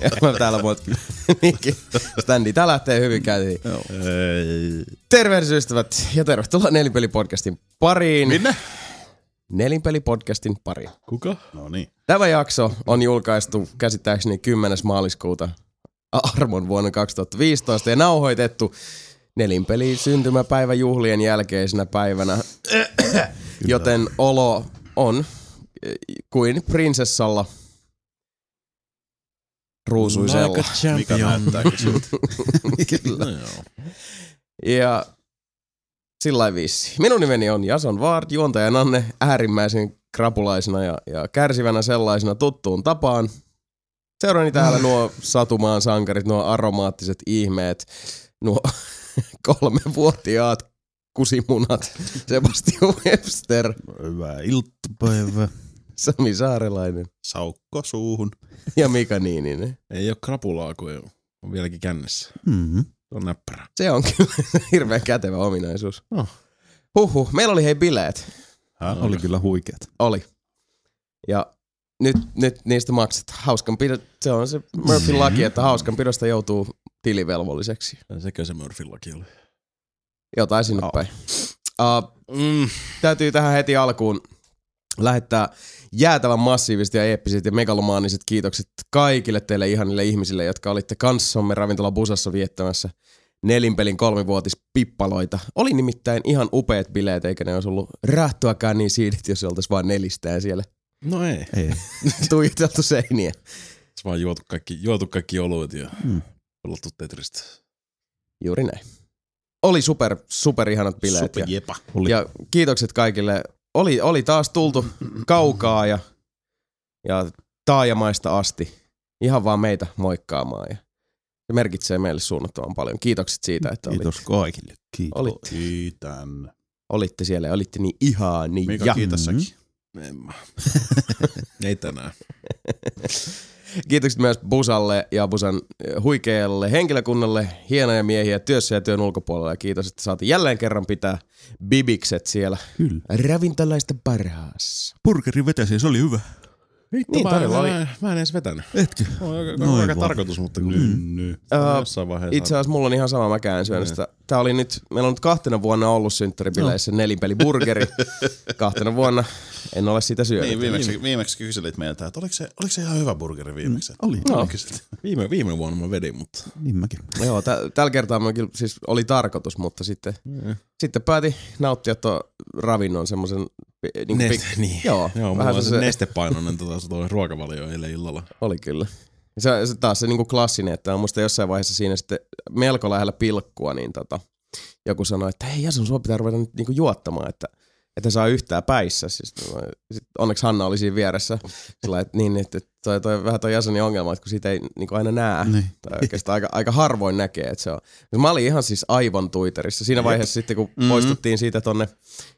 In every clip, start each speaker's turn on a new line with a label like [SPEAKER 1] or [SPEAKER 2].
[SPEAKER 1] Ja mä täällä. Niinkin. Standi, tää lähtee hyvin käyntiin. Tervehdys ystävät ja tervetuloa Nelinpeli-podcastin pariin.
[SPEAKER 2] Minne?
[SPEAKER 1] Nelinpeli-podcastin pariin.
[SPEAKER 2] Kuka? No niin.
[SPEAKER 1] Tämä jakso on julkaistu käsittääkseni 10. maaliskuuta armon vuonna 2015 ja nauhoitettu nelinpeli syntymäpäivä juhlien jälkeisenä päivänä, joten olo on eh, kuin prinsessalla ruusuisella.
[SPEAKER 3] Like
[SPEAKER 2] Mikä siltä?
[SPEAKER 1] Kyllä.
[SPEAKER 2] No joo.
[SPEAKER 1] Ja sillä vissi. Minun nimeni on Jason Ward, juontaja Nanne äärimmäisen krapulaisena ja, ja kärsivänä sellaisena tuttuun tapaan. Seuraani täällä nuo satumaan sankarit, nuo aromaattiset ihmeet, nuo kolmevuotiaat kusimunat, Sebastian Webster,
[SPEAKER 3] Hyvää iltapäivää.
[SPEAKER 1] Sami Saarelainen
[SPEAKER 2] Saukko suuhun.
[SPEAKER 1] ja Mika Niininen.
[SPEAKER 4] Ei ole krapulaa, kun ei- on vieläkin kännessä.
[SPEAKER 3] Mm-hmm.
[SPEAKER 4] Se on näppärä.
[SPEAKER 1] Se on kyllä hirveän kätevä ominaisuus.
[SPEAKER 4] Oh.
[SPEAKER 1] Huhhuh, meillä oli hei bileet.
[SPEAKER 2] Häh?
[SPEAKER 3] Oli kyllä huikeat.
[SPEAKER 1] Oli. Ja nyt, nyt niistä maksetaan. Hauskanpido, se on se Murphyn laki, että hauskanpidosta joutuu tilivelvolliseksi.
[SPEAKER 4] Sekö se Murphyn laki oli?
[SPEAKER 1] Jotain sinne
[SPEAKER 3] Au.
[SPEAKER 1] päin. Uh,
[SPEAKER 4] Mm.
[SPEAKER 1] täytyy tähän heti alkuun lähettää jäätävän massiiviset ja eeppiset ja megalomaaniset kiitokset kaikille teille ihanille ihmisille, jotka olitte kanssamme ravintola Busassa viettämässä nelinpelin kolmivuotispippaloita. Oli nimittäin ihan upeat bileet, eikä ne olisi ollut rähtyäkään niin siidit, jos oltaisiin vaan nelistään siellä
[SPEAKER 4] No ei.
[SPEAKER 3] Ei.
[SPEAKER 1] tuijiteltu seiniä.
[SPEAKER 4] Se vaan juotu kaikki, juotu kaikki oluet ja
[SPEAKER 3] Mm.
[SPEAKER 4] pelattu Tetristä.
[SPEAKER 1] Juuri näin. Oli super, super ihanat bileet.
[SPEAKER 2] Super
[SPEAKER 1] Ja,
[SPEAKER 2] jepa.
[SPEAKER 3] Oli.
[SPEAKER 1] ja kiitokset kaikille. Oli, oli taas tultu kaukaa ja, ja taajamaista asti. Ihan vaan meitä moikkaamaan. Ja se merkitsee meille suunnattoman paljon. Kiitokset siitä, että
[SPEAKER 3] Kiitos
[SPEAKER 1] olitte,
[SPEAKER 3] kaikille. Kiitos.
[SPEAKER 1] olitte,
[SPEAKER 2] Kiitän.
[SPEAKER 1] olitte siellä ja olitte niin ihani.
[SPEAKER 2] Mika,
[SPEAKER 1] ja
[SPEAKER 2] kiitos
[SPEAKER 3] Mhm.
[SPEAKER 2] säkin.
[SPEAKER 4] En mä. ei tänään.
[SPEAKER 1] kiitokset myös Busalle ja Busan eh, huikealle henkilökunnalle. Hienoja miehiä työssä ja työn ulkopuolella. Ja kiitos, että saatiin jälleen kerran pitää bibikset siellä
[SPEAKER 3] Kyllä.
[SPEAKER 1] ravintolaista parhaassa.
[SPEAKER 3] Burgerin vetäsi, se oli hyvä.
[SPEAKER 4] Vittu,
[SPEAKER 1] Niin,
[SPEAKER 4] mä, mä,
[SPEAKER 1] oli.
[SPEAKER 4] mä, mä en edes vetänyt.
[SPEAKER 3] Etkö?
[SPEAKER 4] On aika,
[SPEAKER 3] Noin
[SPEAKER 4] aika tarkoitus, mutta kun
[SPEAKER 2] Mm. Ny.
[SPEAKER 4] Vaiheessa...
[SPEAKER 1] Itse asiassa mulla on ihan sama, mäkään en syönyt sitä. Tää oli nyt, meillä on nyt kahtena vuonna ollut synttäribileissä nelinpeli burgeri. kahtena vuonna en ole sitä syönyt.
[SPEAKER 2] Niin, viimeksi, viimeksi kyselit meiltä, että oliko se, oliko se ihan hyvä burgeri viimeksi?
[SPEAKER 3] Oli.
[SPEAKER 1] No.
[SPEAKER 4] Viime, viime vuonna mä vedin, mutta...
[SPEAKER 3] Niin mäkin.
[SPEAKER 1] Joo, tä, tällä kertaa mä kyllä, siis oli tarkoitus, mutta sitten,
[SPEAKER 4] Mm.
[SPEAKER 1] sitten päätin nauttia tuon ravinnon semmoisen niin
[SPEAKER 4] Neste, niin.
[SPEAKER 1] Joo,
[SPEAKER 4] Joo,
[SPEAKER 1] vähän
[SPEAKER 4] se,
[SPEAKER 1] se-
[SPEAKER 4] nestepainoinen tota, se toi ruokavalio eilen illalla.
[SPEAKER 1] Oli kyllä. Se, se taas se niinku klassinen, että on musta jossain vaiheessa siinä sitten melko lähellä pilkkua, niin tota, joku sanoi, että hei Jason, sua pitää ruveta nyt niinku juottamaan, että että saa yhtään päissä. Siis, sit onneksi Hanna oli siinä vieressä. Sillä että niin, että toi, toi, vähän toi Jasonin ongelma, että kun siitä ei niinku aina näe.
[SPEAKER 3] Niin.
[SPEAKER 1] Tai oikeastaan aika, aika harvoin näkee, että se on. Mä olin ihan siis aivan tuiterissa. Siinä vaiheessa sitten, kun
[SPEAKER 2] Mhm.
[SPEAKER 1] poistuttiin siitä tonne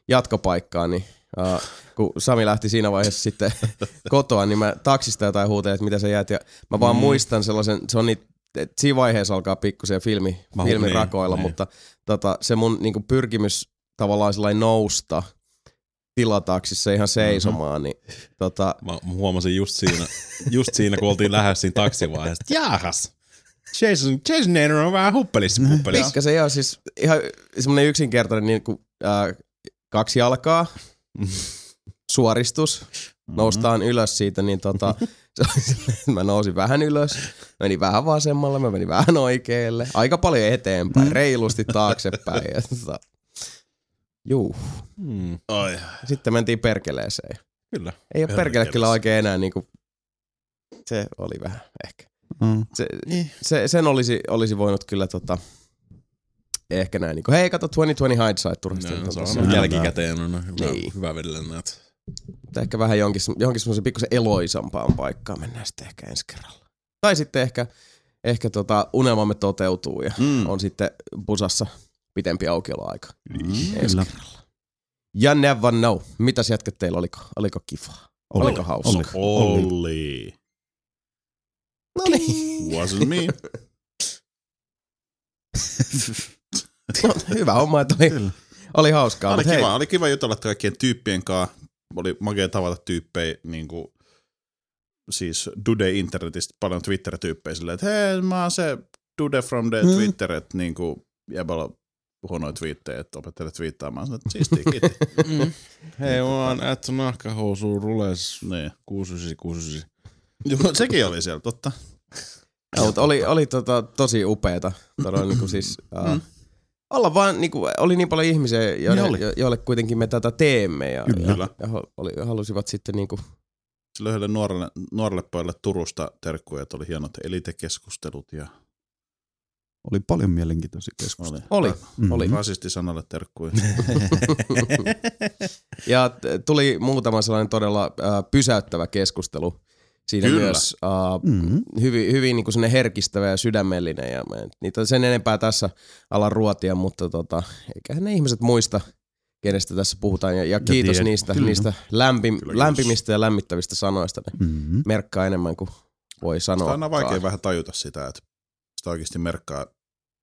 [SPEAKER 1] jatkopaikkaan, niin uh, kun Sami lähti siinä vaiheessa sitten kotoa, niin mä taksista jotain huutelin, että mitä sä jäät. Ja mä vaan
[SPEAKER 4] Mm.
[SPEAKER 1] muistan sellaisen, se on niitä, että siinä vaiheessa alkaa pikkusen filmi,
[SPEAKER 4] Mä hu-
[SPEAKER 1] filmi
[SPEAKER 4] niin,
[SPEAKER 1] rakoilla,
[SPEAKER 4] niin.
[SPEAKER 1] mutta tota, se mun niinku pyrkimys tavallaan sellainen nousta tilataksissa ihan seisomaan, niin tota,
[SPEAKER 4] Mä huomasin just siinä, just siinä kun oltiin lähes siinä taksivaiheessa, että jaahas, Jason, Jason Nader on vähän huppelissa huppelissa.
[SPEAKER 1] pikkasen joo, siis ihan semmoinen yksinkertainen niin kuin, ää, kaksi jalkaa, suoristus, noustaan ylös siitä, niin tota, se oli silleen, että mä nousin vähän ylös, menin vähän vasemmalle, mä menin vähän oikealle, aika paljon eteenpäin, reilusti taaksepäin. Ja, tota, juu.
[SPEAKER 4] Hmm,
[SPEAKER 2] Ai.
[SPEAKER 1] Sitten mentiin perkeleeseen.
[SPEAKER 4] kyllä.
[SPEAKER 1] Ei ole perkele kyllä oikein enää niinku, se oli vähän ehkä.
[SPEAKER 3] Mm.
[SPEAKER 1] Se, se, sen olisi, olisi voinut kyllä tota, ehkä näin niinku, hei kato 2020 hindsight turhasti.
[SPEAKER 4] No, se on
[SPEAKER 1] on-
[SPEAKER 4] jälkikäteen on hyvä,
[SPEAKER 1] Niin.
[SPEAKER 4] hyvä vedellä näitä.
[SPEAKER 1] Mutta ehkä vähän jonkin, johonkin semmoisen pikkusen eloisampaan paikkaan mennään sitten ehkä ensi kerralla. Tai sitten ehkä, ehkä tota, unelmamme toteutuu ja
[SPEAKER 2] Mm.
[SPEAKER 1] on sitten busassa pitempi aukioloaika
[SPEAKER 2] Mm.
[SPEAKER 1] ensi
[SPEAKER 3] Kyllä.
[SPEAKER 1] kerralla. Ja never know. Mitäs jätkät teillä oliko? Oliko kivaa?
[SPEAKER 3] Oli.
[SPEAKER 1] Oliko hauska?
[SPEAKER 3] Oli.
[SPEAKER 2] Oli.
[SPEAKER 1] No niin.
[SPEAKER 2] Wasn't me.
[SPEAKER 1] No, hyvä homma, että oli,
[SPEAKER 3] Kyllä.
[SPEAKER 1] oli hauskaa.
[SPEAKER 2] Oli
[SPEAKER 1] Mut hei,
[SPEAKER 2] kiva, oli kiva jutella kaikkien tyyppien kanssa. Oli makea tavata tyyppejä niin kuin siis Dude internetistä paljon Twitter-tyyppejä silleen, että hei, mä oon se Dude from the
[SPEAKER 3] Mm.
[SPEAKER 2] Twitter, että niinku jäbällä on huonoja twiittejä, että opettelet twiittaamaan. Sanoin, että siistiä, kiitti.
[SPEAKER 4] Mm. Hei, mä oon at nahkahousu rules
[SPEAKER 2] niin.
[SPEAKER 4] 6969.
[SPEAKER 2] Joo, sekin oli siellä, totta.
[SPEAKER 1] Ja, mutta oli, oli tota, tosi upeeta. Todella niinku siis, uh,
[SPEAKER 2] Mm.
[SPEAKER 1] Olla vaan, niinku, oli niin paljon ihmisiä, joille,
[SPEAKER 3] oli.
[SPEAKER 1] jo, joille kuitenkin me tätä teemme. Ja,
[SPEAKER 3] Kyllä.
[SPEAKER 1] ja, ja oli, halusivat sitten niinku,
[SPEAKER 2] Sille yhdelle nuorelle, nuorelle pojalle Turusta terkkuja, että oli hienot elitekeskustelut ja
[SPEAKER 3] Oli paljon mielenkiintoisia keskusteluja.
[SPEAKER 2] oli,
[SPEAKER 1] oli,
[SPEAKER 3] Mhm.
[SPEAKER 1] oli.
[SPEAKER 2] rasistisanalle terkkuja.
[SPEAKER 1] Ja tuli muutama sellainen todella äh, pysäyttävä keskustelu. Siinä
[SPEAKER 2] Kyllä.
[SPEAKER 1] myös äh,
[SPEAKER 3] Mm.
[SPEAKER 1] hyvin, hyvin niin kuin herkistävä ja sydämellinen. Ja mä en niitä sen enempää tässä ala ruotia, mutta tota, eiköhän ne ihmiset muista, kenestä tässä puhutaan. Ja, ja kiitos
[SPEAKER 3] tiedät.
[SPEAKER 1] niistä,
[SPEAKER 3] Kyllä.
[SPEAKER 1] niistä lämpim,
[SPEAKER 2] Kyllä,
[SPEAKER 1] lämpimistä ja lämmittävistä sanoista. Ne
[SPEAKER 3] Mm.
[SPEAKER 1] merkkaa enemmän kuin voi
[SPEAKER 2] Sitä
[SPEAKER 1] sanoa.
[SPEAKER 2] on aina vaikea vähän tajuta sitä, että sitä oikeasti merkkaa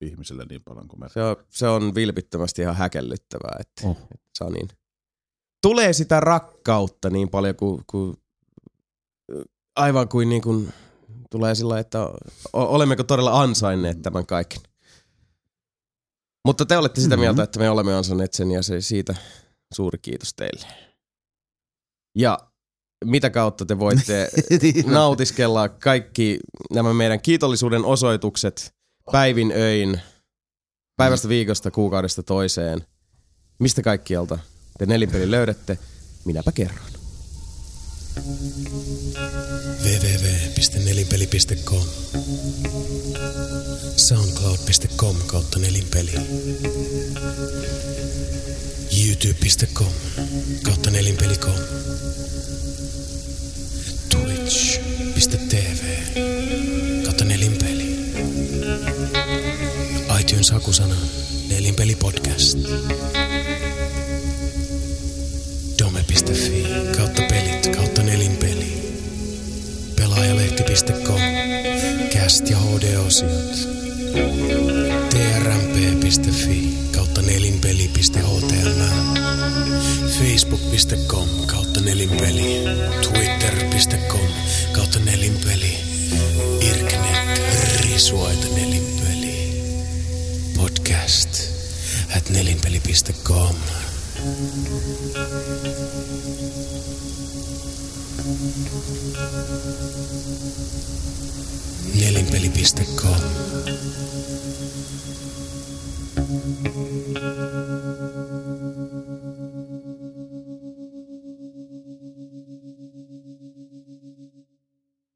[SPEAKER 2] ihmiselle niin paljon kuin merkkaa.
[SPEAKER 1] Se on, se on vilpittömästi ihan häkellyttävää, että
[SPEAKER 3] Oh.
[SPEAKER 1] se on niin. Tulee sitä rakkautta niin paljon kuin, kuin aivan kuin, niin kuin tulee sillä, että olemmeko todella ansainneet tämän kaiken. Mutta te olette sitä
[SPEAKER 3] Mhm.
[SPEAKER 1] mieltä, että me olemme ansainneet sen ja se siitä suuri kiitos teille. Ja mitä kautta te voitte nautiskella kaikki nämä meidän kiitollisuuden osoitukset päivin öin, päivästä viikosta, kuukaudesta toiseen. Mistä kaikkialta te nelinpeli löydätte? Minäpä kerron.
[SPEAKER 5] www.nelinpeli.com soundcloud.com kautta nelinpeli. Youtube.com kautta nelinpeli.com twitch.tv kautta nelinpeli. iTunes hakusana nelinpeli podcast. Dome.fi kautta pelaajalehti.com, cast ja HD-osiot, trmp.fi kautta nelinpeli.html, facebook.com kautta nelinpeli, twitter.com kautta nelinpeli, irknet risuaita nelinpeli, podcast at nelinpeli.com.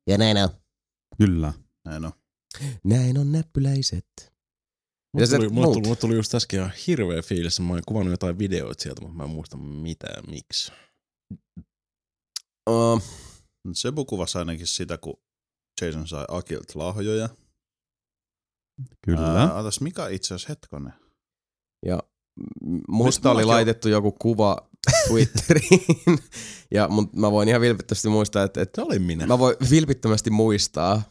[SPEAKER 1] Ja näin on.
[SPEAKER 3] Kyllä.
[SPEAKER 2] Näin on.
[SPEAKER 1] Näin on näppyläiset. Se
[SPEAKER 4] tuli,
[SPEAKER 1] muut.
[SPEAKER 4] tuli, mulle tuli just äsken ihan hirveä fiilis. Mä oon kuvannut jotain videoita sieltä, mutta mä en muista mitään miksi.
[SPEAKER 1] Uh,
[SPEAKER 2] Sebu kuvasi ainakin sitä, kun Jason sai Akilt lahjoja.
[SPEAKER 3] Kyllä.
[SPEAKER 2] Ää, Otas, mikä itse asiassa hetkonen?
[SPEAKER 1] ja musta
[SPEAKER 2] Nyt
[SPEAKER 1] oli laitettu joku kuva Twitteriin. ja mun, mä voin ihan vilpittömästi muistaa, että, että
[SPEAKER 4] Se oli minä.
[SPEAKER 1] Mä voin vilpittömästi muistaa.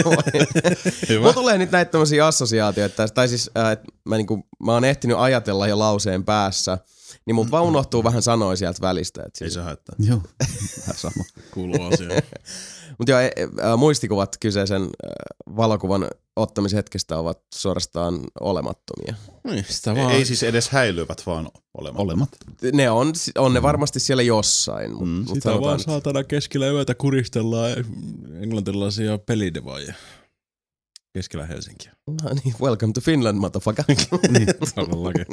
[SPEAKER 1] Mulla tulee nyt näitä tämmöisiä assosiaatioita, tai siis äh, mä, niinku, mä oon ehtinyt ajatella jo lauseen päässä, niin mut vaan unohtuu vähän sanoja sieltä välistä. Et
[SPEAKER 2] Ei
[SPEAKER 1] siis,
[SPEAKER 2] se haittaa.
[SPEAKER 3] Joo, vähän sama.
[SPEAKER 4] Kuuluu asiaan.
[SPEAKER 1] mut joo, e- e- muistikuvat kyseisen valokuvan ottamishetkestä ovat suorastaan olemattomia.
[SPEAKER 4] niin, sitä
[SPEAKER 2] Ei,
[SPEAKER 4] vaan.
[SPEAKER 2] ei siis edes häilyvät, vaan olemat.
[SPEAKER 3] Olemat.
[SPEAKER 1] Ne on, on ne varmasti siellä jossain, mutta
[SPEAKER 2] Mm,
[SPEAKER 1] mm, mut
[SPEAKER 4] sitä vaan
[SPEAKER 1] sanotaan,
[SPEAKER 4] saatana keskellä yötä kuristellaan englantilaisia pelidevaajia. Keskellä Helsinkiä.
[SPEAKER 1] no niin, welcome to Finland, motherfucker.
[SPEAKER 3] Niin.
[SPEAKER 4] Todellakin.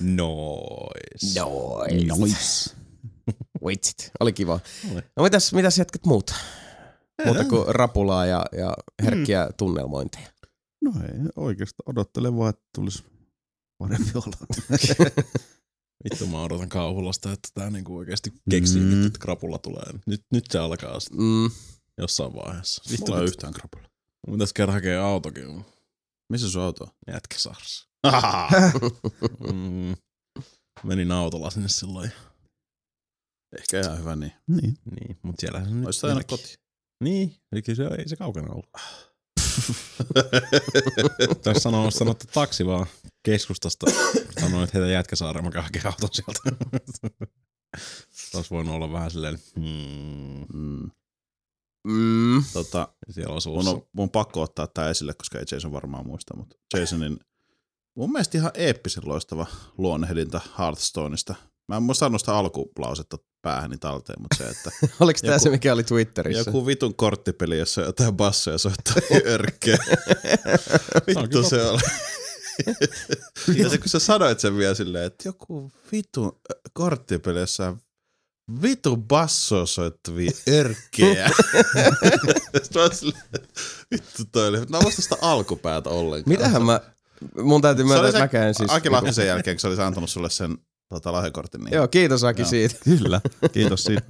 [SPEAKER 4] Nois.
[SPEAKER 1] Nois.
[SPEAKER 3] Nois.
[SPEAKER 1] Vitsit, oli kiva. No mitäs, mitäs hetket muuta? Muuta kuin rapulaa ja, ja herkkiä mm. tunnelmointeja.
[SPEAKER 3] No ei, oikeastaan odottele vaan, että tulisi parempi olla.
[SPEAKER 4] Vittu mä odotan kauhulasta, että tää niinku oikeesti keksii
[SPEAKER 3] Mm.
[SPEAKER 4] nyt, että krapula tulee. Nyt, nyt se alkaa sit
[SPEAKER 1] Mm.
[SPEAKER 4] jossain vaiheessa.
[SPEAKER 2] Vittu
[SPEAKER 4] Vittu,
[SPEAKER 2] ei yhtään krapulla.
[SPEAKER 4] mun pitäis käydä hakee autokin.
[SPEAKER 2] Missä sun auto on?
[SPEAKER 4] Jätkäsaarassa. Mm. Menin autolla sinne silloin.
[SPEAKER 2] Ehkä ihan hyvä niin.
[SPEAKER 3] niin.
[SPEAKER 4] Niin, mut siellä se nyt mennäkin.
[SPEAKER 2] kotiin.
[SPEAKER 4] Niin, eli se, ei se kaukana ollut. Tässä sanoo, sanottu taksi vaan keskustasta. Sanoin, että heitä Jätkäsaareen, mä hakemaan auton sieltä. Taas voinut olla vähän silleen, hmm.
[SPEAKER 2] Mm.
[SPEAKER 1] Mm.
[SPEAKER 2] Tota,
[SPEAKER 4] Siellä on
[SPEAKER 2] mun, on, mun on pakko ottaa tämä esille, koska ei Jason varmaan muista, mutta Jasonin mun mielestä ihan eeppisen loistava luonnehdinta Hearthstoneista. Mä en muista sitä alkulausetta päähäni talteen, mutta se, että
[SPEAKER 1] Oliko tämä se, mikä oli Twitterissä?
[SPEAKER 2] joku vitun korttipeli, jossa jotain bassoja soittaa örkkeä. Vittu se oli. ja se, kun sä sanoit sen vielä silleen, että joku vitun korttipeli, jossa vitu basso soittavia örkkejä. Sitten mä silleen, vittu toi oli. Mä muista sitä alkupäätä ollenkaan.
[SPEAKER 1] Mitähän mä... Mun täytyy
[SPEAKER 2] Se
[SPEAKER 1] myöntää, että mäkään siis...
[SPEAKER 2] Aki Lahtisen jälkeen, kun se olisi antanut sulle sen tota, lahjakortin. Niin
[SPEAKER 1] Joo, kiitos Aki
[SPEAKER 2] Joo.
[SPEAKER 1] siitä.
[SPEAKER 3] Kyllä, kiitos siitä.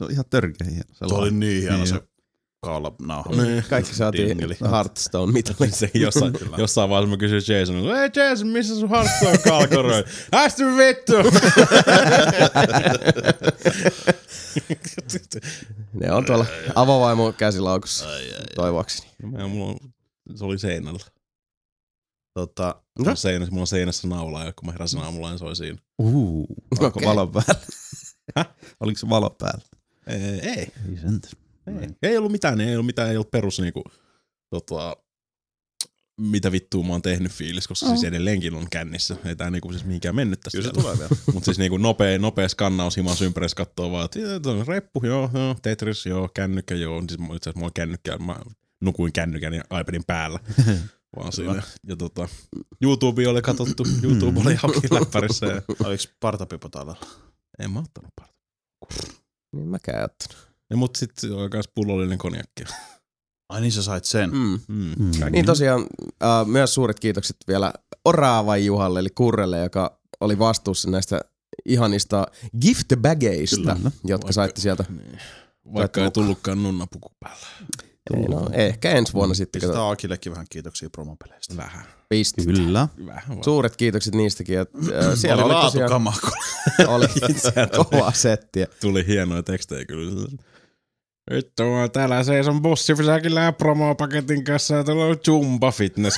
[SPEAKER 3] No ihan törkeä hieno.
[SPEAKER 2] se oli niin hieno
[SPEAKER 3] Niin
[SPEAKER 2] se kaulanauha.
[SPEAKER 4] Niin.
[SPEAKER 1] Kaikki saatiin
[SPEAKER 2] Dingeli.
[SPEAKER 1] Hearthstone mitali.
[SPEAKER 4] Se jossain, jossain vaiheessa mä kysyin Jasonilta, hei Jason, missä sun Hearthstone kalkoroi? Hästy vittu!
[SPEAKER 1] Ne on tuolla avovaimon käsilaukussa, toivoakseni.
[SPEAKER 4] Mulla on, se oli seinällä.
[SPEAKER 2] Tota,
[SPEAKER 4] Mulla on seinässä, mulla on seinässä naula, ja kun mä heräsin aamulla, niin se oli siinä.
[SPEAKER 3] Uhu, onko
[SPEAKER 1] Okei.
[SPEAKER 3] valo päällä? Oliko se valo päällä?
[SPEAKER 4] Ei, ei,
[SPEAKER 3] Ei sentä.
[SPEAKER 4] ei, ei ollut mitään, ei ollut mitään, ei ollut perus niinku, tota, mitä vittua mä oon tehnyt fiilis, koska siis edelleenkin on kännissä. Ei tää niinku siis mihinkään mennyt tästä.
[SPEAKER 2] kyllä se tulee vielä.
[SPEAKER 4] Mutta siis niinku nopea, nopea skannaus himas ympärissä kattoo vaan, että "Joo, toi on reppu, joo, joo, Tetris, joo, kännykkä, joo. Siis mä- itse asiassa mulla on kännykkä, mä nukuin kännykän ja iPadin päällä. vaan siinä. Ja tota, YouTube oli katsottu, YouTube oli auki läppärissä. Ja...
[SPEAKER 2] Oliko partapipo täällä?
[SPEAKER 4] En mä ottanut parta.
[SPEAKER 1] Niin mäkään ottanut.
[SPEAKER 4] Ja mut sit oli kans pullollinen konjakki.
[SPEAKER 2] Ai niin sä sait sen.
[SPEAKER 1] Mm.
[SPEAKER 4] Mm.
[SPEAKER 3] Mm.
[SPEAKER 1] Niin tosiaan äh, myös suuret kiitokset vielä Oraavan Juhalle, eli Kurrelle, joka oli vastuussa näistä ihanista gift-bageista,
[SPEAKER 3] Kyllä.
[SPEAKER 1] jotka
[SPEAKER 4] Vaikka-
[SPEAKER 1] saitte sieltä.
[SPEAKER 4] Niin. Vaikka ei tullutkaan nunnapuku päällä.
[SPEAKER 1] Ei, no, ehkä ensi vuonna sitten.
[SPEAKER 2] Pistetään Akillekin vähän kiitoksia promopeleistä.
[SPEAKER 4] Vähän.
[SPEAKER 1] piste.
[SPEAKER 3] Kyllä.
[SPEAKER 4] Vähän vaan.
[SPEAKER 1] Suuret kiitokset niistäkin. Että, äh, siellä
[SPEAKER 2] oli
[SPEAKER 1] oli, tosiaan,
[SPEAKER 2] laatukama, kun
[SPEAKER 1] oli kovaa settiä.
[SPEAKER 4] Tuli hienoja tekstejä kyllä. Vittu, mä täällä seison bussipysäkillä ja promopaketin kanssa ja tuolla on Jumba Fitness.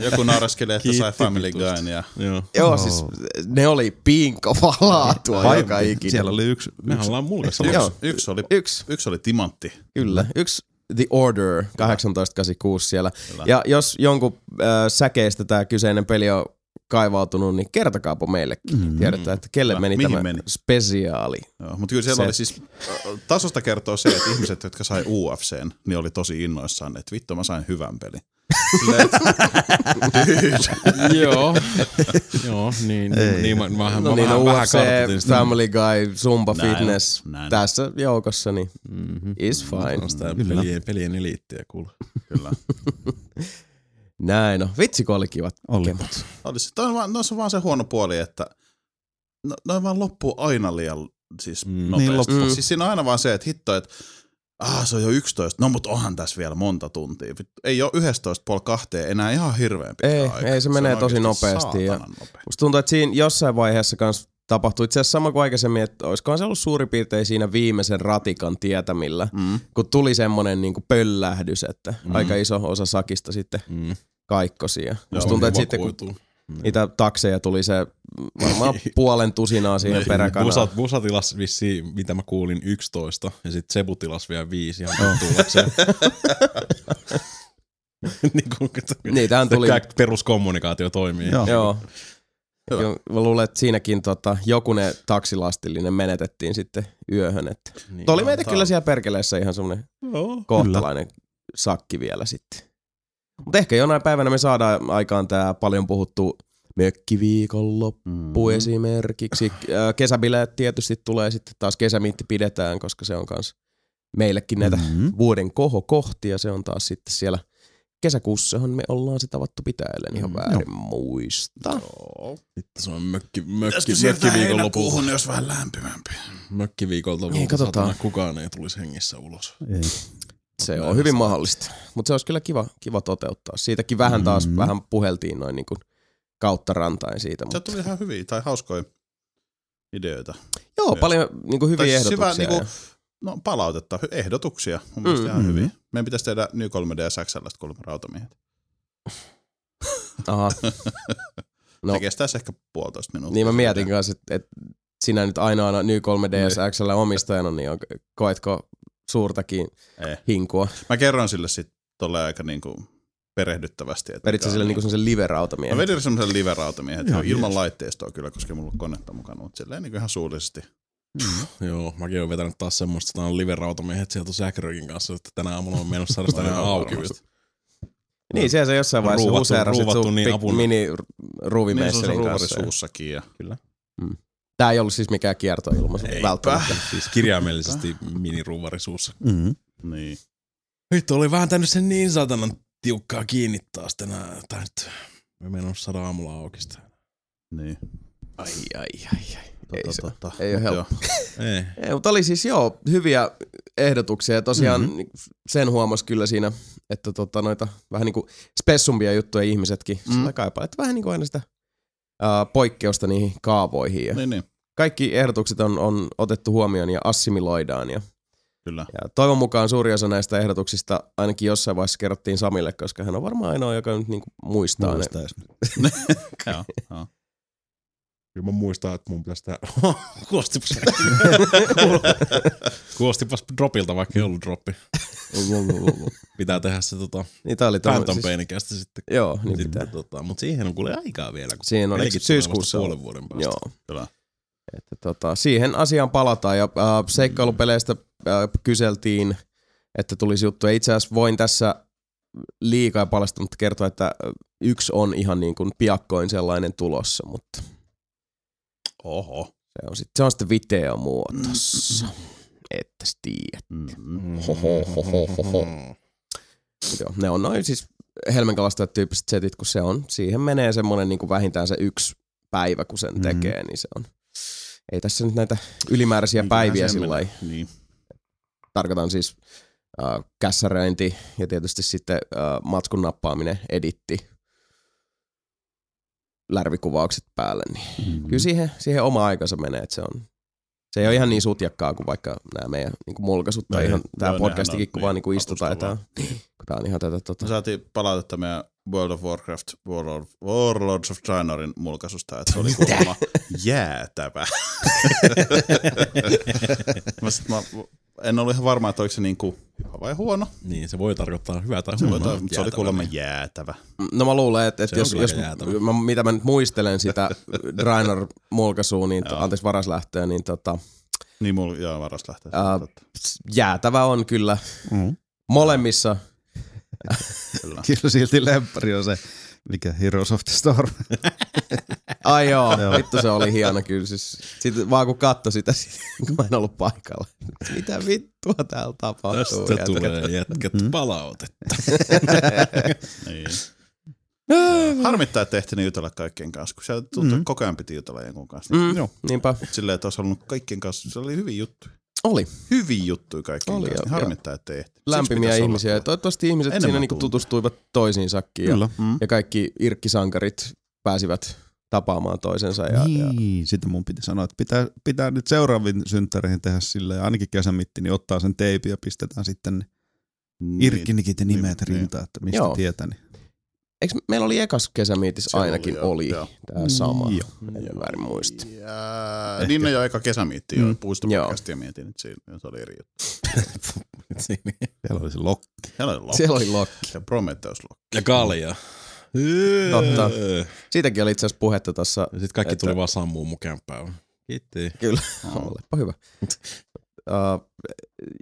[SPEAKER 2] joku nauraskelee, että sai Family. Guyn ja
[SPEAKER 4] Joo.
[SPEAKER 1] Joo, siis ne oli piinkovaa laatua
[SPEAKER 3] Vai-
[SPEAKER 1] joka ikinä.
[SPEAKER 3] Siellä oli yksi,
[SPEAKER 4] Me
[SPEAKER 3] yksi
[SPEAKER 4] ollaan mulkassa.
[SPEAKER 1] Joo.
[SPEAKER 2] yksi, yksi, oli,
[SPEAKER 1] Yksi,
[SPEAKER 2] yksi oli timantti.
[SPEAKER 1] kyllä. Yksi The Order 1886 siellä.
[SPEAKER 2] Kyllä.
[SPEAKER 1] Ja jos jonkun äh, säkeistä tämä kyseinen peli on kaivautunut, niin kertokaapa meillekin. Mm. Tiedetään, että kelle meni
[SPEAKER 2] Mihin
[SPEAKER 1] tämä
[SPEAKER 2] meni?
[SPEAKER 1] spesiaali.
[SPEAKER 2] Joo, mutta kyllä siellä
[SPEAKER 1] Se-
[SPEAKER 2] oli siis, tasosta kertoo se, että ihmiset, jotka sai UFCn, niin oli tosi innoissaan, että vittu mä sain hyvän pelin.
[SPEAKER 4] Joo. Joo, niin,
[SPEAKER 3] Ei.
[SPEAKER 4] niin mä, vähän,
[SPEAKER 1] No
[SPEAKER 4] mä
[SPEAKER 1] niin,
[SPEAKER 4] vähän, vähän
[SPEAKER 1] UFC. Family Guy, Zumba
[SPEAKER 2] Näin
[SPEAKER 1] Fitness
[SPEAKER 2] näin
[SPEAKER 1] tässä joukossa, niin
[SPEAKER 4] Mm-hmm.
[SPEAKER 1] is fine.
[SPEAKER 4] Pelien eliittiä kuule.
[SPEAKER 2] kyllä.
[SPEAKER 1] Näin on. Vitsi, kun oli kivat
[SPEAKER 3] Oli.
[SPEAKER 1] kemut.
[SPEAKER 2] Oli se, toi on vaan, no, se on vaan se huono puoli, että no, noin vaan loppuu aina liian siis
[SPEAKER 4] Mm.
[SPEAKER 2] nopeasti.
[SPEAKER 3] Niin loppuu.
[SPEAKER 1] Mm.
[SPEAKER 2] Siis siinä on aina vaan se, että hitto, että ah, se on jo 11, no mutta onhan tässä vielä monta tuntia. Vittu, Ei ole 11 puoli kahteen enää ihan hirveän pitkä
[SPEAKER 1] Ei,
[SPEAKER 2] aika.
[SPEAKER 1] ei, se menee
[SPEAKER 2] on
[SPEAKER 1] tosi nopeasti ja-
[SPEAKER 2] saatanan nopea.
[SPEAKER 1] Musta tuntuu, että siinä jossain vaiheessa kans tapahtui itse asiassa sama kuin aikaisemmin, että olisikohan se ollut suurin piirtein siinä viimeisen ratikan tietämillä,
[SPEAKER 2] Mm.
[SPEAKER 1] kun tuli semmonen niinku pöllähdys, että mm. aika iso osa sakista sitten
[SPEAKER 4] Mm.
[SPEAKER 1] Kaikkosi. Ja musta tuntuu, että sitten kun
[SPEAKER 4] Vakuutuu.
[SPEAKER 1] niitä takseja tuli se varmaan puolen tusinaa siihen
[SPEAKER 2] Niin,
[SPEAKER 1] peräkanaan.
[SPEAKER 4] Busa, Busa tilas vissiin, mitä mä kuulin, 11, ja sitten Sebu tilas vielä 5 ihan tullakseen. niin kuin,
[SPEAKER 1] Niitähän tuli.
[SPEAKER 4] Peruskommunikaatio toimii.
[SPEAKER 3] Joo.
[SPEAKER 1] Joo.
[SPEAKER 2] Hyvä.
[SPEAKER 1] Joo, mä luulen, että siinäkin tota, jokunen taksilastillinen menetettiin sitten yöhön. Että.
[SPEAKER 4] Niin.
[SPEAKER 1] Niin, oli meitä kyllä siellä perkeleessä ihan semmoinen
[SPEAKER 4] Joo.
[SPEAKER 1] kohtalainen sakki vielä sitten. Mutta ehkä jonain päivänä me saadaan aikaan tämä paljon puhuttu mökkiviikonloppu
[SPEAKER 2] Mm.
[SPEAKER 1] esimerkiksi. Kesäbileet tietysti tulee sitten taas kesämiitti pidetään, koska se on kans meillekin näitä
[SPEAKER 3] Mhm.
[SPEAKER 1] vuoden kohokohtia. Se on taas sitten siellä kesäkuussahan me ollaan se tavattu pitää, ellen ihan
[SPEAKER 2] Mm,
[SPEAKER 1] väärin muista.
[SPEAKER 2] Joo.
[SPEAKER 4] Sitten se on mökki, mökki, mökkiviikonlopulta.
[SPEAKER 2] heinäkuuhun, jos vähän lämpimämpi?
[SPEAKER 4] Mökkiviikolta
[SPEAKER 1] Niin, katsotaan.
[SPEAKER 4] satana kukaan ei tulisi hengissä ulos.
[SPEAKER 3] Ei.
[SPEAKER 1] Se on hyvin mahdollista. Mutta se olisi kyllä kiva, kiva toteuttaa. Siitäkin vähän taas,
[SPEAKER 3] Mm.
[SPEAKER 1] vähän puheltiin noin niin kuin kautta rantain siitä.
[SPEAKER 2] Se
[SPEAKER 1] Mutta
[SPEAKER 2] tuli ihan hyviä tai hauskoja ideoita.
[SPEAKER 1] joo,
[SPEAKER 2] myös.
[SPEAKER 1] paljon niin kuin hyviä
[SPEAKER 2] Tai siis
[SPEAKER 1] ehdotuksia.
[SPEAKER 2] hyvä, niinku,
[SPEAKER 1] ja-
[SPEAKER 2] no palautetta, ehdotuksia. Mun mielestä
[SPEAKER 1] Mm.
[SPEAKER 2] ihan
[SPEAKER 3] Mm.
[SPEAKER 2] hyviä. Meidän pitäisi tehdä New 3D XL kuulemma rautamiehet.
[SPEAKER 1] Aha.
[SPEAKER 2] No. Se kestäisi ehkä puolitoista minuuttia.
[SPEAKER 1] niin mä mietin kanssa, että, että sinä nyt ainoana Ny 3DS XL omistajana, niin on, koetko suurtakin
[SPEAKER 2] Ei.
[SPEAKER 1] hinkua?
[SPEAKER 2] Mä kerron sille sitten tolle aika niinku perehdyttävästi. Että
[SPEAKER 1] Vedit sille
[SPEAKER 2] on
[SPEAKER 1] niinku semmoisen live-rautamiehen?
[SPEAKER 2] Mä vedin semmoisen live-rautamiehen, että ilman
[SPEAKER 3] jees.
[SPEAKER 2] laitteistoa kyllä, koska mulla on konetta mukana, mutta silleen niin ihan suullisesti.
[SPEAKER 4] Joo, mäkin oon vetänyt taas semmoista, että on live-rautamiehet sieltä Säkrökin kanssa, että tänä aamulla on menossa saada sitä
[SPEAKER 2] Joo,
[SPEAKER 4] ihan auki.
[SPEAKER 1] Niin, siellä se jossain vaiheessa
[SPEAKER 4] Ruuvattu-
[SPEAKER 1] huseerasit
[SPEAKER 4] ruuvattu
[SPEAKER 1] sun
[SPEAKER 4] niin apuna.
[SPEAKER 1] mini
[SPEAKER 2] Niin se on se
[SPEAKER 1] ruuvimesselin
[SPEAKER 2] ruuvari
[SPEAKER 1] kanssa.
[SPEAKER 2] suussakin. Ja...
[SPEAKER 1] Tää ei ollut siis mikään kiertoilmaisu välttämättä.
[SPEAKER 4] Siis kirjaimellisesti miniruuvari suussa.
[SPEAKER 3] Mm.
[SPEAKER 2] Niin.
[SPEAKER 4] Vittu, oli vääntänyt sen niin satanan tiukkaa kiinni taas tänään. Tai nyt me menossa saada aamulla auki sitä.
[SPEAKER 2] niin.
[SPEAKER 1] Ai, ai, ai, ai. Ei, se,
[SPEAKER 2] tota,
[SPEAKER 1] ei ole
[SPEAKER 2] mut
[SPEAKER 1] helppo.
[SPEAKER 4] Ei.
[SPEAKER 1] Ei, mutta oli siis joo, hyviä ehdotuksia. Ja tosiaan mm-hmm. sen huomas kyllä siinä, että tota, noita vähän niin kuin spessumpia juttuja ihmisetkin
[SPEAKER 2] Mm.
[SPEAKER 1] mm. kaipaa. Että vähän niin kuin aina sitä poikkeusta niihin kaavoihin. Ja
[SPEAKER 2] Niin, niin,
[SPEAKER 1] kaikki ehdotukset on, on otettu huomioon ja assimiloidaan. Ja,
[SPEAKER 2] kyllä.
[SPEAKER 1] ja toivon mukaan suuri osa näistä ehdotuksista ainakin jossain vaiheessa kerrottiin Samille, koska hän on varmaan ainoa, joka nyt niin kuin muistaa ne.
[SPEAKER 3] Muistais.
[SPEAKER 2] joo, joo.
[SPEAKER 4] Kyllä mä muistan, että mun pitäisi tää... Kuulostipas... Kuulostipas dropilta, vaikka ei ollut droppi. Pitää tehdä se tota,
[SPEAKER 1] Niin tää oli
[SPEAKER 4] Phantom
[SPEAKER 1] tommonen-
[SPEAKER 4] Painikästä sitten.
[SPEAKER 1] Joo, niin
[SPEAKER 4] sitten
[SPEAKER 1] pitää.
[SPEAKER 4] tota, mutta siihen on kuule aikaa vielä. Kun
[SPEAKER 1] Siihen on, syyskuussa
[SPEAKER 4] puolen vuoden päästä.
[SPEAKER 1] Joo.
[SPEAKER 2] Kyllä.
[SPEAKER 1] Että tota, siihen asiaan palataan ja äh, seikkailupeleistä äh, kyseltiin, että tulisi juttuja. Itse asiassa voin tässä liikaa paljastunut kertoa, että äh, yksi on ihan niin kuin piakkoin sellainen tulossa, mutta
[SPEAKER 2] Oho.
[SPEAKER 1] se on, sit, se on sitten videomuotossa. Että tiedät.
[SPEAKER 2] Mm-hmm.
[SPEAKER 1] Hohohohoho. Mut Joo, ne on noin siis helmenkalastajat tyyppiset setit, kun se on, siihen menee semmoinen niin kuin vähintään se yksi päivä, kun sen
[SPEAKER 3] Mhm.
[SPEAKER 1] tekee, niin se on. Ei tässä nyt näitä ylimääräisiä päiviä sillä
[SPEAKER 2] Niin.
[SPEAKER 1] tarkoitan siis äh, kässäröinti ja tietysti sitten äh, matskun nappaaminen, editti, lärvikuvaukset päälle, niin
[SPEAKER 3] Mm.
[SPEAKER 1] kyllä siihen, siihen oma aikansa menee, että se on se ei ole ihan niin sutjakkaa kuin vaikka nämä meidän niin kuin mulkaisut tai
[SPEAKER 2] Ei,
[SPEAKER 1] ihan tämä podcastikin,
[SPEAKER 2] nehän on
[SPEAKER 1] kun vaan
[SPEAKER 2] niin
[SPEAKER 1] niin kuin istutaan ja tää on ihan tätä tota,
[SPEAKER 2] Me saatiin palautetta meidän World of Warcraft Warlord, Warlords of Draenorin mulkaisusta, että se oli kuulemma jäätävä. mä, sit, mä en ollut ihan varma, että oliko se niinku hyvä vai huono.
[SPEAKER 4] Niin, se voi tarkoittaa hyvää tai
[SPEAKER 2] Se,
[SPEAKER 4] huonoa.
[SPEAKER 2] voi, mutta se oli kuulemma jäätävä.
[SPEAKER 1] No mä luulen, että, että
[SPEAKER 4] Se on
[SPEAKER 1] jos, jos mä, mitä mä nyt muistelen sitä Draenor-mulkaisua, niin
[SPEAKER 2] Joo.
[SPEAKER 1] anteeksi varaslähtöä, niin tota,
[SPEAKER 2] Niin mulla joo, varas lähtee.
[SPEAKER 1] Ää,
[SPEAKER 2] Totta,
[SPEAKER 1] jäätävä on kyllä
[SPEAKER 3] Mm.
[SPEAKER 1] molemmissa.
[SPEAKER 2] kyllä.
[SPEAKER 3] Kyllä silti lemppari on se, mikä Heroes of the Storm.
[SPEAKER 1] Ai joo,
[SPEAKER 3] Joo.
[SPEAKER 1] vittu se oli hieno kyllä. Siis, sit vaan kun katso sitä, kun mä en ollut paikalla. Mitä vittua täällä tapahtuu?
[SPEAKER 4] Tästä tulee jätkät
[SPEAKER 3] Mm.
[SPEAKER 4] palautetta.
[SPEAKER 2] Niin. Harmittaa, että ehtinyt jutella kaikkien kanssa, kun sieltä tuntuu,
[SPEAKER 3] Mm.
[SPEAKER 2] koko ajan piti jutella jonkun kanssa.
[SPEAKER 1] Mm,
[SPEAKER 3] Joo.
[SPEAKER 1] niinpä.
[SPEAKER 2] Silleen, että olisi halunnut kaikkien kanssa, se oli hyviä juttuja.
[SPEAKER 1] Oli.
[SPEAKER 2] Hyviä juttuja kaikkien
[SPEAKER 1] Oli,
[SPEAKER 2] kanssa, niin harmittaa, että ei
[SPEAKER 1] Lämpimiä
[SPEAKER 2] olla
[SPEAKER 1] ihmisiä. Ja
[SPEAKER 2] tuolla.
[SPEAKER 1] toivottavasti ihmiset
[SPEAKER 2] Enemmän
[SPEAKER 1] siinä niinku tutustuivat toisiinsakin. Ja,
[SPEAKER 3] Kyllä.
[SPEAKER 2] Mm.
[SPEAKER 1] ja kaikki irkkisankarit pääsivät tapaamaan toisensa. Ja, ja,
[SPEAKER 3] niin, sitten mun piti sanoa, että pitää, pitää nyt seuraaviin synttäreihin tehdä silleen, ainakin kesämitti, niin ottaa sen teipi ja pistetään sitten
[SPEAKER 2] Niin.
[SPEAKER 3] irkkinikit ja nimet
[SPEAKER 2] niin,
[SPEAKER 3] rintaan, että mistä
[SPEAKER 1] Joo.
[SPEAKER 3] tietää. Niin.
[SPEAKER 1] Eikö meillä oli ekas
[SPEAKER 2] Se oli,
[SPEAKER 1] ainakin oli,
[SPEAKER 2] joo.
[SPEAKER 1] tämä sama.
[SPEAKER 3] Joo.
[SPEAKER 1] En väärin muista.
[SPEAKER 2] Ja, niin ne jo aika kesämiitti jo,
[SPEAKER 3] Mm.
[SPEAKER 2] puistopodcasti ja mietin, että siinä se oli eri juttu.
[SPEAKER 3] Siellä oli se lokki.
[SPEAKER 2] Siellä oli Loki
[SPEAKER 1] Siellä oli lokki.
[SPEAKER 2] ja Prometheus Loki.
[SPEAKER 4] Ja kalja.
[SPEAKER 1] Totta. Siitäkin oli itse asiassa puhetta tuossa.
[SPEAKER 4] Sitten kaikki
[SPEAKER 1] Että-
[SPEAKER 4] tuli vaan sammuu mun kämppään. Kiitti.
[SPEAKER 1] Kyllä, olepa hyvä. Uh,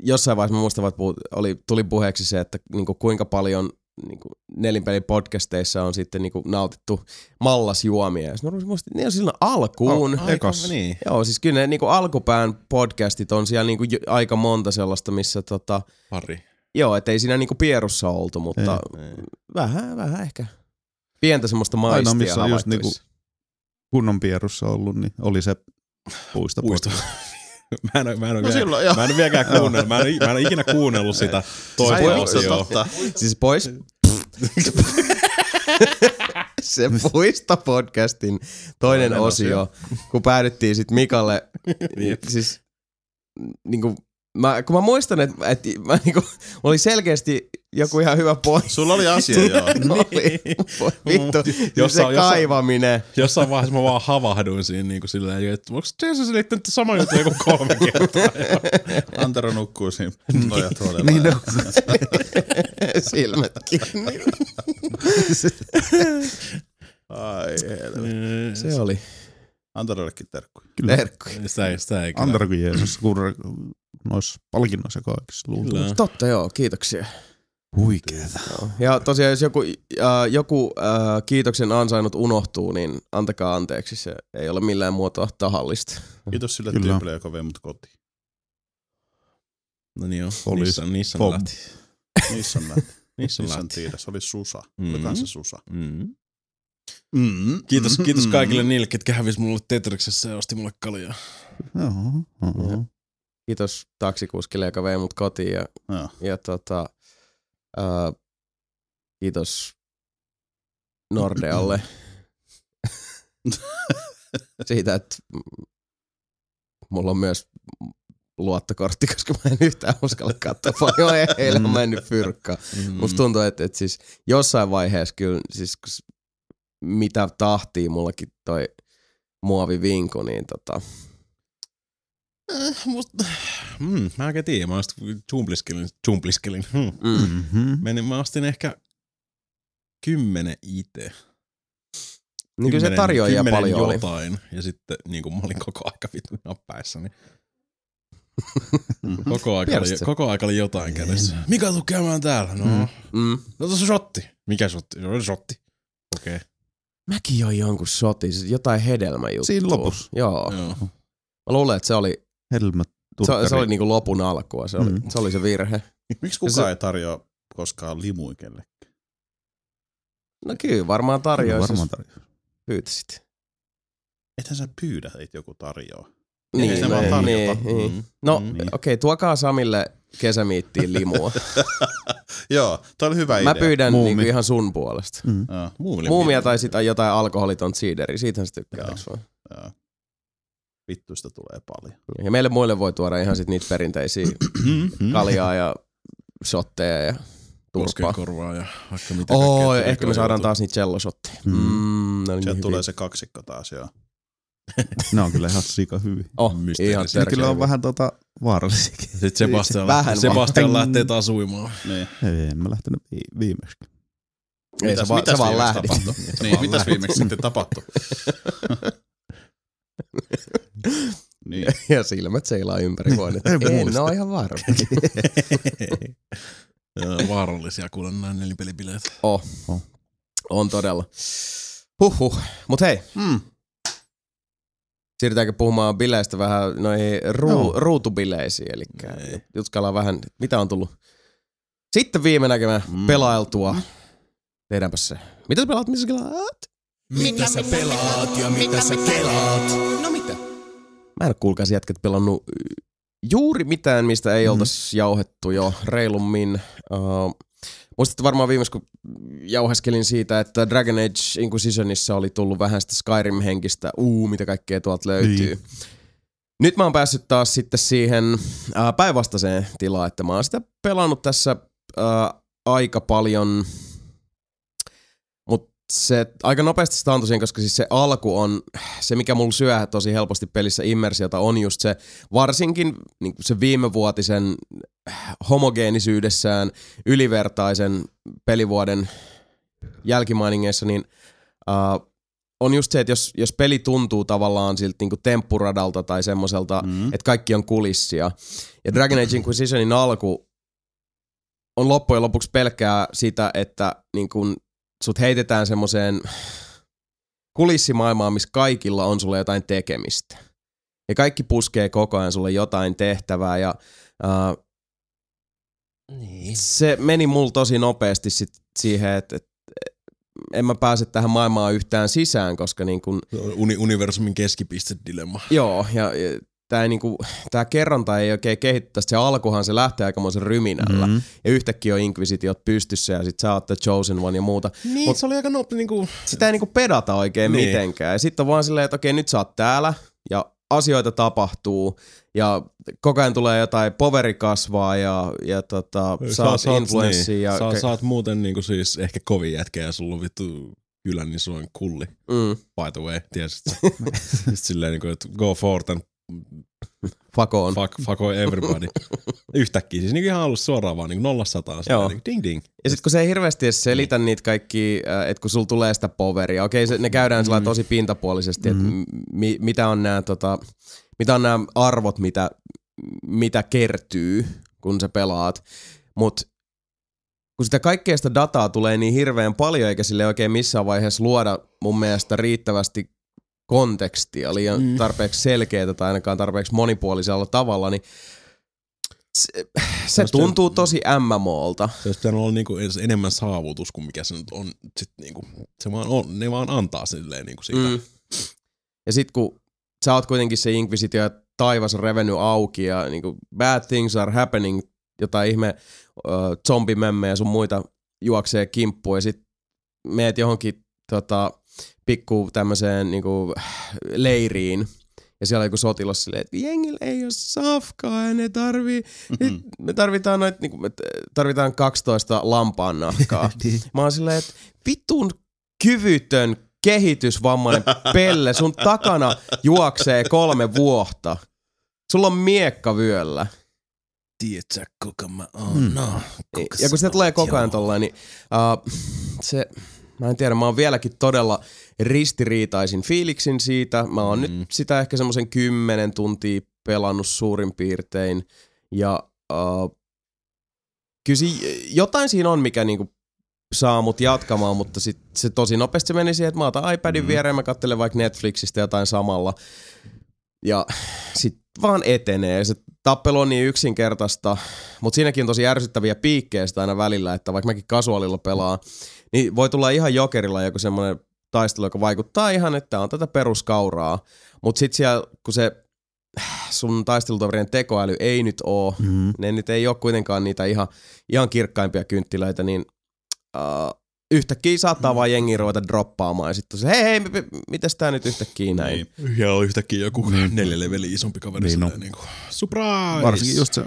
[SPEAKER 1] jossain vaiheessa mä muistan, että puhut, oli, tuli puheeksi se, että niinku, kuinka paljon niinku, nelinpelin podcasteissa on sitten niinku, nautittu mallasjuomia. Ja sitten mä muistin, ne on silloin alkuun.
[SPEAKER 3] Oh, Ekos.
[SPEAKER 4] Niin.
[SPEAKER 1] Joo, siis kyllä ne niinku, alkupään podcastit on siellä niinku, jo- aika monta sellaista, missä tota,
[SPEAKER 4] Pari.
[SPEAKER 1] joo, ettei siinä niinku pierussa oltu, mutta
[SPEAKER 4] Ei.
[SPEAKER 1] vähän, vähän ehkä pientä semmoista maistia
[SPEAKER 3] Aina missä on just
[SPEAKER 1] havaittavissa.
[SPEAKER 3] Kunnon pierussa ollut, niin oli se puisto.
[SPEAKER 4] Puisto. Mä en, mä en,
[SPEAKER 2] No
[SPEAKER 4] no
[SPEAKER 2] silloin
[SPEAKER 4] mä en ole vieläkään kuunnellut. Mä en, mä en ole ikinä kuunnellut sitä toista osioa.
[SPEAKER 2] totta.
[SPEAKER 1] Siis pois. se puista podcastin toinen
[SPEAKER 2] Toinen
[SPEAKER 1] osio, kun päädyttiin sitten Mikalle, siis niinku mä, kun mä muistan, että, että mä niinku, oli selkeästi joku ihan hyvä pointti.
[SPEAKER 2] Sulla oli asia, joo.
[SPEAKER 1] oli. Voi Vittu,
[SPEAKER 4] Jossain-
[SPEAKER 1] se
[SPEAKER 4] jossain-
[SPEAKER 1] kaivaminen.
[SPEAKER 4] Jossain vaiheessa mä vaan havahduin siinä niin kuin silleen, että onko Jason selittänyt sama juttu joku kolme kertaa?
[SPEAKER 2] Antero nukkuu siinä nojat huolella.
[SPEAKER 3] Niin, no.
[SPEAKER 1] Silmät kiinni.
[SPEAKER 2] Ai helvetti.
[SPEAKER 1] Se oli
[SPEAKER 2] Anterollekin terkkuja.
[SPEAKER 1] terkkuja.
[SPEAKER 4] Sitä ei, sitä ei kyllä.
[SPEAKER 3] Antero kuin Jeesus kuule noissa palkinnoissa kaikissa luultavasti.
[SPEAKER 4] Kyllä.
[SPEAKER 1] Totta joo, kiitoksia.
[SPEAKER 3] Huikeeta.
[SPEAKER 1] Joo. Ja tosiaan jos joku, äh, joku äh, kiitoksen ansainnut unohtuu, niin antakaa anteeksi, se ei ole millään muotoa tahallista.
[SPEAKER 2] Kiitos sille
[SPEAKER 3] Kyllä.
[SPEAKER 2] tyypille, joka vei mut kotiin.
[SPEAKER 4] No niin joo,
[SPEAKER 3] Oli
[SPEAKER 4] niissä, niissä
[SPEAKER 3] Fom.
[SPEAKER 4] lähti.
[SPEAKER 2] Nissan lähti.
[SPEAKER 4] Niissä
[SPEAKER 2] Nissan
[SPEAKER 4] lähti.
[SPEAKER 2] tiedä. Se oli Susa. Oli
[SPEAKER 4] Mm.
[SPEAKER 2] kanssa Susa.
[SPEAKER 4] Mm.
[SPEAKER 2] Mm.
[SPEAKER 4] Kiitos, kiitos
[SPEAKER 2] Mm.
[SPEAKER 4] kaikille niille, ketkä hävisi mulle Tetriksessä ja osti mulle kaljaa.
[SPEAKER 3] Joo, joo.
[SPEAKER 1] Kiitos taksikuskille, joka vei mut kotiin ja,
[SPEAKER 2] Joo.
[SPEAKER 1] ja tota, äh, kiitos Nordealle siitä, että mulla on myös luottokortti, koska mä en yhtään uskalla katsoa paljon eilen on mennyt fyrkkaan.
[SPEAKER 4] Mm.
[SPEAKER 1] Musta tuntuu, että, että siis jossain vaiheessa kyllä, siis mitä tahtii mullakin toi muovivinku, niin tota,
[SPEAKER 4] Äh, musta, mm, mä en tiedä, mä ostin jumpliskelin, jumpliskelin. Hmm.
[SPEAKER 1] mm,
[SPEAKER 3] Mm-hmm.
[SPEAKER 4] Menin, mä ostin ehkä kymmenen itse.
[SPEAKER 1] niin kyllä se tarjoajia paljon oli.
[SPEAKER 4] jotain. Ja sitten niin kuin mä olin koko aika vitun näppäissä, niin koko aika, oli, koko aika oli jotain kädessä. Mikä tuu käymään täällä? No,
[SPEAKER 3] Mm.
[SPEAKER 1] Mm.
[SPEAKER 4] no tuossa shotti. Mikä shotti? Se oli shotti. Okei. Okay.
[SPEAKER 1] Mäkin join jonkun shotin, siis jotain hedelmäjuttua.
[SPEAKER 3] Siinä lopussa.
[SPEAKER 1] Joo.
[SPEAKER 4] Joo.
[SPEAKER 1] Mä luulen, että se oli,
[SPEAKER 3] Helmät
[SPEAKER 1] se, se oli niinku lopun alkua, se oli,
[SPEAKER 3] Mm.
[SPEAKER 1] se, oli se virhe.
[SPEAKER 2] Miksi kukaan
[SPEAKER 1] se-
[SPEAKER 2] ei tarjoa koskaan limuikelle?
[SPEAKER 1] No kyllä, varmaan tarjoisi,
[SPEAKER 3] Varmaan
[SPEAKER 1] jos
[SPEAKER 3] tarjoaa.
[SPEAKER 1] pyytäisit.
[SPEAKER 2] Ethän sä pyydä, että joku tarjoaa.
[SPEAKER 1] Niin,
[SPEAKER 2] se vaan
[SPEAKER 1] niin,
[SPEAKER 2] tarjota.
[SPEAKER 1] niin, niin.
[SPEAKER 4] Mm.
[SPEAKER 1] No
[SPEAKER 4] Mm.
[SPEAKER 1] okei, okay, tuokaa Samille kesämiittiin limua.
[SPEAKER 2] Joo, toi oli hyvä
[SPEAKER 1] Mä
[SPEAKER 2] idea.
[SPEAKER 1] pyydän
[SPEAKER 3] Muumi.
[SPEAKER 1] niinku ihan sun puolesta.
[SPEAKER 3] Mm.
[SPEAKER 2] Joo,
[SPEAKER 4] Muumille
[SPEAKER 1] Muumia tai sitten jotain alkoholiton siideriä, siitähän se tykkää,
[SPEAKER 2] Joo.
[SPEAKER 1] eiks vaan?
[SPEAKER 2] joo. Vittuista tulee paljon.
[SPEAKER 1] Ja meille muille voi tuoda ihan sit niitä perinteisiä
[SPEAKER 4] Mm.
[SPEAKER 1] kaljaa ja shotteja ja turpaa.
[SPEAKER 4] korvaa ja vaikka mitä kaikkea
[SPEAKER 1] ehkä me saadaan taas niitä celloshotteja.
[SPEAKER 3] Mm.
[SPEAKER 1] Mm, ne oli
[SPEAKER 2] Sieltä
[SPEAKER 1] niin
[SPEAKER 2] tulee se kaksikko taas, joo.
[SPEAKER 3] Ne on kyllä ihan sika hyviä.
[SPEAKER 1] Oh, ihan
[SPEAKER 4] Ne
[SPEAKER 3] Ne kyllä on vähän tota vaarallisiakin.
[SPEAKER 4] Sitten Sebastian,
[SPEAKER 1] Vähän
[SPEAKER 4] lähtee,
[SPEAKER 1] vaan.
[SPEAKER 4] Sebastian lähtee taas uimaan.
[SPEAKER 2] Niin.
[SPEAKER 3] Ei, en mä lähtenyt vi- viimeksi.
[SPEAKER 1] Ei, se, vaan, se vaan
[SPEAKER 2] tapahtui? niin, mitäs viimeksi sitten tapahtui? niin.
[SPEAKER 1] ja silmät seilaa ympäri vuoden.
[SPEAKER 3] Ei
[SPEAKER 1] en
[SPEAKER 3] muista.
[SPEAKER 1] ole ihan varma.
[SPEAKER 4] Vaarallisia kuule nämä nelipelibileet.
[SPEAKER 1] Oh.
[SPEAKER 3] Oh.
[SPEAKER 1] On todella. Huhhuh. Mut hei,
[SPEAKER 2] Mm.
[SPEAKER 1] Siirrytäänkö puhumaan bileistä vähän noihin ruu,
[SPEAKER 3] Joo.
[SPEAKER 1] ruutubileisiin. Eli
[SPEAKER 4] Ei.
[SPEAKER 1] jutskaillaan vähän, mitä on tullut sitten viime näkemään
[SPEAKER 2] Mm.
[SPEAKER 1] pelailtua. Tehdäänpä se. Mitä sä pelaat, missä sä kelaat?
[SPEAKER 5] Mitä sä pelaat ja mitä sä kelaat?
[SPEAKER 1] No mitä? Mä en ole kuulkaas jätkät pelannut juuri mitään, mistä ei
[SPEAKER 3] Mhm.
[SPEAKER 1] oltaisi jauhettu jo reilummin. Uh, muistatte varmaan viimeksi, kun jauheskelin siitä, että Dragon Age Inquisitionissa oli tullut vähän sitä Skyrim-henkistä, uu, mitä kaikkea tuolta löytyy.
[SPEAKER 3] Niin.
[SPEAKER 1] Nyt mä oon päässyt taas sitten siihen äh, päinvastaiseen tilaan, että mä oon sitä pelannut tässä äh, aika paljon, se aika nopeasti sitä siihen, koska siis se alku on, se mikä mulla syö tosi helposti pelissä immersiota on just se, varsinkin niin se viimevuotisen homogeenisyydessään ylivertaisen pelivuoden jälkimainingeissa, niin uh, on just se, että jos, jos peli tuntuu tavallaan siltä niinku temppuradalta tai semmoiselta,
[SPEAKER 2] Mm.
[SPEAKER 1] että kaikki on kulissia. Ja Dragon Age Inquisitionin alku on loppujen lopuksi pelkkää sitä, että niin kun sut heitetään semmoiseen kulissimaailmaan, missä kaikilla on sulle jotain tekemistä. Ja kaikki puskee koko ajan sulle jotain tehtävää ja uh,
[SPEAKER 4] Niin.
[SPEAKER 1] se meni mulla tosi nopeasti sit siihen, että et, en mä pääse tähän maailmaan yhtään sisään, koska niin kun,
[SPEAKER 4] Uni- universumin keskipiste-dilemma.
[SPEAKER 1] joo, ja, ja tämä niinku, tää kerronta ei oikein kehitty tästä. Se alkuhan se lähtee aikamoisen ryminällä. Mm.
[SPEAKER 3] Mm.
[SPEAKER 1] Ja yhtäkkiä on Inquisitiot pystyssä ja sit sä oot The Chosen One ja muuta.
[SPEAKER 4] Niin,
[SPEAKER 1] Mut-
[SPEAKER 4] se oli aika nopea niinku...
[SPEAKER 1] Sitä ei niinku pedata oikein
[SPEAKER 4] Niin.
[SPEAKER 1] mitenkään. Ja sitten on vaan silleen, että okei nyt sä oot täällä ja asioita tapahtuu ja koko ajan tulee jotain, poveri kasvaa ja, ja tota, saat influenssia.
[SPEAKER 4] Niin.
[SPEAKER 1] Ja
[SPEAKER 4] sä oot muuten niinku siis ehkä kovin jätkä ja sulla on vittu kyllä niin sulla on kulli,
[SPEAKER 1] mm,
[SPEAKER 4] by the way, tiesit silleen niinku, että go forth and
[SPEAKER 1] fuck on.
[SPEAKER 4] fuck, fuck everybody. Yhtäkkiä, siis niinku ihan alussa suoraan vaan niinku nolla sataan.
[SPEAKER 1] Joo.
[SPEAKER 4] Niinku ding ding.
[SPEAKER 1] Ja sitten kun se ei hirveästi edes selitä niitä kaikki, äh, että kun sulla tulee sitä poveria, okei se, ne käydään mm. tosi pintapuolisesti, että
[SPEAKER 3] Mhm.
[SPEAKER 1] mi, mitä on nämä tota, mitä on nämä arvot, mitä, mitä kertyy, kun sä pelaat. Mutta kun sitä kaikkea sitä dataa tulee niin hirveän paljon, eikä sille oikein missään vaiheessa luoda mun mielestä riittävästi kontekstia, liian
[SPEAKER 4] Mm.
[SPEAKER 1] tarpeeksi selkeää tai ainakaan tarpeeksi monipuolisella tavalla, niin se, se tuntuu tosi MMOlta.
[SPEAKER 4] Se olisi pitänyt olla niinku enemmän saavutus kuin mikä se nyt on. Sit niinku, se vaan on, ne vaan antaa silleen niinku siitä.
[SPEAKER 1] Mm. Ja sit kun sä oot kuitenkin se Inquisitio ja taivas on revennyt auki ja niinku bad things are happening, jotain ihme uh, zombimemmejä ja sun muita juoksee kimppuun ja sit meet johonkin tota, pikku tämmöiseen niinku, leiriin ja siellä joku sotilas silleen, että jengillä ei ole safkaa ja ne tarvii, nyt me tarvitaan noit, niinku, me tarvitaan 12 lampaan nahkaa. Mä oon silleen, että vitun kyvytön kehitysvammainen pelle, sun takana juoksee kolme vuotta. Sulla on miekka vyöllä.
[SPEAKER 4] Tiedätkö, kuka mä oon?
[SPEAKER 3] Mm.
[SPEAKER 4] No,
[SPEAKER 1] Ja kun se tulee koko ajan tollain, niin uh, se, mä en tiedä, mä oon vieläkin todella ristiriitaisin fiiliksin siitä. Mä oon mm. Nyt sitä ehkä semmoisen kymmenen tuntia pelannut suurin piirtein. Ja uh, kyllä si- jotain siinä on, mikä niinku saa mut jatkamaan, mutta sit se tosi nopeasti meni siihen, että mä otan iPadin
[SPEAKER 3] Mm.
[SPEAKER 1] viereen, mä katselen vaikka Netflixistä jotain samalla. Ja sit vaan etenee. Se tappelu on niin yksinkertaista, mutta siinäkin on tosi ärsyttäviä piikkejä sitä aina välillä, että vaikka mäkin kasuaalilla pelaa, niin voi tulla ihan jokerilla joku semmoinen taistelu, joka vaikuttaa ihan, että on tätä peruskauraa. Mutta sitten siellä, kun se sun taistelutoverien tekoäly ei nyt oo,
[SPEAKER 3] Mm.
[SPEAKER 1] ne nyt ei ole kuitenkaan niitä ihan, ihan kirkkaimpia kynttilöitä, niin uh, yhtäkkiä saattaa vaan jengi ruveta droppaamaan ja sitten se, hei hei, m- m- mitäs tää nyt yhtäkkiä näin?
[SPEAKER 2] Niin.
[SPEAKER 4] Ja on yhtäkkiä joku
[SPEAKER 3] Niin.
[SPEAKER 4] neljä leveli isompi kaveri.
[SPEAKER 3] Niin
[SPEAKER 4] Niin
[SPEAKER 3] on.
[SPEAKER 4] niinku, surprise!
[SPEAKER 3] Varsinkin just se,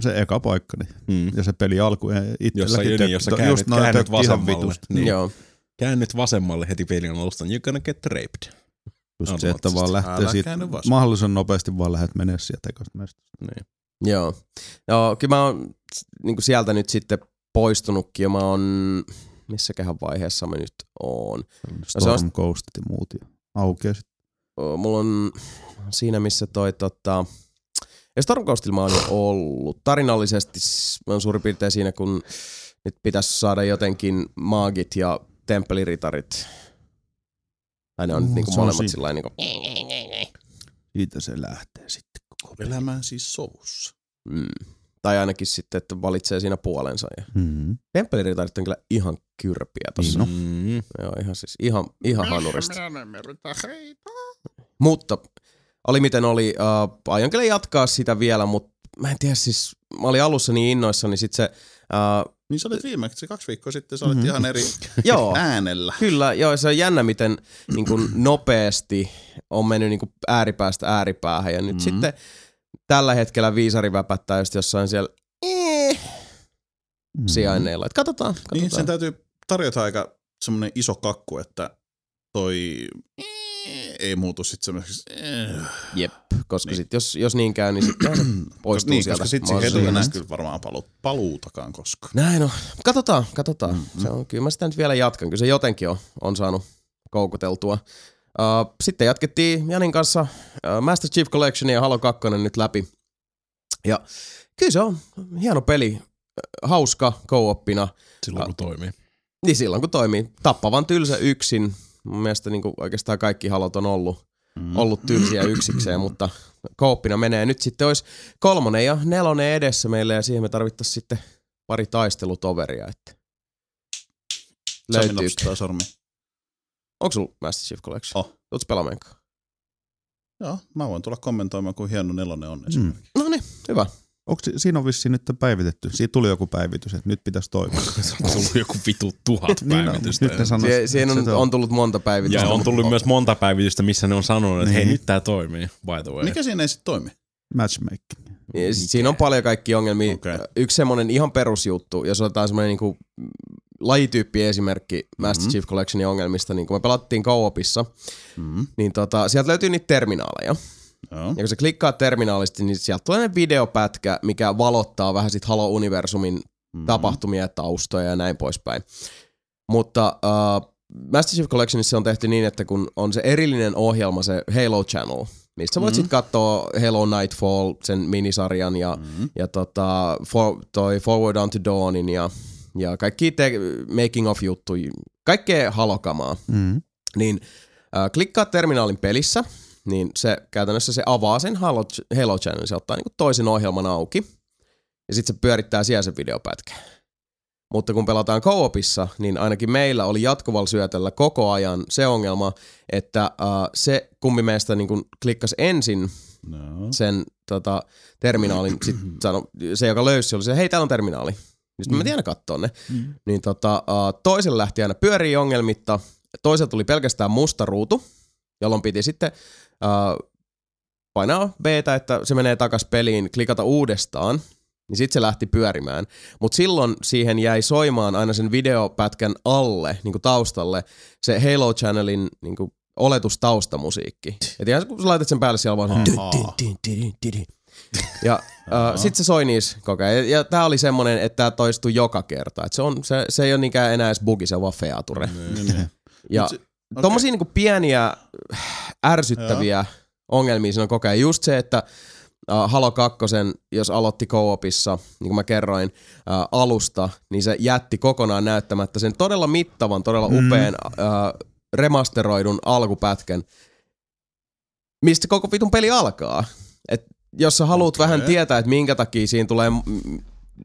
[SPEAKER 3] se eka paikka niin.
[SPEAKER 4] Mm.
[SPEAKER 3] ja se peli alku. Ja
[SPEAKER 4] Jossa,
[SPEAKER 3] itselläkin
[SPEAKER 4] niin, jossa käännyt,
[SPEAKER 3] noin
[SPEAKER 4] käännyt
[SPEAKER 3] tökki ihan
[SPEAKER 4] vasemmalle.
[SPEAKER 3] vitusti.
[SPEAKER 4] Niin.
[SPEAKER 1] Joo.
[SPEAKER 4] Käännyt vasemmalle heti pelin alusta, you're gonna get raped.
[SPEAKER 3] Just se, että vaan lähtee
[SPEAKER 2] Älä
[SPEAKER 3] siitä mahdollisimman nopeasti vaan lähdet menee sieltä ekasta.
[SPEAKER 4] Niin.
[SPEAKER 1] Joo. Joo, kyllä mä oon niin sieltä nyt sitten poistunutkin ja mä oon, missäköhän vaiheessa mä nyt oon. se on-
[SPEAKER 3] Storm Coastit ja muut. Ja aukeaa sit.
[SPEAKER 1] O, Mulla on siinä, missä toi tota... Ja Storm Coastilla mä oon jo ollut. Tarinallisesti mä oon suurin piirtein siinä, kun nyt pitäisi saada jotenkin maagit ja temppeliritarit. Tai ne on
[SPEAKER 3] Mm,
[SPEAKER 1] niinku molemmat
[SPEAKER 3] siinä.
[SPEAKER 1] sillä niinku...
[SPEAKER 3] Siitä se lähtee sitten koko.
[SPEAKER 2] Elämään siis sovussa.
[SPEAKER 1] Mm. Tai ainakin sitten, että valitsee siinä puolensa. Ja
[SPEAKER 3] Mm-hmm.
[SPEAKER 1] temppeliritarit on kyllä ihan kyrpiä tossa.
[SPEAKER 3] Niin
[SPEAKER 4] Mm.
[SPEAKER 1] Joo, ihan siis ihan, ihan hanurista. Mutta oli miten oli, uh, aion kyllä jatkaa sitä vielä, mutta mä en tiedä siis, mä olin alussa niin innoissani, sit se, uh,
[SPEAKER 2] Niin sä olit viimeksi, kaksi viikkoa sitten, sä olit
[SPEAKER 3] Mhm.
[SPEAKER 2] ihan eri
[SPEAKER 1] joo,
[SPEAKER 2] äänellä.
[SPEAKER 1] kyllä, joo, se on jännä miten niin kuin nopeasti on mennyt niin kuin ääripäästä ääripäähän ja nyt
[SPEAKER 2] Mhm.
[SPEAKER 1] sitten tällä hetkellä viisari väpättää just jossain siellä eh, sijainneilla, että katsotaan, katsotaan.
[SPEAKER 2] Niin, sen täytyy tarjota aika semmoinen iso kakku, että toi ei muutu sitten semmoiseksi.
[SPEAKER 1] Jep, koska
[SPEAKER 2] Niin.
[SPEAKER 1] sit jos, jos niin käy, niin sitten se poistuu
[SPEAKER 2] niin,
[SPEAKER 1] sieltä.
[SPEAKER 2] koska sitten siihen ei tule kyllä varmaan palu, paluutakaan koskaan.
[SPEAKER 1] Näin on. Katsotaan, katsotaan.
[SPEAKER 2] Mm,
[SPEAKER 1] Mm-hmm. Se on, kyllä mä sitä nyt vielä jatkan. Kyllä se jotenkin on, on saanut koukuteltua. Uh, sitten jatkettiin Janin kanssa uh, Master Chief Collection ja Halo 2 nyt läpi. Ja kyllä se on hieno peli. äh, Hauska co-oppina.
[SPEAKER 4] Silloin kun toimii.
[SPEAKER 1] Niin silloin kun toimii. Tappavan tylsä yksin. Mun mielestä niin kuin oikeastaan kaikki halot on ollut,
[SPEAKER 2] Mm.
[SPEAKER 1] ollut tylsiä yksikseen, mutta kooppina menee. Nyt sitten olisi kolmonen ja nelonen edessä meille ja siihen me tarvittaisiin sitten pari taistelutoveria. Että
[SPEAKER 2] Sami
[SPEAKER 1] löytyy.
[SPEAKER 2] nostaa sormi.
[SPEAKER 1] Onko sulla Master Chief Collection?
[SPEAKER 2] Oh.
[SPEAKER 1] Tuutko pelaamaan?
[SPEAKER 2] Joo, mä voin tulla kommentoimaan, kuin hieno nelonen on esimerkiksi.
[SPEAKER 1] No niin, hyvä.
[SPEAKER 3] Onko si- siinä on vissiin nyt päivitetty? Siitä tuli joku päivitys, että nyt pitäisi toimia.
[SPEAKER 4] Se on tullut joku vitu tuhat
[SPEAKER 3] Niin, no,
[SPEAKER 4] päivitystä.
[SPEAKER 3] nyt
[SPEAKER 1] Sie- siihen on,
[SPEAKER 3] se
[SPEAKER 1] on tullut monta päivitystä.
[SPEAKER 4] ja on tullut myös monta päivitystä, missä ne on sanonut, että hei
[SPEAKER 3] Niin.
[SPEAKER 4] nyt tää toimii, by the way.
[SPEAKER 2] Mikä siinä ei sitten toimi?
[SPEAKER 3] matchmaking.
[SPEAKER 1] Ja sit Siinä on paljon kaikkia ongelmia. Okay. Yksi semmoinen ihan perusjuttu, jos otetaan semmoinen niinku lajityyppi esimerkki Master
[SPEAKER 2] Mhm.
[SPEAKER 1] Chief Collectionin ongelmista, niin kun me pelattiin co-opissa,
[SPEAKER 2] Mm.
[SPEAKER 1] niin tota, sieltä löytyy niitä terminaaleja.
[SPEAKER 2] Joo.
[SPEAKER 1] Ja kun sä klikkaat terminaalista, niin sieltä tulee ne videopätkä, mikä valottaa vähän sit Halo-universumin
[SPEAKER 2] Mm.
[SPEAKER 1] tapahtumia ja taustoja ja näin poispäin. Mutta uh, Master Chief Collectionissa on tehty niin, että kun on se erillinen ohjelma, se Halo Channel, mistä sä voit
[SPEAKER 2] Mhm.
[SPEAKER 1] sitten katsoa Halo Nightfall, sen minisarjan ja,
[SPEAKER 2] Mm.
[SPEAKER 1] ja tota, for, toi Forward Unto Dawnin ja, ja kaikki te- making of juttuja, kaikkea halokamaa
[SPEAKER 3] Mm.
[SPEAKER 1] niin äh, klikkaa terminaalin pelissä, niin se käytännössä se avaa sen Halo, Halo Channel, se ottaa niinku toisen ohjelman auki, ja sitten se pyörittää siellä sen videopätkä. Mutta kun pelataan co-opissa, niin ainakin meillä oli jatkuvalla syötellä koko ajan se ongelma, että äh, se kummi meistä niin klikkasi ensin
[SPEAKER 2] No.
[SPEAKER 1] sen tota, terminaalin, sit sano, se joka löysi, oli se, hei täällä on terminaali. Niin sitten mm. mä tiedän katsoa ne. Mm. Niin tota, uh, toisella lähti aina pyörii ongelmitta, toisella tuli pelkästään musta ruutu, jolloin piti sitten uh, painaa b että se menee takas peliin, klikata uudestaan, niin sitten se lähti pyörimään. Mutta silloin siihen jäi soimaan aina sen videopätkän alle, niin kuin taustalle, se Halo Channelin niin kuin oletustaustamusiikki. Et ihan kun sä laitat sen päälle siellä vaan. Ja uh, sitten se soi niissä koko ajan. Ja, ja tää oli semmonen, että tää toistuu joka kerta. Et se, on, se, se ei ole niinkään enää edes bugi, se on vaan feature.
[SPEAKER 2] Niin, niin.
[SPEAKER 1] Ja
[SPEAKER 2] Okei.
[SPEAKER 1] tommosia niinku pieniä äh, ärsyttäviä ongelmia siinä on koko ajan. Just se, että uh, Halo 2, jos aloitti co-opissa, niin kuin mä kerroin, uh, alusta, niin se jätti kokonaan näyttämättä sen todella mittavan, todella upean uh, remasteroidun alkupätkän, mistä koko vitun peli alkaa. Et jos sä haluat
[SPEAKER 2] Okei.
[SPEAKER 1] vähän tietää, että minkä takia siinä tulee mm,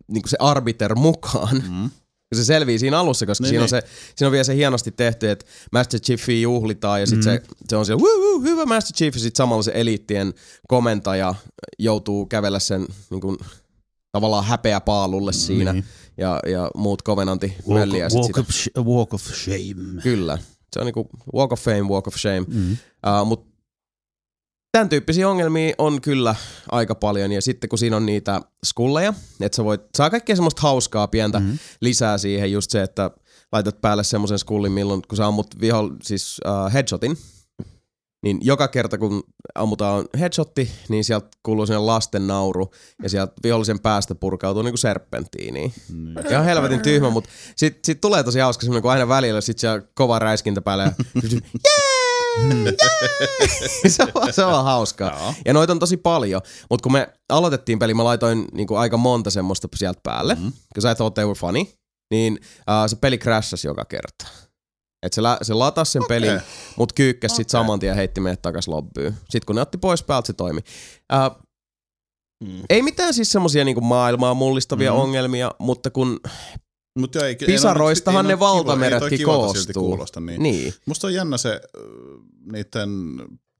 [SPEAKER 1] niin se arbiter mukaan,
[SPEAKER 2] Mm.
[SPEAKER 1] Kun se selvii siinä alussa, koska
[SPEAKER 2] Niin,
[SPEAKER 1] siinä, on
[SPEAKER 2] niin.
[SPEAKER 1] se, siinä on vielä se hienosti tehty, että Master Chiefia juhlitaan ja sitten
[SPEAKER 3] Mm.
[SPEAKER 1] se, se on siellä, woo, woo, hyvä Master Chief, ja sitten samalla se eliittien komentaja joutuu kävellä sen niin kuin, tavallaan häpeä paalulle siinä
[SPEAKER 3] Niin.
[SPEAKER 1] ja, ja muut kovenanti
[SPEAKER 3] Walk, walk,
[SPEAKER 1] sitä.
[SPEAKER 3] of, sh- walk of shame.
[SPEAKER 1] Kyllä. Se on niinku walk of fame, walk of shame.
[SPEAKER 3] Mm.
[SPEAKER 1] Uh, Mutta tämän tyyppisiä ongelmia on kyllä aika paljon. Ja sitten kun siinä on niitä skulleja, että sä voit, saa kaikkea semmoista hauskaa pientä
[SPEAKER 3] Mhm.
[SPEAKER 1] mm-hmm. lisää siihen. Just se, että laitat päälle semmoisen skullin, milloin kun sä ammut viho, siis uh, headshotin, niin joka kerta kun ammutaan headshotti, niin sieltä kuuluu sinne lasten nauru ja sieltä vihollisen päästä purkautuu niinku serpenttiiniin.
[SPEAKER 2] Niin.
[SPEAKER 1] Ihan helvetin tyhmä, mutta sit, sit tulee tosi hauska semmoinen, kun aina välillä sit se kova räiskintä päälle ja jee, jee! se, on, se on hauskaa.
[SPEAKER 2] Joo.
[SPEAKER 1] Ja noita on tosi paljon, mutta kun me aloitettiin peli, mä laitoin niinku aika monta semmoista sieltä päälle, mm. kun sä thought they were funny, niin uh, se peli crashasi joka kerta. Et se, lä- se latasi sen
[SPEAKER 2] Okei.
[SPEAKER 1] pelin, mut kyykkäs okay. sit saman tien heitti meidät takas lobbyyn. Sitten kun ne otti pois päältä, se toimi. Uh,
[SPEAKER 4] Mm.
[SPEAKER 1] ei mitään siis semmosia niinku maailmaa mullistavia
[SPEAKER 2] Mhm.
[SPEAKER 1] mm. ongelmia, mutta kun
[SPEAKER 2] Mut joo, ei,
[SPEAKER 1] Pisaroistahan
[SPEAKER 2] ei
[SPEAKER 1] ne
[SPEAKER 2] kiva-
[SPEAKER 1] valtameretkin koostuu.
[SPEAKER 2] Kuulosta, niin.
[SPEAKER 1] niin,
[SPEAKER 2] Musta on jännä se niiden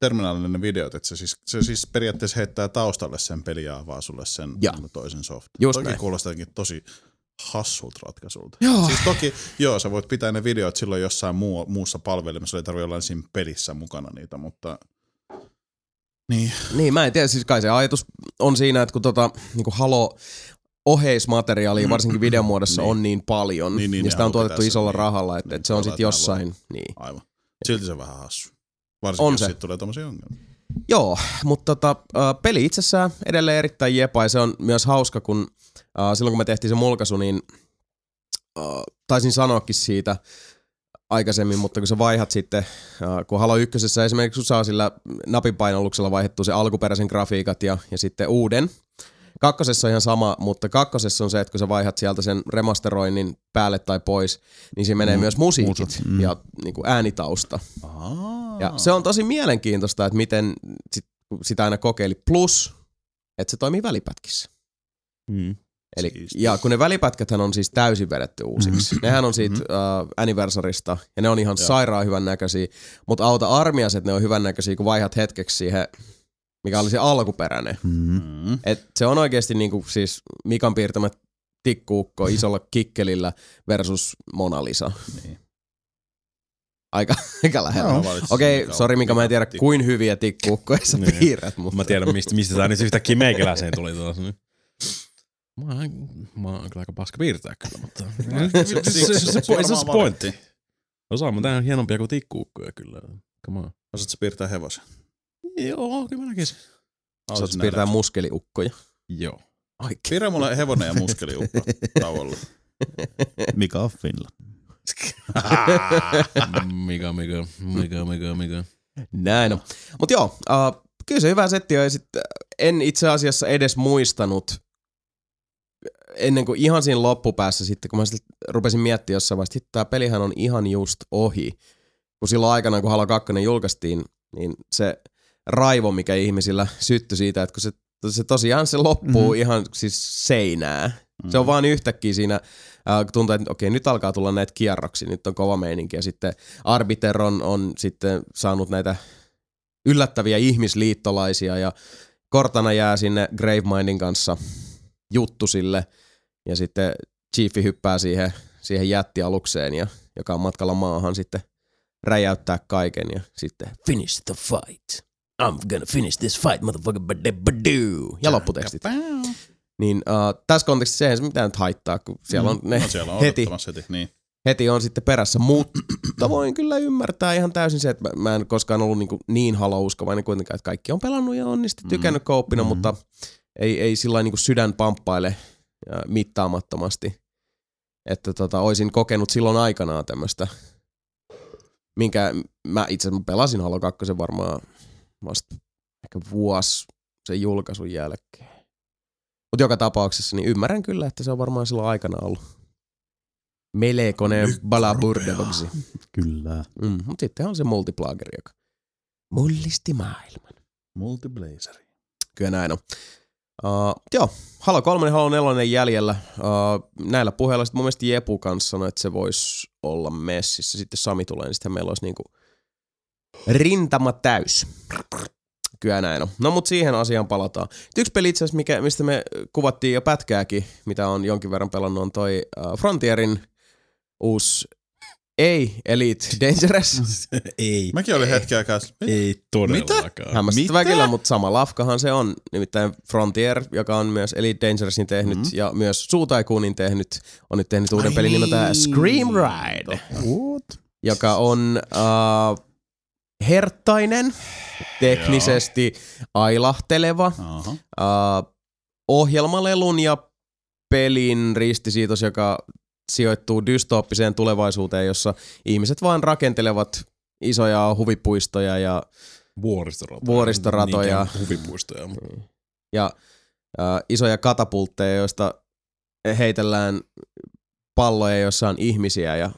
[SPEAKER 2] terminaalinen ne videot, että se siis, se siis periaatteessa heittää taustalle sen peliä ja avaa sulle sen
[SPEAKER 1] Ja.
[SPEAKER 2] niinku toisen soft.
[SPEAKER 1] Just
[SPEAKER 2] toki
[SPEAKER 1] näin.
[SPEAKER 2] kuulostaa jotenkin tosi hassulta ratkaisulta.
[SPEAKER 1] Joo.
[SPEAKER 2] Siis toki, joo, sä voit pitää ne videot silloin jossain muu, muussa palvelimessa, ei tarvitse olla siinä pelissä mukana niitä, mutta niin,
[SPEAKER 1] Niin, mä en tiedä, siis kai se ajatus on siinä, että kun tota, niin kuin Halo oheismateriaalia, varsinkin videon muodossa,
[SPEAKER 2] Niin.
[SPEAKER 1] on niin paljon,
[SPEAKER 2] Niin,
[SPEAKER 1] niin,
[SPEAKER 2] niin,
[SPEAKER 1] niin sitä on tuotettu isolla
[SPEAKER 2] niin.
[SPEAKER 1] rahalla, että,
[SPEAKER 2] Niin,
[SPEAKER 1] se on sitten jossain, niin.
[SPEAKER 2] aivan. Silti se on vähän hassu. Varsinkin
[SPEAKER 1] On
[SPEAKER 2] jos
[SPEAKER 1] se.
[SPEAKER 2] siitä tulee tommosia ongelmia.
[SPEAKER 1] Joo, mutta tota, peli itsessään edelleen erittäin jepa ja se on myös hauska, kun äh, silloin kun me tehtiin se mulkaisu, niin äh, taisin sanoakin siitä aikaisemmin, mutta kun sä vaihat sitten, äh, kun Halo 1 esimerkiksi saa sillä napinpainalluksella vaihdettua se alkuperäisen grafiikat ja, ja sitten uuden. Kakkosessa on ihan sama, mutta kakkosessa on se, että kun sä vaihat sieltä sen remasteroinnin päälle tai pois, niin siinä menee
[SPEAKER 3] Mm,
[SPEAKER 1] myös musiikit
[SPEAKER 3] mm.
[SPEAKER 1] ja niin kuin äänitausta.
[SPEAKER 2] Aa.
[SPEAKER 1] Ja se on tosi mielenkiintoista, että miten sit, sitä aina kokeili. Plus, että se toimii välipätkissä.
[SPEAKER 4] Mm.
[SPEAKER 1] Eli, ja kun ne välipätkäthän on siis täysin vedetty uusiksi.
[SPEAKER 3] Mm-hmm.
[SPEAKER 1] Nehän on siitä uh, anniversarista ja ne on ihan
[SPEAKER 2] Joo.
[SPEAKER 1] sairaan hyvän näköisiä. Mutta auta armias, että ne on hyvän näköisiä, kun vaihat hetkeksi siihen mikä oli se alkuperäinen.
[SPEAKER 3] Mm.
[SPEAKER 2] Mm.
[SPEAKER 1] Et se on oikeasti niinku siis Mikan piirtämä tikkuukko isolla kikkelillä versus Mona Lisa.
[SPEAKER 2] Niin.
[SPEAKER 1] Aika, aika lähellä.
[SPEAKER 2] Valitsit
[SPEAKER 1] Okei, okay, sori Mika, mä en tiedä kuin hyviä tikkuukkoja sä
[SPEAKER 4] Niin.
[SPEAKER 1] piirrät, mutta
[SPEAKER 4] Mä tiedän, mistä, mistä tää nyt yhtäkkiä meikäläiseen tuli taas. Niin. Mä, oon- mä oon kyllä aika paska piirtää kyllä, mutta... se, se, se, se, se, se, se pointti. Osaan mä tää hienompia kuin tikkuukkoja kyllä. Come on.
[SPEAKER 2] Osaatko piirtää hevosen?
[SPEAKER 4] Joo, kyllä mä näkisin.
[SPEAKER 1] sä oot piirtää muskeliukkoja.
[SPEAKER 4] Joo.
[SPEAKER 1] Oikein.
[SPEAKER 2] Piirrä mulle hevonen ja muskeliukko tauolla.
[SPEAKER 3] Mikä on Finland?
[SPEAKER 4] Mikä, mikä, mikä, mikä, mikä.
[SPEAKER 1] Näin on. Mutta joo, uh, kyllä se hyvä setti on. Ja sit, äh, en itse asiassa edes muistanut ennen kuin ihan siinä loppupäässä sitten, kun mä sit rupesin miettimään jossain vaiheessa, että tämä pelihän on ihan just ohi. Kun silloin aikana, kun Halo 2 julkaistiin, niin se raivo, mikä ihmisillä syttyi siitä, että kun se, se tosiaan se loppuu
[SPEAKER 3] Mhm.
[SPEAKER 1] ihan siis seinää. Se on vaan yhtäkkiä siinä, äh, tuntuu, että okei, nyt alkaa tulla näitä kierroksia, nyt on kova meininki. Ja sitten Arbiter on, on sitten saanut näitä yllättäviä ihmisliittolaisia ja Cortana jää sinne Gravemindin kanssa juttusille ja sitten Chiefi hyppää siihen, siihen jättialukseen, ja, joka on matkalla maahan sitten räjäyttää kaiken ja sitten finish the fight. I'm gonna finish this fight, motherfucker, badabadoo. Ja lopputekstit. Niin uh, tässä kontekstissa eihän se mitään nyt haittaa, kun siellä on ne
[SPEAKER 2] No siellä on
[SPEAKER 1] heti,
[SPEAKER 2] heti. Niin.
[SPEAKER 1] heti on sitten perässä, mutta voin kyllä ymmärtää ihan täysin se, että mä, en koskaan ollut niin, niin halouskovainen kuitenkaan, että kaikki on pelannut ja on niin sitten tykännyt mm. kooppina,
[SPEAKER 3] Mm.
[SPEAKER 1] mutta ei, ei sillä niin sydän pamppaile ja mittaamattomasti. Että tota, olisin kokenut silloin aikanaan tämmöistä, minkä mä itse asiassa pelasin Halo 2 varmaan vasta ehkä vuosi sen julkaisun jälkeen. Mutta joka tapauksessa niin ymmärrän kyllä, että se on varmaan silloin aikana ollut melkoinen balaburdeviksi.
[SPEAKER 3] Kyllä.
[SPEAKER 1] Mm, mutta sitten on se multiplageri, joka mullisti maailman.
[SPEAKER 2] Multiblazeri.
[SPEAKER 1] Kyllä näin on. Uh, joo, Halo 3 ja Halo 4 jäljellä. Uh, näillä puheilla sitten mun mielestä Jepu kanssa sanoi, että se voisi olla messissä. Sitten Sami tulee, niin sitten meillä olisi niinku rintama täys. Kyllä näin on. No mut siihen asiaan palataan. Yksi peli itse asiassa, mikä, mistä me kuvattiin jo pätkääkin, mitä on jonkin verran pelannut, on toi uh, Frontierin uusi ei Elite Dangerous.
[SPEAKER 4] ei.
[SPEAKER 2] Mäkin olin hetken aikaa,
[SPEAKER 4] Ei todellakaan.
[SPEAKER 1] Hämmästyttävää
[SPEAKER 2] Mitä?
[SPEAKER 1] kyllä, mutta sama lafkahan se on. Nimittäin Frontier, joka on myös Elite Dangerousin tehnyt
[SPEAKER 2] Mhm.
[SPEAKER 1] ja myös Suutaikuunin tehnyt, on nyt tehnyt uuden
[SPEAKER 2] Ai
[SPEAKER 1] pelin nimeltä
[SPEAKER 2] niin.
[SPEAKER 1] Scream Ride, joka on uh, herttainen, teknisesti ailahteleva,
[SPEAKER 2] Aha.
[SPEAKER 1] uh, ohjelmalelun ja pelin ristisiitos, joka sijoittuu dystooppiseen tulevaisuuteen, jossa ihmiset vaan rakentelevat isoja huvipuistoja ja
[SPEAKER 4] Vuoristoratoja.
[SPEAKER 1] Vuoristoratoja.
[SPEAKER 4] Huvipuistoja. mutta-
[SPEAKER 1] ja äh, isoja katapultteja, joista heitellään palloja, joissa on ihmisiä ja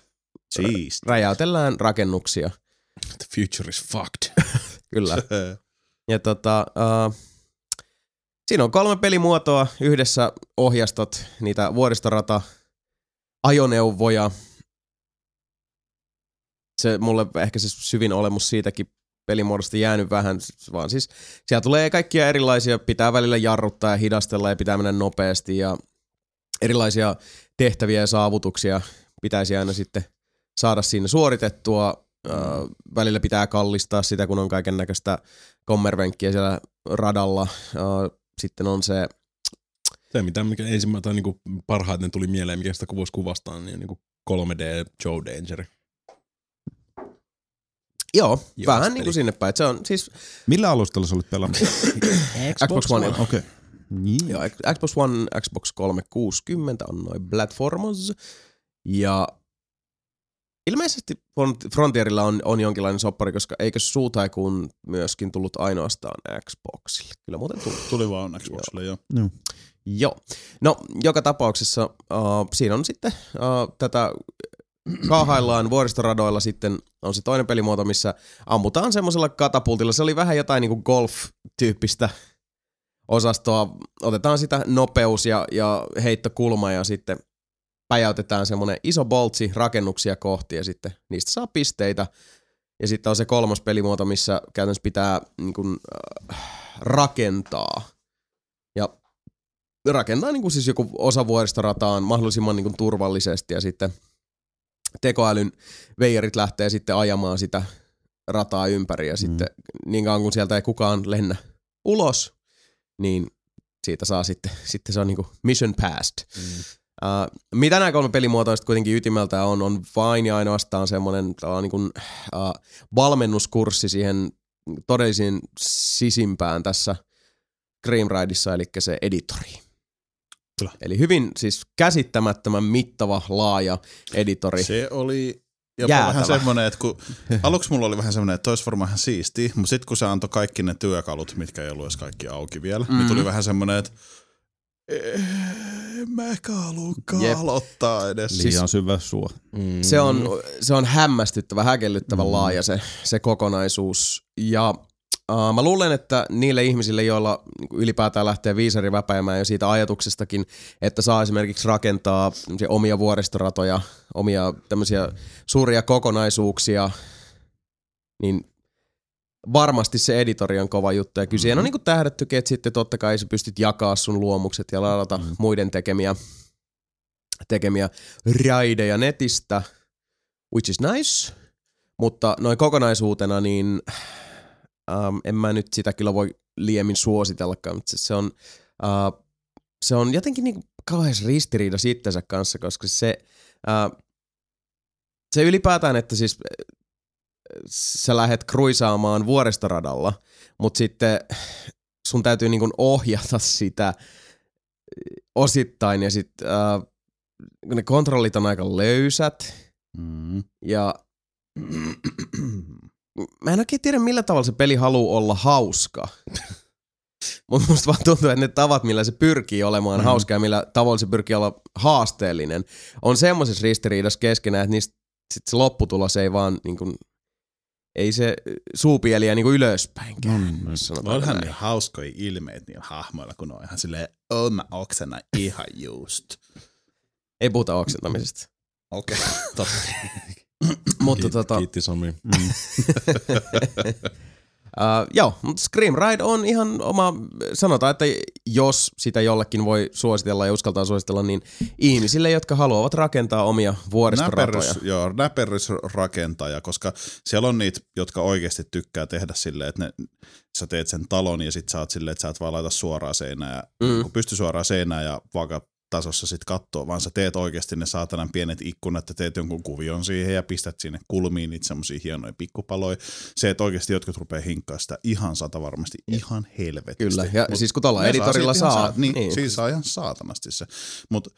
[SPEAKER 2] Siisti.
[SPEAKER 1] räjäytellään rakennuksia.
[SPEAKER 4] The future is fucked.
[SPEAKER 1] Kyllä. Ja tota, äh, siinä on kolme pelimuotoa. Yhdessä ohjastot niitä vuoristorata ajoneuvoja. Se mulle ehkä se syvin olemus siitäkin pelimuodosta jäänyt vähän, vaan siis siellä tulee kaikkia erilaisia, pitää välillä jarruttaa ja hidastella ja pitää mennä nopeasti ja erilaisia tehtäviä ja saavutuksia pitäisi aina sitten saada siinä suoritettua. Välillä pitää kallistaa sitä, kun on kaiken näköistä kommervenkkiä siellä radalla. Sitten on se,
[SPEAKER 4] Se, mitä mikä ensimmäinen tai niinku parhaiten tuli mieleen, mikä sitä voisi kuvastaa, niin on niinku 3D Joe Danger.
[SPEAKER 1] joo,
[SPEAKER 4] Joo,
[SPEAKER 1] vähän niin kuin sinne päin. Se on siis
[SPEAKER 3] Millä alustalla sä olit pelannut?
[SPEAKER 1] Xbox One.
[SPEAKER 3] Okei. Okay. Niin.
[SPEAKER 1] Joo, Xbox One, Xbox 360 on noin platformos. Ja ilmeisesti Front- Frontierilla on, on jonkinlainen soppari, koska eikö Suutaikuun myöskin tullut ainoastaan Xboxille? Kyllä muuten tuli.
[SPEAKER 2] Tuli vaan Xboxille, joo.
[SPEAKER 3] Joo.
[SPEAKER 1] Joo. No, joka tapauksessa uh, siinä on sitten uh, tätä kaahaillaan vuoristoradoilla sitten on se toinen pelimuoto, missä ammutaan semmoisella katapultilla. Se oli vähän jotain niinku golf-tyyppistä osastoa. Otetaan sitä nopeus ja, ja heittokulma ja sitten päjäytetään semmoinen iso boltsi rakennuksia kohti ja sitten niistä saa pisteitä. Ja sitten on se kolmas pelimuoto, missä käytännössä pitää niin kuin, äh, rakentaa. Ja rakentaa niin kuin siis joku osa vuoristorataan mahdollisimman niin kuin turvallisesti ja sitten tekoälyn veijarit lähtee sitten ajamaan sitä rataa ympäri ja sitten niin kauan kun sieltä ei kukaan lennä ulos, niin siitä saa sitten, sitten se on niin kuin mission passed.
[SPEAKER 4] Mm.
[SPEAKER 1] Uh, mitä nämä kolme pelimuotoista kuitenkin ytimeltä on, on vain ja ainoastaan semmoinen niin kuin, uh, valmennuskurssi siihen todellisiin sisimpään tässä Cream Rideissa, eli se editori.
[SPEAKER 4] Kyllä.
[SPEAKER 1] Eli hyvin siis käsittämättömän mittava, laaja editori.
[SPEAKER 2] Se oli jopa
[SPEAKER 1] Jäätävä.
[SPEAKER 2] vähän semmoinen, että kun aluksi mulla oli vähän semmoinen, että olisi varmaan ihan siistiä, mutta sitten kun se antoi kaikki ne työkalut, mitkä ei ollut edes kaikki auki vielä, mm. niin tuli vähän semmoinen, että "Eh, en mä ehkä haluakaan
[SPEAKER 1] Jep.
[SPEAKER 2] aloittaa edes.
[SPEAKER 3] Liian siis, syvä suo.
[SPEAKER 4] Mm.
[SPEAKER 1] Se on, se on hämmästyttävä, häkellyttävän mm. laaja se, se kokonaisuus. Ja uh, mä luulen, että niille ihmisille, joilla niinku ylipäätään lähtee viisari väpäimään jo siitä ajatuksestakin, että saa esimerkiksi rakentaa omia vuoristoratoja, omia tämmöisiä suuria kokonaisuuksia, niin varmasti se editori on kova juttu. Ja kyllä siihen on niinku tähdättykin, että sitten totta kai sä pystyt jakaa sun luomukset ja ladata mm. muiden tekemiä, tekemiä raideja netistä, which is nice. Mutta noin kokonaisuutena, niin ähm, en mä nyt sitä kyllä voi liemmin suositellakaan, mutta se, se on, äh, se on jotenkin niin kauhean ristiriida itsensä kanssa, koska se, äh, se ylipäätään, että siis sä lähdet kruisaamaan vuoristoradalla, mutta sitten sun täytyy niin ohjata sitä osittain ja sitten äh, ne kontrollit on aika löysät
[SPEAKER 2] Mm.
[SPEAKER 1] ja mä en oikein tiedä millä tavalla se peli haluaa olla hauska. Mutta musta vaan tuntuu, että ne tavat, millä se pyrkii olemaan mm. hauska ja millä tavalla se pyrkii olla haasteellinen, on semmoisessa ristiriidassa keskenään, että niistä sit se lopputulos ei vaan niin kuin, ei se suupieliä niin kuin ylöspäin käy,
[SPEAKER 3] Mm,
[SPEAKER 1] jos sanotaan
[SPEAKER 2] Onhan
[SPEAKER 1] näin.
[SPEAKER 2] ne hauskoja ilmeet niillä hahmoilla, kun ne on ihan silleen, oh mä oksena ihan just.
[SPEAKER 1] Ei puhuta oksentamisesta.
[SPEAKER 2] Okei, okay. totta.
[SPEAKER 1] Mutta
[SPEAKER 4] Kiit-
[SPEAKER 1] tota,
[SPEAKER 4] Kiitti Sami.
[SPEAKER 3] Mm.
[SPEAKER 1] Uh, joo, mutta Scream Ride on ihan oma, sanotaan, että jos sitä jollekin voi suositella ja uskaltaa suositella, niin ihmisille, jotka haluavat rakentaa omia vuoristoratoja.
[SPEAKER 2] Näperrys, joo, näperrysrakentaja, koska siellä on niitä, jotka oikeasti tykkää tehdä silleen, että ne, sä teet sen talon ja sit sä oot silleen, että sä et vaan laita suoraan seinään, ja,
[SPEAKER 1] Mm.
[SPEAKER 2] kun pysty suoraan seinään ja vaaka tasossa sit kattoo, vaan sä teet oikeasti ne saatanan pienet ikkunat ja teet jonkun kuvion siihen ja pistät sinne kulmiin niitä semmosia hienoja pikkupaloja. Se, että oikeasti jotkut rupeaa hinkkaa sitä ihan sata varmasti, ihan helvetisti.
[SPEAKER 1] Kyllä, ja
[SPEAKER 2] Mut
[SPEAKER 1] siis kun tuolla editorilla saa,
[SPEAKER 2] saa niin,
[SPEAKER 1] niin.
[SPEAKER 2] Siinä saa ihan saatanasti se. Mutta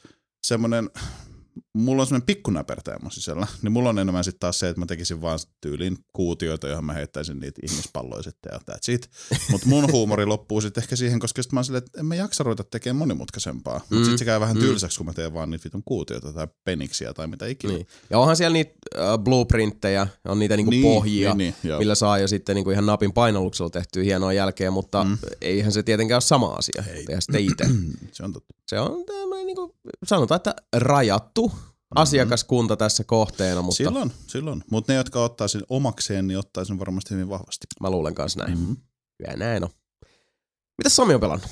[SPEAKER 2] semmoinen, mulla on semmoinen pikkunäpertäjä mun sisällä, niin mulla on enemmän sitten taas se, että mä tekisin vaan tyyliin kuutioita, johon mä heittäisin niitä ihmispalloja sitten ja that's it. Mutta mun huumori loppuu sitten ehkä siihen, koska sit mä oon silleen, että en mä jaksa ruveta tekemään monimutkaisempaa. Mutta
[SPEAKER 1] Mm,
[SPEAKER 2] sitten se käy vähän
[SPEAKER 1] mm.
[SPEAKER 2] tylsäksi, kun mä teen vaan niitä vitun kuutioita tai peniksiä tai mitä ikinä.
[SPEAKER 1] Niin. Ja onhan siellä niitä äh, blueprinttejä, on niitä niinku
[SPEAKER 2] Niin,
[SPEAKER 1] pohjia,
[SPEAKER 2] niin, niin, joo.
[SPEAKER 1] millä saa jo sitten niinku ihan napin painalluksella tehtyä hienoa jälkeä, mutta mm. eihän se tietenkään ole sama asia. Ei. Tehdä sitä itse.
[SPEAKER 2] Se on totta.
[SPEAKER 1] Se on tämmöinen, niinku, sanotaan, että rajattu asiakaskunta tässä kohteena, mutta
[SPEAKER 2] Silloin, silloin. Mutta ne, jotka ottaa sen omakseen, niin ottaa sen varmasti hyvin vahvasti.
[SPEAKER 1] mä luulen kanssa näin.
[SPEAKER 2] Mm-hmm.
[SPEAKER 1] Kyllä näin on. Mitäs Sami on pelannut?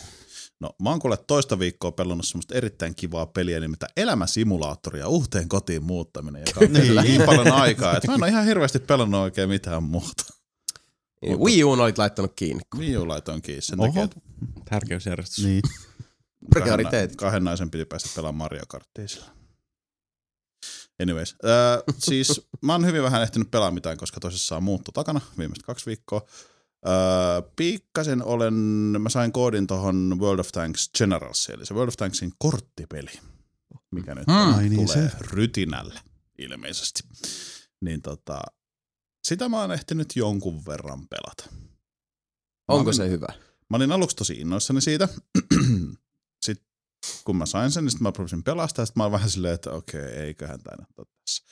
[SPEAKER 2] No mä oon kuule toista viikkoa pelannut semmoista erittäin kivaa peliä, nimittäin elämäsimulaattoria, uhteen kotiin muuttaminen, joka on niin, niin paljon aikaa, että mä en ole ihan hirveästi pelannut oikein mitään muuta.
[SPEAKER 1] Mutta... Wii U olit laittanut kiinni.
[SPEAKER 2] Wii U laitoin kiinni sen
[SPEAKER 3] Oho.
[SPEAKER 2] takia, että
[SPEAKER 4] Tärkeysjärjestys.
[SPEAKER 3] Niin.
[SPEAKER 2] kahden,
[SPEAKER 1] Prioriteetit.
[SPEAKER 2] kahden naisen piti päästä pelaamaan Mario Karttia sillä. Anyways, äh, siis mä oon hyvin vähän ehtinyt pelaa mitään, koska tosissaan muutto takana viimeiset kaksi viikkoa. Äh, pikkasen olen, mä sain koodin tohon World of Tanks Generals, eli se World of Tanksin korttipeli, mikä nyt
[SPEAKER 1] Hmm.
[SPEAKER 3] Ai niin
[SPEAKER 2] tulee
[SPEAKER 3] se.
[SPEAKER 2] rytinällä ilmeisesti. Niin tota, sitä mä oon ehtinyt jonkun verran pelata.
[SPEAKER 1] Onko
[SPEAKER 2] olin-
[SPEAKER 1] se hyvä?
[SPEAKER 2] Mä olin aluksi tosi innoissani siitä. kun mä sain sen, niin mä rupesin pelastaa. Sitten mä olin vähän silleen, että okei, eiköhän tämä nyt ole tässä.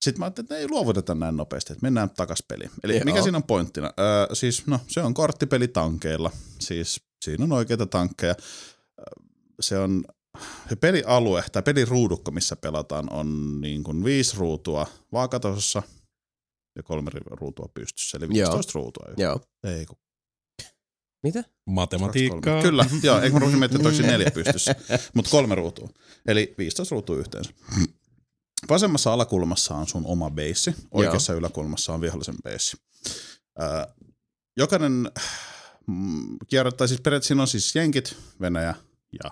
[SPEAKER 2] Sitten mä ajattelin, että ei luovuteta näin nopeasti, että mennään takas peliin. Eli
[SPEAKER 1] Joo.
[SPEAKER 2] mikä siinä on pointtina? Öö, siis no, se on korttipeli tankeilla. Siis siinä on oikeita tankkeja. Se on se pelialue tai peliruudukko, missä pelataan, on niin kuin viisi ruutua vaakatasossa. ja kolme ruutua pystyssä, eli
[SPEAKER 1] Joo.
[SPEAKER 2] 15 ruutua.
[SPEAKER 1] Joo.
[SPEAKER 2] Ei kun
[SPEAKER 1] Mitä?
[SPEAKER 4] Matematiikkaa.
[SPEAKER 2] Kyllä, joo, eikö mä rupesin miettimään, että onko neljä pystyssä, mutta kolme ruutua. Eli 15 ruutua yhteensä. Vasemmassa alakulmassa on sun oma beissi, oikeassa yläkulmassa on vihollisen beissi. Öö, jokainen mm, kierro, tai siis periaatteessa siinä on siis Jenkit, Venäjä ja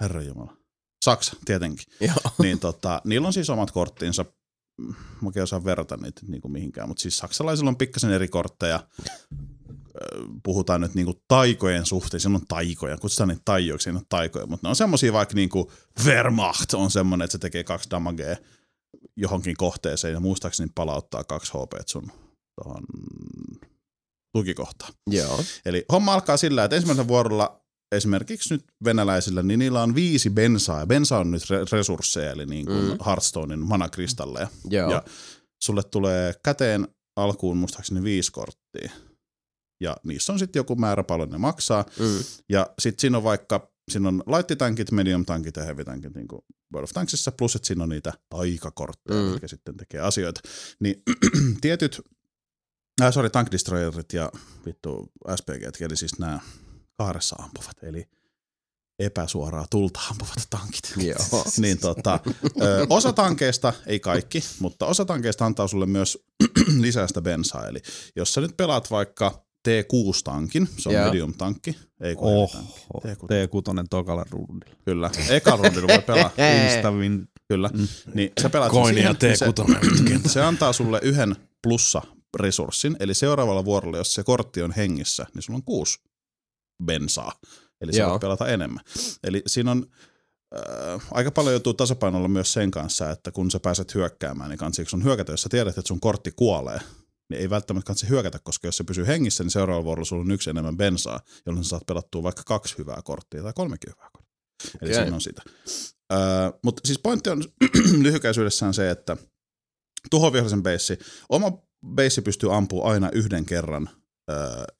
[SPEAKER 2] Herranjumala. Saksa, tietenkin.
[SPEAKER 1] Joo.
[SPEAKER 2] niin tota, niillä on siis omat korttinsa. Mä oikein osaan verrata niitä niin kuin mihinkään, mutta siis saksalaisilla on pikkasen eri kortteja. Puhutaan nyt niin kuin taikojen suhteen, siinä on taikoja, kutsutaan niitä taijoiksi, siinä on taikoja, mutta ne on semmosia vaikka niin kuin Wehrmacht on semmoinen, että se tekee kaksi damagea johonkin kohteeseen ja muistaakseni palauttaa kaksi HP sun tuohon tukikohtaan.
[SPEAKER 1] Joo.
[SPEAKER 2] Eli homma alkaa sillä, että ensimmäisellä vuorolla esimerkiksi nyt venäläisillä, niin niillä on viisi bensaa, ja bensa on nyt re- resursseja, eli niin kuin
[SPEAKER 1] Mm.
[SPEAKER 2] Hearthstonein manakristalleja.
[SPEAKER 1] Joo.
[SPEAKER 2] Ja sulle tulee käteen alkuun muistaakseni viisi korttia, ja niissä on sitten joku määrä paljon ne maksaa,
[SPEAKER 1] Mm.
[SPEAKER 2] ja sitten siinä on vaikka, siinä on light-tankit, medium-tankit ja heavy-tankit niin kuin World of Tanksissa, plus että siinä on niitä taikakortteja,
[SPEAKER 1] Mm.
[SPEAKER 2] mitkä sitten tekee asioita. Niin tietyt, äh, sorry, tank destroyerit ja vittu SPG, eli siis nämä kaaressa ampuvat, eli epäsuoraa tulta ampuvat tankit.
[SPEAKER 1] Joo.
[SPEAKER 2] niin tota, ö, osa tankeista, ei kaikki, mutta osa tankeista antaa sulle myös lisää sitä bensaa. Eli jos sä nyt pelaat vaikka T6-tankin, se on
[SPEAKER 1] Joo.
[SPEAKER 2] medium-tankki, ei kun
[SPEAKER 3] Oho,
[SPEAKER 2] heavy-tankki.
[SPEAKER 3] T6 tokalla rundilla.
[SPEAKER 2] Kyllä, eka rundilla voi pelaa,
[SPEAKER 3] Instavin.
[SPEAKER 2] kyllä. Niin sä pelaat
[SPEAKER 4] Koinia
[SPEAKER 2] siihen,
[SPEAKER 4] T6.
[SPEAKER 2] se, se antaa sulle yhden plussa-resurssin, eli seuraavalla vuorolla, jos se kortti on hengissä, niin sulla on kuusi bensaa. Eli sä voit pelata enemmän. Eli siinä on äh, aika paljon joutuu tasapainolla myös sen kanssa, että kun sä pääset hyökkäämään, niin kansiiko sun hyökätä, jos sä tiedät, että sun kortti kuolee, niin ei välttämättä kansi hyökätä, koska jos se pysyy hengissä, niin seuraavalla vuorolla sulla on yksi enemmän bensaa, jolloin sä saat pelattua vaikka kaksi hyvää korttia tai kolmekin hyvää korttia. Eli
[SPEAKER 1] Okei.
[SPEAKER 2] siinä on sitä. Öö, mutta siis pointti on lyhykäisyydessään se, että tuhovihollisen beissi, oma beissi pystyy ampumaan aina yhden kerran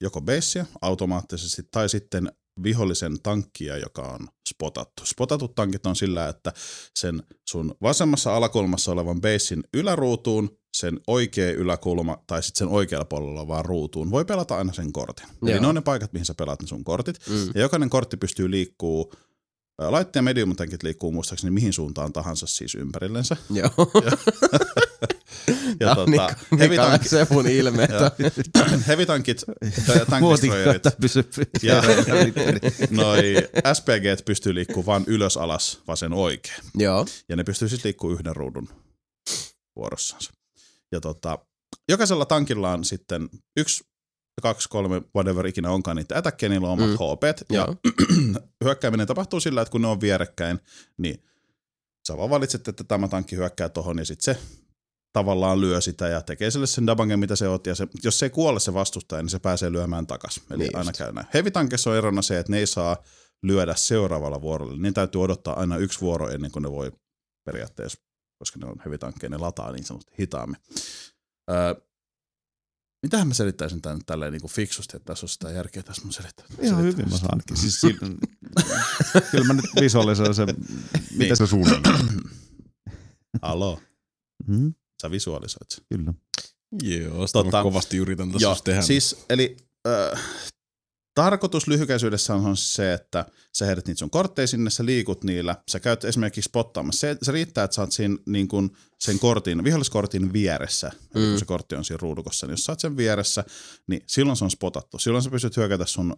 [SPEAKER 2] joko beissiä automaattisesti tai sitten vihollisen tankkia, joka on spotattu. Spotatut tankit on sillä, että sen sun vasemmassa alakulmassa olevan beissin yläruutuun, sen oikea yläkulma tai sitten sen oikealla puolella olevaan ruutuun voi pelata aina sen kortin. Eli
[SPEAKER 1] Joo.
[SPEAKER 2] ne on ne paikat, mihin sä pelaat ne sun kortit.
[SPEAKER 1] Mm.
[SPEAKER 2] Ja jokainen kortti pystyy liikkuu, light ja medium tankit liikkuu muistaakseni mihin suuntaan tahansa siis ympärillensä.
[SPEAKER 1] Joo.
[SPEAKER 2] Ja
[SPEAKER 1] on
[SPEAKER 2] tota,
[SPEAKER 1] Mika- Mika
[SPEAKER 2] tank,
[SPEAKER 1] se mun ilme. että-
[SPEAKER 2] heavy tankit, tai tank destroyerit
[SPEAKER 3] pysy.
[SPEAKER 2] ja noi SPG pystyy liikkuu vain ylös, alas, vasen, oikein.
[SPEAKER 1] Joo.
[SPEAKER 2] Ja ne pystyy siis liikkuu yhden ruudun vuorossansa. Ja tota, jokaisella tankilla on sitten yksi, kaksi, kolme, whatever ikinä onkaan niitä ätäkkiä, niillä on omat
[SPEAKER 1] Mm.
[SPEAKER 2] HP. Ja hyökkääminen tapahtuu sillä, että kun ne on vierekkäin, niin sä vaan valitset, että tämä tankki hyökkää tohon, ja sitten se tavallaan lyö sitä ja tekee sille sen dabangen, mitä se otti. Ja se, jos se ei kuole se vastustaja, niin se pääsee lyömään takas. Eli
[SPEAKER 1] Niin
[SPEAKER 2] aina käy näin. Heavy-tankissa on erona se, että ne ei saa lyödä seuraavalla vuorolla. Niin täytyy odottaa aina yksi vuoro ennen kuin ne voi periaatteessa, koska ne on heavy-tankkeja, ne lataa niin sanotusti hitaammin. Öö, mitähän mä selittäisin tämän tälleen niin kuin fiksusti, että tässä on sitä järkeä tässä mun selittää.
[SPEAKER 3] Ihan hyvin mä saankin. Siis sillä, kyllä mä nyt visualisoin sen.
[SPEAKER 2] Mitä
[SPEAKER 3] se suunnilleen?
[SPEAKER 2] Alo,
[SPEAKER 3] Mm,
[SPEAKER 2] sä visualisoit sen.
[SPEAKER 3] kyllä.
[SPEAKER 4] Joo, sitä
[SPEAKER 2] Tota,
[SPEAKER 4] kovasti yritän tässä
[SPEAKER 2] Joo,
[SPEAKER 4] tehdä.
[SPEAKER 2] siis eli äh, tarkoitus lyhykäisyydessä on se, että sä heidät niitä sun kortteja sinne, sä liikut niillä, sä käyt esimerkiksi spottaamassa. Se, se riittää, että sä oot siinä niin kun sen kortin, viholliskortin vieressä, mm.
[SPEAKER 1] Mm.
[SPEAKER 2] kun se kortti on siinä ruudukossa, niin jos sä oot sen vieressä, niin silloin se on spotattu. Silloin sä pystyt hyökätä sun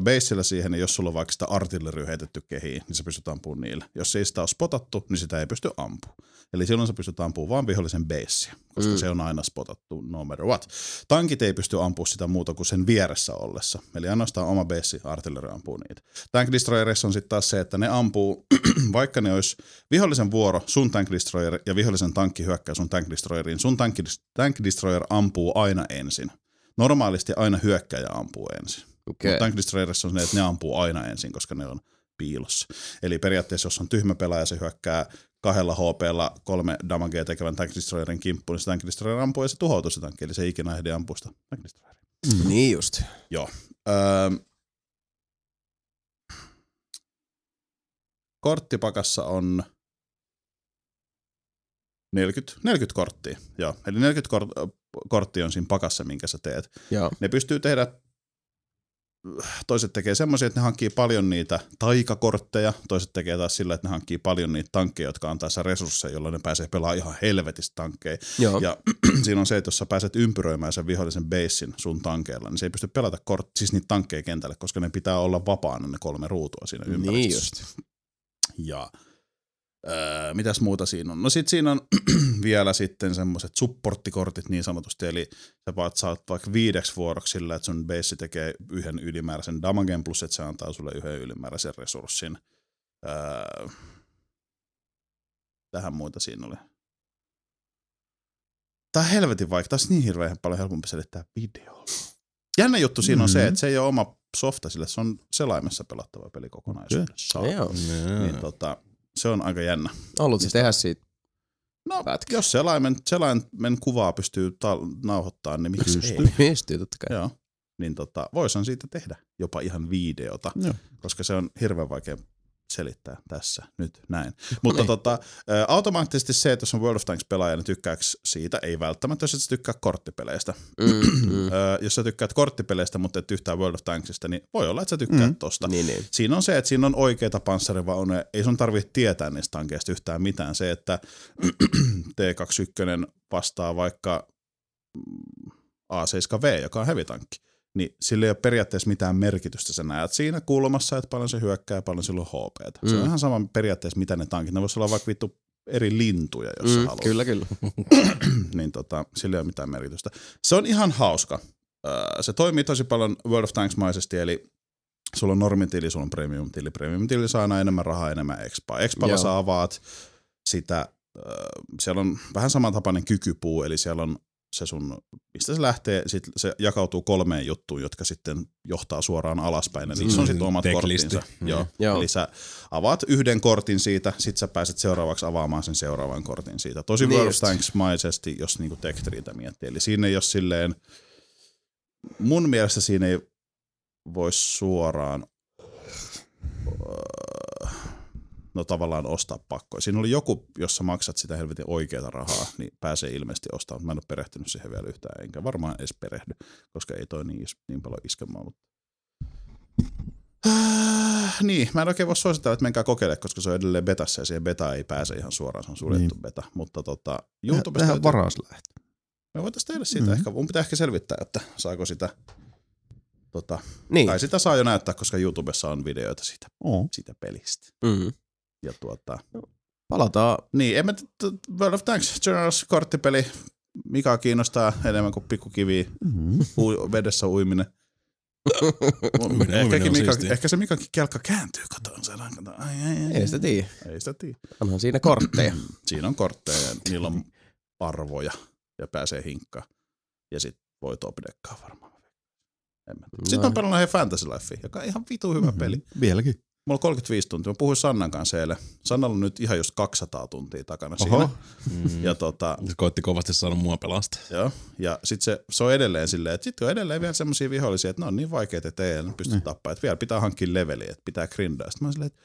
[SPEAKER 2] baseillä siihen, ja jos sulla on vaikka sitä artillery heitetty kehiin, niin sä pystyt ampumaan niillä. Jos ei sitä ole spotattu, niin sitä ei pysty ampumaan. Eli silloin sä pystyt ampumaan vaan vihollisen basea, koska
[SPEAKER 1] Mm.
[SPEAKER 2] se on aina spotattu no matter what. Tankit ei pysty ampumaan sitä muuta kuin sen vieressä ollessa. Eli ainoastaan oma base artilleri ampuu niitä. Tank Destroyerissa on sitten taas se, että ne ampuu, vaikka ne olisi vihollisen vuoro, sun Tank Destroyer ja vihollisen tankki hyökkää sun Tank Destroyeriin, sun Tank, tank Destroyer ampuu aina ensin. Normaalisti aina hyökkäjä ampuu ensin.
[SPEAKER 1] Okei.
[SPEAKER 2] Mutta Tank on se, että ne ampuu aina ensin, koska ne on piilossa. Eli periaatteessa, jos on tyhmä pelaaja, se hyökkää kahdella HPlla kolme damagea tekevän Tank Destroyerin kimppuun, niin se Tank Destroyer ampuu ja se tuhoutuu se tankki, eli se ei ikinä ehdi ampua sitä Tank Destroyeria.
[SPEAKER 1] Niin just.
[SPEAKER 2] Joo. Öö, korttipakassa on 40, 40 korttia, joo. Eli 40 kort, korttia on siinä pakassa, minkä sä teet.
[SPEAKER 1] Joo.
[SPEAKER 2] Ne pystyy tehdä, toiset tekee semmoisia, että ne hankkii paljon niitä taikakortteja, toiset tekee taas sillä, että ne hankkii paljon niitä tankkeja, jotka antaa sä resursseja, jolloin ne pääsee pelaamaan ihan helvetistä tankkeja.
[SPEAKER 1] Joo.
[SPEAKER 2] Ja siinä on se, että jos sä pääset ympyröimään sen vihollisen basein sun tankeilla, niin se ei pysty pelata kort, siis niitä tankkeja kentälle, koska ne pitää olla vapaana ne kolme ruutua siinä
[SPEAKER 1] Niin
[SPEAKER 2] ympäristössä.
[SPEAKER 1] just.
[SPEAKER 2] Ja öö, mitäs muuta siinä on? No sit siinä on vielä sitten semmoiset supporttikortit niin sanotusti, eli sä vaat, saat vaikka viideksi vuoroksi sillä, että sun base tekee yhden ylimääräisen damagen plus, että se antaa sulle yhden ylimääräisen resurssin. Öö, tähän muita siinä oli. Tää on helvetin vaikka, taas niin hirveän paljon helpompi selittää videolla. Jännä juttu siinä on se,
[SPEAKER 3] Mhm.
[SPEAKER 2] että se ei ole oma softa sille, se on selaimessa pelattava peli kokonaisuudessa.
[SPEAKER 1] Joo.
[SPEAKER 2] Niin tota, se on aika jännä.
[SPEAKER 1] Haluatko
[SPEAKER 2] Mistä-
[SPEAKER 1] tehdä siitä?
[SPEAKER 2] No,
[SPEAKER 1] Pätkä.
[SPEAKER 2] jos selaimen, selaimen kuvaa pystyy tal- nauhoittamaan, niin miksi
[SPEAKER 3] Pystyy.
[SPEAKER 2] ei?
[SPEAKER 1] Pystyy totta kai.
[SPEAKER 2] Joo. Niin tota, voisin siitä tehdä jopa ihan videota,
[SPEAKER 3] Joo.
[SPEAKER 2] koska se on hirveän vaikea selittää tässä nyt näin. Mutta
[SPEAKER 1] niin.
[SPEAKER 2] tota, automaattisesti se, että jos on World of Tanks pelaaja, niin tykkääkö siitä? Ei välttämättä, jos et tykkää korttipeleistä.
[SPEAKER 1] Mm, mm.
[SPEAKER 2] Jos sä tykkäät korttipeleistä, mutta et yhtään World of Tanksista, niin voi olla, että sä tykkäät
[SPEAKER 3] Mm.
[SPEAKER 2] tosta.
[SPEAKER 1] niin, niin.
[SPEAKER 2] Siinä on se, että siinä on oikeita panssarivaunuja. Ei sun tarvitse tietää niistä tankeista yhtään mitään. Se, että T21 vastaa vaikka mm, A7V, joka on hevitankki, niin sillä ei ole periaatteessa mitään merkitystä. Sä näet siinä kulmassa, että paljon se hyökkää ja paljon sillä on HP. Se on
[SPEAKER 1] Mm.
[SPEAKER 2] ihan sama periaatteessa, mitä ne tankit. Ne voisi olla vaikka vittu eri lintuja, jos mm, sä
[SPEAKER 1] Mm,
[SPEAKER 2] haluat.
[SPEAKER 1] kyllä, kyllä.
[SPEAKER 2] niin tota, sillä ei ole mitään merkitystä. Se on ihan hauska. Öö, se toimii tosi paljon World of Tanks-maisesti, eli sulla on normitili, sulla on premium-tili. Premium-tili saa aina enemmän rahaa, enemmän expaa. Expalla sä avaat sitä, öö, siellä on vähän samantapainen kykypuu, eli siellä on se sun, mistä se lähtee, sit se jakautuu kolmeen juttuun, jotka sitten johtaa suoraan alaspäin. Ja niissä on sitten omat
[SPEAKER 4] Decklisti.
[SPEAKER 2] korttinsa.
[SPEAKER 4] Mm.
[SPEAKER 2] Joo.
[SPEAKER 1] Joo.
[SPEAKER 2] Eli sä avaat yhden kortin siitä, sit sä pääset seuraavaksi avaamaan sen seuraavan kortin siitä. Tosi
[SPEAKER 1] Niin
[SPEAKER 2] World. Tanks-maisesti, jos niinku tektriitä miettii. Eli siinä ei ole silleen, mun mielestä siinä ei voi suoraan no tavallaan ostaa pakkoja. Siinä oli joku, jossa maksat sitä helvetin oikeata rahaa, niin pääsee ilmeisesti ostamaan. Mä en ole perehtynyt siihen vielä yhtään, enkä varmaan edes perehdy, koska ei toi niin, niin paljon iskemaan. Mutta... Ah, niin, mä en oikein voi suositella, että menkää kokeile, koska se on edelleen betassa ja siihen beta ei pääse ihan suoraan, se on suljettu niin. beta. Mutta tota, YouTubesta
[SPEAKER 3] Tehdään
[SPEAKER 2] löytyy-
[SPEAKER 3] varaslähtö.
[SPEAKER 2] me voitaisiin tehdä siitä
[SPEAKER 3] Mhm.
[SPEAKER 2] ehkä, mun pitää ehkä selvittää, että saako sitä, tota,
[SPEAKER 1] Niin.
[SPEAKER 2] tai sitä saa jo näyttää, koska YouTubessa on videoita siitä,
[SPEAKER 3] Oo.
[SPEAKER 2] siitä pelistä.
[SPEAKER 1] Mm.
[SPEAKER 2] Ja tuota,
[SPEAKER 1] Palataan.
[SPEAKER 2] niin, t- World of Tanks, Generals korttipeli, mikä kiinnostaa enemmän kuin pikkukivi,
[SPEAKER 3] Mm-hmm.
[SPEAKER 2] ui, vedessä uiminen.
[SPEAKER 4] Uiminen- uiminen on
[SPEAKER 2] Mika, ehkä se Mikankin kelkka kääntyy, kato, on siellä, kato, ai, ai, ai,
[SPEAKER 1] Ei sitä tiedä.
[SPEAKER 2] Ei sitä tiedä.
[SPEAKER 1] Onhan siinä kortteja.
[SPEAKER 2] Siinä on kortteja ja niillä on arvoja ja pääsee hinkkaan. Ja sit voi topidekkaa varmaan. En mä tiedä. Sitten
[SPEAKER 1] No.
[SPEAKER 2] on pelannut he Fantasy Life, joka on ihan vitu hyvä
[SPEAKER 3] Mhm.
[SPEAKER 2] peli.
[SPEAKER 3] Vieläkin.
[SPEAKER 2] Mulla on 35 tuntia. Mä puhuin Sannan kanssa eilen. Sannalla on nyt ihan just 200 tuntia takana
[SPEAKER 3] Oho.
[SPEAKER 2] siinä.
[SPEAKER 4] Mm.
[SPEAKER 2] Ja, tota,
[SPEAKER 4] Se koitti kovasti saada mua pelastaa.
[SPEAKER 2] joo, ja sit se, se on edelleen silleen, että sitten on edelleen vielä semmoisia vihollisia, että ne on niin vaikeita, että ei pysty
[SPEAKER 3] Niin.
[SPEAKER 2] tappaa. Että vielä pitää hankkia leveliä, että pitää grindaa. Sitten mä oon silleen, että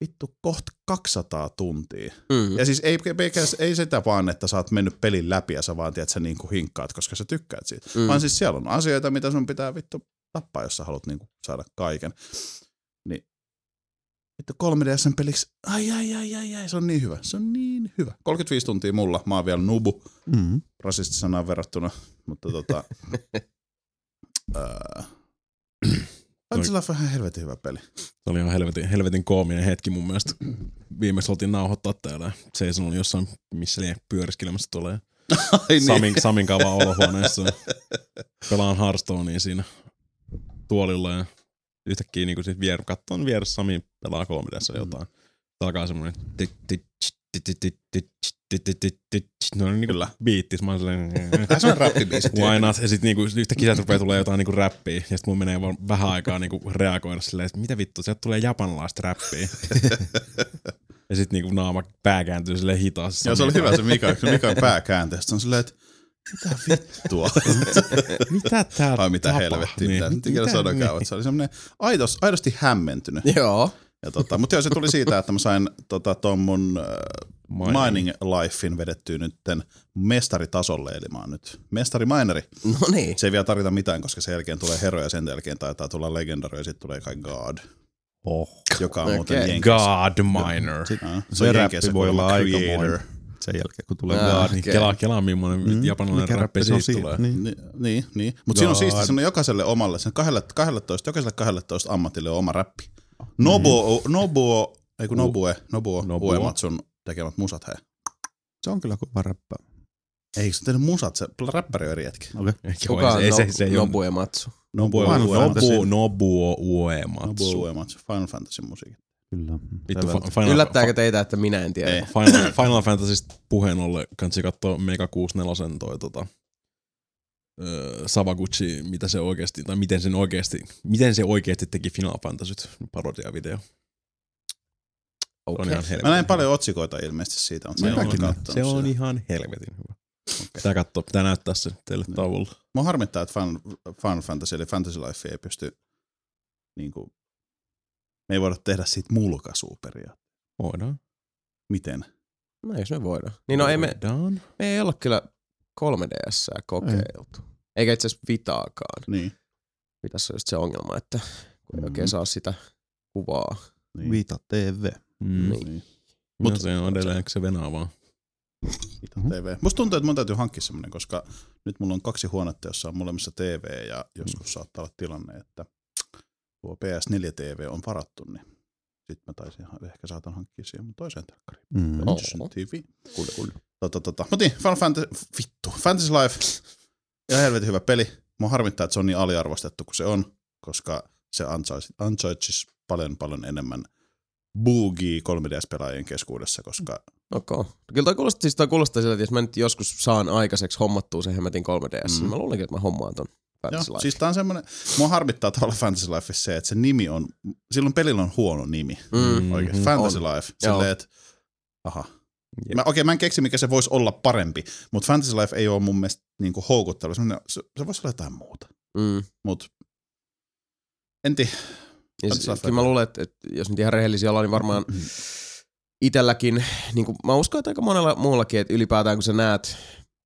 [SPEAKER 2] vittu, kohta 200 tuntia.
[SPEAKER 1] Mm.
[SPEAKER 2] Ja siis ei, ei, ei sitä vaan, että sä oot mennyt pelin läpi ja sä vaan tiedät, että sä niinku hinkkaat, koska sä tykkäät siitä.
[SPEAKER 1] Mm.
[SPEAKER 2] Mm. Vaan siis siellä on asioita, mitä sun pitää vittu tappaa, jos sä haluat niinku saada kaiken. Vittu 3DSn peliksi, ai ai ai ai ai, se on niin hyvä, se on niin hyvä. 35 tuntia mulla, mä oon vielä nubu
[SPEAKER 3] Mm-hmm.
[SPEAKER 2] rasistisanaan verrattuna, mutta tota... Fantasy Life on ihan helvetin hyvä peli.
[SPEAKER 4] Se oli ihan helvetin, helvetin koominen hetki mun mielestä. Viimeksi oltiin nauhoittaa täällä. Seison oli jossain, missä liian pyöriskelemässä tulee.
[SPEAKER 2] Ai niin.
[SPEAKER 4] Samin, Samin kanssa olohuoneessa. Pelaan Hearthstonea siinä tuolilla ja yhtäkkiä niin sit vier, kattoon vieressä Sami pelaa 3 ds mm. jotain. Alkaa semmoinen No niin
[SPEAKER 2] kyllä,
[SPEAKER 4] biittis. Mä oon silleen...
[SPEAKER 2] Mm, mm, tässä on rappibiisi.
[SPEAKER 4] Why not? Ja sit niinku yhtä sieltä rupeaa tulee jotain niinku räppiä. Ja sit mun menee vaan vähän aikaa niinku reagoida silleen, että mitä vittu, sieltä tulee japanlaista räppiä. ja sit niinku naama pää kääntyy silleen hitaasti.
[SPEAKER 2] Joo, se oli hyvä se Mika, kun Mikan pää kääntyy. Sitten on silleen, että mitä vittua?
[SPEAKER 4] Mitä tää
[SPEAKER 2] Vai mitä
[SPEAKER 4] tapahtuu?
[SPEAKER 2] helvettiä,
[SPEAKER 4] Niin.
[SPEAKER 2] mitä nyt ikinä sanokaan. Se oli semmoinen aidos, aidosti hämmentynyt.
[SPEAKER 1] Joo.
[SPEAKER 2] Ja tota, mutta joo, se tuli siitä, että mä sain tota, ton mun äh,
[SPEAKER 4] Mining.
[SPEAKER 2] lifein vedettyä nytten mestaritasolle, eli mä oon nyt mestarimineri.
[SPEAKER 1] No niin.
[SPEAKER 2] Se ei vielä tarvita mitään, koska sen jälkeen tulee hero ja sen jälkeen taitaa tulla legendary ja sitten tulee kai god,
[SPEAKER 4] Oh.
[SPEAKER 2] joka on
[SPEAKER 1] Okei.
[SPEAKER 2] muuten jenkeissä.
[SPEAKER 4] God Miner.
[SPEAKER 2] Ah,
[SPEAKER 3] Se
[SPEAKER 2] on
[SPEAKER 3] räppi
[SPEAKER 2] jenkeissä
[SPEAKER 3] voi olla
[SPEAKER 2] creator.
[SPEAKER 3] aikamoinen sen jälkeen, kun tulee
[SPEAKER 1] Ah,
[SPEAKER 3] God.
[SPEAKER 4] Niin
[SPEAKER 1] okei.
[SPEAKER 4] Kela, kela millainen mm, japanilainen
[SPEAKER 3] Mikä se on
[SPEAKER 4] siitä tulee.
[SPEAKER 3] Niin.
[SPEAKER 2] Niin, niin, niin. mutta siinä on siistiä, siinä on jokaiselle omalle, sen 12, jokaiselle 12 ammatille on oma räppi. Nobuo, Nobuo, ei kun Nobue, Nobuo,
[SPEAKER 4] Nobuo.
[SPEAKER 2] Uematsun tekemät musat hei.
[SPEAKER 3] Se on kyllä kova räppä.
[SPEAKER 2] Eikö se tehnyt musat, se räppäri on eri jätkä.
[SPEAKER 3] Okei.
[SPEAKER 1] Kuka on
[SPEAKER 4] ei, se,
[SPEAKER 1] no,
[SPEAKER 4] se, ei ole-
[SPEAKER 1] Nobu ja Matsu?
[SPEAKER 2] Nobuo,
[SPEAKER 3] Final Fantasy.
[SPEAKER 4] Nobuo, Nobuo
[SPEAKER 2] Nobuo
[SPEAKER 4] Uematsu.
[SPEAKER 2] Uematsu, Final Fantasy musiikki.
[SPEAKER 3] Kyllä.
[SPEAKER 4] Vittu, fa- Final,
[SPEAKER 1] Yllättääkö teitä, että minä en tiedä?
[SPEAKER 2] Ei.
[SPEAKER 4] Final, Final Fantasysta puheen ollen kansi katsoa Mega 64 toi tota, ö, Savaguchi, mitä se oikeasti, tai miten, sen oikeasti, miten se oikeasti teki Final Fantasyt, parodia-video. Se on
[SPEAKER 1] Okei.
[SPEAKER 4] ihan helvetin
[SPEAKER 2] Mä näin paljon otsikoita ilmeisesti siitä, mä ole
[SPEAKER 3] näin.
[SPEAKER 2] katsonut
[SPEAKER 4] Se on
[SPEAKER 2] sitä.
[SPEAKER 4] ihan helvetin hyvä. Pitää katsoa, pitää näyttää se teille taululla.
[SPEAKER 2] Mua harmittaa, että Final, Final Fantasy eli Fantasy Life ei pysty, niin kuin, me ei voida tehdä siitä mulkaisua periaatteessa.
[SPEAKER 4] Voidaan.
[SPEAKER 2] Miten?
[SPEAKER 1] No jos me voidaan. Niin no ei me,
[SPEAKER 4] Voidaan.
[SPEAKER 1] me ei olla kyllä 3DS kokeiltu. Eikä itse asiassa Vitaakaan.
[SPEAKER 2] Niin.
[SPEAKER 1] Vitassa on just se ongelma, että kun ei oikein
[SPEAKER 2] Mhm.
[SPEAKER 1] saa sitä kuvaa.
[SPEAKER 2] niin.
[SPEAKER 3] Vita TV.
[SPEAKER 4] Mm.
[SPEAKER 1] Niin.
[SPEAKER 2] niin.
[SPEAKER 4] Mutta
[SPEAKER 2] Mut-
[SPEAKER 4] se on edelleen se venaa vaan.
[SPEAKER 2] Vita TV. Musta tuntuu, että mun täytyy hankkia semmonen, koska nyt mulla on kaksi huonetta, jossa on molemmissa TV ja joskus saattaa olla tilanne, että tuo PS4 TV on varattu, niin sitten mä taisin, ehkä saatan hankkia siihen mun toiseen telkkariin.
[SPEAKER 3] Mm.
[SPEAKER 1] Oh.
[SPEAKER 2] TV.
[SPEAKER 1] Kuule, kuule.
[SPEAKER 2] Tota, tota. Mutta niin, Final Fantasy, vittu, Fantasy Life, ihan helvetin hyvä peli. Mua harmittaa, että se on niin aliarvostettu kuin se on, koska se ansaisi, ansaitsisi paljon paljon enemmän boogie 3DS-pelaajien keskuudessa, koska
[SPEAKER 1] Okay. Kyllä toi kuulostaa, siis kuulostaa siltä, että jos mä nyt joskus saan aikaiseksi hommattua sen hemmetin 3DS, mm. niin mä luulenkin, että mä hommaan ton Fantasy
[SPEAKER 2] Joo,
[SPEAKER 1] Life.
[SPEAKER 2] siis tää on semmonen, mua harmittaa tavalla Fantasy Life se, että se nimi on, silloin pelillä on huono nimi.
[SPEAKER 1] Mm.
[SPEAKER 2] Oikein,
[SPEAKER 4] Mhm.
[SPEAKER 2] Fantasy
[SPEAKER 1] On.
[SPEAKER 2] Life. Silleen, että aha.
[SPEAKER 4] Jep.
[SPEAKER 2] Mä, okei, mä en keksi, mikä se voisi olla parempi, mutta Fantasy Life ei ole mun mielestä niinku houkutteleva. Semmonen- Se, se voisi olla jotain muuta.
[SPEAKER 1] Mm.
[SPEAKER 2] Mut en tiedä.
[SPEAKER 1] Kyllä mä luulen, että, että jos nyt ihan rehellisiä ollaan, niin varmaan itelläkin, niin kuin, mä uskon, että aika monella muullakin, että ylipäätään kun sä näet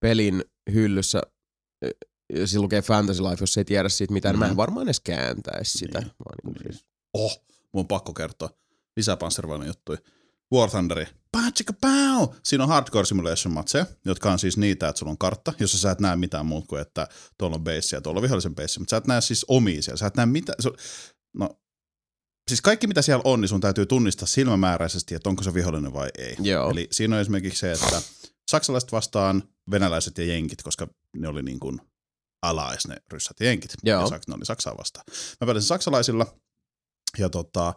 [SPEAKER 1] pelin hyllyssä, siinä lukee Fantasy Life, jos ei tiedä siitä mitään, mm. niin mä en
[SPEAKER 2] Mhm.
[SPEAKER 1] varmaan edes kääntäisi sitä.
[SPEAKER 2] Niin.
[SPEAKER 1] Vaan niin siis,
[SPEAKER 2] Oh, mun on pakko kertoa. Lisää Panzervainen juttui. War Thunderi. Pow! Siinä on hardcore simulation matseja, jotka on siis niitä, että sulla on kartta, jossa sä et näe mitään muuta kuin, että tuolla on base ja tuolla on vihollisen base, mutta sä et näe siis omia siellä. Sä et näe mitä, no, siis kaikki mitä siellä on, niin sun täytyy tunnistaa silmämääräisesti, että onko se vihollinen vai ei.
[SPEAKER 1] Joo.
[SPEAKER 2] Eli siinä on esimerkiksi se, että saksalaiset vastaan venäläiset ja jenkit, koska ne oli niin kuin alais ne ryssät jenkit.
[SPEAKER 1] Joo.
[SPEAKER 2] Ja Saks, ne oli Saksaa vastaan. Mä pelasin saksalaisilla ja tota,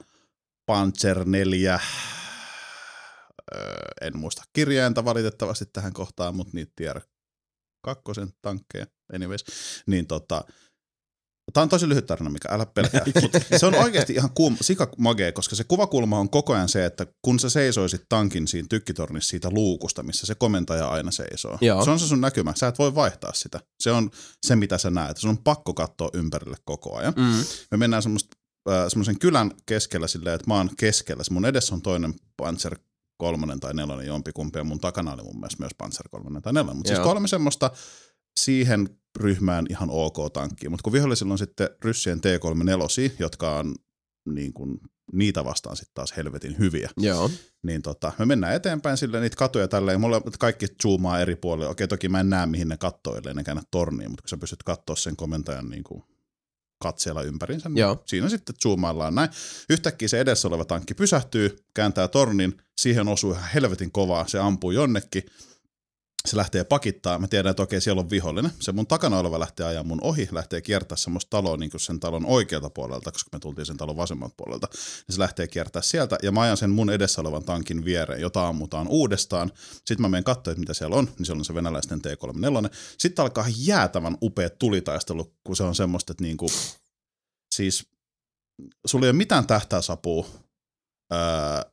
[SPEAKER 2] Panzer 4, öö, en muista kirjainta valitettavasti tähän kohtaan, mutta niitä tiedä kakkosen tankkeja, anyways, niin tota, Tämä on tosi lyhyt tarina, mikä älä pelkää. Se on oikeasti ihan kuum, sikamagee, koska se kuvakulma on koko ajan se, että kun sä seisoisit tankin siinä tykkitornissa siitä luukusta, missä se komentaja aina seisoo.
[SPEAKER 1] Joo.
[SPEAKER 2] Se on se sun näkymä. Sä et voi vaihtaa sitä. Se on se, mitä sä näet. Sun on pakko katsoa ympärille koko ajan.
[SPEAKER 1] Mm.
[SPEAKER 2] Me mennään semmoista, äh, semmoisen kylän keskellä silleen, että mä oon keskellä. Mun edessä on toinen Panzer kolmonen tai nelonen jompikumpi ja mun takana oli mun mielestä myös Panzer kolmonen tai nelonen. Mutta siis kolme semmoista siihen ryhmään ihan ok tankkia. Mutta kun vihollisilla on sitten ryssien T-34, jotka on niin kuin, niitä vastaan sitten taas helvetin hyviä,
[SPEAKER 1] Joo.
[SPEAKER 2] niin tota, me mennään eteenpäin sille niitä katuja tälleen, mulla kaikki zoomaa eri puolille. Okei, toki mä en näe mihin ne kattoo, ellei ne käännä torniin, mutta kun sä pystyt katsoa sen komentajan niin kuin katseella ympärinsä, niin
[SPEAKER 1] Joo.
[SPEAKER 2] siinä sitten zoomaillaan näin. Yhtäkkiä se edessä oleva tankki pysähtyy, kääntää tornin, siihen osuu ihan helvetin kovaa, se ampuu jonnekin, se lähtee pakittaa, mä tiedän, että okei, siellä on vihollinen. Se mun takana oleva lähtee ajaa mun ohi, lähtee kiertää semmoista taloa niin kuin sen talon oikealta puolelta, koska me tultiin sen talon vasemmalta puolelta. Niin se lähtee kiertää sieltä, ja mä ajan sen mun edessä olevan tankin viereen, jota ammutaan uudestaan. Sitten mä menen katsoa, mitä siellä on, niin siellä on se venäläisten T-34. Sitten alkaa jäätävän upea tulitaistelu, kun se on semmoista, että niinku, siis sulla ei ole mitään tähtäysapua, öö,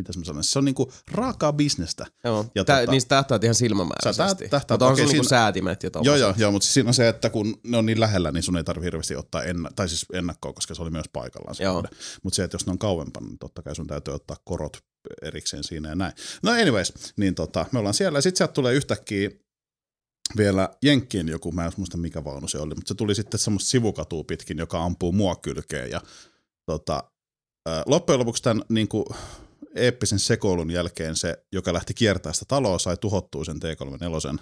[SPEAKER 2] mitäs mä sanon, se on niinku raakaa bisnestä.
[SPEAKER 1] Joo.
[SPEAKER 2] Ja
[SPEAKER 1] Tä,
[SPEAKER 2] tota-
[SPEAKER 1] niistä tähtäät ihan silmämääräisesti.
[SPEAKER 2] Sä tähtäät-
[SPEAKER 1] Mutta on sun niinku
[SPEAKER 2] siinä-
[SPEAKER 1] säätimet ja
[SPEAKER 2] Joo, joo, joo, mutta siis siinä on se, että kun ne on niin lähellä, niin sun ei tarvitse hirveästi ottaa enna- tai siis ennakkoa, koska se oli myös paikallaan. Mutta se, että jos ne on kauempana, niin totta kai sun täytyy ottaa korot erikseen siinä ja näin. No anyways, niin tota, me ollaan siellä ja sitten sieltä tulee yhtäkkiä vielä Jenkkien joku, mä en muista mikä vaunu se oli, mutta se tuli sitten semmoista sivukatua pitkin, joka ampuu mua kylkeen ja tota, loppujen lopuksi tämän niin kuin, eeppisen sekoilun jälkeen se, joka lähti kiertämään sitä taloa, sai tuhottua sen T34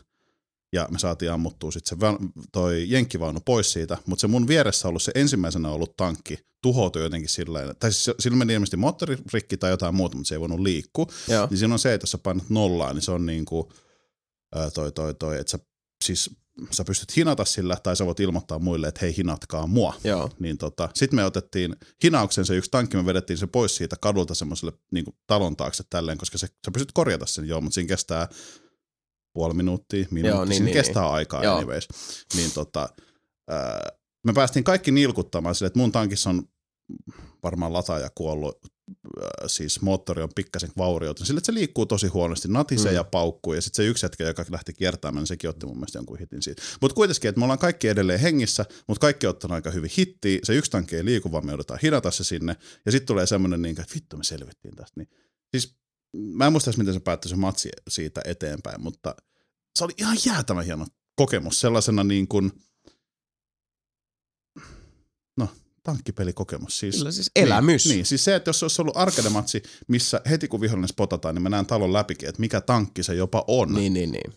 [SPEAKER 2] ja me saatiin ammuttua sitten se toi jenkkivaunu pois siitä, mutta se mun vieressä ollut se ensimmäisenä ollut tankki tuhoutui jotenkin sillä tai siis sillä meni ilmeisesti moottoririkki tai jotain muuta, mutta se ei voinut liikkua.
[SPEAKER 1] Joo.
[SPEAKER 2] Niin siinä on se, että jos sä painat nollaa, niin se on niin kuin, toi, toi, toi, että sä, siis, sä pystyt hinata sillä, tai sä voit ilmoittaa muille, että hei hinatkaa mua.
[SPEAKER 1] Joo.
[SPEAKER 2] Niin tota, sitten me otettiin hinauksen se yksi tankki, me vedettiin se pois siitä kadulta semmoiselle niin talon taakse tälleen, koska se, sä pystyt korjata sen joo, mutta siinä kestää puoli minuuttia, minuutti,
[SPEAKER 1] Joo,
[SPEAKER 2] niin,
[SPEAKER 1] niin,
[SPEAKER 2] siinä
[SPEAKER 1] niin,
[SPEAKER 2] kestää aikaa
[SPEAKER 1] Joo.
[SPEAKER 2] anyways. Niin tota, ää, me päästiin kaikki nilkuttamaan sille, että mun tankissa on varmaan lataaja kuollut, siis moottori on pikkasen vaurioitunut, sille, että se liikkuu tosi huonosti, natisee
[SPEAKER 1] Mm.
[SPEAKER 2] ja paukkuu, ja sitten se yksi hetki, joka lähti kiertämään, niin sekin otti mun mielestä jonkun hitin siitä. Mutta kuitenkin, että me ollaan kaikki edelleen hengissä, mutta kaikki on ottanut aika hyvin hittiä, se yksi tankki ei liiku, vaan me joudutaan hinata se sinne, ja sitten tulee semmoinen, niin, että vittu me selvittiin tästä. Niin, siis mä en muista miten se päättyi se matsi siitä eteenpäin, mutta se oli ihan jäätävän hieno kokemus sellaisena niin kuin, no, tankkipelikokemus. Siis,
[SPEAKER 1] Kyllä siis elämys.
[SPEAKER 2] Niin, niin, siis se, että jos se olisi ollut arcade-matsi, missä heti kun vihollinen spotataan, niin mä näen talon läpikin, että mikä tankki se jopa on.
[SPEAKER 1] Niin, niin, niin.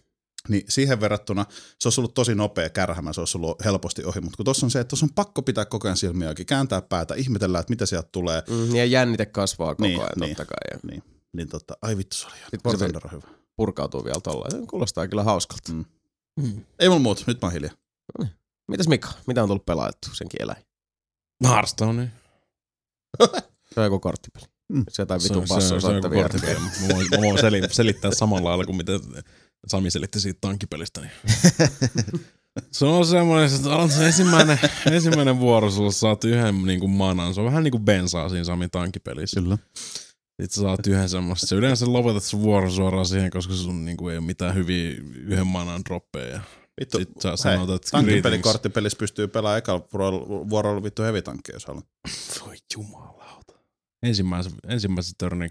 [SPEAKER 2] Niin siihen verrattuna se olisi ollut tosi nopea kärhämä, se olisi ollut helposti ohi. Mutta kun tuossa on se, että tuossa on pakko pitää koko ajan silmiä auki, kääntää päätä, ihmetellä, että mitä sieltä tulee.
[SPEAKER 1] Mm, ja jännite kasvaa koko
[SPEAKER 2] Niin,
[SPEAKER 1] ajan
[SPEAKER 2] niin.
[SPEAKER 1] totta kai. Ja
[SPEAKER 2] Niin, niin tota, ai vittu, se oli War
[SPEAKER 1] se-
[SPEAKER 2] hyvä.
[SPEAKER 1] purkautuu vielä tolla. Se kuulostaa kyllä hauskalta.
[SPEAKER 2] Mm.
[SPEAKER 1] Mm.
[SPEAKER 2] Ei mulla muuta, nyt mä oon hiljaa.
[SPEAKER 1] Mitäs Mika? Mitä on tullut pelailtu senkin eläin?
[SPEAKER 4] Hearthstone.
[SPEAKER 1] Se on joku korttipeli.
[SPEAKER 3] Mm.
[SPEAKER 1] Se jotain vitun
[SPEAKER 4] on- se on-
[SPEAKER 1] passoa soittavia.
[SPEAKER 4] Mä voin, mä voin seli- selittää samalla lailla kuin mitä Sami selitti siitä tankkipelistä. Niin. Se on semmoinen, että on se ensimmäinen, ensimmäinen vuoro, sulla saat yhden niin kuin manan. Se on vähän niin kuin bensaa siinä Sami tankkipelissä.
[SPEAKER 3] Kyllä.
[SPEAKER 4] Sitten sä saat yhden semmoista. Se yleensä lopetat sun vuoron suoraan siihen, koska sun niin kuin, ei ole mitään hyviä yhden manan droppeja.
[SPEAKER 2] Vittu,
[SPEAKER 4] sit sä
[SPEAKER 2] hei,
[SPEAKER 4] sanot, että greetings.
[SPEAKER 2] korttipelissä pystyy pelaamaan ekalla vuorolla, vuorolla vittu hevitankkeja, jos haluat.
[SPEAKER 4] Voi jumalauta. Ensimmäisen, ensimmäisen törnin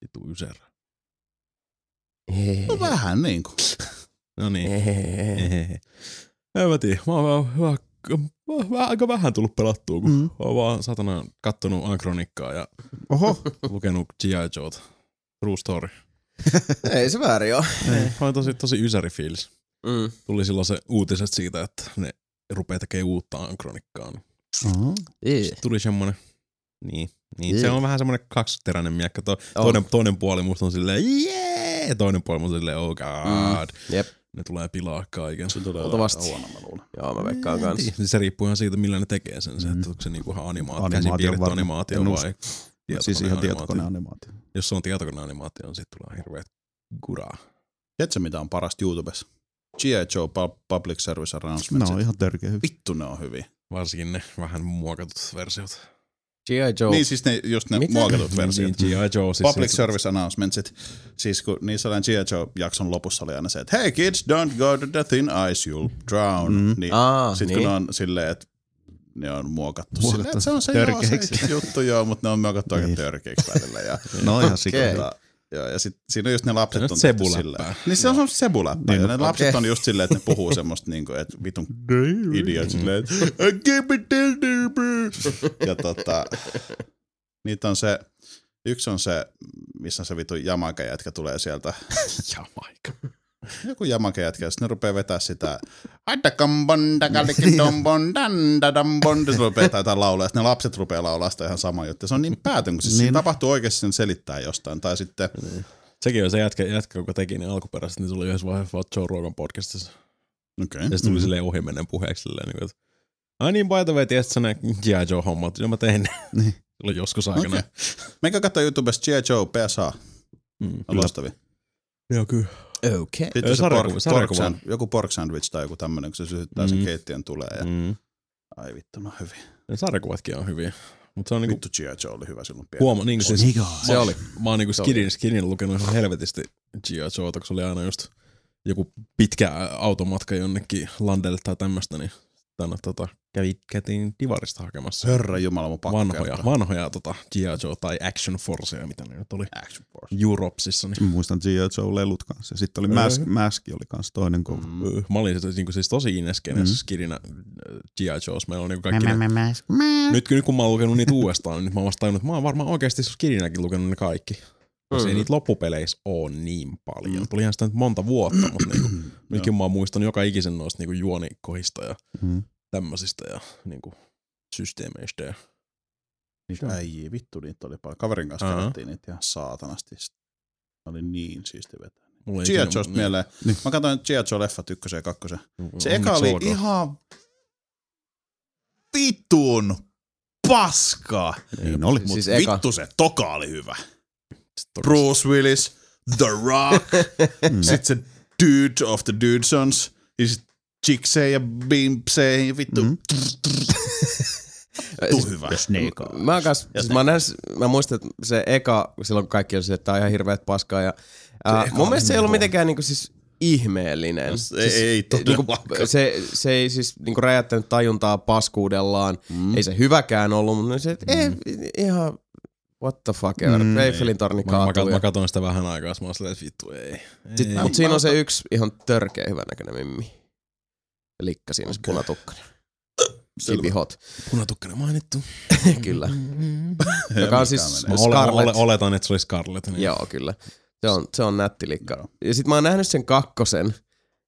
[SPEAKER 4] vitu ysärä.
[SPEAKER 2] No vähän niin kuin.
[SPEAKER 4] No niin. En mä tiedä. Mä oon vaan, hyvä, vähän, aika vähän tullut pelattua, kun
[SPEAKER 3] Mm.
[SPEAKER 4] oon vaan satana kattonut Ankronikkaa ja
[SPEAKER 3] Oho,
[SPEAKER 4] lukenut G.I. Joe'ta. True story.
[SPEAKER 1] Ei se väärin ole.
[SPEAKER 4] Mä oon tosi, tosi ysäri fiilis.
[SPEAKER 1] Mm.
[SPEAKER 4] Tuli silloin se uutiset siitä, että ne rupeaa tekemään uutta Ankronikkaa. niin
[SPEAKER 3] Oho.
[SPEAKER 4] Tuli semmonen, niin, niin se
[SPEAKER 1] Jee.
[SPEAKER 4] on vähän semmonen kaksiteräinen miekka. To, toinen, toinen puoli musta on silleen, jee, toinen puoli musta on silleen, oh god.
[SPEAKER 1] Mm. Jep.
[SPEAKER 4] Ne tulee pilaa kaiken.
[SPEAKER 2] Se tulee olemaan huono, mä luulen.
[SPEAKER 1] Joo, mä veikkaan kanssa.
[SPEAKER 4] Niin, Se riippuu ihan siitä, millä ne tekee sen. Se,
[SPEAKER 3] Mm.
[SPEAKER 4] että onko se niinku ihan animaatio,
[SPEAKER 3] Animaatio
[SPEAKER 4] käsin piirretty
[SPEAKER 3] varmaan.
[SPEAKER 4] animaatio vai
[SPEAKER 3] usko. Siis ihan tietokoneanimaatio.
[SPEAKER 4] Jos se on tietokoneanimaatio, niin sitten tulee hirveet guraa.
[SPEAKER 2] Tiedätkö, mitä on parasta YouTubessa? G.I. Joe Pu- Public Service Announcements.
[SPEAKER 3] No on ihan törkeä hyvin.
[SPEAKER 2] Vittu ne on hyviä.
[SPEAKER 4] Varsinkin ne vähän muokatut versiot.
[SPEAKER 1] G.I. Joe.
[SPEAKER 2] Niin siis ne, just ne
[SPEAKER 1] Mitä?
[SPEAKER 2] muokatut versiot.
[SPEAKER 4] Niin, G.I. Joe. Siis
[SPEAKER 2] Public
[SPEAKER 4] se-
[SPEAKER 2] Service Announcementsit, siis kun niissä oli G.I. Joe-jakson lopussa oli aina se, että hey kids, don't go to the thin ice, you'll drown.
[SPEAKER 3] Mm.
[SPEAKER 2] Niin,
[SPEAKER 1] Aa,
[SPEAKER 2] Sitten
[SPEAKER 1] niin.
[SPEAKER 2] kun ne on silleen, että ne on muokattu,
[SPEAKER 3] Muokattu
[SPEAKER 2] silleen, että se on se, joo, se juttu, joo, mutta ne on muokattu aika
[SPEAKER 3] Niin.
[SPEAKER 2] törkeiksi välillä. Ja,
[SPEAKER 3] No ihan sika.
[SPEAKER 1] Okei.
[SPEAKER 2] Joo, ja sit, siinä on just ne lapset
[SPEAKER 4] Se on
[SPEAKER 2] on tehty silleen. Niin se on semmoista sebuläppää.
[SPEAKER 3] Niin,
[SPEAKER 2] ja ne
[SPEAKER 3] no,
[SPEAKER 2] lapset on just silleen, että ne puhuu semmoista, niin kuin, että vitun idiot silleen, että I can't be tender, bro." Ja tota, niitä on se, yksi on se, missä se vitun jamaica jätkä tulee sieltä
[SPEAKER 4] Jamaika.
[SPEAKER 2] Joku jamake jätkä, sitten ne rupeaa vetää sitä dandadambon, ja se rupeaa jotain laulaa, ja sitten ne lapset rupeaa laulaa sitä ihan sama juttu. Se on niin päätön, kun siis
[SPEAKER 3] Niin.
[SPEAKER 2] siinä tapahtuu oikeasti sen selittää jostain, tai sitten,
[SPEAKER 4] Sekin on se jätkä, jätkä joka teki ne alkuperäisesti, niin tuli yhdessä vaiheessa vaan Joe Rogan podcastissa.
[SPEAKER 2] okei.
[SPEAKER 4] Ja se tuli
[SPEAKER 3] Mm.
[SPEAKER 4] silleen ohimennen puheeksi silleen, niin kuin, että ai niin, by the way, tiedätkö sä ne G.I. Joe-hommat? Joo, mä tein ne.
[SPEAKER 3] Niin.
[SPEAKER 4] Silloin joskus aikana.
[SPEAKER 2] Okei. Meikä katsoa YouTubesta G.I. Joe PSA,
[SPEAKER 4] Mm,
[SPEAKER 2] loistavia.
[SPEAKER 4] Joo, kyllä.
[SPEAKER 1] Okei.
[SPEAKER 2] Sitten
[SPEAKER 4] Ei,
[SPEAKER 2] se
[SPEAKER 4] sarjakuva-
[SPEAKER 2] pork, pork
[SPEAKER 4] sarjakuva.
[SPEAKER 2] sand, joku pork sandwich tai joku tämmöinen, kun se sytyttää sen
[SPEAKER 4] Mm.
[SPEAKER 2] keittiön tulee. Ja,
[SPEAKER 4] Mm.
[SPEAKER 2] ai vittu, no hyvin.
[SPEAKER 4] Ne sarjakuvatkin on hyviä. Mutta se on niinku
[SPEAKER 2] Vittu G.I. Joe oli hyvä silloin pieni.
[SPEAKER 4] huoma, niinku siis,
[SPEAKER 1] Se oli.
[SPEAKER 4] Mä oon niinku
[SPEAKER 1] Se
[SPEAKER 4] skidin, skidin lukenut ihan helvetisti G.I. Joeta, kun se oli aina just joku pitkä automatka jonnekin landelle tai tämmöstä, niin tänne tota, kävi, käytiin Divarista hakemassa
[SPEAKER 2] Herra Jumala, mun pakko
[SPEAKER 4] vanhoja,
[SPEAKER 2] kertoa.
[SPEAKER 4] vanhoja tota, G.I. Joe tai Action Forceja, mitä ne nyt oli
[SPEAKER 2] Action Force.
[SPEAKER 4] Europsissa. Niin.
[SPEAKER 3] Mä muistan G.I. Joe-lelut kanssa. Sitten oli Mask, Mask oli kanssa toinen kova.
[SPEAKER 2] Mm.
[SPEAKER 4] Öö, Mä olin siis, niinku, siis tosi ineskeneessä
[SPEAKER 3] Mm.
[SPEAKER 4] mm. skidinä äh, G.I. Joes. Meillä on niinku kaikki ne... Nyt, nyt kun mä oon lukenut niitä uudestaan, niin nyt mä oon vasta tajunnut, että mä oon varmaan oikeasti skidinäkin lukenut ne kaikki.
[SPEAKER 1] Mm.
[SPEAKER 4] ei niitä loppupeleissä oo niin paljon. Tulihan sitä nyt monta vuotta, mutta niinku, nytkin mä oon muistanut joka ikisen noista niinku juonikohista ja
[SPEAKER 3] Mm.
[SPEAKER 4] Tämmöisistä ja niinku, systeemeistä. Ja...
[SPEAKER 2] Niitä äijiä, vittu niitä oli paljon. Kaverin kanssa kerättiin niitä ihan saatanasti. Ne oli niin siisti vetää.
[SPEAKER 4] Mulla ei
[SPEAKER 2] G.I.
[SPEAKER 4] niin.
[SPEAKER 2] mieleen.
[SPEAKER 3] Niin.
[SPEAKER 2] Mä katsoin G.I. Joe leffat ykkösen ja kakkosen. Se
[SPEAKER 4] Onneksi
[SPEAKER 2] eka oli
[SPEAKER 4] olkoon.
[SPEAKER 2] ihan vittuun paskaa.
[SPEAKER 3] Niin oli.
[SPEAKER 1] Siis
[SPEAKER 2] Siis
[SPEAKER 1] eka.
[SPEAKER 2] vittu se toka oli hyvä. Bruce Willis, The Rock,
[SPEAKER 3] Mm.
[SPEAKER 2] sit se Dude of the Dudesons, ja sit Chicksey ja Bimpsey, ja vittu.
[SPEAKER 3] Mm.
[SPEAKER 2] Vittu hyvä.
[SPEAKER 1] Mä, kans, siis mä, nähnyt, mä muistan, että se eka, silloin kun kaikki oli se, että tää on ihan hirveet paskaa. Ja, ää, mun mielestä se ei ollut mitenkään niinku siis ihmeellinen.
[SPEAKER 2] No,
[SPEAKER 1] siis,
[SPEAKER 2] ei- ei
[SPEAKER 1] niinku, se, se ei siis niinku räjättänyt tajuntaa paskuudellaan.
[SPEAKER 2] Mm.
[SPEAKER 1] Ei se hyväkään ollut, mutta se, että mm. ei, ihan what the fuck ever.
[SPEAKER 3] Mm.
[SPEAKER 1] Eiffelin torni
[SPEAKER 4] Mä, mä,
[SPEAKER 1] kaatuu.
[SPEAKER 4] mä katsoin sitä vähän aikaa, mä silleen, että vittu ei. Ei.
[SPEAKER 1] mut siinä on se yksi ihan törkeä hyvän näköinen mimmi. Likka siinä, se punatukkainen. Kibi hot,
[SPEAKER 4] Punatukkainen mainittu.
[SPEAKER 1] kyllä. Joka on siis Scarlett.
[SPEAKER 4] ole, oletan, että se oli Scarlett. Niin.
[SPEAKER 1] Joo, kyllä. Se on, se on nätti likka.
[SPEAKER 2] Joo.
[SPEAKER 1] Ja sit mä oon nähnyt sen kakkosen,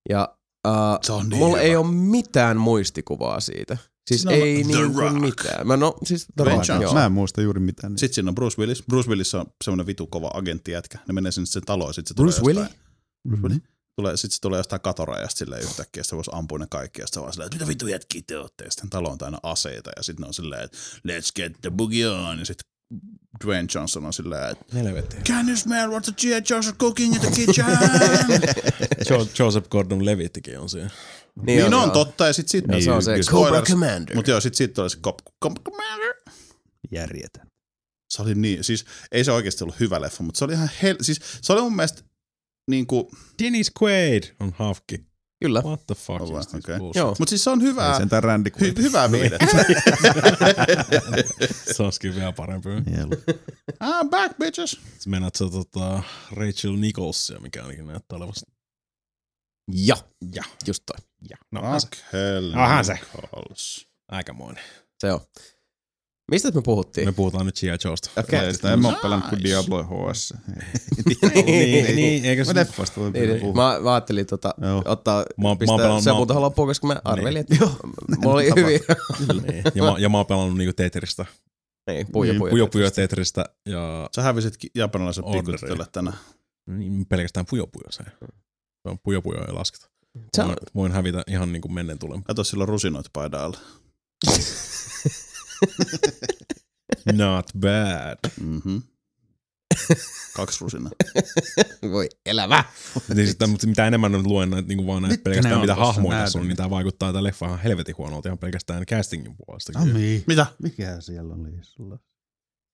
[SPEAKER 1] ja uh,
[SPEAKER 2] Se on niin
[SPEAKER 1] mulla
[SPEAKER 2] hyvä.
[SPEAKER 1] ei ole mitään muistikuvaa siitä. Siis
[SPEAKER 2] Siinä
[SPEAKER 1] ei niinku
[SPEAKER 2] Rock.
[SPEAKER 1] mitään. Mä no, siis The Rock, joo.
[SPEAKER 3] Mä en muista juuri mitään.
[SPEAKER 2] Sitten siinä on Bruce Willis. Bruce Willis on semmoinen vitu kova agenttijätkä. Ne menee sinne sen taloon, sit se
[SPEAKER 1] Bruce
[SPEAKER 2] tulee
[SPEAKER 1] Willis?
[SPEAKER 2] jostain,
[SPEAKER 3] Bruce Willis.
[SPEAKER 2] Tulee, sit se tulee jostain katorajasta silleen yhtäkkiä, se voisi ampua ne kaikki, ja sitten se vaan silleen, että mitä vittu jätkiä te ootte, ja sitten talo on täynnä aseita, ja sitten ne on silleen, että let's get the boogie on, ja sitten Dwayne Johnson on silleen, että can you smell what the G.I. Joes are cooking in the kitchen?
[SPEAKER 4] Jo- Joseph Gordon-Levittikin on siinä.
[SPEAKER 2] niin on,
[SPEAKER 1] joo.
[SPEAKER 2] totta, ja sitten sit,
[SPEAKER 1] Joo, se on se
[SPEAKER 2] Niin,
[SPEAKER 1] Cobra. Commander.
[SPEAKER 2] Mutta joo, sitten sit tulee se Cop, Cop Commander.
[SPEAKER 3] Järjetön.
[SPEAKER 2] Se oli niin, siis ei se oikeasti ollut hyvä leffa, mutta se oli ihan hel... Siis se oli mun mielestä niinku,
[SPEAKER 4] Dennis Quaid on hafki.
[SPEAKER 1] Kyllä.
[SPEAKER 4] What the fuck
[SPEAKER 2] Ollaan,
[SPEAKER 4] is bullshit?
[SPEAKER 1] Joo.
[SPEAKER 2] mutta siis se on
[SPEAKER 3] Ei
[SPEAKER 2] hyvää,
[SPEAKER 3] sentään Randy
[SPEAKER 2] hy,
[SPEAKER 3] Quaid.
[SPEAKER 2] hyvää viihdettä.
[SPEAKER 4] Se olisikin vielä parempi.
[SPEAKER 2] I'm back, bitches.
[SPEAKER 4] Meinaat sä tota Rachel Nicholsia, mikä ainakin näyttää olevasta.
[SPEAKER 1] Ja,
[SPEAKER 4] Ja.
[SPEAKER 1] just toi.
[SPEAKER 4] Ja. No, onhan se.
[SPEAKER 2] Hell
[SPEAKER 4] Onhan se. Aikamoinen.
[SPEAKER 1] Se on. Mistä me puhuttiin?
[SPEAKER 4] Me puhutaan nyt G.I. Joesta.
[SPEAKER 1] Okei.
[SPEAKER 3] Sitä en mä oo
[SPEAKER 2] Nice.
[SPEAKER 3] pelannut kuin Diablo HS.
[SPEAKER 4] niin, niin, eikö se...
[SPEAKER 3] Mä leffasta voi
[SPEAKER 1] Niin, niin.
[SPEAKER 3] puhua.
[SPEAKER 1] Mä, mä ajattelin tota,
[SPEAKER 3] Joo.
[SPEAKER 1] ottaa,
[SPEAKER 4] Mä oon- mä oon
[SPEAKER 1] pistää
[SPEAKER 4] pelannut-
[SPEAKER 1] se muuta loppuun, koska mä arvelin, että
[SPEAKER 3] Joo.
[SPEAKER 1] mulla oli hyviä.
[SPEAKER 4] niin. ja, mä, ja mä oon pelannut niinku Tetristä.
[SPEAKER 1] niin, puja,
[SPEAKER 3] Niin,
[SPEAKER 1] puja.
[SPEAKER 4] Pujo Pujo Tetristä ja
[SPEAKER 2] Sä hävisitkin japanilaisen pikkutytölle tänään.
[SPEAKER 4] niin, pelkästään Pujo Pujo se. Se on Pujo Pujo ei lasketa.
[SPEAKER 1] Se on,
[SPEAKER 4] Voin, voin hävitä ihan niinku menneen tulen.
[SPEAKER 2] Kato, sillä on rusinoita paidalla.
[SPEAKER 4] Not bad.
[SPEAKER 2] Mm-hmm. Kaksi rusinaa.
[SPEAKER 1] voi elävä.
[SPEAKER 4] niin sitten, mutta mitä enemmän nyt luen näitä, niin vaan näitä
[SPEAKER 3] Mitkä
[SPEAKER 4] pelkästään
[SPEAKER 3] on
[SPEAKER 4] mitä hahmoja tässä on, niin tämä vaikuttaa tämä leffa ihan helvetin huonolta ihan pelkästään castingin puolesta.
[SPEAKER 3] Ami.
[SPEAKER 2] Mitä?
[SPEAKER 3] Mikä siellä oli sulla?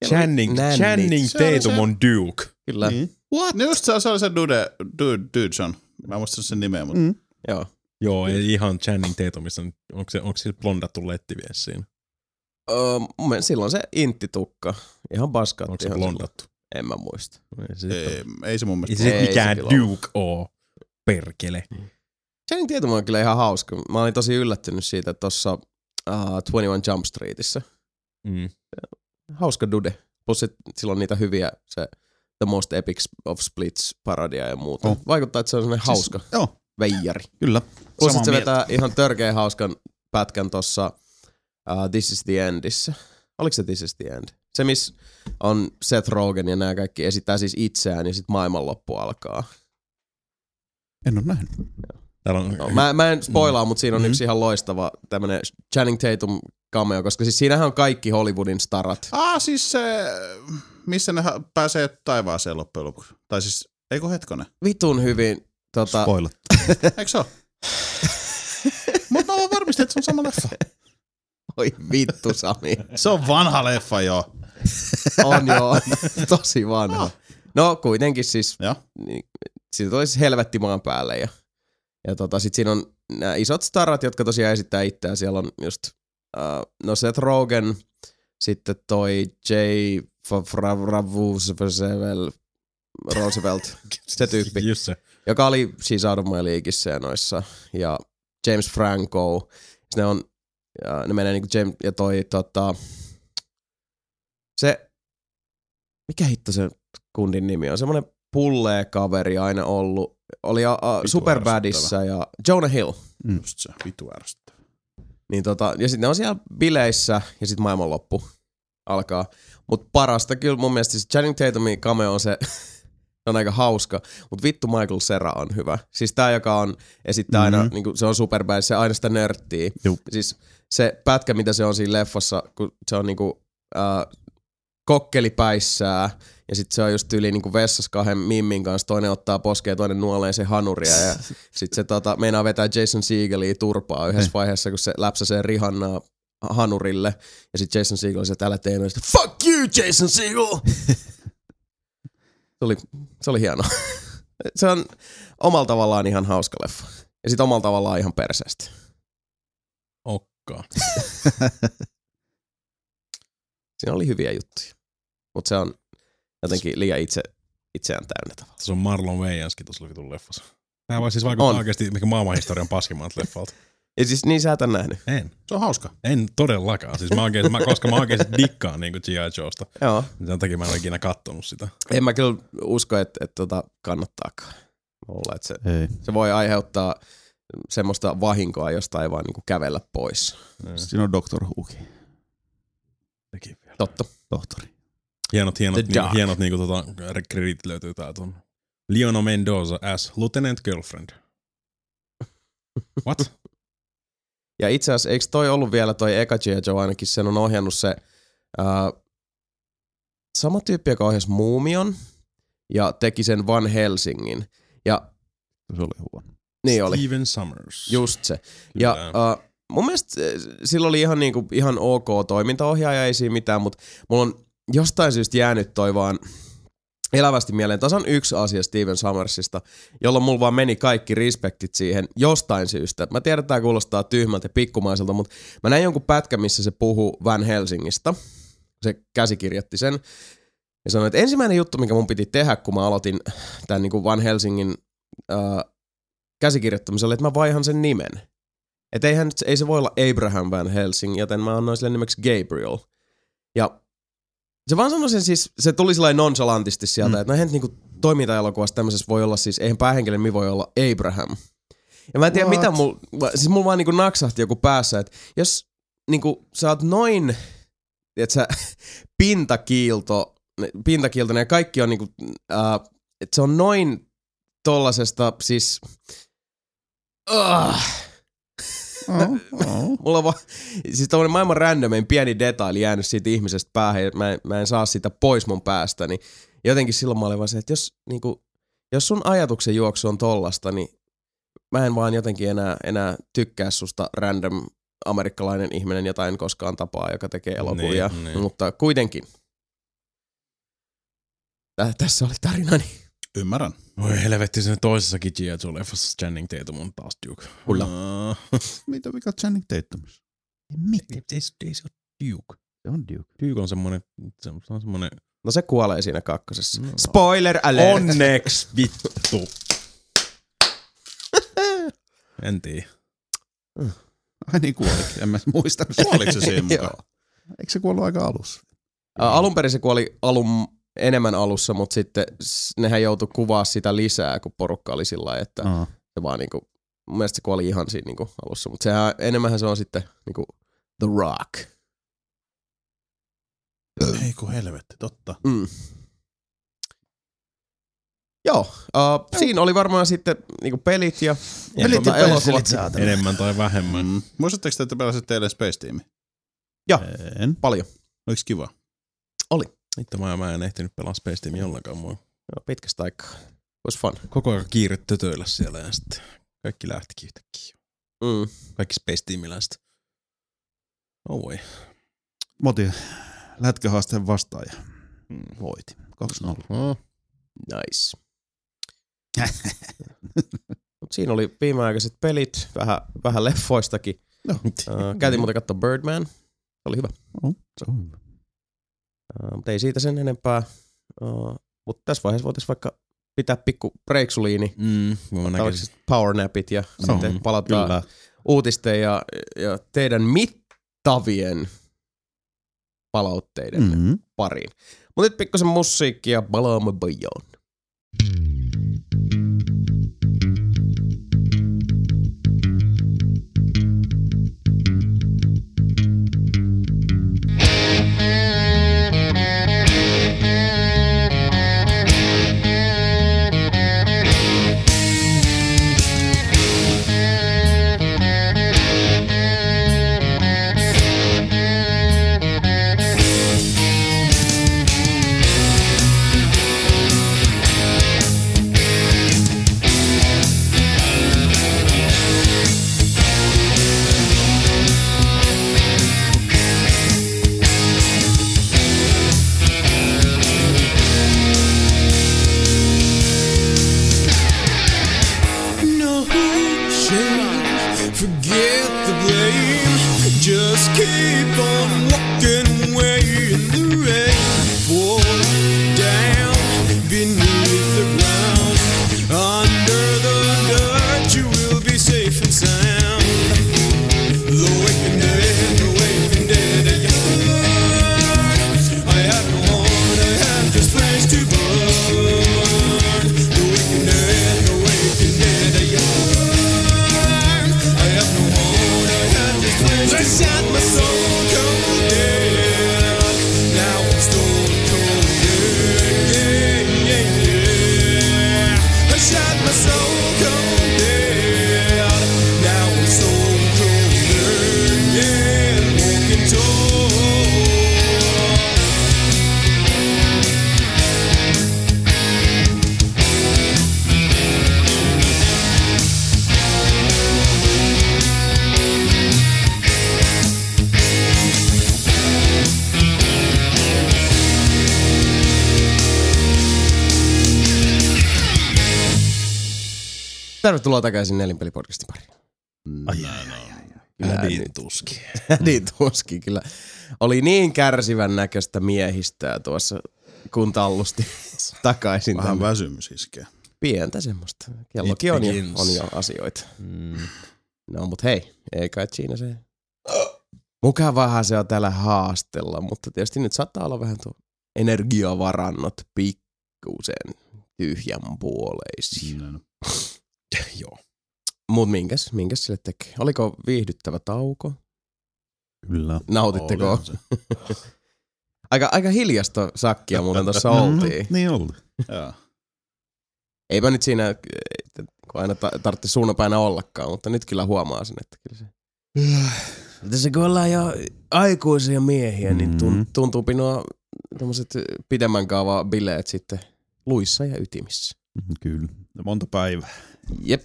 [SPEAKER 4] Channing. Channing
[SPEAKER 2] Se
[SPEAKER 4] Tatum
[SPEAKER 2] se-
[SPEAKER 4] on Duke.
[SPEAKER 1] Kyllä,
[SPEAKER 3] Niin.
[SPEAKER 2] What? No just se, se oli se Dude, Dude, Dude John. Mä en muista sen nimeä, mutta
[SPEAKER 3] Mm.
[SPEAKER 1] joo.
[SPEAKER 4] Joo, ei ihan Channing Tatumissa. Onko, se, onko sillä blondattu lettivies siinä?
[SPEAKER 1] Öö, mun mielestä silloin se intti-tukka. Ihan paskat.
[SPEAKER 4] Onko se
[SPEAKER 1] ihan
[SPEAKER 4] blondattu?
[SPEAKER 1] silloin. En mä muista.
[SPEAKER 4] Ei se,
[SPEAKER 2] ei, ei se mun
[SPEAKER 4] ei
[SPEAKER 2] mielestä.
[SPEAKER 4] se
[SPEAKER 1] Ei
[SPEAKER 4] mikään
[SPEAKER 1] se.
[SPEAKER 4] Duke oo. Perkele.
[SPEAKER 1] Channing Tatum on kyllä ihan hauska. Mä olin tosi yllättynyt siitä tuossa uh, 21 Jump Streetissä.
[SPEAKER 4] Mm.
[SPEAKER 1] Hauska dude. Plus sit sillä on niitä hyviä, se The Most Epic of Splits parodia ja muuta.
[SPEAKER 3] Oh.
[SPEAKER 1] Vaikuttaa, että se on sellainen hauska
[SPEAKER 3] Joo,
[SPEAKER 1] veijari.
[SPEAKER 3] kyllä.
[SPEAKER 1] Plus se
[SPEAKER 3] mieltä.
[SPEAKER 1] vetää ihan törkeä hauskan pätkän tossa uh, This is the Endissä. Oliko se This is the End? Se, missä on Seth Rogen ja nämä kaikki esittää siis itseään ja sitten maailmanloppu alkaa.
[SPEAKER 3] En oo nähnyt.
[SPEAKER 4] Täällä on,
[SPEAKER 1] No, mä, mä en spoilaa, mutta siinä on
[SPEAKER 3] Mm.
[SPEAKER 1] yksi ihan loistava tämmönen Channing Tatum cameo, koska siis siinähän on kaikki Hollywoodin starat.
[SPEAKER 2] Ah, siis se, missä ne pääsee taivaaseen loppujen lopuksi. Tai siis, eikö hetkonen?
[SPEAKER 1] Vitun hyvin. Tota,
[SPEAKER 3] Spoilat.
[SPEAKER 2] Eikö se ole? Mutta mä vaan varmistin, että se on sama leffa.
[SPEAKER 1] Oi vittu Sami.
[SPEAKER 2] Se on vanha leffa jo.
[SPEAKER 1] On joo, tosi vanha. No kuitenkin siis,
[SPEAKER 2] Joo.
[SPEAKER 1] niin, siitä olisi helvetti maan päälle ja, ja tota, sit siinä on nämä isot starat, jotka tosiaan esittää itseään. Siellä on just, uh, no Seth Rogen, sitten toi Jay Favravusevel Roosevelt, se tyyppi,
[SPEAKER 4] Just se.
[SPEAKER 1] joka oli siis My Leagueissä ja noissa, ja James Franco. Ne on, ja ne menee niinku James, ja toi tota, se, mikä hitto se kundin nimi on, semmonen pullee kaveri aina ollut, oli a, a, Superbadissa ja Jonah Hill.
[SPEAKER 2] Just se, vitu ärsyttävä.
[SPEAKER 1] Niin tota, ja sitten ne on siellä bileissä ja sitten maailmanloppu alkaa. Mutta parasta kyllä mun mielestä siis Channing Tatumin cameo on se, on aika hauska, mutta vittu Michael Cera on hyvä. Siis tää, joka on, esittää aina,
[SPEAKER 3] Mhm.
[SPEAKER 1] niinku, se on superbad, se aina sitä nörttiä.
[SPEAKER 3] Juu.
[SPEAKER 1] Siis se pätkä, mitä se on siinä leffassa, kun se on niinku, äh, kokkeli päissää, ja sitten se on just yli niinku vessassa kahden mimmin kanssa, toinen ottaa poskea, toinen nuolee se hanuria, ja sitten se tota, meinaa vetää Jason Segelia turpaa yhdessä vaiheessa, kun se läpsäsee Rihannaa hanurille, ja sitten Jason Segel on älä tee noista, fuck you Jason Segel! se, oli, se oli hieno. se on omalla tavallaan ihan hauska leffa. Ja sitten omalla tavallaan ihan perseestä.
[SPEAKER 4] Okka.
[SPEAKER 1] Siinä oli hyviä juttuja. Mutta se on jotenkin liian itse, itseään täynnä tavallaan.
[SPEAKER 4] Se on Marlon Wayans tuossa vitun leffassa. Tämä voi siis vaikuttaa
[SPEAKER 1] On.
[SPEAKER 4] oikeasti mikä maailmanhistorian paskimmalta leffalta.
[SPEAKER 1] Ja siis niin sä et ole nähnyt.
[SPEAKER 4] En.
[SPEAKER 2] Se on hauska.
[SPEAKER 4] En todellakaan. Siis mä oikein, mä, koska mä oikeasti dikkaan niin G.I. Joesta.
[SPEAKER 1] Joo.
[SPEAKER 4] Niin Sen takia mä en ole ikinä kattonut sitä.
[SPEAKER 1] En mä kyllä usko, että, että tota kannattaakaan. Mulla, että se,
[SPEAKER 3] Ei.
[SPEAKER 1] se voi aiheuttaa semmoista vahinkoa, josta ei vaan niinku kävellä pois.
[SPEAKER 3] Siinä on Doctor Whokin,
[SPEAKER 4] Sekin vielä.
[SPEAKER 1] Totta.
[SPEAKER 3] tohtori.
[SPEAKER 4] Hienot, hienot,
[SPEAKER 1] The Dark.
[SPEAKER 4] hienot niinku, tota, kreditit löytyy täältä. on. Leona Mendoza as Lieutenant Girlfriend. What?
[SPEAKER 1] Ja itse asiassa, eikö toi ollut vielä toi eka G.I. Joe ainakin, sen on ohjannut se ää, sama tyyppi, joka ohjasi Muumion ja teki sen Van Helsingin. Ja
[SPEAKER 3] Se oli huono.
[SPEAKER 1] Niin oli,
[SPEAKER 4] Steven Summers.
[SPEAKER 1] just se.
[SPEAKER 4] Kyllä.
[SPEAKER 1] Ja äh, mun mielestä äh, sillä oli ihan, niinku, ihan ok toimintaohjaaja, ei siinä mitään, mutta mulla on jostain syystä jäänyt toi vaan elävästi mieleen. Tasan yksi asia Steven Summersista, jolloin mulla vaan meni kaikki respektit siihen jostain syystä. Mä tiedän, että tää kuulostaa tyhmältä ja pikkumaiselta, mutta mä näin jonkun pätkän, missä se puhuu Van Helsingistä. Se käsikirjoitti sen. Ja sanoi, että ensimmäinen juttu, mikä mun piti tehdä, kun mä aloitin tämän niin Van Helsingin äh, käsikirjoittamisen, oli, että mä vaihan sen nimen. Että eihän, ei se voi olla Abraham Van Helsing, joten mä annoin sille nimeksi Gabriel. Ja se vaan sanoi sen siis, se tuli sillä nonchalantisti sieltä, mm. että no eihän niinku toiminta-elokuvassa tämmöisessä voi olla siis, eihän päähenkilön nimi voi olla Abraham. Ja mä en tiedä
[SPEAKER 3] What?
[SPEAKER 1] mitä mul, siis mulla vaan niinku naksahti joku päässä, että jos niinku sä oot noin, että sä pintakiilto, pintakiiltoinen ja kaikki on niinku, äh, että se on noin tollasesta siis, uh,
[SPEAKER 3] Oh, oh.
[SPEAKER 1] Mulla on vaan, siis tommonen maailman randomin pieni detaili jäänyt siitä ihmisestä päähän, ja mä en, mä en saa sitä pois mun päästä, niin jotenkin silloin mä olin vaan se, että jos, niinku, jos sun ajatuksen juoksu on tollasta, niin mä en vaan jotenkin enää, enää tykkää susta random amerikkalainen ihminen, jota en koskaan tapaa, joka tekee elokuvia,
[SPEAKER 4] Niin, niin.
[SPEAKER 1] mutta kuitenkin. Tä, tässä oli tarinani.
[SPEAKER 2] Ymmärrän.
[SPEAKER 4] Voi helvetti, sen toisessakin G.I. Joe-leffassa Channing Tatum on taas Duke.
[SPEAKER 1] Kyllä.
[SPEAKER 4] Uh,
[SPEAKER 3] Mitä mikä on Channing Tatumissa?
[SPEAKER 4] ei, ei, se- ei se ole Duke.
[SPEAKER 3] Se on Duke.
[SPEAKER 4] Duke on semmonen, se on se on semmonen...
[SPEAKER 1] No se kuolee siinä kakkosessa.
[SPEAKER 4] No.
[SPEAKER 1] Spoiler alert!
[SPEAKER 4] Onneksi vittu. en tiedä.
[SPEAKER 3] Ai niin kuolikin, en mä muista.
[SPEAKER 2] Kuoliko se siinä mukaan?
[SPEAKER 3] Eikö se kuollut aika alussa?
[SPEAKER 1] Alun perin se kuoli alun enemmän alussa, mutta sitten nehän joutui kuvaa sitä lisää, kun porukka oli sillä lailla, että
[SPEAKER 3] Aa.
[SPEAKER 1] se vaan niinku, mun mielestä se kuoli ihan siinä niinku alussa, mutta sehän enemmän se on sitten niinku The Rock.
[SPEAKER 2] Ei kun helvetti, totta.
[SPEAKER 1] Mm. Joo, uh, siinä oli varmaan sitten niinku pelit ja, ja
[SPEAKER 3] Pelit ja
[SPEAKER 1] tuota, elokuvat.
[SPEAKER 4] Enemmän tai vähemmän.
[SPEAKER 2] Mm. Muistatteko te, että pelasitte eilen Space Team?
[SPEAKER 3] En.
[SPEAKER 1] Paljon.
[SPEAKER 2] Oliko kiva?
[SPEAKER 4] Itse mä, mä en ehtinyt pelaa Space Teamia ollenkaan. Mua
[SPEAKER 1] Joo, pitkästä aikaa. Was fun.
[SPEAKER 4] koko ajan kiire tötöillä siellä ja sitten kaikki lähtikin yhtäkkiä.
[SPEAKER 1] Mm.
[SPEAKER 4] Kaikki Space Teamiläiset. Oh voi.
[SPEAKER 3] Moti lätkähaasteen vastaaja. Voiti. 2-0.
[SPEAKER 4] Oh.
[SPEAKER 1] Nice. Mut siinä oli viimeaikaiset pelit, vähän, vähän leffoistakin.
[SPEAKER 3] No.
[SPEAKER 1] Uh, käytiin muuten katsoa Birdman. Se oli hyvä.
[SPEAKER 3] Oh, se on hyvä.
[SPEAKER 1] Uh, mutta ei siitä sen enempää. Uh, mutta tässä vaiheessa voitaisiin vaikka pitää pikku breaksuliini.
[SPEAKER 4] Mm.
[SPEAKER 1] Tällaiset powernapit ja
[SPEAKER 3] No,
[SPEAKER 1] sitten palataan
[SPEAKER 3] Kyllä.
[SPEAKER 1] uutisten ja, ja teidän mittavien palautteiden mm.
[SPEAKER 3] Mm-hmm.
[SPEAKER 1] pariin. Mutta nyt pikkusen musiikkia palaamme bajoon.
[SPEAKER 5] No
[SPEAKER 1] Tervetuloa takaisin Nelinpelipodcastin pariin.
[SPEAKER 3] Ai, ai, ai, ai.
[SPEAKER 1] Kyllä nyt-
[SPEAKER 4] tuski.
[SPEAKER 1] niin tuski kyllä. Oli niin kärsivän näköistä miehistöä tuossa, kun tallusti takaisin.
[SPEAKER 2] Vähän
[SPEAKER 1] tänne.
[SPEAKER 2] väsymys iskee.
[SPEAKER 1] Pientä semmoista. Kellokin on jo, on jo asioita.
[SPEAKER 4] Mm.
[SPEAKER 1] No mut hei, ei kai siinä se. Mukavahan se on täällä haastella, mutta tietysti nyt saattaa olla vähän tuo energiavarannot pikkusen tyhjän puoleisia.
[SPEAKER 2] No,
[SPEAKER 4] Joo.
[SPEAKER 1] Mut minkäs, minkäs sille tekee? Oliko viihdyttävä tauko?
[SPEAKER 3] Kyllä.
[SPEAKER 1] Nautitteko? Aika, aika hiljasta sakkia muuten tuossa oltiin.
[SPEAKER 3] Mm, niin oli.
[SPEAKER 1] Eipä nyt siinä, kun aina ta- tarvitse suunnapäinä ollakaan, mutta nyt kyllä huomaa sen, että kyllä se... Tässä kun ollaan jo aikuisia miehiä, niin
[SPEAKER 3] Mhm.
[SPEAKER 1] tuntuu nuo tommoset pidemmän kaavaa bileet sitten luissa ja ytimissä.
[SPEAKER 3] Mm, Kyllä. Monta päivää.
[SPEAKER 1] Jep.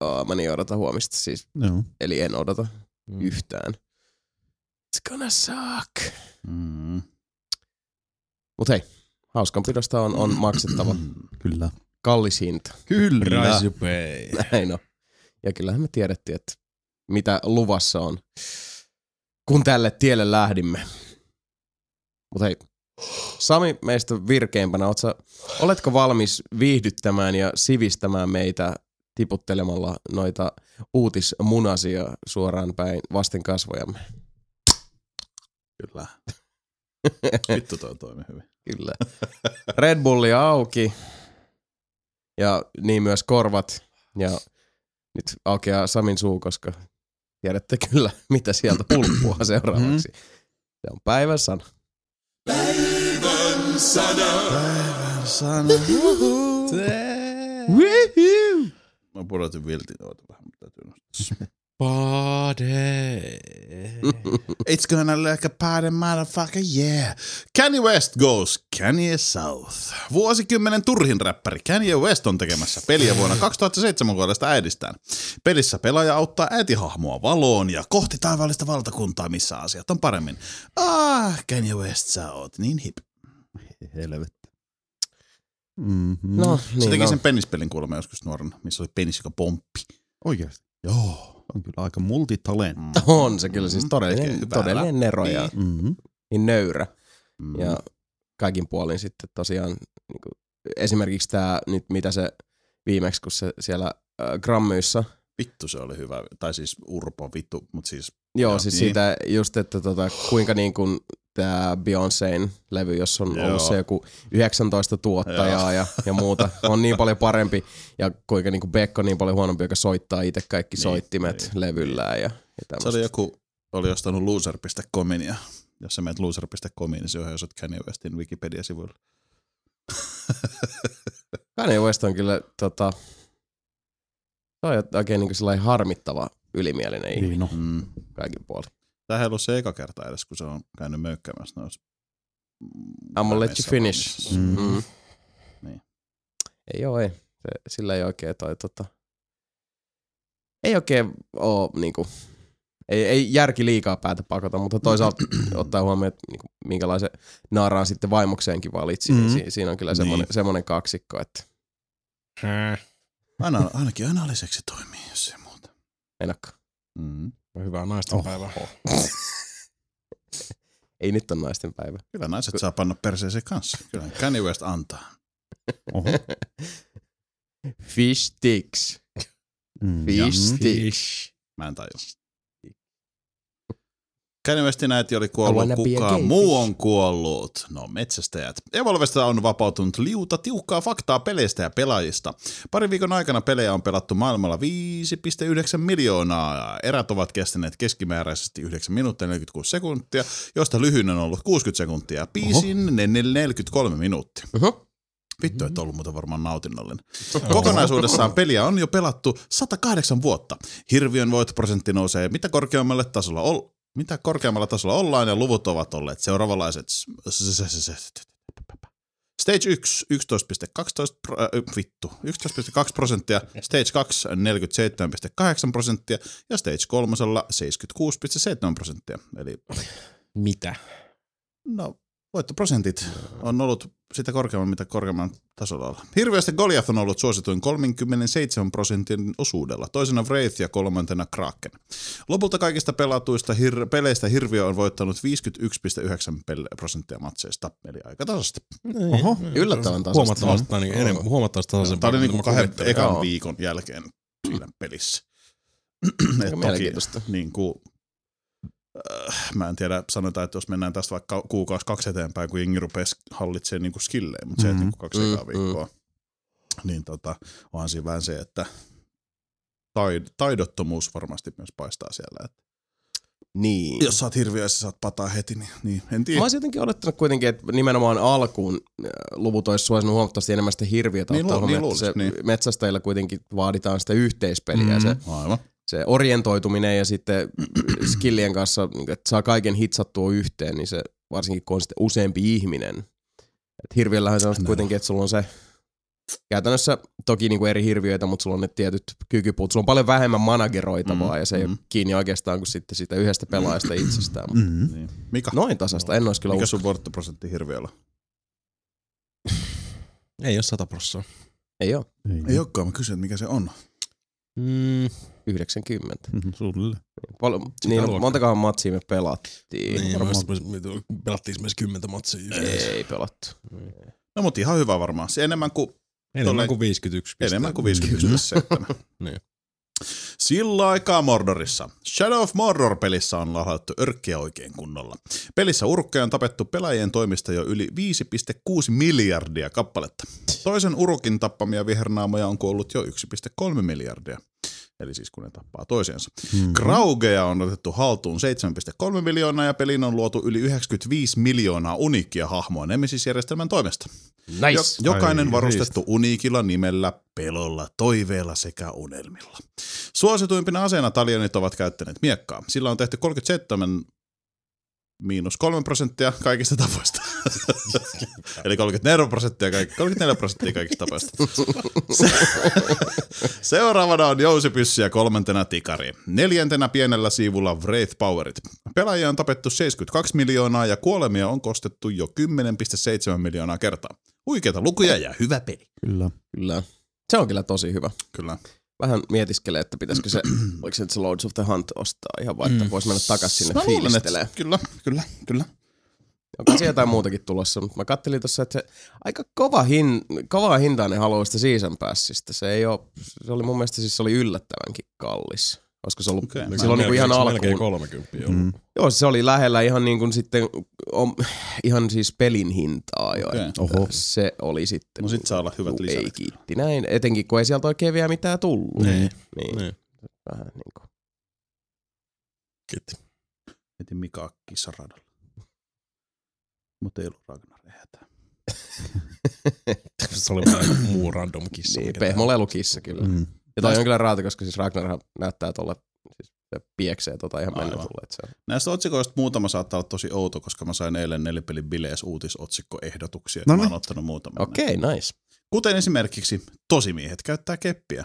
[SPEAKER 1] Oh, mä niin odotan huomista siis,
[SPEAKER 3] Joo.
[SPEAKER 1] eli en odota
[SPEAKER 4] Mm.
[SPEAKER 1] yhtään. It's gonna suck.
[SPEAKER 2] Mm.
[SPEAKER 1] Mut hei, hauskanpidosta on, on maksettava
[SPEAKER 3] Kyllä.
[SPEAKER 1] kallis hinta.
[SPEAKER 3] Kyllä.
[SPEAKER 4] Price you pay.
[SPEAKER 1] Näin on. Ja kyllähän me tiedettiin, että mitä luvassa on, kun tälle tielle lähdimme. Mutta hei, Sami meistä virkeimpänä, oletko valmis viihdyttämään ja sivistämään meitä tiputtelemalla noita uutismunasia suoraan päin vasten kasvojamme?
[SPEAKER 2] Kyllä. Vittu toi toimi hyvin.
[SPEAKER 1] Kyllä. Red Bulli auki ja niin myös korvat ja nyt aukeaa Samin suu, koska tiedätte kyllä, mitä sieltä pulppua seuraavaksi. Se on päivän sana.
[SPEAKER 2] Sana. Mä pudotin viltin, oota vähän, mutta täytyy nostaa.
[SPEAKER 4] Pade.
[SPEAKER 2] It's gonna like a party motherfucker, yeah. Kanye West goes Kanye South. Vuosikymmenen turhin räppäri Kanye West on tekemässä peliä vuonna 2007 vuodesta äidistään. Pelissä pelaaja auttaa äitihahmoa valoon ja kohti taivaallista valtakuntaa, missä asiat on paremmin. Ah, Kanye West, sä oot niin hip.
[SPEAKER 3] Helvettä. Mm-hmm.
[SPEAKER 1] No,
[SPEAKER 2] Se
[SPEAKER 1] niin,
[SPEAKER 2] teki
[SPEAKER 1] no.
[SPEAKER 2] sen penispelin kuulemma joskus nuorena, missä oli penis, joka pomppi.
[SPEAKER 3] Oikeasti.
[SPEAKER 2] Joo.
[SPEAKER 3] On kyllä aika multitalent.
[SPEAKER 1] On se kyllä siis
[SPEAKER 2] Mm,
[SPEAKER 1] todellinen,
[SPEAKER 2] hyvällä.
[SPEAKER 1] todellinen nero ja
[SPEAKER 2] Niin.
[SPEAKER 3] Mm-hmm.
[SPEAKER 1] niin nöyrä.
[SPEAKER 2] Mm.
[SPEAKER 1] Ja kaikin puolin sitten tosiaan niin kuin, esimerkiksi tämä nyt mitä se viimeksi, kun se siellä äh, Grammyissa,
[SPEAKER 2] Vittu se oli hyvä. Tai siis Urpo, vittu, mutta siis
[SPEAKER 1] joo
[SPEAKER 2] Joo,
[SPEAKER 1] siis
[SPEAKER 2] niin.
[SPEAKER 1] siitä just, että tota, kuinka niin kuin tämä Beyoncéin levy, jos on
[SPEAKER 2] Joo.
[SPEAKER 1] ollut se joku 19 tuottajaa ja, ja muuta, on niin paljon parempi ja kuinka niin kuin Beck on niin paljon huonompi, joka soittaa itse kaikki
[SPEAKER 2] Niin,
[SPEAKER 1] soittimet
[SPEAKER 2] niin,
[SPEAKER 1] levyllään ja, ja
[SPEAKER 2] Se oli joku, oli ostanut loser.comin ja jos sä menet loser.comiin, niin se on jos Kanye Westin Wikipedia-sivuilla.
[SPEAKER 1] Kanye West on kyllä tota, se on oikein niin kuin sellainen harmittava ylimielinen ihminen
[SPEAKER 3] Niin no.
[SPEAKER 2] Mm.
[SPEAKER 1] kaikin puolin.
[SPEAKER 2] Tämähän ei ollut se eka kerta edes, kun se on käynyt möykkäämässä noissa.
[SPEAKER 1] I'm gonna let you finish.
[SPEAKER 3] Mm.
[SPEAKER 1] Mm.
[SPEAKER 2] Niin.
[SPEAKER 1] Ei oo, ei. Se, sillä ei oikein toi tota... Ei oikein oo niinku... Ei, ei järki liikaa päätä pakota, mutta toisaalta ottaa huomioon, että niinku, minkälaisen naaraan sitten vaimokseenkin valitsi, niin si, siinä on kyllä semmoinen,
[SPEAKER 2] Niin.
[SPEAKER 1] semmoinen kaksikko, että
[SPEAKER 4] Häh.
[SPEAKER 2] Aina, ainakin analiseksi toimii, jos ei muuta.
[SPEAKER 1] enakko.
[SPEAKER 2] Mm.
[SPEAKER 4] Hyvää naisten
[SPEAKER 3] Oh.
[SPEAKER 4] päivää.
[SPEAKER 1] Ei nyt on naisten päivä.
[SPEAKER 2] Kyllä naiset saa panna perseeseen kanssa. Kyllä Kanye West antaa.
[SPEAKER 3] Oho.
[SPEAKER 1] Fish sticks.
[SPEAKER 3] Mm.
[SPEAKER 1] Fish sticks.
[SPEAKER 2] Mä en tajua. Kanye Westin äiti oli kuollut,
[SPEAKER 1] wanna be a
[SPEAKER 2] kuka
[SPEAKER 1] gay
[SPEAKER 2] muu on kuollut. No metsästäjät. Evolvesta on vapautunut liuta tiukkaa faktaa peleistä ja pelaajista. Parin viikon aikana pelejä on pelattu maailmalla 5,9 miljoonaa. Erät ovat kestäneet keskimääräisesti 9 minuuttia 46 sekuntia, josta lyhyin on ollut 60 sekuntia. Piisin ne 43 minuuttia.
[SPEAKER 1] Uh-huh.
[SPEAKER 2] Vittu, on ollut muuten varmaan nautinnollinen. Kokonaisuudessaan peliä on jo pelattu 108 vuotta. Hirviön voittoprosentti nousee mitä korkeammalle tasolla ol, mitä korkeammalla tasolla ollaan ja luvut ovat olleet seuraavanlaiset. Stage 1, 11,12 pro, äh, vittu, 11,2 prosenttia, Stage 2, 47,8 prosenttia ja Stage 3, 76,7 prosenttia. Eli
[SPEAKER 4] Mitä?
[SPEAKER 2] No, voittoprosentit on ollut sitä korkeamman, mitä korkeamman tasolla ollaan. Hirveästi Goliath on ollut suosituin 37 prosentin osuudella, toisena Wraith ja kolmantena Kraken. Lopulta kaikista pelatuista hir- peleistä Hirviö on voittanut 51,9 pel- prosenttia matseista, eli aika tasaisesti.
[SPEAKER 3] Oho.
[SPEAKER 1] Yllättävän tasaista.
[SPEAKER 4] Huomattavasti, tai niin, enemmän, huomattavasti tasaisempaa.
[SPEAKER 2] Tämä oli
[SPEAKER 4] kuin
[SPEAKER 2] niinku kahden ekan viikon jälkeen siinä pelissä. Et toki,
[SPEAKER 1] mielenkiintoista.
[SPEAKER 2] niin kuin, mä en tiedä, sanotaan, että jos mennään tästä vaikka kuukausi kaksi eteenpäin, kun jengi rupeaa hallitsemaan niin skillejä, mutta se, että niin kaksi
[SPEAKER 1] Mm,
[SPEAKER 2] ekaa viikkoa, niin tota, onhan siinä vähän se, että taid- taidottomuus varmasti myös paistaa siellä. Että
[SPEAKER 1] Niin.
[SPEAKER 2] jos sä oot hirviö ja sä saat pataa heti, niin, niin en
[SPEAKER 1] Mä
[SPEAKER 2] tiedä.
[SPEAKER 1] olisin jotenkin odottanut kuitenkin, että nimenomaan alkuun äh, luvut olisi suosinut huomattavasti enemmän sitä hirviötä.
[SPEAKER 2] Niin lu- niin
[SPEAKER 1] että se
[SPEAKER 2] luulis, niin.
[SPEAKER 1] metsästäjillä kuitenkin vaaditaan sitä yhteispeliä. Mm.
[SPEAKER 3] Mm.
[SPEAKER 1] Se,
[SPEAKER 2] Aivan.
[SPEAKER 1] Se orientoituminen ja sitten skillien kanssa, niin että saa kaiken hitsattua yhteen, niin se varsinkin kun on sitten useampi ihminen. Et hirviöllähän se on
[SPEAKER 2] No.
[SPEAKER 1] kuitenkin, että sulla on se käytännössä toki niin kuin eri hirviöitä, mutta sulla on ne tietyt kykypuut. Sulla on paljon vähemmän manageroitavaa
[SPEAKER 2] Mm,
[SPEAKER 1] ja se ei
[SPEAKER 2] mm.
[SPEAKER 1] ole kiinni oikeastaan kuin sitten siitä yhdestä pelaajasta itsestään.
[SPEAKER 3] Mm.
[SPEAKER 2] Niin. Mika,
[SPEAKER 1] Noin tasasta, en olisi kyllä
[SPEAKER 2] mikä
[SPEAKER 1] uskonut.
[SPEAKER 2] sun voittoprosentti hirviöllä?
[SPEAKER 4] Ei ole sata prossaa.
[SPEAKER 1] Ei ole.
[SPEAKER 2] Ei olekaan, mä kysyn, että mikä se on.
[SPEAKER 4] Mm,
[SPEAKER 1] 90.
[SPEAKER 3] Mm, Sulle.
[SPEAKER 1] Pal- niin,
[SPEAKER 4] luokkaa.
[SPEAKER 1] montakohan matsia me pelattiin.
[SPEAKER 4] niin,
[SPEAKER 3] varmaan-
[SPEAKER 4] me pelattiin esimerkiksi kymmentä matsia yhteensä.
[SPEAKER 1] Ei pelattu.
[SPEAKER 2] No mutta ihan hyvä varmaan. Se enemmän kuin
[SPEAKER 4] Enemmän kuin 51 pistettä.
[SPEAKER 2] Enemmän kuin 51,7.
[SPEAKER 4] Niin.
[SPEAKER 2] Sillä aikaa Mordorissa. Shadow of Mordor-pelissä on lahdattu örkkiä oikein kunnolla. Pelissä urukkeja on tapettu pelaajien toimista jo yli 5,6 miljardia kappaletta. Toisen urukin tappamia vihernaamoja on kuollut jo 1,3 miljardia. Eli siis kun ne tappaa toisiansa.
[SPEAKER 3] Mm.
[SPEAKER 2] Kraugeja on otettu haltuun 7,3 miljoonaa ja peliin on luotu yli 95 miljoonaa uniikkia hahmoa Nemesis-järjestelmän toimesta.
[SPEAKER 1] Nice.
[SPEAKER 2] Jo, jokainen
[SPEAKER 3] Ai,
[SPEAKER 2] varustettu uniikilla nimellä, pelolla, toiveella sekä unelmilla. Suosituimpina aseena talionit ovat käyttäneet miekkaa. Sillä on tehty 37 miinus 3 prosenttia kaikista tapoista. Eli 34 prosenttia, kaikki, 34 prosenttia kaikista tapoista. Se, seuraavana on jousipyssy ja kolmantena tikari. Neljäntenä pienellä siivulla Wraith Powerit. Pelaajia on tapettu 72 miljoonaa ja kuolemia on kostettu jo 10,7 miljoonaa kertaa. Huikeita lukuja ja hyvä peli.
[SPEAKER 3] Kyllä.
[SPEAKER 1] Kyllä. Se on kyllä tosi hyvä.
[SPEAKER 2] Kyllä.
[SPEAKER 1] Vähän mietiskelee, että pitäisikö se, oliko se, että se Lords of the Hunt ostaa ihan vaan, että voisi mennä takaisin sinne
[SPEAKER 2] Mä
[SPEAKER 1] fiilistelee.
[SPEAKER 2] kyllä, kyllä, kyllä.
[SPEAKER 1] Onko siellä jotain muutakin tulossa, mutta mä kattelin tuossa, että se aika kova, hin, kova hintainen haluaa sitä season passista. Se ei ole, se oli mun mielestä siis se oli yllättävänkin kallis. Olisiko se ollut, okay. silloin niin kuin ihan
[SPEAKER 4] Melkein
[SPEAKER 1] alkuun.
[SPEAKER 4] 30 ollut.
[SPEAKER 3] Mm.
[SPEAKER 1] Joo, se oli lähellä ihan niin kuin sitten, om, ihan siis pelin hintaa jo. Että
[SPEAKER 3] Oho.
[SPEAKER 1] Se oli sitten.
[SPEAKER 2] No sit saa olla hyvät lisät.
[SPEAKER 1] Ei kiitti näin, etenkin kun ei sieltä oikein vielä mitään tullut.
[SPEAKER 4] Niin.
[SPEAKER 1] niin.
[SPEAKER 4] Niin.
[SPEAKER 1] Vähän niin kuin.
[SPEAKER 4] Kiitti.
[SPEAKER 2] Heti Mika kissaradalla. Mutta ei ollut Ragnar ehätään.
[SPEAKER 4] Se oli muu random kissa.
[SPEAKER 1] Niin, pehmolelukissa kyllä.
[SPEAKER 3] Mm.
[SPEAKER 1] Ja toi on kyllä raata, koska siis Ragnarhan näyttää tuolla, siis se pieksee tota ihan mennä tulle. Että se on.
[SPEAKER 2] Näistä otsikoista muutama saattaa olla tosi outo, koska mä sain eilen nelipelin bilees uutisotsikkoehdotuksia.
[SPEAKER 3] No
[SPEAKER 2] No mä oon
[SPEAKER 3] niin.
[SPEAKER 2] ottanut muutaman.
[SPEAKER 1] Okei, okay, nice.
[SPEAKER 2] Kuten esimerkiksi Tosimiehet käyttää keppiä.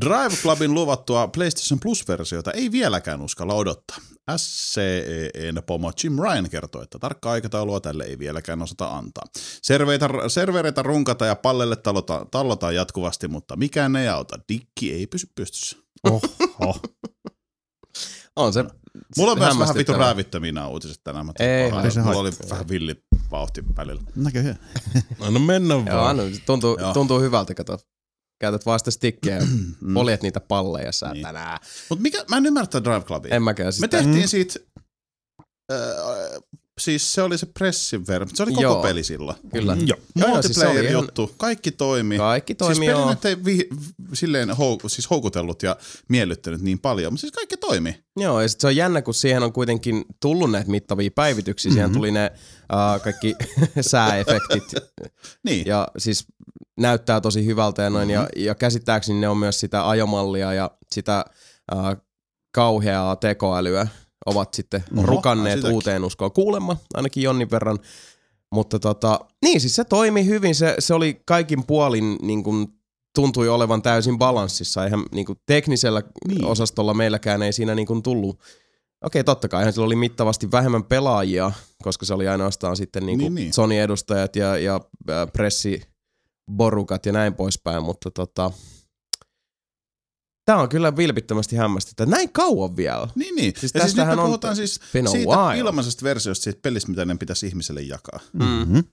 [SPEAKER 2] Drive Clubin luvattua PlayStation Plus-versiota ei vieläkään uskalla odottaa. SCEN pomo Jim Ryan kertoo, että tarkkaa aikataulua tälle ei vieläkään osata antaa. Serveitä, servereitä runkata ja pallelle tallota, tallotaan jatkuvasti, mutta mikään ei auta. Dikki ei pysy pystyssä.
[SPEAKER 3] Oho.
[SPEAKER 1] On se
[SPEAKER 2] Mulla on myös vähän vitu nämä uutiset tänään. Mä
[SPEAKER 1] Ei,
[SPEAKER 2] pahaa.
[SPEAKER 3] se
[SPEAKER 2] Mulla oli vähän villi vauhti välillä.
[SPEAKER 3] Näköjään.
[SPEAKER 4] Anna mennä
[SPEAKER 1] Joo,
[SPEAKER 4] vaan.
[SPEAKER 1] anna, tuntuu,
[SPEAKER 2] Joo.
[SPEAKER 1] tuntuu hyvältä, kato. Käytät vaan sitä stikkiä ja
[SPEAKER 2] Mm.
[SPEAKER 1] poljet niitä palleja sä
[SPEAKER 2] Niin.
[SPEAKER 1] tänään.
[SPEAKER 2] Mut mikä, mä en ymmärrä tätä Drive Clubia.
[SPEAKER 1] En mäkään
[SPEAKER 2] Me
[SPEAKER 1] sitä.
[SPEAKER 2] tehtiin
[SPEAKER 3] Mm.
[SPEAKER 2] siitä, äh, siis se oli se pressin verran, se oli koko
[SPEAKER 1] Joo.
[SPEAKER 2] peli silloin.
[SPEAKER 1] Kyllä.
[SPEAKER 3] Mm.
[SPEAKER 4] Joo.
[SPEAKER 1] Joo, joo, siis se oli ihan-
[SPEAKER 2] Multiplayer-juttu, kaikki toimi.
[SPEAKER 1] Kaikki
[SPEAKER 2] Siis
[SPEAKER 1] toimii
[SPEAKER 2] peli
[SPEAKER 1] joo.
[SPEAKER 2] nyt ei vi, silleen hou, siis houkutellut ja miellyttänyt niin paljon, mutta siis kaikki toimi.
[SPEAKER 1] Joo, ja sit se on jännä, kun siihen on kuitenkin tullut näitä mittavia päivityksiä. Siihen
[SPEAKER 2] Mhm.
[SPEAKER 1] tuli ne uh, kaikki sääefektit
[SPEAKER 2] Niin,
[SPEAKER 1] ja siis näyttää tosi hyvältä ja noin. Ja, ja käsittääkseni ne on myös sitä ajomallia ja sitä uh, kauheaa tekoälyä ovat sitten
[SPEAKER 2] Oho,
[SPEAKER 1] rukanneet
[SPEAKER 2] sitäkin.
[SPEAKER 1] uuteen uskoon. Kuulemma, ainakin Jonnin verran. Mutta tota, niin siis se toimi hyvin. Se, se oli kaikin puolin niin kuin tuntui olevan täysin balanssissa. Eihän niin kuin teknisellä
[SPEAKER 2] Niin.
[SPEAKER 1] osastolla meilläkään ei siinä niin kuin tullut. Okei, totta kai, sillä oli mittavasti vähemmän pelaajia, koska se oli ainoastaan sitten niin kuin
[SPEAKER 2] Niin,
[SPEAKER 1] niin,
[SPEAKER 2] niin.
[SPEAKER 1] Sony-edustajat ja, ja äh, pressiborukat ja näin poispäin, mutta tota, Tämä on kyllä vilpittömästi hämmästyttä. Näin kauan vielä.
[SPEAKER 2] niin, niin.
[SPEAKER 1] Siis
[SPEAKER 2] ja siis nyt me
[SPEAKER 1] tästähän on
[SPEAKER 2] puhutaan siis siitä
[SPEAKER 1] while.
[SPEAKER 2] ilmaisesta versiosta siitä pelistä, mitä ne pitäisi ihmiselle jakaa.
[SPEAKER 3] Mm-hmm.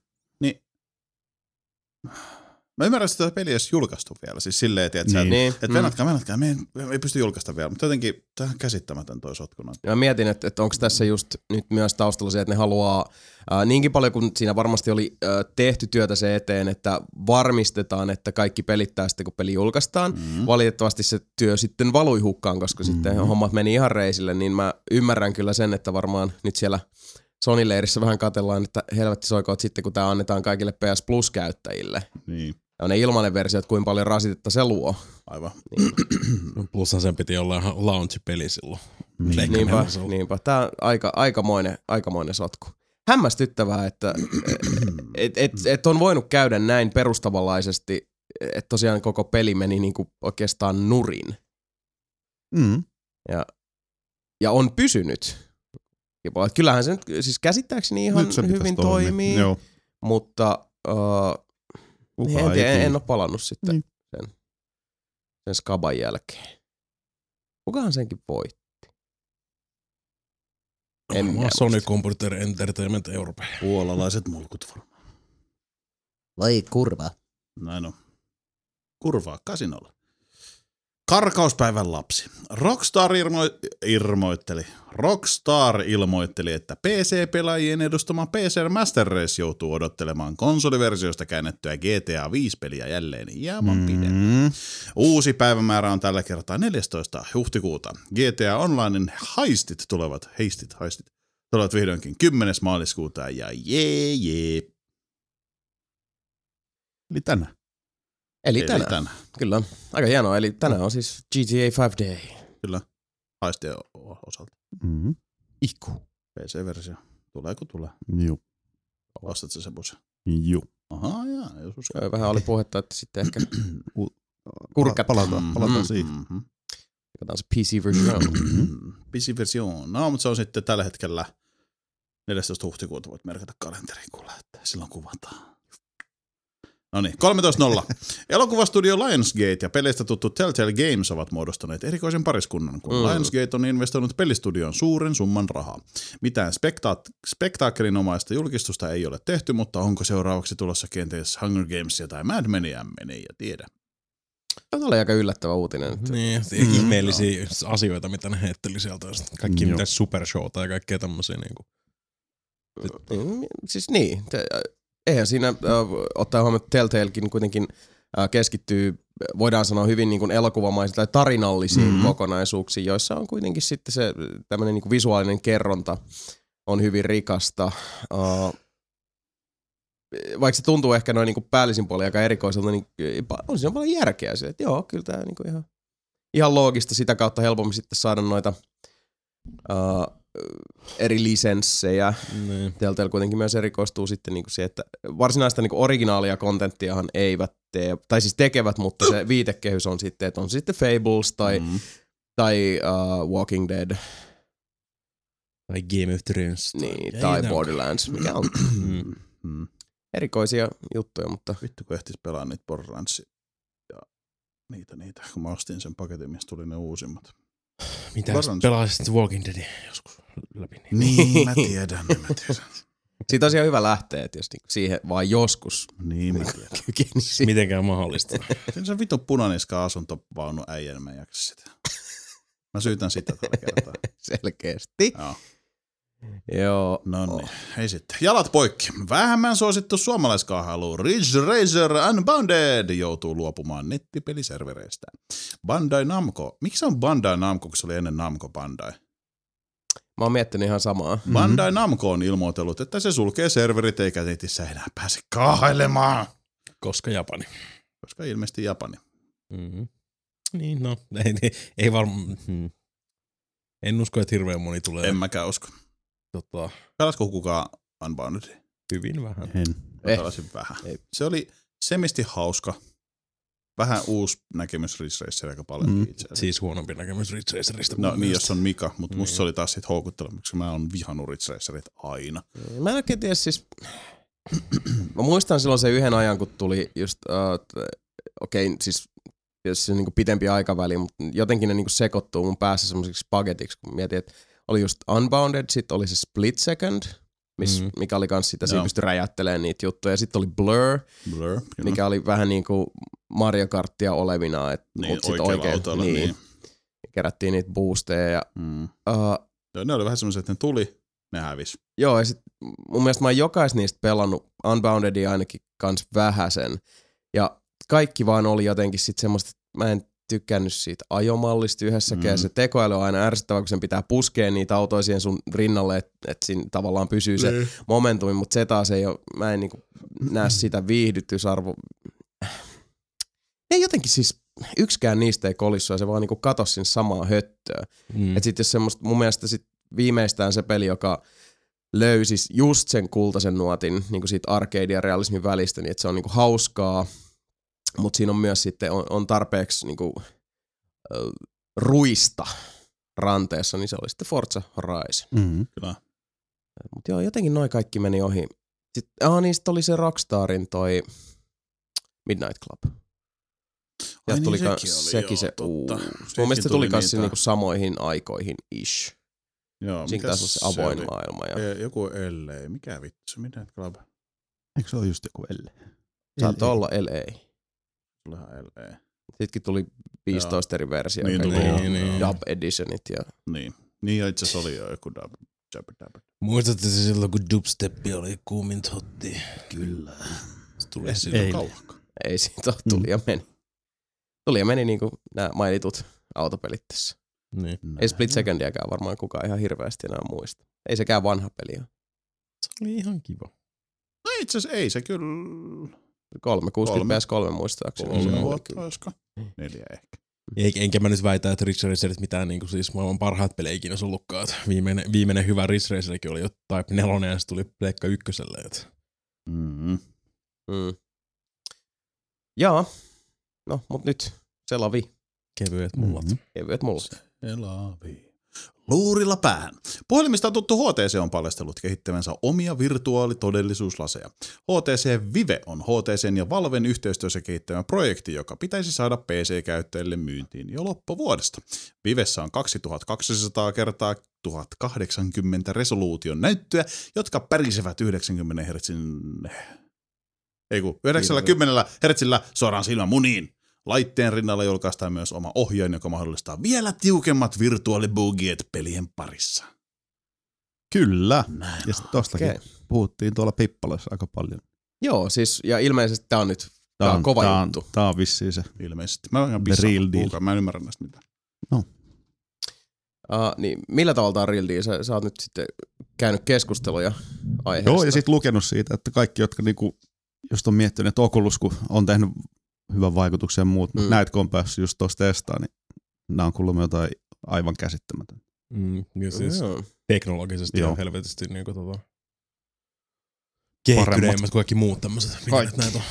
[SPEAKER 2] Mä ymmärrän, että tätä peliä ei julkaistu vielä. Siis silleen, että
[SPEAKER 3] Niin.
[SPEAKER 2] niin.
[SPEAKER 1] Niin.
[SPEAKER 2] et venatkaa, venatkaa, me ei, me ei pysty julkaista vielä. Mutta jotenkin tämä on käsittämätön toi sotkuna.
[SPEAKER 1] Ja mä mietin, että, että onko tässä just nyt myös taustalla se, että ne haluaa ää, niinkin paljon kuin siinä varmasti oli ää, tehty työtä se eteen, että varmistetaan, että kaikki pelittää sitten, kun peli julkaistaan. Mm. Valitettavasti se työ sitten valui hukkaan, koska mm. sitten hommat meni ihan reisille, niin mä ymmärrän kyllä sen, että varmaan nyt siellä Sony-leirissä vähän katellaan, että helvetti soikoot sitten, kun tämä annetaan kaikille PS Plus-käyttäjille.
[SPEAKER 2] Niin,
[SPEAKER 1] Ja ne ilmainen versio, että kuinka paljon rasitetta se luo.
[SPEAKER 2] aivan.
[SPEAKER 4] Plushan sen piti olla ihan launch-peli silloin.
[SPEAKER 3] Niin.
[SPEAKER 1] Niinpä, niinpä. Tämä on aika, aikamoinen, aikamoinen sotku. Hämmästyttävää, että et, et, et on voinut käydä näin perustavanlaisesti, että tosiaan koko peli meni niinku oikeastaan nurin.
[SPEAKER 3] Mm.
[SPEAKER 1] Ja on pysynyt. Ja voi- että Kyllähän se nyt siis käsittääkseni ihan
[SPEAKER 3] Nyt se
[SPEAKER 1] hyvin
[SPEAKER 3] toimia.
[SPEAKER 1] toimii,
[SPEAKER 3] Joo.
[SPEAKER 1] mutta uh,
[SPEAKER 3] Kuka
[SPEAKER 1] en,
[SPEAKER 3] ei
[SPEAKER 1] tiedä, en, en ole palannut sitten
[SPEAKER 3] Niin.
[SPEAKER 1] sen, sen skaban jälkeen. Kukahan senkin voitti? En
[SPEAKER 4] Varmaan Sony Computer Entertainment Europe.
[SPEAKER 2] Puolalaiset mulkut varmaan.
[SPEAKER 1] Vai kurva.
[SPEAKER 2] Näin on. Kurvaa kasinolla. Karkauspäivän lapsi. Rockstar irmo- irmoitteli. Rockstar ilmoitteli, että PC-pelaajien edustama PC Master Race joutuu odottelemaan konsoliversiosta käännettyä GTA 5-peliä jälleen hieman mm. pidemmän.
[SPEAKER 3] Mm.
[SPEAKER 2] Uusi päivämäärä on tällä kertaa 14. huhtikuuta. GTA Onlinein heistit tulevat, heistit, heistit, tulevat vihdoinkin 10. maaliskuuta ja jee jee.
[SPEAKER 3] Eli tänään.
[SPEAKER 1] Eli
[SPEAKER 2] Eli
[SPEAKER 1] tänään.
[SPEAKER 2] tänään.
[SPEAKER 1] Kyllä. Aika hienoa. Eli tänään on siis GTA 5 Day.
[SPEAKER 2] Kyllä. Haistien osalta.
[SPEAKER 3] Mm-hmm.
[SPEAKER 1] Iku.
[SPEAKER 2] PC-versio. Tulee kun tulee.
[SPEAKER 3] Juu.
[SPEAKER 2] Ostat se Sebuse.
[SPEAKER 3] Juu.
[SPEAKER 2] Ahaa, jaa. Jos uskoo.
[SPEAKER 1] Joo, Vähän oli puhetta, että sitten ehkä Kurkat.
[SPEAKER 3] Palataan, palataan siihen.
[SPEAKER 2] Mm-hmm.
[SPEAKER 1] katsotaan se PC-version.
[SPEAKER 2] PC-versio. No, mutta se on sitten tällä hetkellä 14. huhtikuuta voit merkata kalenteriin kuule, että silloin kuvataan. No niin, 13.0. Elokuvastudio Lionsgate ja peleistä tuttu Telltale Games ovat muodostaneet erikoisen pariskunnan, kun
[SPEAKER 1] Mm.
[SPEAKER 2] mm. Lionsgate on investoinut pelistudioon suuren summan rahaa. Mitään spektaat- spektaakkelinomaista julkistusta ei ole tehty, mutta onko seuraavaksi tulossa kenties Hunger Gamesia tai Mad Menia, mene ja tiedä.
[SPEAKER 1] Tämä oli aika yllättävä uutinen. että-
[SPEAKER 4] Niin,
[SPEAKER 2] Mm,
[SPEAKER 4] ihmeellisiä asioita, mitä ne heitteli sieltä. sitten Kaikki
[SPEAKER 3] Joo.
[SPEAKER 4] mitä supershowta ja kaikkea tämmöisiä. Niin kuin.
[SPEAKER 1] Mm, Siis niin, te, eihän siinä äh, ottaa huomioon, että Telltalekin kuitenkin äh, keskittyy, voidaan sanoa hyvin niin kuin elokuvamaisiin tai tarinallisiin
[SPEAKER 2] Mhm.
[SPEAKER 1] mm-hmm. kokonaisuuksiin, joissa on kuitenkin sitten se tämmöinen niin kuin visuaalinen kerronta on hyvin rikasta. Uh, vaikka se tuntuu ehkä noin niin kuin päällisin puolin aika erikoiselta, niin on siinä paljon järkeä sille, että joo, kyllä tämä niin kuin ihan, ihan loogista sitä kautta helpommin sitten saada noita uh, eri lisenssejä.
[SPEAKER 4] Niin.
[SPEAKER 1] Telltale kuitenkin myös erikoistuu sitten niinku siihen, että varsinaista niinku originaalia kontenttiahan eivät tee, tai siis tekevät, mutta se viitekehys on sitten, että on sitten Fables tai, mm. Tai uh, Walking Dead
[SPEAKER 4] Tai Game of Thrones.
[SPEAKER 1] niin, tai Borderlands, mikä on
[SPEAKER 4] Mm.
[SPEAKER 2] Mm.
[SPEAKER 1] erikoisia juttuja, mutta
[SPEAKER 2] Vittu kun ehtis pelaa niitä Borderlandsia ja niitä, niitä, kun mä ostin sen paketin, mistä tuli ne uusimmat.
[SPEAKER 4] Mitä pelaisit Walking Deadin joskus läpi? Niin.
[SPEAKER 2] Niin, mä tiedän, mä tiedän.
[SPEAKER 1] siitä on ihan hyvä lähteä, että jos niinku siihen vaan joskus
[SPEAKER 2] Niin, mä tiedän.
[SPEAKER 1] kykenisi.
[SPEAKER 4] Mitenkään mahdollista.
[SPEAKER 2] Siinä se vittu punaniska asuntovaunu äijän, mä en jaksa sitä. Mä syytän sitä tällä kertaa.
[SPEAKER 1] Selkeästi.
[SPEAKER 2] Joo.
[SPEAKER 1] Joo.
[SPEAKER 2] No niin, ei sitten. Jalat poikki. Vähemmän suosittu suomalaiskaahailu Ridge Racer Unbounded joutuu luopumaan nettipeliservereistä. Bandai Namco. Miksi se on Bandai Namco, kun se oli ennen Namco Bandai?
[SPEAKER 1] Mä oon miettinyt ihan samaa.
[SPEAKER 2] Mm-hmm. Bandai Namco on ilmoitellut, että se sulkee serverit eikä netissä enää pääse kaahailemaan.
[SPEAKER 4] Koska Japani.
[SPEAKER 2] Koska ilmeisesti Japani.
[SPEAKER 4] Mm-hmm. Niin, no, ei, ei, ei varmaan. Hmm. En usko, että hirveän moni tulee
[SPEAKER 2] En mäkään usko.
[SPEAKER 4] Tota,
[SPEAKER 2] Pelasko kukaan Unbounded?
[SPEAKER 4] hyvin vähän.
[SPEAKER 3] En.
[SPEAKER 1] Eh.
[SPEAKER 2] pelasin vähän.
[SPEAKER 1] Ei.
[SPEAKER 2] Se oli semisti hauska. Vähän uusi näkemys Ridge Racer aika paljon
[SPEAKER 3] Mm.
[SPEAKER 2] itse asiassa.
[SPEAKER 4] Siis huonompi näkemys Ridge Racerista.
[SPEAKER 2] No niin, jos on Mika, mutta musta
[SPEAKER 4] Niin.
[SPEAKER 2] se oli taas sit houkutteleva, koska mä oon vihannut Ridge Racerit aina.
[SPEAKER 1] Mä en oikein tiedä siis, mä muistan silloin se yhden ajan, kun tuli just, uh, okei, okay, siis jos se on niinku pitempi aikaväli, mutta jotenkin ne niinku sekoittuu mun päässä semmoisiksi pagetiksi, kun mietin, että oli just Unbounded, sitten oli se Split Second, miss,
[SPEAKER 4] Mm.
[SPEAKER 1] mikä oli kans sitä, siinä pystyi räjättelemään niitä juttuja, ja sitten oli Blur,
[SPEAKER 2] Blur. Kyllä.
[SPEAKER 1] mikä oli vähän niinku Mario Karttia olevina, et,
[SPEAKER 2] niin,
[SPEAKER 1] mut sit oikein,
[SPEAKER 2] autolla. Niin. niin.
[SPEAKER 1] kerättiin niitä boosteja, ja
[SPEAKER 2] Mm.
[SPEAKER 1] uh,
[SPEAKER 2] ne oli vähän semmoiset, että ne tuli, ne hävis.
[SPEAKER 1] Joo, ja sit mun mielestä mä oon jokaista niistä pelannut Unboundedia ainakin kans vähäsen. Ja kaikki vaan oli jotenkin sit semmoista, että mä en tykkännyt siitä ajomallista yhdessäkään.
[SPEAKER 2] Mm.
[SPEAKER 1] Mm. Se tekoäly on aina ärsyttävää, kun sen pitää puskea niitä autoja siihen sun rinnalle, että et siinä tavallaan pysyy se
[SPEAKER 2] Niin.
[SPEAKER 1] momentumi, mutta se taas ei ole, mä en niinku näe sitä viihdytysarvo. Ei jotenkin siis, yksikään niistä ei kolissu ja se vaan niinku katosi sinne samaa höttöä.
[SPEAKER 4] Mm.
[SPEAKER 1] Et sit jos semmoista, mun mielestä sit viimeistään se peli, joka löysi just sen kultaisen nuotin niin siitä arcade ja realismin välistä, niin että se on niin hauskaa, mutta siinä on myös sitten on, on tarpeeksi niin kuin, äh, ruista ranteessa, niin se oli sitten Forza Horizon.
[SPEAKER 3] Mm-hmm.
[SPEAKER 2] Kyllä.
[SPEAKER 1] Mutta joo, jotenkin noin kaikki meni ohi. Sitten, ah, niin sitten oli se Rockstarin toi Midnight Club. Ja
[SPEAKER 2] Ai niin,
[SPEAKER 1] tuli
[SPEAKER 2] sekin
[SPEAKER 1] ka-
[SPEAKER 2] oli,
[SPEAKER 1] sekin
[SPEAKER 2] joo,
[SPEAKER 1] se
[SPEAKER 2] totta.
[SPEAKER 1] uusi.
[SPEAKER 2] Sekin
[SPEAKER 1] Mun mielestä se
[SPEAKER 2] tuli niitä-
[SPEAKER 1] niinku samoihin aikoihin ish.
[SPEAKER 2] Joo,
[SPEAKER 1] Siinä on se avoin
[SPEAKER 2] oli?
[SPEAKER 1] maailma. Ja
[SPEAKER 2] Eh, Joku LA, mikä vittu se, mitä Club?
[SPEAKER 3] Eikö se ole just joku Elle?
[SPEAKER 1] saattoi olla LA.
[SPEAKER 2] Tulehan LA.
[SPEAKER 1] Sittenkin tuli 15 eri versiota.
[SPEAKER 2] Niin tuli,
[SPEAKER 1] joo.
[SPEAKER 4] niin, niin.
[SPEAKER 1] Dub editionit ja
[SPEAKER 2] Niin. Niin ja itse asiassa oli jo joku dab, dab, dab.
[SPEAKER 4] Muistatte se silloin, kun dubsteppi oli kuumin totti? Kyllä. Se tuli
[SPEAKER 2] Ei
[SPEAKER 4] silloin.
[SPEAKER 2] siitä
[SPEAKER 3] Ei.
[SPEAKER 2] ole kauankaan.
[SPEAKER 1] ei siitä tuli ja meni. Tuli ja meni niinku nämä mainitut autopelit tässä.
[SPEAKER 4] Niin.
[SPEAKER 1] Ei Split Secondiäkään varmaan kukaan ihan hirveästi enää muista. Ei sekään vanha peli ole.
[SPEAKER 4] Se oli ihan kiva.
[SPEAKER 2] No itse asiassa ei se kyllä...
[SPEAKER 1] 360 PS3 muistaakseni.
[SPEAKER 2] Kolme
[SPEAKER 1] Se
[SPEAKER 2] vuotta,
[SPEAKER 1] oli
[SPEAKER 2] olisiko? Neljä ehkä.
[SPEAKER 4] Ei, enkä mä nyt väitä, että Ridge Racerit mitään niin kuin siis maailman parhaat pelejä ikinä ollutkaan. Viimeinen, viimeinen hyvä Ridge Racerikin oli jo Type 4 ja se tuli Pleikka ykköselle. Että
[SPEAKER 2] Mm-hmm.
[SPEAKER 1] Mm. Jaa. No, mut nyt selavi.
[SPEAKER 4] kevyet mullat.
[SPEAKER 3] Mhm.
[SPEAKER 1] Kevyet mulla.
[SPEAKER 2] Elavi. Luurilla päähän. Puhelimista tuttu HTC on paljastellut kehittävänsä omia virtuaalitodellisuuslaseja. HTC Vive on HTCn ja Valven yhteistyössä kehittämä projekti, joka pitäisi saada PC-käyttäjille myyntiin jo loppuvuodesta. Vivessä on 2200 kertaa 1080 resoluution näyttöä, jotka pärisevät 90 Hz ei kun 90 hertsillä suoraan silmän muniin. Laitteen rinnalla julkaistaan myös oma ohjain, joka mahdollistaa vielä tiukemmat virtuaalibugiet pelien parissa.
[SPEAKER 3] Kyllä.
[SPEAKER 2] Näin
[SPEAKER 3] Ja sitten tostakin
[SPEAKER 1] Okei.
[SPEAKER 3] puhuttiin tuolla Pippalassa aika paljon.
[SPEAKER 1] Joo, siis, ja ilmeisesti tää on nyt tää on kova
[SPEAKER 3] tää
[SPEAKER 1] juttu.
[SPEAKER 3] On, tää on vissiin se.
[SPEAKER 2] Ilmeisesti. Mä oon pissannut
[SPEAKER 3] real deal.
[SPEAKER 2] Mä en ymmärrä näistä mitään.
[SPEAKER 1] Uh, niin millä tavalla tää on real deal? Sä, sä oot nyt sitten käynyt keskusteluja aiheesta.
[SPEAKER 3] Joo, ja sitten lukenut siitä, että kaikki, jotka niinku, just on miettinyt, että Oculus, kun on tehnyt hyvän vaikutuksen ja muut,
[SPEAKER 1] Mm.
[SPEAKER 3] mm. näitä kun on päässyt just tuossa testaan, niin nämä on kuulemma jotain aivan käsittämätöntä.
[SPEAKER 4] Mm, ja siis
[SPEAKER 1] Joo.
[SPEAKER 4] teknologisesti
[SPEAKER 3] Joo.
[SPEAKER 4] on helvetisti niinku tota, kehittyneemmät kuin kaikki muut tämmöiset.
[SPEAKER 3] Kaikki.
[SPEAKER 4] näitä on?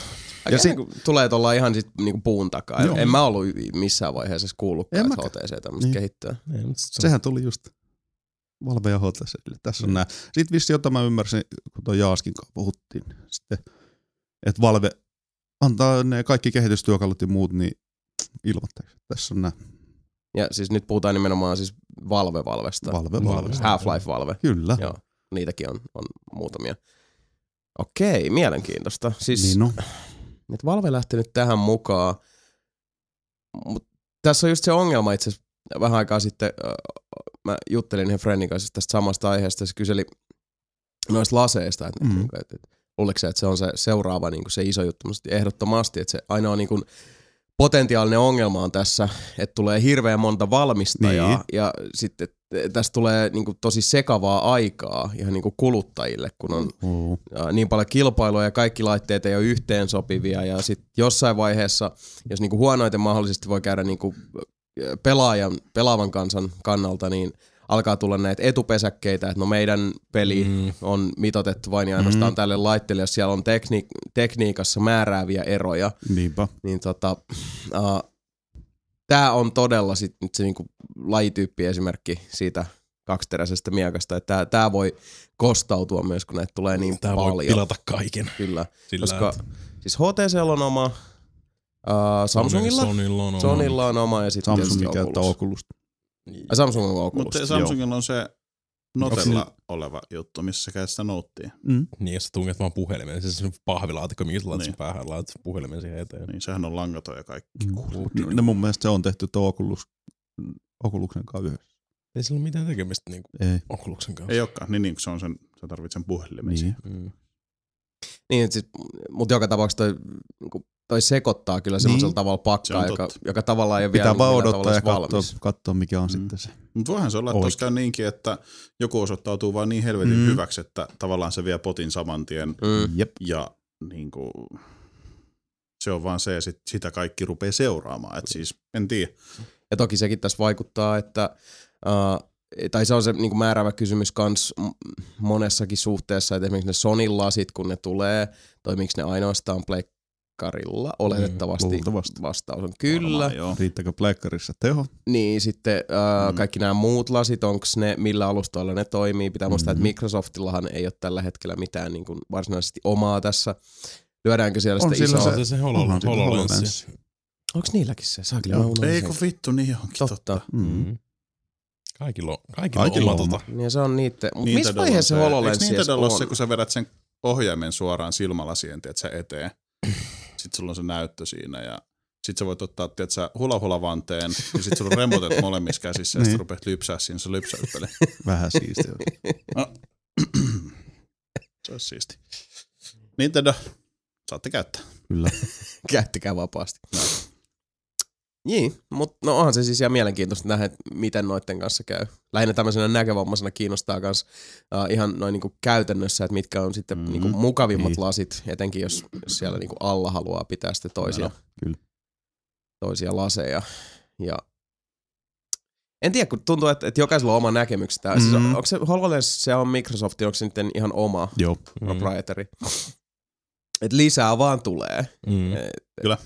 [SPEAKER 1] Ja
[SPEAKER 3] si-
[SPEAKER 1] niin tulee tuolla ihan sit niinku puun takaa.
[SPEAKER 3] Joo.
[SPEAKER 1] En mä ollut missään vaiheessa edes kuullutkaan, että. HTC tämmöistä
[SPEAKER 3] Niin.
[SPEAKER 1] kehittää.
[SPEAKER 4] Ei, mut se-
[SPEAKER 3] Sehän tuli just Valve ja HTC. Tässä on
[SPEAKER 4] Mm.
[SPEAKER 3] nämä. Sitten vissi, jota mä ymmärsin, kun tuon Jaaskin kanssa puhuttiin, sitten, että Valve antaa ne kaikki kehitystyökalut ja muut niin ilmoitteeksi. Tässä on nämä
[SPEAKER 1] Ja siis nyt puhutaan nimenomaan siis Valve-Valvesta.
[SPEAKER 3] Valve, Valve.
[SPEAKER 1] Half-Life-Valve.
[SPEAKER 3] Kyllä.
[SPEAKER 1] Joo, niitäkin on, on muutamia. Okei, mielenkiintoista. Siis
[SPEAKER 3] Niin no.
[SPEAKER 1] että Valve lähti nyt tähän mukaan. Mut tässä on just se ongelma itse asiassa vähän aikaa sitten. Äh, mä juttelin yhden friendin kanssa tästä samasta aiheesta. Se kyseli noista laseista, että mm. et, et, luuleeko se, että se on se seuraava niin se iso juttu. Ehdottomasti, että se ainoa niin kuin, potentiaalinen ongelma on tässä, että tulee hirveän monta valmistajaa
[SPEAKER 3] Niin.
[SPEAKER 1] ja sitten tästä tulee niin kuin, tosi sekavaa aikaa ihan niin kuin kuluttajille, kun on
[SPEAKER 3] Oo.
[SPEAKER 1] ja niin paljon kilpailua ja kaikki laitteet ei ole yhteen sopivia ja sitten jossain vaiheessa, jos niinku huonoiten mahdollisesti voi käydä niinku pelaajan, pelaavan kansan kannalta, niin alkaa tulla näitä etupesäkkeitä, että no meidän peli
[SPEAKER 4] Mm.
[SPEAKER 1] on mitotettu vain ja ainoastaan
[SPEAKER 3] Mm.
[SPEAKER 1] tälle laitteelle, jos siellä on tekni- tekniikassa määrääviä eroja,
[SPEAKER 3] Niinpä.
[SPEAKER 1] niin tota, uh, tämä on todella sit nyt se niinku lajityyppi esimerkki siitä kaksiteräisestä miekasta, että tämä voi kostautua myös, kun näitä tulee niin
[SPEAKER 4] Tää
[SPEAKER 1] paljon.
[SPEAKER 4] voi pilata kaiken.
[SPEAKER 1] Kyllä,
[SPEAKER 4] Sillä,
[SPEAKER 1] koska
[SPEAKER 4] että
[SPEAKER 1] siis HTC on oma, uh, Samsungilla,
[SPEAKER 4] Sonylla on oma.
[SPEAKER 1] Sonylla on oma ja sitten
[SPEAKER 3] Samsung
[SPEAKER 1] tietysti Oculus. Ai, Samsung on Oculus.
[SPEAKER 2] Mutta Samsungilla on se Notella oleva juttu, missä sä käyt sitä nouttia.
[SPEAKER 3] Mm.
[SPEAKER 4] Niin, jos sä tunget vaan puhelimeen, siis se on pahvilaatikko, mihin sä laitat
[SPEAKER 2] Niin.
[SPEAKER 4] päähän, laitat puhelimen siihen eteen.
[SPEAKER 2] Niin sehän on langaton ja kaikki.
[SPEAKER 3] No, ne mun mielestä se on tehty tuo Oculus, Oculuksen kanssa yhdessä.
[SPEAKER 4] Ei sillä ole mitään tekemistä niinku
[SPEAKER 3] Ei.
[SPEAKER 4] Oculuksen kanssa.
[SPEAKER 2] Ei olekaan, niin, niin kun se on sen, sä tarvitset sen puhelimen.
[SPEAKER 3] Niin.
[SPEAKER 4] Mm.
[SPEAKER 1] Niin, siis, mutta joka tapauksessa toi, niinku, toi sekoittaa kyllä semmoisella
[SPEAKER 3] Niin.
[SPEAKER 1] tavalla
[SPEAKER 2] Se
[SPEAKER 1] pakkaa,
[SPEAKER 2] on
[SPEAKER 1] joka, joka tavallaan ei ole vielä
[SPEAKER 3] Pitää
[SPEAKER 1] niinku
[SPEAKER 3] vaan odottaa ja
[SPEAKER 1] tavalla
[SPEAKER 3] katsoa, katsoa mikä on
[SPEAKER 2] Mm.
[SPEAKER 3] sitten se.
[SPEAKER 2] Mutta voihan se olla, että käy niinkin, että joku osoittautuu vaan niin helvetin
[SPEAKER 3] Mm.
[SPEAKER 2] hyväksi, että tavallaan se vie potin saman tien
[SPEAKER 1] Mm.
[SPEAKER 3] Jep.
[SPEAKER 2] ja niin kuin, se on vaan se ja sit, sitä kaikki rupeaa seuraamaan. Et siis en tiedä.
[SPEAKER 1] Ja toki sekin tässä vaikuttaa, että uh, tai se on se niin määräävä kysymys kans monessakin suhteessa, että esimerkiksi ne Sonin lasit, kun ne tulee, toimiiko ne ainoastaan pleikkarilla? Oletettavasti
[SPEAKER 3] luultavasti.
[SPEAKER 1] vastaus on kyllä.
[SPEAKER 2] Varmaan, joo.
[SPEAKER 3] Riittääkö pleikkarissa teho?
[SPEAKER 1] Niin, sitten uh,
[SPEAKER 2] Mm.
[SPEAKER 1] kaikki nämä muut lasit, onko ne, millä alustoilla ne toimii? Pitää muistaa,
[SPEAKER 3] Mhm.
[SPEAKER 1] että Microsoftillahan ei ole tällä hetkellä mitään niin kuin varsinaisesti omaa tässä. Lyödäänkö siellä
[SPEAKER 3] On
[SPEAKER 1] sitä
[SPEAKER 3] sillä
[SPEAKER 1] isoa?
[SPEAKER 4] Se, se HoloLens. HoloLens.
[SPEAKER 1] Onko niilläkin se? Saa kyllä
[SPEAKER 3] Joo.
[SPEAKER 1] mä unohdin
[SPEAKER 2] Ei kun vittu, niin onkin totta.
[SPEAKER 1] Totta.
[SPEAKER 3] Mm.
[SPEAKER 4] Mm. Kaikilla on, kaikilla
[SPEAKER 3] Kaikilla
[SPEAKER 4] on
[SPEAKER 3] on.
[SPEAKER 4] Tota.
[SPEAKER 1] Niin se on niitten. Mut
[SPEAKER 2] Niin
[SPEAKER 1] missä vaiheessa se HoloLens
[SPEAKER 2] Eikö ole
[SPEAKER 1] on?
[SPEAKER 2] se, kun sä vedät sen ohjaimen suoraan silmälasien, tiedät sä eteen. Sitten sulla on se näyttö siinä ja sit sä voit ottaa, tiedät sä, hula-hula-vanteen ja sit sulla on remotet molemmissa käsissä ja sit
[SPEAKER 3] Niin.
[SPEAKER 2] rupeat lypsää siinä se lypsäyspeli.
[SPEAKER 3] Vähän siistiä.
[SPEAKER 2] se olisi siisti. Nintendo, saatte käyttää.
[SPEAKER 3] Kyllä.
[SPEAKER 1] Käyttäkää vapaasti. Niin, mutta no onhan se siis ihan mielenkiintoista nähdä, että miten noiden kanssa käy. Lähinnä tämmöisenä näkövammaisena kiinnostaa myös uh, ihan noin niinku käytännössä, että mitkä on sitten mm, niinku mukavimmat
[SPEAKER 3] Niin.
[SPEAKER 1] lasit, etenkin jos, jos siellä niinku alla haluaa pitää sitten toisia,
[SPEAKER 3] No, kyllä.
[SPEAKER 1] toisia laseja. Ja en tiedä, kun tuntuu, että, että jokaisella on oma näkemyksensä. Mm. Siis,
[SPEAKER 3] Mhm.
[SPEAKER 1] on- onko se HoloLens, se on Microsoftin, onko se sitten ihan oma
[SPEAKER 3] Joo.
[SPEAKER 4] Mm.
[SPEAKER 1] proprietary? Et lisää vaan tulee.
[SPEAKER 4] Mm.
[SPEAKER 1] Et-
[SPEAKER 3] Kyllä.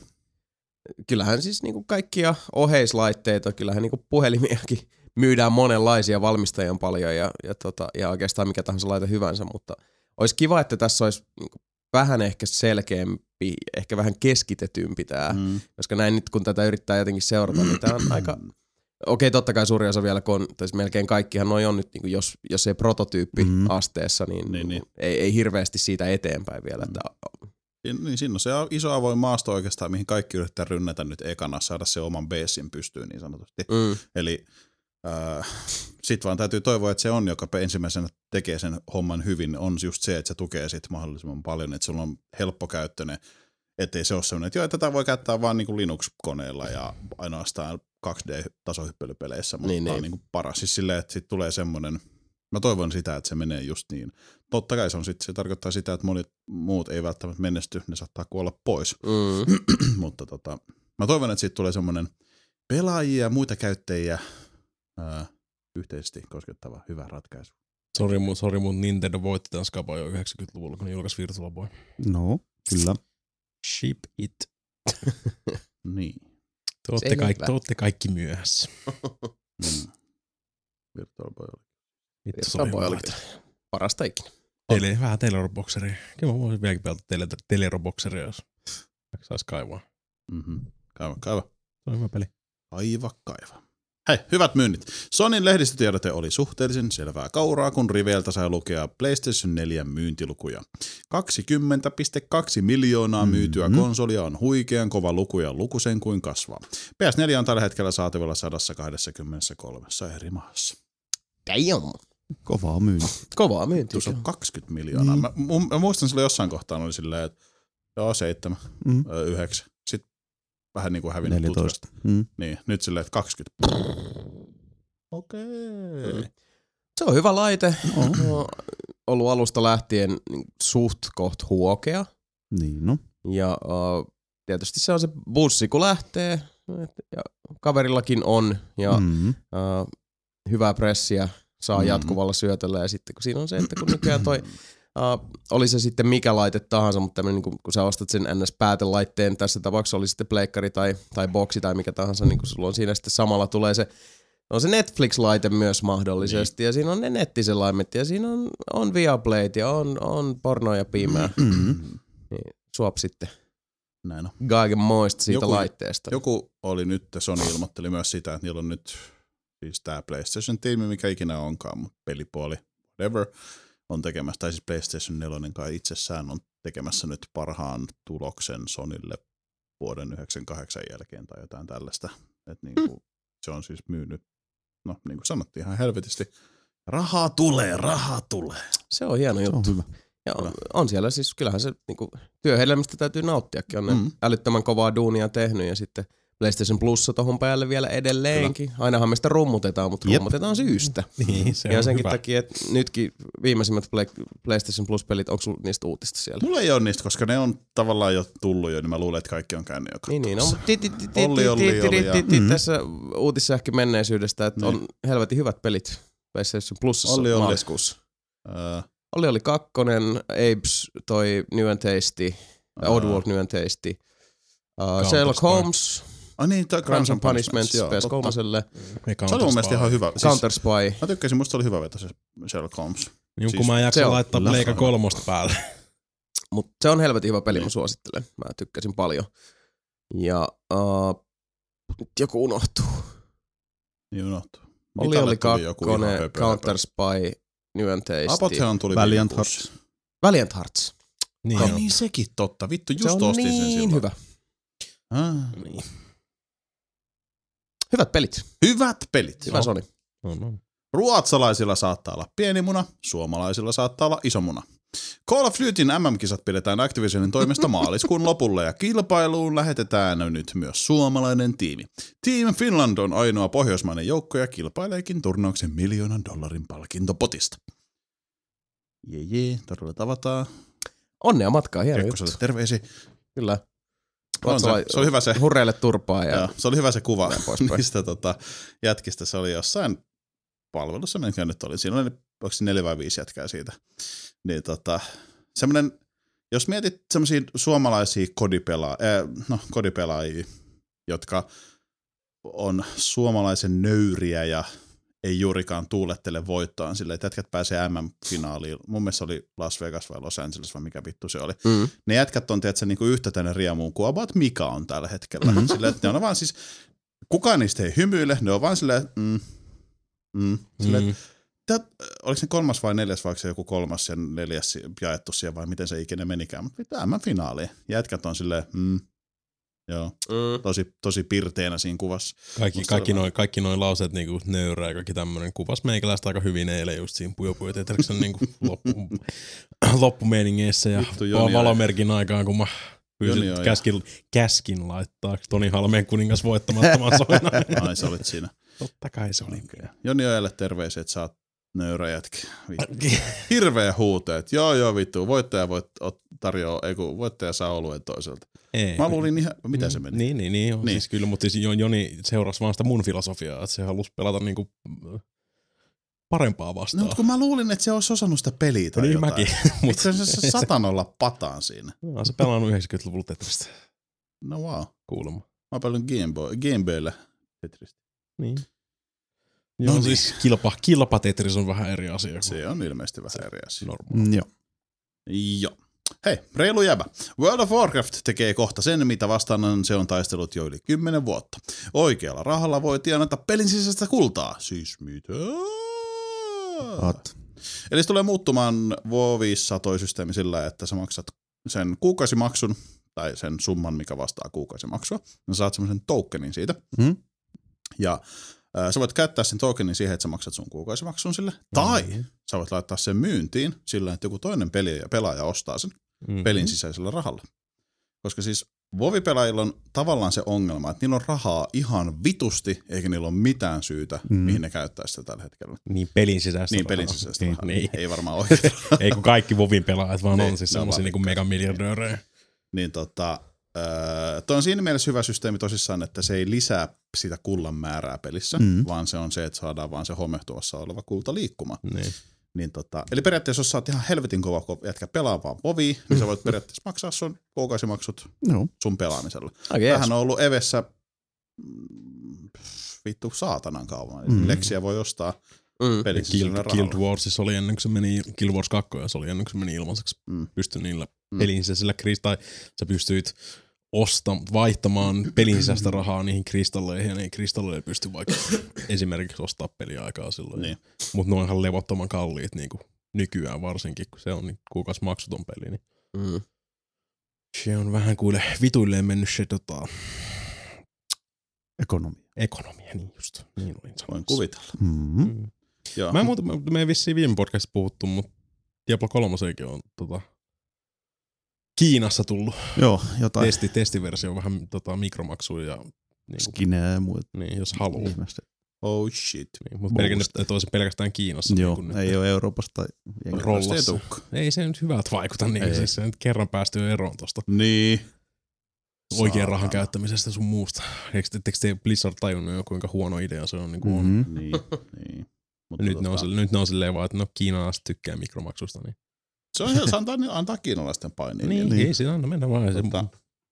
[SPEAKER 1] Kyllähän siis niinku kaikkia oheislaitteita, kyllähän niinku puhelimiakin myydään monenlaisia valmistajia paljon ja, ja, tota, ja oikeastaan mikä tahansa laite hyvänsä, mutta olisi kiva, että tässä olisi niinku vähän ehkä selkeämpi, ehkä vähän keskitetympi tämä, mm.
[SPEAKER 3] Mm.
[SPEAKER 1] koska näin nyt kun tätä yrittää jotenkin seurata, niin tämä on aika, okei totta kai suuri osa vielä, kun on, siis melkein kaikkihan noi on nyt, niinku jos, jos ei prototyyppi
[SPEAKER 3] Mhm.
[SPEAKER 1] mm. asteessa, niin,
[SPEAKER 2] Niin,
[SPEAKER 1] niin,
[SPEAKER 2] niin.
[SPEAKER 1] Ei, ei hirveästi siitä eteenpäin vielä, että
[SPEAKER 2] Siin- Niin siinä on se iso avoin maasto oikeastaan, mihin kaikki yrittää rynnätä nyt ekana, saada se oman beessin pystyyn niin sanotusti.
[SPEAKER 1] mm,
[SPEAKER 2] Eli äh, sit vaan täytyy toivoa, että se on, joka ensimmäisenä tekee sen homman hyvin, on just se, että se tukee sit mahdollisimman paljon, että sulla on helppokäyttöinen, ettei se ole sellainen, että joo, tätä voi käyttää vaan niin kuin Linux-koneella ja ainoastaan 2D-tasohyppelypeleissä, mutta
[SPEAKER 1] Niin,
[SPEAKER 2] niin, on
[SPEAKER 1] niin.
[SPEAKER 2] niin kuin paras. Siis silleen, että sit tulee semmoinen, mä toivon sitä, että se menee just niin. Totta kai se, on sit, se tarkoittaa sitä, että monet muut ei välttämättä menesty, ne saattaa kuolla pois,
[SPEAKER 1] mm,
[SPEAKER 2] mutta tota, mä toivon, että siitä tulee semmoinen pelaajia ja muita käyttäjiä ää, yhteisesti koskettava hyvä ratkaisu.
[SPEAKER 4] Sori, mun, sori, mun Nintendo voitti tämän skapa jo 90-luvulla, kun ne julkaisi Virtual Boy.
[SPEAKER 3] No, kyllä.
[SPEAKER 4] Ship it.
[SPEAKER 2] Niin.
[SPEAKER 4] Te olette, kaikki, te olette kaikki myöhässä.
[SPEAKER 2] Mm. Virtual Boy oli.
[SPEAKER 4] Vittu, se oli hyvä.
[SPEAKER 1] parasta ikinä.
[SPEAKER 4] Teille, vähän Teleroboxeria. Kyllä mä voisin vieläkin pelata tele, Teleroboxeria, jos saisi kaivaa.
[SPEAKER 2] Mm-hmm. Kaiva, kaiva.
[SPEAKER 4] Se on hyvä peli.
[SPEAKER 2] Kaiva, kaiva. Hei, hyvät myynnit. Sonin lehdistötiedote oli suhteellisen selvää kauraa, kun riveiltä sai lukea PlayStation 4 myyntilukuja. 20,2 miljoonaa myytyä
[SPEAKER 3] Mhm.
[SPEAKER 2] konsolia on huikean kova luku ja luku sen kuin kasvaa. PS4 on tällä hetkellä saatavilla 123 eri maassa.
[SPEAKER 1] Damn.
[SPEAKER 3] Kovaa myynti.
[SPEAKER 1] Kovaa myyntiä.
[SPEAKER 2] Tuossa on 20 miljoonaa.
[SPEAKER 3] Mm.
[SPEAKER 2] Mä, mä muistan silloin jossain kohtaa oli silleen, että joo, seitsemän,
[SPEAKER 3] Mm.
[SPEAKER 2] ö, yhdeksän. Sitten vähän niin kuin hävinnyt
[SPEAKER 3] 14. Mm.
[SPEAKER 2] Niin, nyt silleen, että 20. Okei. Okay.
[SPEAKER 1] Se on hyvä laite.
[SPEAKER 3] Oh.
[SPEAKER 1] No, ollut alusta lähtien niin suht koht huokea.
[SPEAKER 3] Niin, no.
[SPEAKER 1] Ja uh, tietysti se on se bussi, kun lähtee. Et, ja kaverillakin on. Ja mm.
[SPEAKER 3] Mm.
[SPEAKER 1] uh, hyvää pressiä saa
[SPEAKER 2] Mm.
[SPEAKER 1] mm. jatkuvalla syötöllä. Ja sitten kun siinä on se, että kun nykyään toi Uh, oli se sitten mikä laite tahansa, mutta tämmönen, niin kun, kun sä ostat sen NS-päätelaitteen, tässä tapauksessa oli sitten pleikkari tai, tai boksi tai mikä tahansa, niin kun sulla on siinä sitten samalla tulee se, on se Netflix-laite myös mahdollisesti, niin. ja siinä on ne nettiselaimet, ja siinä on, on Viaplayt, ja on, on pornoa ja piimää,
[SPEAKER 3] Mm.
[SPEAKER 1] niin suop sitten
[SPEAKER 2] Näin on.
[SPEAKER 1] kaiken moista siitä
[SPEAKER 2] joku,
[SPEAKER 1] laitteesta.
[SPEAKER 2] Joku oli nyt, Sony ilmoitteli myös sitä, että niillä on nyt siis tämä PlayStation-tiimi, mikä ikinä onkaan, mutta pelipuoli, whatever, on tekemässä, tai siis PlayStation 4 kai itsessään on tekemässä nyt parhaan tuloksen Sonille vuoden 98 jälkeen tai jotain tällaista. Et niin kuin, se on siis myynyt, no niin kuin sanottiin ihan helvetisti, rahaa tulee, rahaa tulee.
[SPEAKER 1] Se on hieno
[SPEAKER 3] Se on
[SPEAKER 1] juttu.
[SPEAKER 3] hyvä.
[SPEAKER 1] Ja on, on siellä siis, kyllähän se niinku, työhedelmistä täytyy nauttiakin. On ne
[SPEAKER 2] Mm.
[SPEAKER 1] mm. älyttömän kovaa duunia tehnyt ja sitten PlayStation Plussa tohon päälle vielä edelleenkin. Kyllä. Ainahan me sitä rummutetaan, mutta
[SPEAKER 3] Jep.
[SPEAKER 1] rummutetaan syystä.
[SPEAKER 4] Niin, se
[SPEAKER 1] ja senkin
[SPEAKER 4] hyvä.
[SPEAKER 1] takia, että nytkin viimeisimmät Play, PlayStation Plus-pelit, onko sulla niistä uutista siellä?
[SPEAKER 2] Mulla ei ole niistä, koska ne on tavallaan jo tullut jo, niin mä luulen, että kaikki on käynyt jo
[SPEAKER 1] Niin, niin. No,
[SPEAKER 2] Olli, Olli, Olli.
[SPEAKER 1] Tässä uutissähky menneisyydestä, että on helvetin hyvät pelit PlayStation Plusassa
[SPEAKER 2] Olli, Olli.
[SPEAKER 1] maaliskuussa.
[SPEAKER 2] Öö,
[SPEAKER 1] Oli oli kakkonen, Apes toi New and Tasty,
[SPEAKER 2] Ää.
[SPEAKER 1] Oddworld New and Tasty,
[SPEAKER 4] Counter
[SPEAKER 1] Sherlock. Holmes,
[SPEAKER 2] ai niin, toi
[SPEAKER 1] Crimes and Punishments
[SPEAKER 2] joo, totta.
[SPEAKER 1] PS3,
[SPEAKER 4] Me
[SPEAKER 2] Se oli mun mielestä ihan hyvä. Siis,
[SPEAKER 1] Counter Spy.
[SPEAKER 2] Mä tykkäsin, musta oli hyvä veto se Sherlock Holmes.
[SPEAKER 4] Niin,
[SPEAKER 2] Siis
[SPEAKER 4] kun mä en jaksa laittaa Pleika kolmosta päälle.
[SPEAKER 1] Mutta se on helvetin hyvä peli,
[SPEAKER 2] Niin.
[SPEAKER 1] mä suosittelen. Mä tykkäsin paljon. Ja uh, nyt joku unohtuu.
[SPEAKER 2] Niin unohtuu.
[SPEAKER 1] Oli oli kakkonen,
[SPEAKER 2] höpö,
[SPEAKER 1] Counter. Spy, New and Tasty.
[SPEAKER 2] Apotheon tuli
[SPEAKER 3] Valiant. Hearts.
[SPEAKER 1] Valiant Hearts.
[SPEAKER 4] Niin,
[SPEAKER 2] niin sekin totta. Vittu, just
[SPEAKER 1] se on
[SPEAKER 2] ostin
[SPEAKER 1] niin
[SPEAKER 2] sen silloin.
[SPEAKER 1] hyvä.
[SPEAKER 2] Ah.
[SPEAKER 4] Niin.
[SPEAKER 1] Hyvät pelit.
[SPEAKER 2] Hyvät pelit.
[SPEAKER 1] Hyvä Sony.
[SPEAKER 4] On, on.
[SPEAKER 2] Ruotsalaisilla saattaa olla pieni muna, suomalaisilla saattaa olla iso muna. Call of Dutyn MM-kisat pidetään Activisionin toimesta maaliskuun lopulla ja kilpailuun lähetetään nyt myös suomalainen tiimi. Team Finland on ainoa pohjoismainen joukko ja kilpaileekin turnauksen miljoonan dollarin palkintopotista. Jee jee, todella tavataan.
[SPEAKER 1] Onnea matkaa, hieno
[SPEAKER 2] Kekkoselle
[SPEAKER 1] juttu.
[SPEAKER 2] terveisiä.
[SPEAKER 1] Kyllä.
[SPEAKER 2] On se, se oli hyvä se,
[SPEAKER 1] Hurreille turpaa ja
[SPEAKER 2] joo, se oli hyvä se kuva
[SPEAKER 1] poispäin.
[SPEAKER 2] niistä tota, jätkistä. Se oli jossain palvelussa, minkä nyt oli. Siinä oli, onko se neljä vai viisi jätkää siitä. Niin tota, semmoinen, jos mietit semmoisia suomalaisia kodipelaajia, äh, no kodipelaajia, jotka on suomalaisen nöyriä ja ei juurikaan tuulettele voittoaan silleen, että jätkät pääsee MM-finaaliin. Mun mielestä oli Las Vegas vai Los Angeles vai mikä vittu se oli.
[SPEAKER 1] mm.
[SPEAKER 2] Ne jätkät on tietysti niinku yhtä tänne riemuun kuin about Mika on tällä hetkellä. Mm-hmm. Silleen, että ne on vaan siis, kukaan niistä ei hymyile, ne on vaan silleen, mm, mm, silleen,
[SPEAKER 4] Mm.
[SPEAKER 2] mm. Tät, oliko se kolmas vai neljäs, vaikka se joku kolmas ja neljäs jaettu siellä vai miten se ikinä menikään, mutta pitää mä finaaliin. Jätkät on silleen, mm, joo,
[SPEAKER 1] Mm.
[SPEAKER 2] tosi, tosi pirteänä siinä kuvassa.
[SPEAKER 4] Kaikki,
[SPEAKER 2] Musta
[SPEAKER 4] kaikki, noin, kaikki noin lauseet niinku nöyrää ja kaikki tämmönen kuvas meikäläistä aika hyvin eilen just siinä Pujo Pujo Tetriksen niinku loppu, loppumeiningeissä ja
[SPEAKER 2] Vittu,
[SPEAKER 4] valomerkin aikaan, kun mä pyysin,
[SPEAKER 2] Joni on-
[SPEAKER 4] käskin, käskin laittaa Toni Halmeen kuningas voittamattoman soinan.
[SPEAKER 2] Ai sä olit siinä.
[SPEAKER 4] Totta kai se oli.
[SPEAKER 2] Okay. Joni Ojalle terveisiä, että sä oot nöyrä jätkä. Vittu. Hirveä huute, että joo joo vittu, voittaja voit, ot, tarjoaa, ei kun voittaja saa oluen toiselta.
[SPEAKER 4] Ei.
[SPEAKER 2] Mä luulin ihan, mitä se meni?
[SPEAKER 4] Niin, niin, niin, joo.
[SPEAKER 2] Niin.
[SPEAKER 4] niin. Siis kyllä, mutta siis Jon- Joni seurasi vaan sitä mun filosofiaa, että se halusi pelata niinku äh, parempaa
[SPEAKER 2] No,
[SPEAKER 4] vastaan.
[SPEAKER 2] mutta kun mä luulin, että se olisi osannut sitä peliä tai
[SPEAKER 4] niin
[SPEAKER 2] jotain.
[SPEAKER 4] mäkin,
[SPEAKER 2] Mutta se, se satan olla pataan siinä.
[SPEAKER 4] no, se pelannut 90-luvulla Tetristä
[SPEAKER 2] No wow.
[SPEAKER 4] kuulemma.
[SPEAKER 2] Mä oon pelannut Game, Boy, Game Boylle Tetristä.
[SPEAKER 4] Niin.
[SPEAKER 2] No
[SPEAKER 4] Joo,
[SPEAKER 2] niin.
[SPEAKER 4] siis kilpa, kilpa Tetris on vähän eri asia kuin
[SPEAKER 2] Se on ilmeisesti vähän eri asia.
[SPEAKER 4] normaali.
[SPEAKER 3] Mm, joo.
[SPEAKER 2] Joo. Hei, reilu jäbä. World of Warcraft tekee kohta sen, mitä vastaan se on taistellut jo yli 10 vuotta. Oikealla rahalla voi tienata pelin sisäistä kultaa. Siis mitä?
[SPEAKER 3] At.
[SPEAKER 2] Eli se tulee muuttumaan WoWissa toi systeemi sillä, että sä maksat sen kuukausimaksun, tai sen summan, mikä vastaa kuukausimaksua. Ja saat semmoisen tokenin siitä.
[SPEAKER 3] Mm?
[SPEAKER 2] Ja sä voit käyttää sen tokenin siihen, että sä maksat sun kuukausimaksun sille. Tai
[SPEAKER 4] Mm-hmm.
[SPEAKER 2] sä voit laittaa sen myyntiin sillä, että joku toinen peli ja pelaaja ostaa sen
[SPEAKER 4] Mm.
[SPEAKER 2] pelin sisäisellä rahalla. Koska siis Vovi-pelaajilla on tavallaan se ongelma, että niillä on rahaa ihan vitusti, eikä niillä ole mitään syytä, mm. Mihin ne käyttää sitä tällä hetkellä.
[SPEAKER 4] Niin pelin sisäistä
[SPEAKER 2] Niin, pelin sisäistä
[SPEAKER 4] niin,
[SPEAKER 2] rahaa.
[SPEAKER 4] niin.
[SPEAKER 2] Ei varmaan oikein.
[SPEAKER 4] Ei kun kaikki Vovin pelaajat vaan
[SPEAKER 2] Niin,
[SPEAKER 4] on siis
[SPEAKER 2] on
[SPEAKER 4] semmosia
[SPEAKER 2] vaan
[SPEAKER 4] niinku
[SPEAKER 2] rikkaita.
[SPEAKER 4] megamiljardöörejä.
[SPEAKER 2] niin tota, öö, toi on siinä mielessä hyvä systeemi tosissaan, että se ei lisää sitä kullan määrää pelissä, mm. Vaan se on se, että saadaan vaan se homehtuvassa oleva kulta liikkumaan.
[SPEAKER 4] Niin.
[SPEAKER 2] Niin tota, eli periaatteessa, jos sä oot ihan helvetin kova kun jätkä pelaa vaan povia, niin sä voit periaatteessa maksaa sun kuukausimaksut
[SPEAKER 3] Joo.
[SPEAKER 2] sun pelaamisella.
[SPEAKER 1] Jees.
[SPEAKER 2] Tähän on ollut Evessä mm, vittu saatanan kauan. Mm. Leksiä voi ostaa
[SPEAKER 1] Mm.
[SPEAKER 2] pelin
[SPEAKER 4] Guild, Guild. Warsissa oli ennen kuin se meni, Guild Wars 2 se oli ennen kuin se meni ilmaiseksi.
[SPEAKER 2] Mm.
[SPEAKER 4] Pystyi niillä
[SPEAKER 2] Mm.
[SPEAKER 4] mm. pelin sisäisillä krist- tai sä pystyit osta, vaihtamaan pelin sisäistä rahaa niihin kristalleihin, ja niihin kristalleihin pystyi vaikka esimerkiksi ostaa peliaikaa silloin.
[SPEAKER 2] Niin.
[SPEAKER 4] Mutta ne on ihan levottoman kalliit niin kuin nykyään varsinkin, kun se on niin kuukausi maksuton peli. Niin
[SPEAKER 1] Mm.
[SPEAKER 4] se on vähän kuule vituilleen mennyt se tota,
[SPEAKER 3] Ekonomia.
[SPEAKER 4] ekonomia, niin just. Niin olin
[SPEAKER 2] Voin kuvitella.
[SPEAKER 3] Mm.
[SPEAKER 4] Mm.
[SPEAKER 2] Joo.
[SPEAKER 4] Mä en muuta, me, me ei vissiin viime podcastissa puhuttu, mutta Diablo 3 on tota, Kiinassa tullut
[SPEAKER 3] Joo, jotain
[SPEAKER 4] testi, testiversio, vähän tota, mikromaksuja ja niin, kuin,
[SPEAKER 3] skineä ja muuta
[SPEAKER 4] niin, jos haluaa.
[SPEAKER 3] ihmistä.
[SPEAKER 2] Oh shit.
[SPEAKER 4] Niin, mutta pelkästään, olisi pelkästään Kiinassa.
[SPEAKER 3] Joo,
[SPEAKER 4] niin kuin
[SPEAKER 3] ei
[SPEAKER 4] nyt
[SPEAKER 3] ole Euroopasta
[SPEAKER 4] rollassa.
[SPEAKER 2] Se ei
[SPEAKER 4] se nyt hyvältä vaikuta, niin
[SPEAKER 3] Ei.
[SPEAKER 4] siis se nyt kerran päästy jo eroon tuosta
[SPEAKER 2] Niin.
[SPEAKER 4] oikean rahan käyttämisestä sun muusta. Eikö te, etteikö te Blizzard tajunnut jo, kuinka huono idea se on? Niin kuin on.
[SPEAKER 3] Mm-hmm.
[SPEAKER 2] Niin, niin. Mutta
[SPEAKER 4] Nyt, ne on,
[SPEAKER 2] tota,
[SPEAKER 4] nyt ne on silleen vaan, että no kiinalaiset tykkää mikromaksusta. Niin,
[SPEAKER 2] se on ihan, se antaa, antaa kiinalaisten painia.
[SPEAKER 4] niin, niin. ei siinä anna mennä vaan.
[SPEAKER 2] Tota,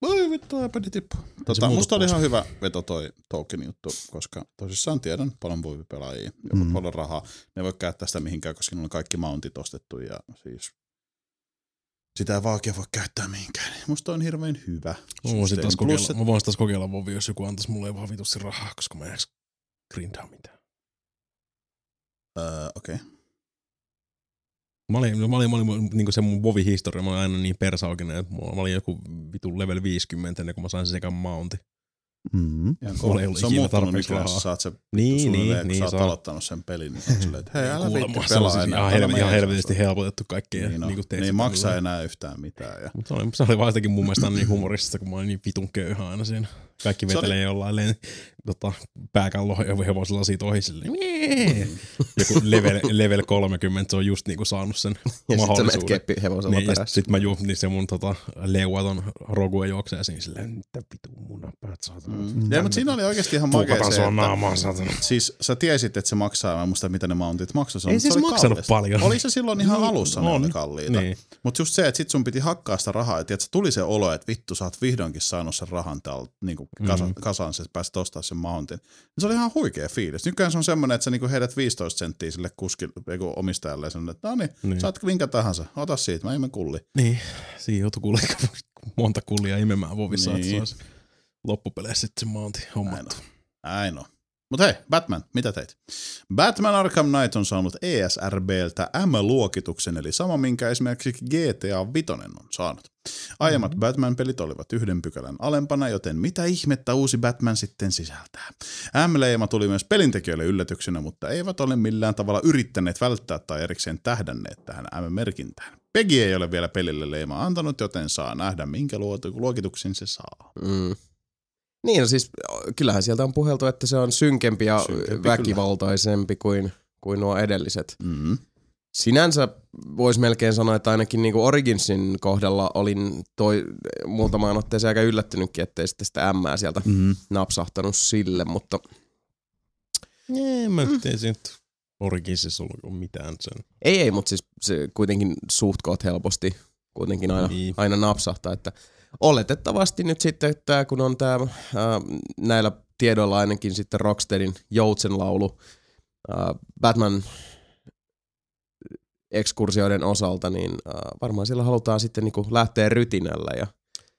[SPEAKER 2] Voi vittu, äpädi tippu. Tota, musta oli ihan hyvä veto toi token juttu, koska tosissaan tiedän paljon pelaajia, joilla
[SPEAKER 3] Mm.
[SPEAKER 2] paljon rahaa. Ne voi käyttää sitä mihinkään, koska niillä on kaikki mountit ostettu ja siis sitä ei vaan voi käyttää mihinkään. Musta on hirveän hyvä.
[SPEAKER 4] Mä voisin, taas
[SPEAKER 2] Plus,
[SPEAKER 4] kokeilla,
[SPEAKER 2] et-
[SPEAKER 4] mä voisin taas kokeilla Vovi, jos joku antaisi mulle vaan vitusti rahaa, koska mä en edes grindaa mitään.
[SPEAKER 2] Öö, Okei. Okay.
[SPEAKER 4] Mä olin, mä olin, mä olin niin se mun Vovi-historia, mä olin aina niin persaukinen, että mulla- mä olin joku vitu level 50 ennen kuin mä sain sen sekan mountin.
[SPEAKER 3] Mm.
[SPEAKER 4] Mulla ei ollut
[SPEAKER 2] se on muuttunut nykyään,
[SPEAKER 4] rahaa.
[SPEAKER 2] sä saat se
[SPEAKER 4] Niin,
[SPEAKER 2] suunnilleen,
[SPEAKER 4] niin,
[SPEAKER 2] kun
[SPEAKER 4] niin.
[SPEAKER 2] sä oot
[SPEAKER 4] saa-
[SPEAKER 2] aloittanut sen pelin, niin on silleen, että hei, älä viitti pelaa
[SPEAKER 4] siis
[SPEAKER 2] enää.
[SPEAKER 4] ihan, helvet, ihan helvetisti helpotettu kaikkea.
[SPEAKER 2] Niin, no,
[SPEAKER 4] niin,
[SPEAKER 2] niin, ei maksa enää yhtään mitään. Ja.
[SPEAKER 4] Mutta se oli, se oli vaan jotenkin mun mielestä niin humoristista, kun mä olin niin vitun köyhä aina siinä. Kaikki
[SPEAKER 2] Se oli-
[SPEAKER 4] vetelee jollain len, tota, pääkallo hevosella siitä ohi silleen. "Mie!" Joku level, level 30, se on just niinku saanut sen
[SPEAKER 1] Ja sit sä menet
[SPEAKER 4] mahdollisuuden.
[SPEAKER 1] keppihevosella
[SPEAKER 4] Niin, ja
[SPEAKER 1] perässä.
[SPEAKER 4] sit mä ju, niin se mun tota, leuaton rogue juoksee siinä silleen, mitä vitun munapäät saatana.
[SPEAKER 2] Mm. Ja, mutta siinä oli oikeasti ihan makea se,
[SPEAKER 4] sua
[SPEAKER 2] että
[SPEAKER 4] naamaan saatana.
[SPEAKER 2] siis sä tiesit, että se maksaa, mä muista mitä ne mountit maksoi. Se,
[SPEAKER 4] Ei
[SPEAKER 2] mutta
[SPEAKER 4] siis
[SPEAKER 2] se oli
[SPEAKER 4] maksanut
[SPEAKER 2] kallista.
[SPEAKER 4] paljon.
[SPEAKER 2] Oli se silloin ihan
[SPEAKER 4] Niin,
[SPEAKER 2] alussa, ne
[SPEAKER 4] on.
[SPEAKER 2] oli kalliita.
[SPEAKER 4] Niin.
[SPEAKER 2] Mutta just se, että sit sun piti hakkaa sitä rahaa, että se tuli se olo, että vittu sä oot vihdoinkin saanut sen rahan täältä niin kasa,
[SPEAKER 4] Mhm.
[SPEAKER 2] kasaan, sä pääsit ostaa sen mountin. Se oli ihan huikea fiilis. Nykyään se on semmoinen, että sä niinku heidät 15 senttiä sille kuskille, eiku omistajalle ja sanoo, että no niin,
[SPEAKER 4] Niin.
[SPEAKER 2] saat minkä tahansa, ota siitä, mä imen kulli.
[SPEAKER 4] Niin, siinä joutui kuule monta kullia imemään vovissa, niin. että
[SPEAKER 2] Niin.
[SPEAKER 4] saisi loppupeleissä sitten se maanti hommattu.
[SPEAKER 2] Näin on. Mutta hei, Batman, mitä teit? Batman Arkham Knight on saanut ESRBltä M-luokituksen, eli sama minkä esimerkiksi GTA Vitoinen on saanut. Aiemmat mm-hmm. Batman-pelit olivat yhden pykälän alempana, joten mitä ihmettä uusi Batman sitten sisältää? M-leima tuli myös pelintekijöille yllätyksenä, mutta eivät ole millään tavalla yrittäneet välttää tai erikseen tähdänneet tähän M-merkintään. Peggy ei ole vielä pelille leimaa antanut, joten saa nähdä, minkä luokituksen se saa.
[SPEAKER 1] Mm. Niin, no siis kyllähän sieltä on puheltu, että se on synkempi ja
[SPEAKER 2] Synkempi,
[SPEAKER 1] väkivaltaisempi kuin, kuin nuo edelliset.
[SPEAKER 2] Mm-hmm.
[SPEAKER 1] Sinänsä voisi melkein sanoa, että ainakin niinku Originsin kohdalla olin toi muutamaan otteeseen aika yllättynytkin, ettei sitten sitä M sieltä
[SPEAKER 2] Mm-hmm.
[SPEAKER 1] napsahtanut sille, mutta
[SPEAKER 4] Ei, mä siinä nyt Originsissa ollut mitään sen.
[SPEAKER 1] ei, ei, mutta siis se kuitenkin suht helposti kuitenkin aina,
[SPEAKER 4] Niin.
[SPEAKER 1] niin. aina napsahtaa, että oletettavasti nyt sitten tämä, kun on tämä näillä tiedoilla ainakin sitten Rocksteadin Joutsenlaulu ää, Batman ekskursioiden osalta, niin ää, varmaan siellä halutaan sitten niinku lähteä rytinällä ja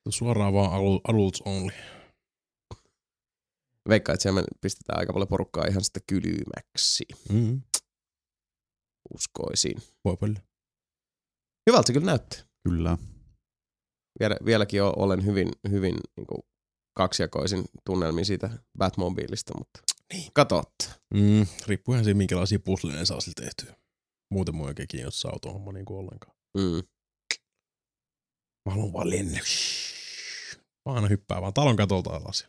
[SPEAKER 4] Suoraan vaan adu- adults only.
[SPEAKER 1] veikkaa, että siellä me pistetään aika paljon porukkaa ihan sitten kylmäksi,
[SPEAKER 4] Mm.
[SPEAKER 1] uskoisin.
[SPEAKER 4] Voi paljon.
[SPEAKER 1] Hyvältä se kyllä näyttää.
[SPEAKER 3] Kyllä.
[SPEAKER 1] Vielä, vieläkin olen hyvin, hyvin niin kuin kaksijakoisin tunnelmin siitä Batmobiilista, mutta
[SPEAKER 4] Niin.
[SPEAKER 1] katsotte.
[SPEAKER 4] Mm. Riippuu ihan siitä, minkälaisia pusleja saa sillä tehtyä. Muuten mua ei oikein kiinnostaa autohomma niin kuin ollenkaan.
[SPEAKER 1] Mm.
[SPEAKER 4] Mä haluan vaan lennä. Mä aina hyppää vaan talon katolta alas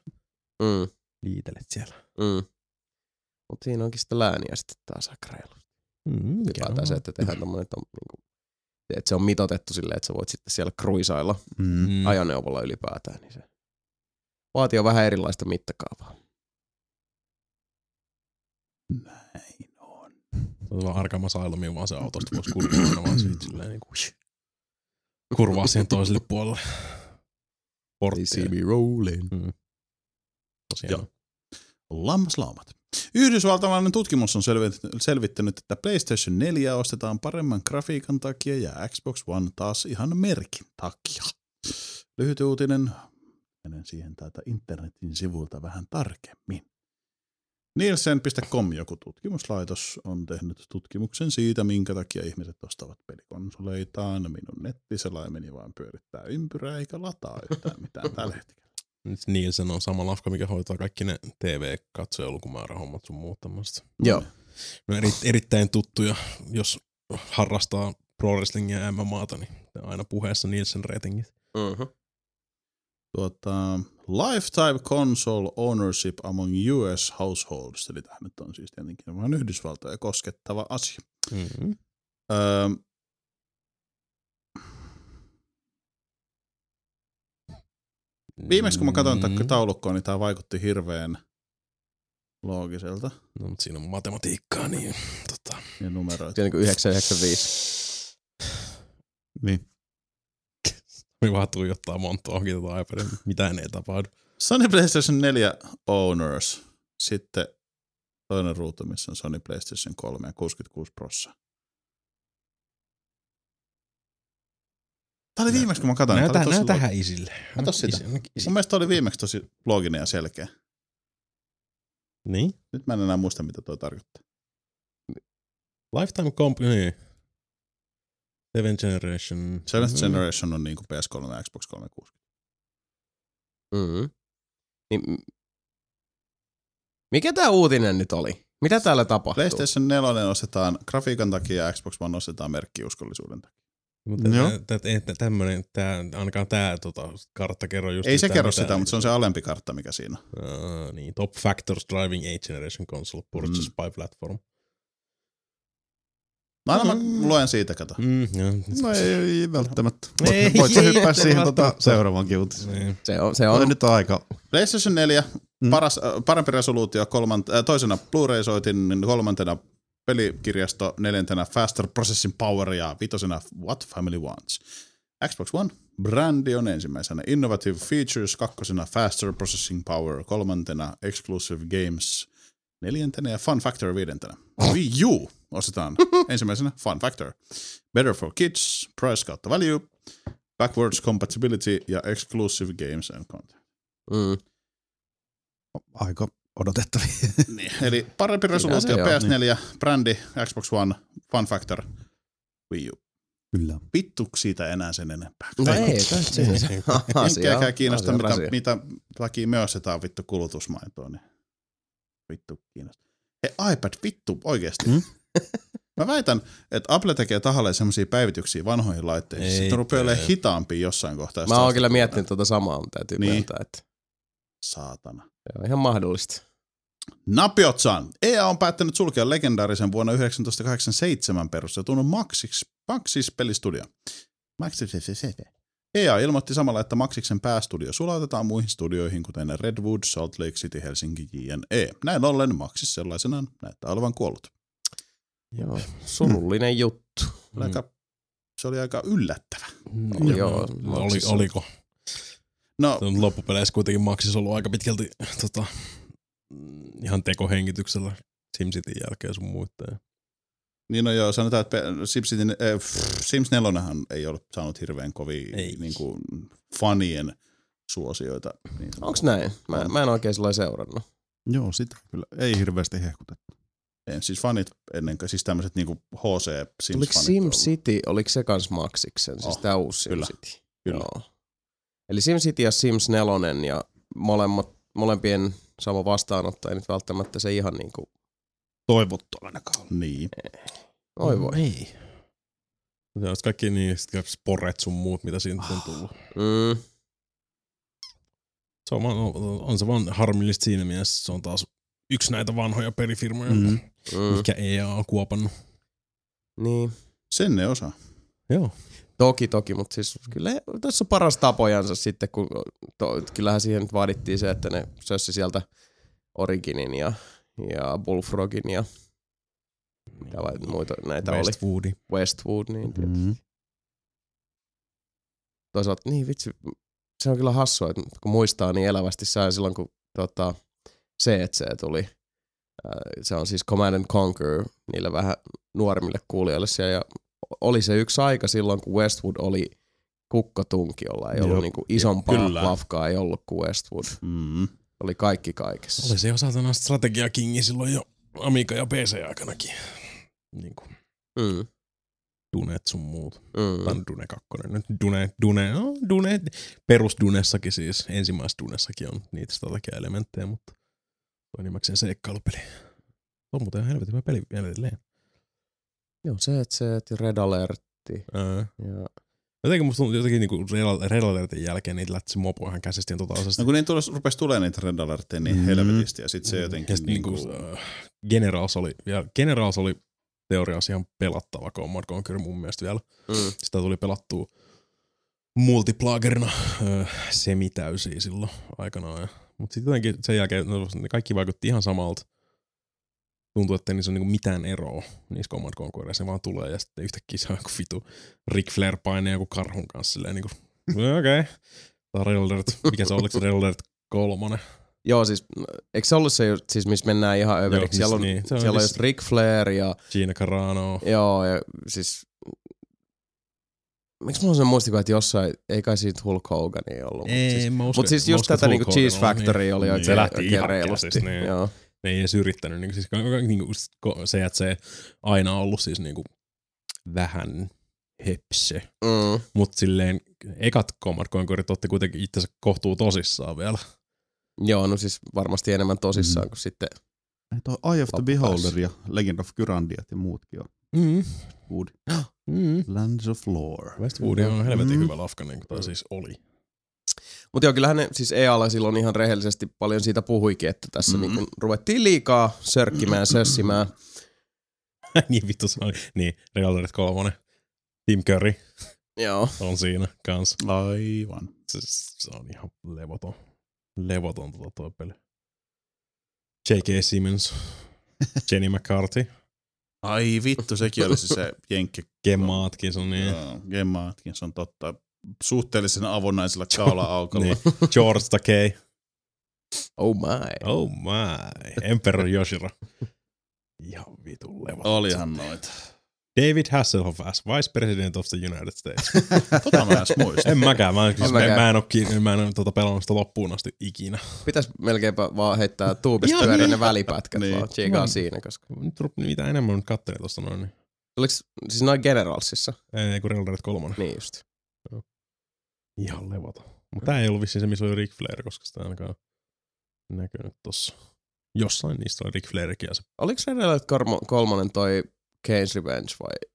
[SPEAKER 1] Mm.
[SPEAKER 4] liitelet siellä.
[SPEAKER 1] Mm. Mutta siinä onkin sitä lääniä sitten taas aika reilusti.
[SPEAKER 4] Mm,
[SPEAKER 1] Ylipäätään se, että tehdään tommonen, että, on, niin kuin, että se on mitotettu silleen, että sä voit sitten siellä kruisailla
[SPEAKER 3] Mm.
[SPEAKER 1] ajoneuvolla ylipäätään, niin se vaatii vähän erilaista mittakaavaa.
[SPEAKER 2] Näin on.
[SPEAKER 4] Se on vaan Arkham Asylumiin vaan se autosta voisi kurvaa vaan siitä silleen niin kuin, kurvaa siihen toiselle puolelle. Porttia.
[SPEAKER 1] rolling.
[SPEAKER 4] Mm. Tosiaan.
[SPEAKER 2] Lammaslaumat. Yhdysvaltalainen tutkimus on selvit- selvittänyt, että PlayStation 4 ostetaan paremman grafiikan takia ja Xbox One taas ihan merkin takia. Lyhyt uutinen. Menen siihen täältä internetin sivulta vähän tarkemmin. Nielsen.com, joku tutkimuslaitos, on tehnyt tutkimuksen siitä, minkä takia ihmiset ostavat pelikonsoleitaan. Minun nettiselaimeni vaan pyörittää ympyrää eikä lataa yhtään mitään tällä hetkellä.
[SPEAKER 4] Nyt Nielsen on sama lafka, mikä hoitaa kaikki ne TV-katsojalukumäärä-hommat sun muut tämmöistä.
[SPEAKER 1] Joo.
[SPEAKER 4] No eri, erittäin tuttuja, jos harrastaa pro wrestlingia ja MMAta, niin aina puheessa Nielsen ratingit.
[SPEAKER 1] Mm-hmm.
[SPEAKER 2] tuota, Lifetime Console Ownership Among US Households, eli tämä nyt on siis tietenkin vähän Yhdysvaltoja koskettava asia.
[SPEAKER 4] Mm-hmm.
[SPEAKER 2] Öö, viimeksi kun mä katsoin tätä taulukkoa, niin tämä vaikutti hirveän loogiselta
[SPEAKER 4] No, mutta siinä on matematiikkaa, niin tota,
[SPEAKER 2] ja numeroita.
[SPEAKER 1] Se on niin 995.
[SPEAKER 3] Niin.
[SPEAKER 4] me vaan tuijottaa monta ohki tätä iPadia, mitään ei tapahdu.
[SPEAKER 2] Sony PlayStation 4 Owners, sitten toinen ruutu, missä on Sony PlayStation 3 ja 66 prossaa. Tämä oli viimeksi, kun mä katsoin.
[SPEAKER 4] Näytä, näytä
[SPEAKER 2] looginen.
[SPEAKER 4] hän isille.
[SPEAKER 2] Kato sitä.
[SPEAKER 4] Isi, isi.
[SPEAKER 2] Mun mielestä oli viimeksi tosi looginen ja selkeä.
[SPEAKER 4] Niin?
[SPEAKER 2] Nyt mä en enää muista, mitä toi tarkoittaa.
[SPEAKER 4] Lifetime comp, niin. Seven Generation.
[SPEAKER 2] Seventh
[SPEAKER 4] Mhm.
[SPEAKER 2] Generation on niinku PS3 ja Xbox 360.
[SPEAKER 1] Mm-hmm. Niin, Mikä tää uutinen nyt oli? Mitä täällä tapahtuu?
[SPEAKER 2] PlayStation 4 ostetaan grafiikan takia ja Xbox One ostetaan merkkiuskollisuuden takia.
[SPEAKER 4] Mutta
[SPEAKER 3] Joo.
[SPEAKER 4] tä- tä- tä- tämmönen, tää, ainakaan tää tota, kartta kerro just
[SPEAKER 2] Ei se kerro
[SPEAKER 4] mitään.
[SPEAKER 2] sitä, mutta se on se alempi kartta, mikä siinä on.
[SPEAKER 4] Uh, niin, top factors driving 8th generation console purchase by platform.
[SPEAKER 2] No aina mä luen siitä, kato.
[SPEAKER 4] Mm, joo.
[SPEAKER 3] No ei, ei välttämättä.
[SPEAKER 4] Ei,
[SPEAKER 3] Voit, sä hyppää siihen tota seuraavankin uutiseen.
[SPEAKER 4] Niin.
[SPEAKER 1] Se on, se
[SPEAKER 3] On
[SPEAKER 1] on
[SPEAKER 3] nyt aika.
[SPEAKER 2] PlayStation 4,
[SPEAKER 3] Mm.
[SPEAKER 2] paras, äh, parempi resoluutio, kolmant, äh, toisena Blu-ray-soitin, niin kolmantena pelikirjasto, neljäntenä Faster Processing Power ja vitosena What Family Wants. Xbox One, brändi on ensimmäisenä. Innovative Features, kakkosena Faster Processing Power, kolmantena Exclusive Games, neljäntenä ja Fun Factor viidentenä. Wii U ostetaan ensimmäisenä Fun Factor. Better for Kids, Price kautta Value, Backwards Compatibility ja Exclusive Games and Content.
[SPEAKER 1] mm.
[SPEAKER 3] Aika odotettavia.
[SPEAKER 2] Niin, eli parempi resoluutio
[SPEAKER 1] se on,
[SPEAKER 2] PS4, brändi, Xbox One, Fun Factor, Wii U.
[SPEAKER 3] Kyllä.
[SPEAKER 2] Vittu siitä enää sen enempää.
[SPEAKER 1] No ei, tässä se.
[SPEAKER 2] Enkä kiinnosta,
[SPEAKER 1] asia,
[SPEAKER 2] mitä,
[SPEAKER 1] asia.
[SPEAKER 2] mitä takia ostetaan vittu kulutusmaitoa, niin vittu kiinnosta. Hei iPad, vittu, oikeesti.
[SPEAKER 3] Hmm?
[SPEAKER 2] Mä väitän, että Apple tekee tahalleen semmoisia päivityksiä vanhoihin laitteisiin.
[SPEAKER 4] Ei
[SPEAKER 2] Sitten rupeaa olemaan
[SPEAKER 4] tee.
[SPEAKER 2] hitaampia jossain kohtaa. jos
[SPEAKER 1] Mä oon kyllä miettinyt tuota samaa, mutta täytyy
[SPEAKER 2] Niin.
[SPEAKER 1] myöntää, että
[SPEAKER 2] Saatana.
[SPEAKER 1] se on ihan mahdollista.
[SPEAKER 2] Napiotsan. EA on päättänyt sulkea legendaarisen vuonna 1987 perustetun Maxis, Maxis pelistudio. Maxis, EA ilmoitti samalla, että Maxiksen päästudio sulautetaan muihin studioihin, kuten Redwood, Salt Lake City, Helsinki, JNE. Näin ollen Maxis sellaisenaan näyttää olevan kuollut.
[SPEAKER 1] Joo, surullinen juttu.
[SPEAKER 2] Mm. Aika, se oli aika yllättävä.
[SPEAKER 1] Mm, joo,
[SPEAKER 4] oli, oliko?
[SPEAKER 2] No,
[SPEAKER 4] Se on loppupeleissä kuitenkin Maxis ollut aika pitkälti tota, ihan tekohengityksellä SimCityn jälkeen sun muiden.
[SPEAKER 2] niin no joo, sanotaan, että pe- SimCityn, äh, Sims 4 ei ole saanut hirveän kovia
[SPEAKER 4] Ei.
[SPEAKER 2] niin kuin, fanien suosioita. Niin
[SPEAKER 1] Onks näin? Mä, mä en oikein sillä seurannut.
[SPEAKER 3] Joo, sitä kyllä. Ei hirveästi hehkutettu.
[SPEAKER 2] En, siis fanit ennen kuin, siis tämmöiset niinku HC Sims
[SPEAKER 1] Oliko SimCity, oliko se kans Maxiksen, siis
[SPEAKER 2] Oh,
[SPEAKER 1] tää uusi
[SPEAKER 2] kyllä,
[SPEAKER 1] SimCity?
[SPEAKER 2] kyllä.
[SPEAKER 1] Joo. Eli SimCity ja Sims 4 ja molemmat, molempien sama vastaanottaja nyt välttämättä se ihan niinku,
[SPEAKER 3] Toivottu ainakaan.
[SPEAKER 2] Niin.
[SPEAKER 1] oi voi.
[SPEAKER 4] Ei. Se on kaikki niin, sporet sun muut, mitä siitä on tullut.
[SPEAKER 1] Mm,
[SPEAKER 4] Se on, vaan- on, on se vaan harmillista siinä mielessä, se on taas yksi näitä vanhoja pelifirmoja,
[SPEAKER 3] Mm.
[SPEAKER 4] mm.
[SPEAKER 1] mm,
[SPEAKER 4] mikä EA on kuopannut.
[SPEAKER 1] niin.
[SPEAKER 2] Sen ne osaa.
[SPEAKER 4] Joo.
[SPEAKER 1] Toki, toki, mutta siis kyllä tässä on paras tapojansa sitten, kun to, kyllähän siihen nyt vaadittiin se, että ne sössi sieltä Originin ja, ja Bullfrogin ja mitä vai, muita näitä oli.
[SPEAKER 4] Westwoodi.
[SPEAKER 1] Westwood, niin
[SPEAKER 3] Mm.
[SPEAKER 1] mm. toisaalta, niin vitsi, se on kyllä hassua, että kun muistaa niin elävästi sai silloin, kun tota, CC tuli. Ää, Se on siis Command and Conquer niille vähän nuoremmille kuulijoille siellä. Ja oli se yksi aika silloin, kun Westwood oli kukkotunki, jolla ei ollut
[SPEAKER 3] Joo.
[SPEAKER 1] niinku isompaa
[SPEAKER 2] Kyllä.
[SPEAKER 1] lafkaa, ei ollut kuin Westwood.
[SPEAKER 2] Mm.
[SPEAKER 1] Oli kaikki kaikessa.
[SPEAKER 4] Oli se jo saatana strategiakingi silloin jo Amiga ja PC-aikanakin. Niin kuin
[SPEAKER 1] Mm,
[SPEAKER 4] Dunet sun muut.
[SPEAKER 1] mm.
[SPEAKER 4] Tai Dune 2. Nyt Dune, Dune, no, Dune, perus Dunessakin siis, ensimmäisessä Dunessakin on niitä strategia-elementtejä, mutta toi nimekseen seikkailupeli. On muuten ihan helvetin hyvä peli edelleen.
[SPEAKER 1] Joo, CC ja Red Alertti. Ja
[SPEAKER 4] Jotenkin musta tuntuu jotenkin niinku Red Alertin jälkeen niitä lähti se mopo ihan käsistä ja tota osasta.
[SPEAKER 2] No kun niin tulos, rupesi tulemaan niitä Red Alertteja niin
[SPEAKER 3] Mm.
[SPEAKER 2] helvetisti ja sitten se jotenkin
[SPEAKER 4] ja sit niinku,
[SPEAKER 2] niinku,
[SPEAKER 4] äh, Generals oli, ja Generals oli teoriassa ihan pelattava Command Conquer mun mielestä vielä.
[SPEAKER 1] mm,
[SPEAKER 4] Sitä tuli pelattua multiplagerina öö, semitäysiä silloin aikanaan. Ja, mutta sitten jotenkin sen jälkeen no, ne kaikki vaikutti ihan samalta. Tuntuu, että niissä on niinku mitään eroa niissä Command Conquerissa. Se vaan tulee ja sitten yhtäkkiä se on joku vitu Ric Flair painee joku karhun kanssa silleen niinku, okei. Okay. Alert, mikä se on, oliko se Red Alert kolmonen?
[SPEAKER 1] Joo, siis eikö se ollut se, siis missä mennään ihan överiksi?
[SPEAKER 4] Joo,
[SPEAKER 1] Siellä on,
[SPEAKER 4] siis niin, se on
[SPEAKER 1] siellä on
[SPEAKER 4] siis-
[SPEAKER 1] just Ric Flair ja
[SPEAKER 4] Gina Carano.
[SPEAKER 1] joo, ja siis miksi mulla on se muistikuva, että jossain, ei kai siitä Hulk Hogania ollut.
[SPEAKER 4] Ei,
[SPEAKER 1] mutta siis, mut siis just tätä niinku Cheese
[SPEAKER 4] Hogan on,
[SPEAKER 1] Factory oli
[SPEAKER 4] niin.
[SPEAKER 1] oikein,
[SPEAKER 4] Se lähti
[SPEAKER 1] oikein reilusti.
[SPEAKER 4] käsistä, niin.
[SPEAKER 1] Joo.
[SPEAKER 4] Ne ei edes yrittänyt. Niin, siis, niin kuin, se, että se aina on ollut siis niin kuin, vähän hepse.
[SPEAKER 1] Mm.
[SPEAKER 4] Mutta silleen ekat Command Conquerit otti kuitenkin itsensä kohtuu tosissaan vielä.
[SPEAKER 1] Joo, no siis varmasti enemmän tosissaan
[SPEAKER 3] Mm.
[SPEAKER 1] kuin sitten.
[SPEAKER 3] Ei toi Eye of the. Beholder ja Legend of Gyrandiat ja muutkin on.
[SPEAKER 4] Mm.
[SPEAKER 3] Wood.
[SPEAKER 4] Mm.
[SPEAKER 3] Lands of Lore.
[SPEAKER 4] Westwood on helvetin
[SPEAKER 3] Mm.
[SPEAKER 4] hyvä lafka, niin kuin, tai siis oli.
[SPEAKER 1] Mutta joo, kyllähän ne siis EAlla silloin ihan rehellisesti paljon siitä puhuikin, että tässä
[SPEAKER 3] Mm.
[SPEAKER 1] mm. niin ruvettiin liikaa sörkkimään, sössimään.
[SPEAKER 4] niin vittu se oli. Niin, Real Madrid 3. Tim Curry
[SPEAKER 1] Joo.
[SPEAKER 4] on siinä kanssa.
[SPEAKER 3] Aivan.
[SPEAKER 4] Se, se on ihan levoton. Levoton tota toi peli. J.K. Simmons. Jenny McCarthy.
[SPEAKER 2] Ai vittu, sekin olisi se jenkki.
[SPEAKER 4] Gemma Atkinson. Niin.
[SPEAKER 2] Joo, Gemma Atkinson, totta. Suhteellisen avonaisella kaula-aukolla.
[SPEAKER 4] niin. George Takei.
[SPEAKER 1] Oh my.
[SPEAKER 4] Oh my. Emperor Yoshiro. Ihan vitun levoton.
[SPEAKER 2] Olihan noita.
[SPEAKER 4] David Hasselhoff as Vice President of the United States.
[SPEAKER 2] Tota mä edes muistan.
[SPEAKER 4] en mäkään. Mä, en,
[SPEAKER 1] En
[SPEAKER 4] mä, mä en oo, kiinni, mä en oo tota pelannut sitä loppuun asti ikinä.
[SPEAKER 1] Pitäis melkeinpä vaan heittää tuubista
[SPEAKER 4] Joo,
[SPEAKER 1] pyöriä
[SPEAKER 4] niin.
[SPEAKER 1] ne välipätkät
[SPEAKER 2] Niin.
[SPEAKER 1] niin. vaan chiikaa
[SPEAKER 4] Mä-
[SPEAKER 1] siinä, koska...
[SPEAKER 4] Nyt rup- mitä enemmän mä nyt kattelin tosta noin, niin
[SPEAKER 1] Oliks siis noin Generalsissa?
[SPEAKER 4] ei kun Real Madrid 3.
[SPEAKER 1] Niin just.
[SPEAKER 4] Ihan levoton. Mutta tää ei ollut vissiin se, missä oli Ric Flair, koska sitä ainakaan näkynyt tossa. Jossain niistä oli Ric Flairkin ja se
[SPEAKER 1] Oliks se kolmo- kolmonen toi Kane's Revenge vai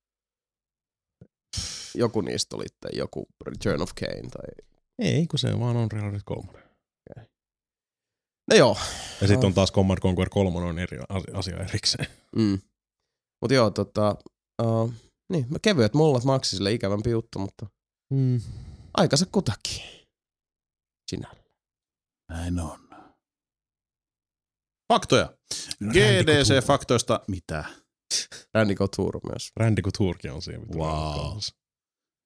[SPEAKER 1] joku niistä oli tai joku Return of Kane tai...
[SPEAKER 4] Ei, kun se vaan on Real Madrid 3.
[SPEAKER 1] No joo.
[SPEAKER 4] Ja sitten on taas Command Conquer 3 on eri as- asia erikseen.
[SPEAKER 1] Mm. Mut joo, tota... Uh, niin, kevyet mullat maksisille ikävämpi juttu, mutta
[SPEAKER 4] Mm.
[SPEAKER 1] Aikansa kutakin. Sinällä.
[SPEAKER 2] Näin on. Faktoja. GDC-faktoista mitä?
[SPEAKER 1] Randy Couture myös.
[SPEAKER 4] Randy Couturekin on siinä.
[SPEAKER 2] Wow.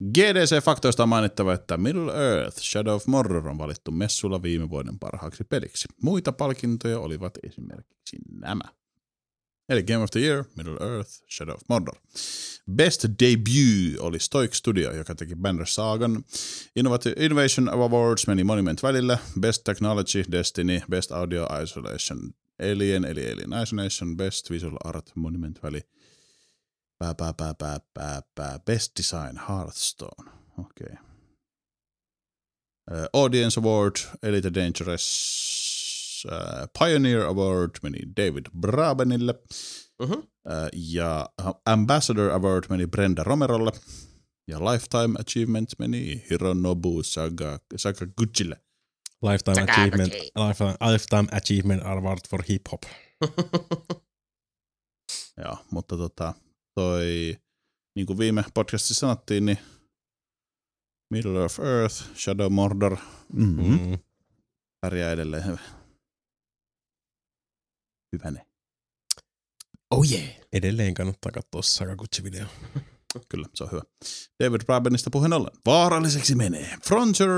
[SPEAKER 2] GDC-faktoista on mainittava, että Middle Earth Shadow of Mordor on valittu messulla viime vuoden parhaaksi peliksi. Muita palkintoja olivat esimerkiksi nämä. Eli Game of the Year, Middle Earth, Shadow of Mordor. Best Debut oli Stoic Studio, joka teki Banner. Innovat- Innovation Awards meni Monument välillä. Best Technology, Destiny. Best Audio Isolation, Alien, eli Alien Isolation. Best Visual Art, Monument väli. Pää, pää, pää, pää, pää, pää. Best Design, Hearthstone. Okei. Okay. Uh, Audience Award, Elite Dangerous. Uh, Pioneer Award meni David Brabenille.
[SPEAKER 1] Mhm.
[SPEAKER 2] Uh, ja Ambassador Award meni Brenda Romerolle. Ja Lifetime Achievement meni Hironobu Saga, Sakaguchille.
[SPEAKER 4] Lifetime Achievement, lifetime, lifetime Achievement Award for Hip Hop.
[SPEAKER 2] Joo, mutta tota, toi, niin kuin viime podcastissa sanottiin, niin Middle of Earth, Shadow Mordor
[SPEAKER 3] Mm-hmm.
[SPEAKER 4] Mm.
[SPEAKER 2] pärjää edelleen hyvä. Hyväne.
[SPEAKER 1] Oh yeah.
[SPEAKER 4] Edelleen kannattaa katsoa Sakaguchi-video.
[SPEAKER 2] Kyllä, se on hyvä. David Brabenista puheen ollen. Vaaralliseksi menee. Frontier,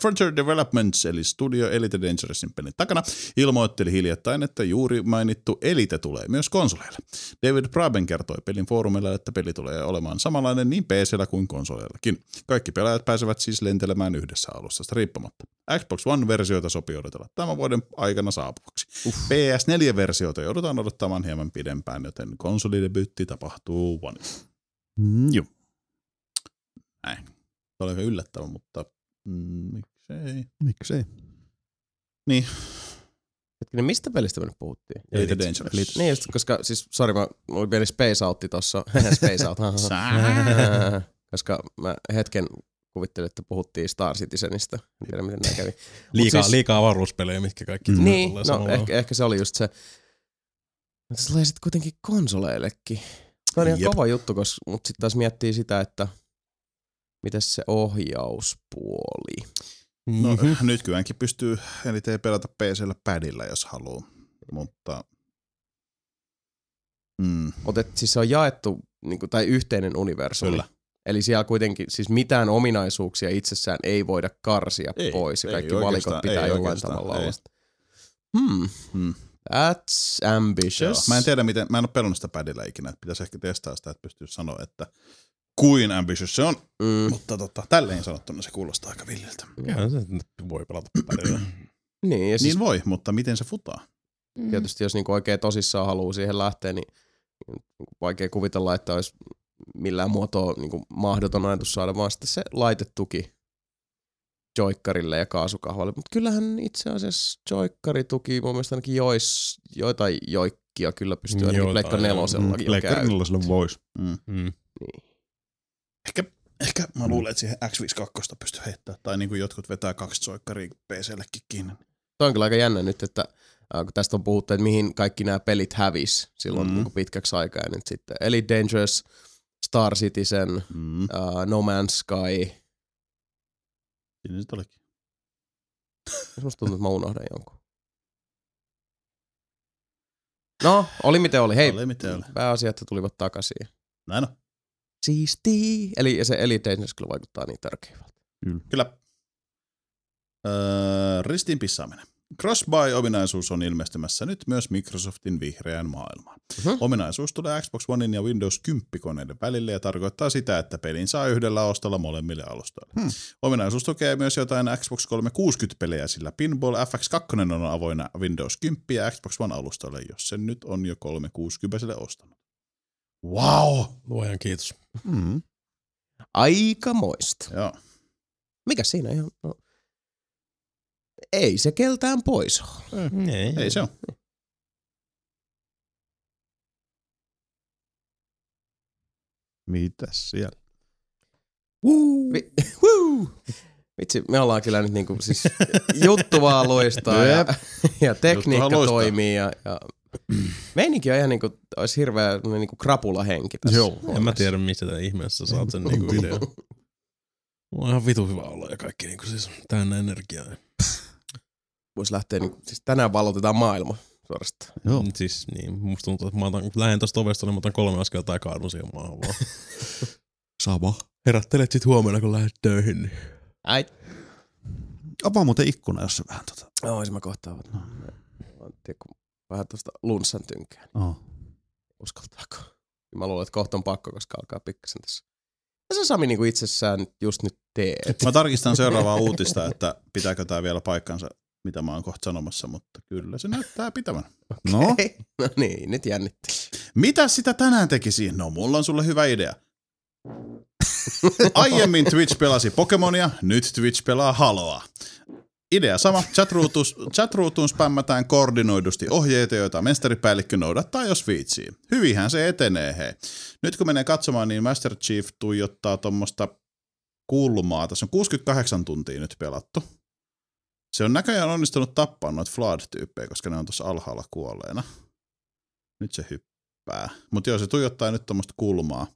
[SPEAKER 2] Frontier Developments, eli Studio Elite Dangerousin pelin takana, ilmoitteli hiljattain, että juuri mainittu Elite tulee myös konsoleille. David Braben kertoi pelin foorumilla, että peli tulee olemaan samanlainen niin PCllä kuin konsoleillakin. Kaikki pelaajat pääsevät siis lentelemään yhdessä alustasta riippumatta. Xbox One-versioita sopii odotella tämän vuoden aikana saapuvaksi. PS4-versioita joudutaan odottamaan hieman pidempään, joten konsolidebyytti tapahtuu One.
[SPEAKER 3] Mm, joo.
[SPEAKER 2] Näin. Se oli yllättävä, mutta mm, miksei.
[SPEAKER 3] Miksei?
[SPEAKER 2] Niin,
[SPEAKER 1] Hetkinen, mistä pelistä me nyt puhuttiin?
[SPEAKER 2] Elite Dangerous.
[SPEAKER 1] Elite. Niin just, koska siis, sori, mä, mulla oli pieni space outti tossa. space out. koska mä hetken kuvittelin, että puhuttiin Star Citizenistä. En tiedä, miten nämä kävi.
[SPEAKER 4] Liikaa,
[SPEAKER 1] siis-
[SPEAKER 4] liikaa avaruuspelejä, mitkä kaikki tulee
[SPEAKER 1] Niin, no
[SPEAKER 4] samalla.
[SPEAKER 1] ehkä, ehkä se oli just se. Mutta se tulee sitten kuitenkin konsoleillekin. Se on ihan
[SPEAKER 2] Jep.
[SPEAKER 1] kova juttu, koska, mutta sitten taas miettii sitä, että miten se ohjauspuoli.
[SPEAKER 2] No,
[SPEAKER 4] Mhm.
[SPEAKER 2] nykyäänkin pystyy eniten pelata PCllä padilla, jos haluaa. Mutta mm,
[SPEAKER 1] Mutta siis se on jaettu, niin kuin, tai yhteinen universumi.
[SPEAKER 2] Kyllä.
[SPEAKER 1] Eli siellä kuitenkin siis mitään ominaisuuksia itsessään ei voida karsia
[SPEAKER 2] Ei,
[SPEAKER 1] pois. Ja
[SPEAKER 2] ei
[SPEAKER 1] kaikki
[SPEAKER 2] oikeastaan,
[SPEAKER 1] valikot pitää
[SPEAKER 2] ei
[SPEAKER 1] jollain tavalla
[SPEAKER 2] ei.
[SPEAKER 1] olla. Hmm,
[SPEAKER 2] mm.
[SPEAKER 1] That's
[SPEAKER 2] Joo.
[SPEAKER 1] ambitious.
[SPEAKER 2] Mä en tiedä, miten, mä en ole pelannut sitä padilla ikinä, että pitäisi ehkä testaa sitä, että pystyy sanoa, että kuin ambitious se on,
[SPEAKER 1] Mm,
[SPEAKER 2] mutta tota, tälleen sanottuna se kuulostaa aika villiltä.
[SPEAKER 4] Kyllähän se voi pelata pärillä.
[SPEAKER 1] niin, ja siis
[SPEAKER 2] Niin voi, mutta miten se futaa?
[SPEAKER 1] tietysti jos niinku oikein tosissaan haluaa siihen lähteä, niin niinku vaikea kuvitella, että olisi millään muotoa niinku mahdoton ajatus saada vaan sitten se laitetuki joikkarille ja kaasukahvalle, mutta kyllähän itse asiassa joikkari tuki mun mielestä ainakin jois, joitain joikkia kyllä pystyy ainakin Pleikka nelosellakin jo
[SPEAKER 3] Pleikkari
[SPEAKER 1] käy.
[SPEAKER 3] neloselle vois.
[SPEAKER 2] Mm.
[SPEAKER 4] Mm.
[SPEAKER 2] Ehkä, ehkä mä luulen, että siihen X52 pystyy heittämään. Tai niin kuin jotkut vetää kaksi soikkaria PCllekin kiinni.
[SPEAKER 1] Toi on kyllä aika jännä nyt, että äh, kun tästä on puhuttu, että mihin kaikki nämä pelit hävis silloin
[SPEAKER 2] Mm.
[SPEAKER 1] mm. niin pitkäksi aikaa nyt sitten Elite Dangerous, Star Citizen,
[SPEAKER 2] Mm.
[SPEAKER 1] uh, No Man's Sky.
[SPEAKER 2] Siinä sitten olikin.
[SPEAKER 1] Musta tuntuu, että mä unohdan jonkun. No, oli miten oli. Hei,
[SPEAKER 2] Oli miten oli.
[SPEAKER 1] pääasia, että tulivat takaisin.
[SPEAKER 2] Näin on.
[SPEAKER 1] Siisti. Eli se Elite kyllä vaikuttaa niin tärkeältä.
[SPEAKER 2] Kyllä. Öö, ristiin pissaaminen. Cross-buy-ominaisuus on ilmestymässä nyt myös Microsoftin vihreään maailmaan.
[SPEAKER 1] Mhm.
[SPEAKER 2] Ominaisuus tulee Xbox Onein ja Windows 10 koneiden välille ja tarkoittaa sitä, että pelin saa yhdellä ostolla molemmille alustoille.
[SPEAKER 3] Hmm.
[SPEAKER 2] Ominaisuus tukee myös jotain Xbox 360-pelejä, sillä Pinball FX2 on avoinna Windows 10 ja Xbox One alustoille, jos sen nyt on jo 360 ostanut. Wow!
[SPEAKER 4] Luojan kiitos.
[SPEAKER 3] Mm.
[SPEAKER 1] Aika moista.
[SPEAKER 2] Joo.
[SPEAKER 1] Mikä siinä ihan... No, ei se keltään pois ole.
[SPEAKER 4] Ei,
[SPEAKER 2] Ei se ole.
[SPEAKER 3] Mitäs siellä?
[SPEAKER 1] Vi- Woo! Vitsi, me ollaan kyllä nyt niinku siis juttu vaan loistaa ja, ja tekniikka toimii ja, ja meininki on ihan niinku, olisi hirveä niinku krapulahenki tässä.
[SPEAKER 3] Joo.
[SPEAKER 4] En mä tiedä, mistä ihmeessä saat sen niinku idean. Mulla on ihan vitu hyvä olla ja kaikki niinku siis täynnä energiaa.
[SPEAKER 1] Voisi lähteä niinku, siis tänään valotetaan maailma suorastaan.
[SPEAKER 3] Joo.
[SPEAKER 4] Nyt Siis niin, musta tuntuu, että mä otan, lähden tosta ovesta, niin mä otan kolme askelta ja kaadun siihen maahan vaan.
[SPEAKER 3] Sama.
[SPEAKER 4] Herättelet sit huomenna, kun lähdet töihin. Niin.
[SPEAKER 1] Äit.
[SPEAKER 3] Avaa muuten ikkuna, jos se vähän tota.
[SPEAKER 1] Joo, mä kohtaa. No. Tiedä, kun vähän tuosta lunssan tynkää.
[SPEAKER 3] Oh.
[SPEAKER 1] Uskaltaako? Mä luulen, että kohta on pakko, koska alkaa pikkasen tässä. Ja sä Sami niin kuin itsessään just nyt teet.
[SPEAKER 2] Mä tarkistan seuraavaa uutista, että pitääkö tämä vielä paikkansa, mitä mä oon kohta sanomassa, mutta kyllä se näyttää pitävän.
[SPEAKER 3] No,
[SPEAKER 1] no niin, nyt jännitti.
[SPEAKER 2] Mitä sitä tänään tekisi? No, mulla on sulle hyvä idea. Aiemmin Twitch pelasi Pokemonia, nyt Twitch pelaa Haloa. Idea sama, chatruutuun, spämmätään koordinoidusti ohjeita, joita mestaripäällikkö noudattaa, jos viitsii. Hyvinhän se etenee, hei. Nyt kun menee katsomaan, niin Master Chief tuijottaa tuommoista kulmaa. Tässä on 68 tuntia nyt pelattu. Se on näköjään onnistunut tappaa noita Flood-tyyppejä, koska ne on tuossa alhaalla kuolleena. Nyt se hyppää. Mutta joo, se tuijottaa nyt tuommoista kulmaa.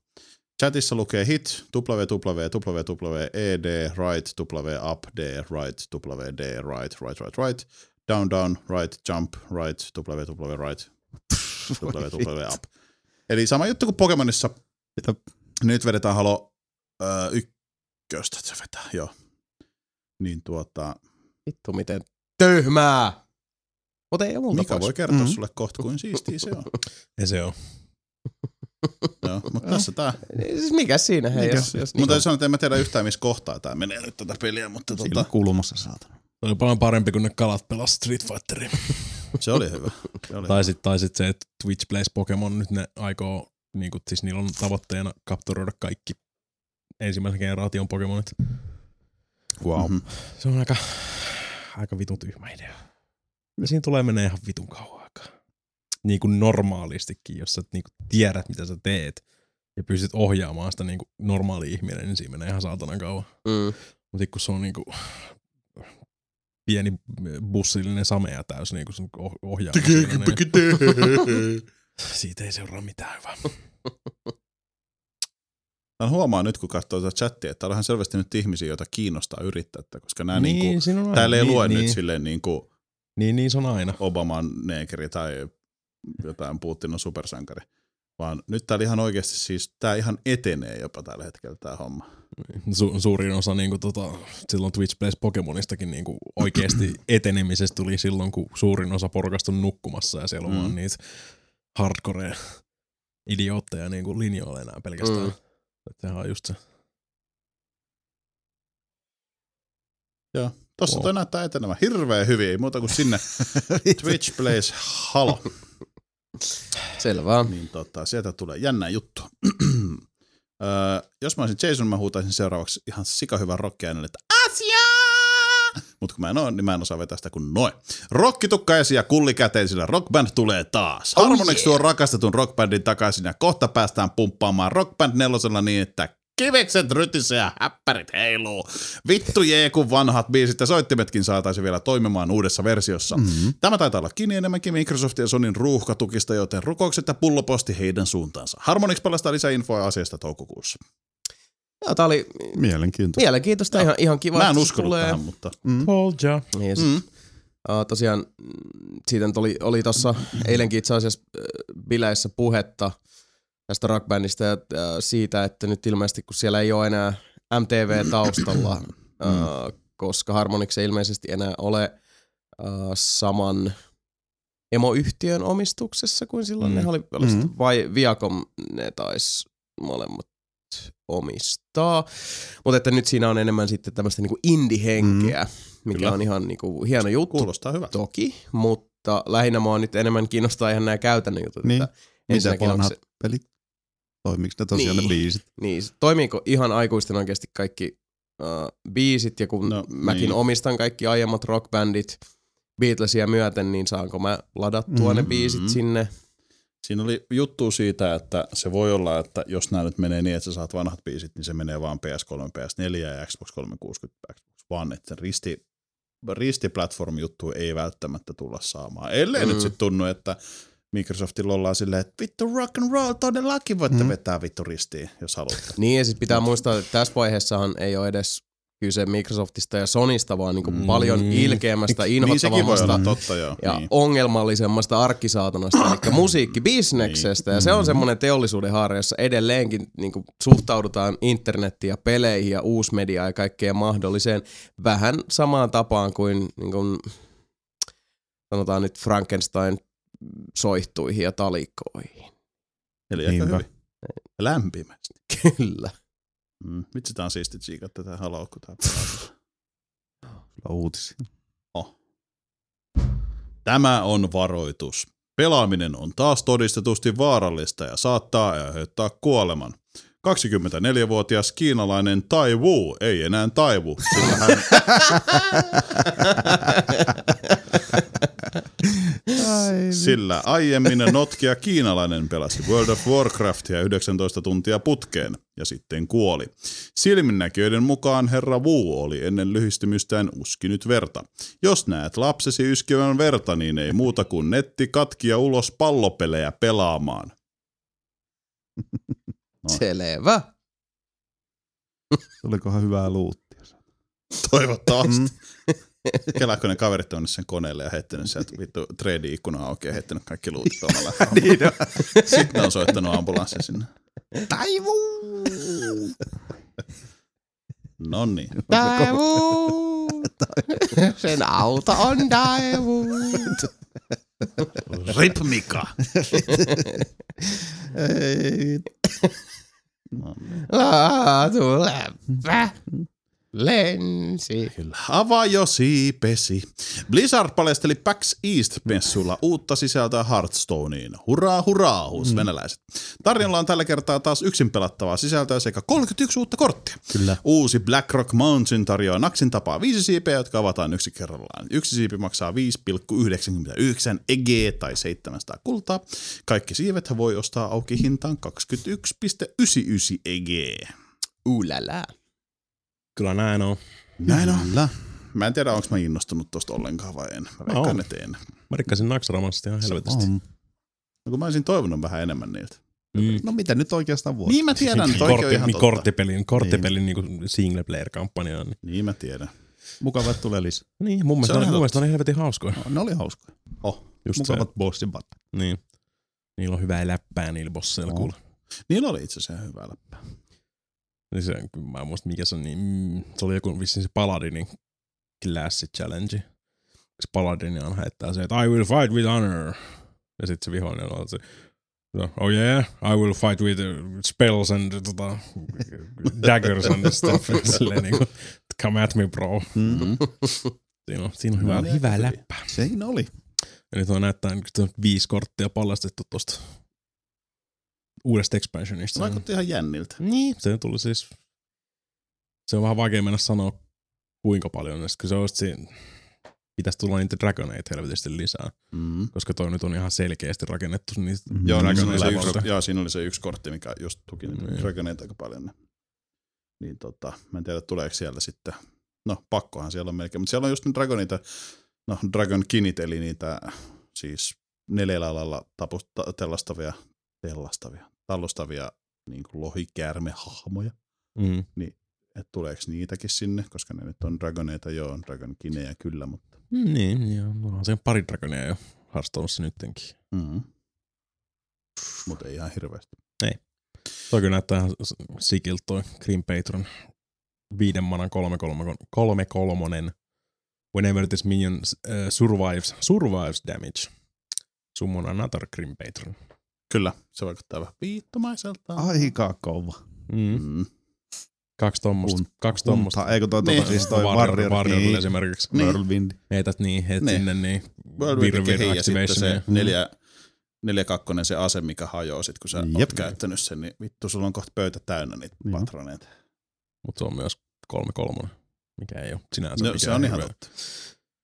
[SPEAKER 2] Chatissa lukee hit, www, ed, right, w, up, d, right, w, d, right, right, right, right, down, down, right, jump, right, www, right, www, up. Eli sama juttu kuin Pokemonissa.
[SPEAKER 3] Jep.
[SPEAKER 2] Nyt vedetään halo öö, ykköstä, että se vetää, joo. Niin tuota,
[SPEAKER 1] Vittu miten tyhmää. Mutta ei multa
[SPEAKER 2] Mika
[SPEAKER 1] pois.
[SPEAKER 2] voi kertoa
[SPEAKER 3] Mhm.
[SPEAKER 2] sulle kohta, kuin siistiä se on.
[SPEAKER 4] Ja se on.
[SPEAKER 2] Joo, mutta tässä tää.
[SPEAKER 1] Siis mikä siinä? Hei,
[SPEAKER 3] Mikä
[SPEAKER 1] jos, jos
[SPEAKER 2] Mutta täytyy sanoa, että en mä tiedä yhtään, missä kohtaa tää menee nyt tätä peliä, mutta
[SPEAKER 3] siinä
[SPEAKER 2] tota,
[SPEAKER 3] kulmassa saatana.
[SPEAKER 4] Se oli paljon parempi, kun ne kalat pelas Street Fighteria.
[SPEAKER 2] se oli hyvä. Se oli
[SPEAKER 4] Tai sitten tai sit se, että Twitch Plays Pokemon nyt ne aikoo, niin kuin, siis niillä on tavoitteena kapturoida kaikki ensimmäisen generaation Pokemonit.
[SPEAKER 3] Wow.
[SPEAKER 2] Mhm.
[SPEAKER 4] Se on aika, aika vitun tyhmä idea. Ja siinä tulee menee ihan vitun kauan aikaa. Niin kuin normaalistikin, jos sä niin kuin tiedät, mitä sä teet ja pystyt ohjaamaan sitä niin kuin normaali ihminen, niin siinä menee ihan saatanan kauan.
[SPEAKER 1] Mm.
[SPEAKER 4] Mutta kun se on niin kuin pieni bussillinen samea täys niin kuin sen oh- niin siitä ei seuraa mitään hyvää.
[SPEAKER 2] Mä huomaan nyt, kun katsoo tätä chattia, että täällä on ihan selvästi nyt ihmisiä, joita kiinnostaa yrittää koska nämä niin, niin
[SPEAKER 4] on aina.
[SPEAKER 2] täällä ei
[SPEAKER 4] niin,
[SPEAKER 2] lue
[SPEAKER 4] niin,
[SPEAKER 2] nyt silleen niin kuin
[SPEAKER 4] Niin, niin se on aina.
[SPEAKER 2] Obaman neekeri tai jotain Putin on supersankari. Vaan nyt täällä ihan oikeasti siis, tää ihan etenee jopa tällä hetkellä tää homma.
[SPEAKER 4] Su- suurin osa niinku, tota, silloin Twitch Plays Pokemonistakin niinku, oikeasti etenemisestä tuli silloin, kun suurin osa porukasta on nukkumassa ja siellä on
[SPEAKER 2] mm.
[SPEAKER 4] vaan niitä hardcore idiootteja niinku linjoilla enää pelkästään.
[SPEAKER 1] Mm.
[SPEAKER 4] Sehän on just se.
[SPEAKER 2] Tossa
[SPEAKER 4] Wow.
[SPEAKER 2] toi näyttää etenemään hirveän hyvin, ei muuta kuin sinne Twitch Plays Halo.
[SPEAKER 1] Selvä.
[SPEAKER 2] Niin tota, sieltä tulee jännä juttu. öö, jos mä olisin Jason, mä huutaisin seuraavaksi ihan sikahyvän rockiainen, että Mutta kun mä en oo, niin mä en osaa vetää sitä kuin noin. Rokkitukkaisia kullikäteisillä rockband tulee taas.
[SPEAKER 1] Oh
[SPEAKER 2] Harmonix
[SPEAKER 1] yeah.
[SPEAKER 2] tuo rakastetun rockbandin takaisin ja kohta päästään pumppaamaan rockband nelosella niin, että kivekset rytisee ja häppärit heiluu. Vittu jee, kun vanhat biisit ja soittimetkin saataisiin vielä toimimaan uudessa versiossa. Mm-hmm. Tämä taitaa olla kiinni enemmänkin Microsoftin ja Sonin ruuhkatukista, joten rukoukset ja pulloposti heidän suuntaansa. Harmonix paljastaa lisää infoa asiasta toukokuussa.
[SPEAKER 1] Joo, tää oli
[SPEAKER 3] Mielenkiintoista.
[SPEAKER 1] mielenkiintoista, ihan, ihan kiva.
[SPEAKER 2] Mä en uskonut
[SPEAKER 1] tulee.
[SPEAKER 2] tähän, mutta
[SPEAKER 4] Told ya.
[SPEAKER 1] Niin, sit,
[SPEAKER 2] Mm.
[SPEAKER 1] mm. uh, tosiaan mm, siitä nyt oli, oli tuossa eilenkin itse asiassa äh, bileissä puhetta tästä rockbändistä ja äh, siitä, että nyt ilmeisesti kun siellä ei ole enää MTV taustalla, äh, koska Harmonix ei ilmeisesti enää ole äh, saman emoyhtiön omistuksessa kuin silloin.
[SPEAKER 4] Mm.
[SPEAKER 1] Mm. Ne oli, oli
[SPEAKER 3] Mm.
[SPEAKER 1] vai Viacom ne taisi molemmat omistaa. Mutta että nyt siinä on enemmän sitten tämmöistä niinku indie-henkeä, mikä
[SPEAKER 2] Kyllä.
[SPEAKER 1] on ihan niinku hieno juttu
[SPEAKER 2] kuulostaa hyvältä.
[SPEAKER 1] toki, mutta lähinnä mua nyt enemmän kiinnostaa ihan nämä käytännön jutut.
[SPEAKER 3] Niin. Mitä vanhat
[SPEAKER 1] se,
[SPEAKER 3] pelit? Toimiiko ne tosiaan
[SPEAKER 1] Niin.
[SPEAKER 3] ne biisit?
[SPEAKER 1] niin, toimiiko ihan aikuisten oikeasti kaikki uh, biisit, ja kun
[SPEAKER 2] No,
[SPEAKER 1] mäkin
[SPEAKER 2] niin.
[SPEAKER 1] omistan kaikki aiemmat rockbändit Beatlesia myöten, niin saanko mä ladattua mm. ne biisit sinne?
[SPEAKER 2] Siinä oli juttu siitä, että se voi olla, että jos nämä nyt menee niin, että sä saat vanhat biisit, niin se menee vaan PS3, PS4 ja Xbox 360, Xbox One, että risti, ristiplatform-juttu ei välttämättä tulla saamaan. Ellei mm. Nyt sitten tunnu, että Microsoftilla ollaan silleen, että vittu rock and roll todellakin voitte. Mm. vetää vittu ristiin, jos haluatte.
[SPEAKER 1] Niin, ja sitten pitää muistaa, että tässä vaiheessahan ei ole edes kyse Microsoftista ja Sonista, vaan niinku
[SPEAKER 4] Mm.
[SPEAKER 1] paljon ilkeämmästä,
[SPEAKER 2] niin
[SPEAKER 1] inhottavammasta
[SPEAKER 2] olla totta, joo.
[SPEAKER 1] ja
[SPEAKER 2] niin.
[SPEAKER 1] ongelmallisemmasta arkkisaatanasta, eli musiikkibisneksestä. Ja se on semmoinen teollisuuden haara, jossa edelleenkin niin kuin, suhtaudutaan internettiin ja peleihin ja uusmediaan ja kaikkeen mahdolliseen vähän samaan tapaan kuin, niin kuin sanotaan nyt Frankenstein soihtuihin ja talikoihin.
[SPEAKER 2] Eli aika hyvin. Lämpimästi.
[SPEAKER 1] Kyllä.
[SPEAKER 2] Mm. Vitsi, tää on siisti tsiikat tätä haloa, kun tää pelaa.
[SPEAKER 3] Uutisia.
[SPEAKER 2] Tämä on varoitus. Pelaaminen on taas todistetusti vaarallista ja saattaa aiheuttaa kuoleman. 24-vuotias kiinalainen Tai Wu ei enää taivu, sillä hän, sillä aiemmin notkia kiinalainen pelasi World of Warcraftia 19 tuntia putkeen ja sitten kuoli. Silminnäkijöiden mukaan herra Wu oli ennen lyhistymystään uskinyt verta. Jos näet lapsesi yskivän verta, niin ei muuta kuin netti katkia ulos pallopelejä pelaamaan. No.
[SPEAKER 1] Selvä.
[SPEAKER 3] Tulikohan hyvää luuttia?
[SPEAKER 2] Toivottavasti.
[SPEAKER 3] Mm.
[SPEAKER 2] Kelaako ne kaverit on sen koneelle ja heittänyt sieltä vittu trade-ikkuna auki ja heittänyt kaikki luutit omalla.
[SPEAKER 3] niin on.
[SPEAKER 2] Sitten ne on soittanut ambulanssin sinne.
[SPEAKER 3] Taivu!
[SPEAKER 2] No niin.
[SPEAKER 1] Taivu! Sen auto on taivu.
[SPEAKER 2] Rip Mika.
[SPEAKER 3] Ei.
[SPEAKER 2] No niin.
[SPEAKER 1] Laatu läppä lensi.
[SPEAKER 2] Kyllä. Avaa jo siipesi. Blizzard paljasteli PAX East-messuilla uutta sisältöä Hearthstoneen. Hurraa, hurraa, huus mm. venäläiset. Tarjolla on tällä kertaa taas yksin pelattavaa sisältöä sekä 31 uutta korttia.
[SPEAKER 3] Kyllä.
[SPEAKER 2] Uusi Blackrock Mountain tarjoaa naksin tapaa viisi siipeä, jotka avataan yksi kerrallaan. Yksi siipi maksaa 5,99 EG tai 700 kultaa. Kaikki siivet voi ostaa auki hintaan 21,99 EG.
[SPEAKER 1] Ulala.
[SPEAKER 4] Kyllä näin on.
[SPEAKER 2] Näin on.
[SPEAKER 3] Kyllä.
[SPEAKER 2] Mä en tiedä, onko mä innostunut tosta ollenkaan vai en. Mä veikkaan,
[SPEAKER 4] On.
[SPEAKER 2] että en.
[SPEAKER 4] Mä rikkasin Naxxramasista ihan helvetisti.
[SPEAKER 3] On.
[SPEAKER 2] No, kun mä olisin toivonut vähän enemmän niiltä.
[SPEAKER 4] Mm.
[SPEAKER 3] No mitä nyt oikeastaan voi?
[SPEAKER 2] Niin mä tiedän, toi on
[SPEAKER 4] Kortti,
[SPEAKER 2] ihan
[SPEAKER 4] niin
[SPEAKER 2] totta.
[SPEAKER 4] korttipelin, korttipelin niin. niin single player kampanjaa. Niin.
[SPEAKER 2] Niin mä tiedän.
[SPEAKER 3] Mukavat tulee lisää.
[SPEAKER 4] niin, mun mielestä,
[SPEAKER 2] on
[SPEAKER 4] on,
[SPEAKER 2] ihan
[SPEAKER 4] mun mielestä on helvetin hauskoja.
[SPEAKER 3] No, ne oli hauskoja.
[SPEAKER 2] Oh.
[SPEAKER 4] Just
[SPEAKER 3] Mukavat bossin bat.
[SPEAKER 4] Niin. Niillä on hyvää läppää niillä bosseilla
[SPEAKER 3] On.
[SPEAKER 4] kuule.
[SPEAKER 2] Niillä oli itse asiassa hyvä läppä.
[SPEAKER 4] Niin se, mä en muista mikä se on, niin mm, se oli joku vissiin se Paladinin Classic Challenge. Se Paladin aina heittää se, että I will fight with honor. Ja sitten se vihollinen on se, oh yeah, I will fight with uh, spells and tota, daggers and stuff. Silleen niinku, come at me bro.
[SPEAKER 2] Mm-hmm.
[SPEAKER 4] Siinä on, siinä on hyvä,
[SPEAKER 2] No niin,
[SPEAKER 4] hyvää
[SPEAKER 2] aika
[SPEAKER 4] läppää.
[SPEAKER 3] Siinä oli.
[SPEAKER 4] Ja nyt on näyttää on viisi korttia paljastettu tosta uudesta expansionista.
[SPEAKER 2] Vaikutti ihan jänniltä.
[SPEAKER 4] Niin, se tuli siis... Se on vähän vaikea mennä sanoa kuinka paljon. Kun se olisi siinä, pitäisi tulla niitä Dragoneita helvetisti lisää,
[SPEAKER 2] Mm.
[SPEAKER 4] koska toi nyt on ihan selkeästi rakennettu niistä
[SPEAKER 3] Mhm.
[SPEAKER 2] Joo, siinä, oli se yksi, joo, siinä oli se yksi kortti, mikä just tuki niitä
[SPEAKER 4] Niin.
[SPEAKER 2] Dragoneita aika paljon. Niin, niin tota, mä en tiedä, tuleeko siellä sitten, no pakkohan siellä on melkein, mutta siellä on just niitä Dragonita, no Dragon Kinit, eli niitä siis neljällä alalla tapusta, tellastavia, tallustavia niin kuin lohikäärmehahmoja,
[SPEAKER 4] Mm.
[SPEAKER 2] että tuleeko niitäkin sinne, koska ne nyt on Dragoneita, joo, on Dragon Kinejä kyllä, mutta
[SPEAKER 4] Mm, Niin, joo. Onhan se pari Dragonia jo Hearthstoneissa nyttenkin.
[SPEAKER 2] mm. mutta ei ihan hirveästi.
[SPEAKER 4] Toi kyllä näyttää ihan sikiltä toi Green Patron viiden manan kolme, kolme, kolme kolmonen. Whenever this minion uh, survives, survives damage. Summon another Green Patron.
[SPEAKER 2] Kyllä, se vaikuttaa vähän viittomaiselta.
[SPEAKER 3] Aika kova.
[SPEAKER 4] Mm.
[SPEAKER 2] Mm.
[SPEAKER 4] Kaksi tommosta.
[SPEAKER 3] Kun-
[SPEAKER 4] kaksi tommosta.
[SPEAKER 3] Eikö toi
[SPEAKER 2] Niin.
[SPEAKER 3] tota, siis toi
[SPEAKER 4] Warrior,
[SPEAKER 3] Warrior,
[SPEAKER 4] Warrior
[SPEAKER 3] niin,
[SPEAKER 4] esimerkiksi.
[SPEAKER 2] Niin.
[SPEAKER 3] Whirlwind.
[SPEAKER 4] Heität niin, heet
[SPEAKER 2] Niin.
[SPEAKER 4] sinne niin. Vir- vir-
[SPEAKER 2] ja sitten se
[SPEAKER 4] activation,
[SPEAKER 2] neljä, neljä kakkonen se ase, mikä hajoaa sit, kun sä
[SPEAKER 3] Jep.
[SPEAKER 2] oot käyttänyt sen, niin vittu, sulla on kohta pöytä täynnä niitä
[SPEAKER 3] Joo.
[SPEAKER 2] patroneita.
[SPEAKER 4] Mutta se on myös kolme kolmonen, mikä ei ole sinänsä
[SPEAKER 2] No,
[SPEAKER 4] mikään
[SPEAKER 2] se on ihan totta.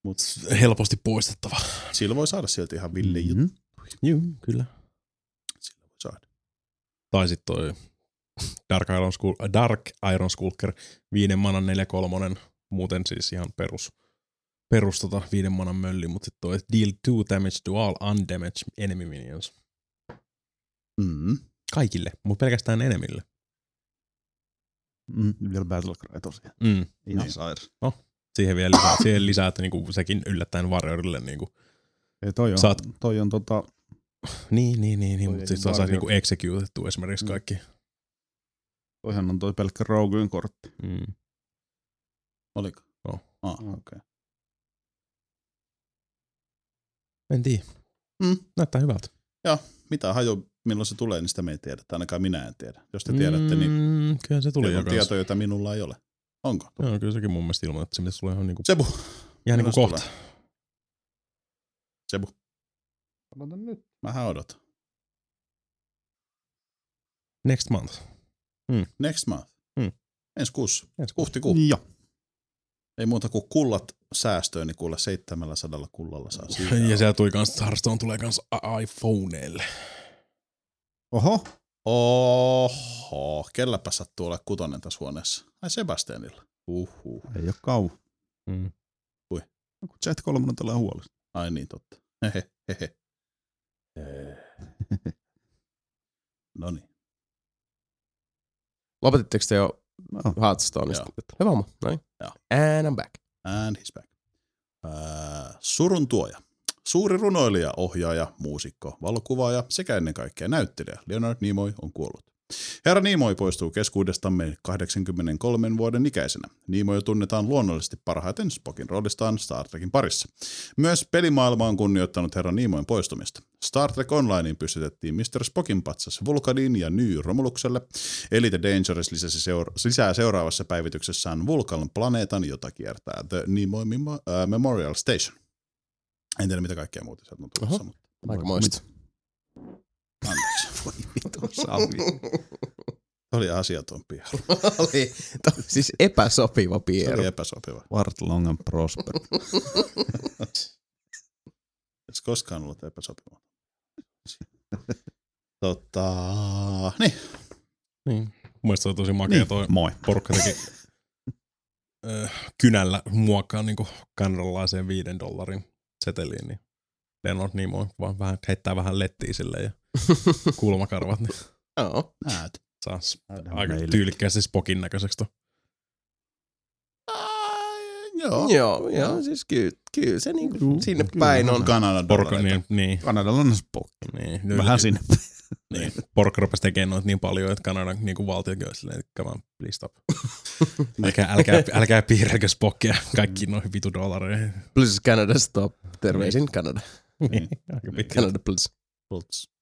[SPEAKER 2] Mut
[SPEAKER 4] helposti poistettava.
[SPEAKER 2] sillä voi saada silti ihan ville mm-hmm.
[SPEAKER 3] Mhm.
[SPEAKER 4] Joo, kyllä. Tai sitten toi Dark Iron, Skull, Dark Iron Skulker, viiden manan neljä kolmonen, muuten siis ihan perus, perus tota viiden manan mölli, mutta sitten toi deal two damage to all undamaged enemy minions.
[SPEAKER 2] Mm.
[SPEAKER 4] Kaikille, mutta pelkästään enemille.
[SPEAKER 3] Mm, vielä Battle Cry tosiaan.
[SPEAKER 4] Mm.
[SPEAKER 3] Ihan
[SPEAKER 2] Niin.
[SPEAKER 3] sairas.
[SPEAKER 4] Siihen vielä lisää, siihen lisää että niinku sekin yllättäen Warriorille. Niinku.
[SPEAKER 3] Ei, toi on,
[SPEAKER 4] Saat-
[SPEAKER 3] toi on tota,
[SPEAKER 4] Niin, niin, niin, niin mutta
[SPEAKER 3] ei
[SPEAKER 4] sitten saa
[SPEAKER 3] Warrior.
[SPEAKER 4] niinku executettua esimerkiksi
[SPEAKER 3] Mm.
[SPEAKER 4] kaikki.
[SPEAKER 3] toihan on toi pelkkä Roguin kortti.
[SPEAKER 4] Mm.
[SPEAKER 2] Oliko?
[SPEAKER 4] Joo.
[SPEAKER 2] Ah, okei. Okay.
[SPEAKER 4] En tiedä.
[SPEAKER 2] Mm.
[SPEAKER 4] Näyttää hyvältä.
[SPEAKER 2] Mitä haju, milloin se tulee, niin sitä me ei tiedä. Ainakaan minä en tiedä. Jos te tiedätte, niin
[SPEAKER 4] Mm, kyllä se tuli jo
[SPEAKER 2] on tietoja, joita minulla ei ole. Onko?
[SPEAKER 4] Joo, kyllä sekin mun mielestä ilman, että se tulla ihan niinku,
[SPEAKER 2] Sebu.
[SPEAKER 4] ihan niinku kohta.
[SPEAKER 2] tulee? Sebu.
[SPEAKER 3] Odotan nyt.
[SPEAKER 2] Mähän odotan.
[SPEAKER 4] Next month.
[SPEAKER 2] Next month.
[SPEAKER 4] Mm.
[SPEAKER 2] Ensi kuussa.
[SPEAKER 4] Ensi
[SPEAKER 2] Huhtikuu.
[SPEAKER 3] Joo.
[SPEAKER 2] Ei muuta kuin kullat säästöön, niin kuule 700 kullalla saa siitä.
[SPEAKER 4] Ja siellä tuli kans, Hearthstone tulee kans iPhoneille.
[SPEAKER 3] Oho.
[SPEAKER 2] Oho, kelläpä sattuu olla kutonen tässä huoneessa. Ai Sebastianilla. Uhuh.
[SPEAKER 3] Ei oo kauan.
[SPEAKER 4] Mm.
[SPEAKER 3] Kun Z3 tulee huolesta.
[SPEAKER 2] Ai niin, totta. Hehe, hehe. No niin.
[SPEAKER 1] Lopetitteko te jo
[SPEAKER 3] No.
[SPEAKER 1] Hearthstoneista? Hyvä homma, noin.
[SPEAKER 2] Joo.
[SPEAKER 1] And I'm back.
[SPEAKER 2] And he's back. Äh, surun tuoja. Suuri runoilija, ohjaaja, muusikko, valokuvaaja sekä ennen kaikkea näyttelijä Leonard Nimoy on kuollut. Herra Nimoy poistuu keskuudestamme 83 vuoden ikäisenä. Nimoy tunnetaan luonnollisesti parhaiten Spockin roolistaan Star Trekin parissa. Myös pelimaailma on kunnioittanut herra Nimoyn poistumista. Star Trek Onlineen pystytettiin Mr. Spockin patsas Vulkanin ja Ny Romulukselle. Elite Dangerous lisäsi seura- lisää seuraavassa päivityksessään Vulkan planeetan, jota kiertää The Nimoy äh, Memorial Station. En tiedä mitä kaikkea muuta sieltä on tulossa,
[SPEAKER 1] Aika moista.
[SPEAKER 2] Anteeksi.
[SPEAKER 3] Voi vittu, Sami.
[SPEAKER 2] Oli asiatompi.
[SPEAKER 1] oli to, siis epäsopiva
[SPEAKER 2] Se
[SPEAKER 1] Piero.
[SPEAKER 2] oli epäsopiva.
[SPEAKER 3] Wart long and prosper.
[SPEAKER 2] Edes koskaan ollut epäsopiva. Tota, niin.
[SPEAKER 4] Niin. Mun mielestä se on tosi makea
[SPEAKER 3] Niin,
[SPEAKER 4] toi
[SPEAKER 3] moi.
[SPEAKER 4] porukka teki ö, kynällä muokkaa niinku kanadalaiseen viiden dollarin seteliin, niin Leonard Nimoy vaan vähän heittää vähän lettiä sille ja kulmakarvat, niin
[SPEAKER 1] Joo.
[SPEAKER 2] Näet.
[SPEAKER 4] saa aika tyylikkäästi Spokin näköiseksi.
[SPEAKER 2] Joo.
[SPEAKER 1] Joo, joo, siis kyllä, kyllä se niinku
[SPEAKER 3] Juu,
[SPEAKER 1] sinne
[SPEAKER 3] kyllä.
[SPEAKER 1] päin on.
[SPEAKER 4] Porukka,
[SPEAKER 2] dollareita.
[SPEAKER 4] niin, niin,
[SPEAKER 3] Kanadalainen Spock.
[SPEAKER 4] niin,
[SPEAKER 3] Vähän sinne.
[SPEAKER 4] niin. Porukka rupesi tekemään noita niin paljon, että Kanadan niin valtiokin olisi silleen, että come on, please stop. älkää, älkää, älkää piirräkö Spockia kaikki noihin vitu dollareihin.
[SPEAKER 1] Please Canada stop. Terveisin Canada.
[SPEAKER 4] Niin, aika pitkä.
[SPEAKER 1] Canada please.
[SPEAKER 2] Pults.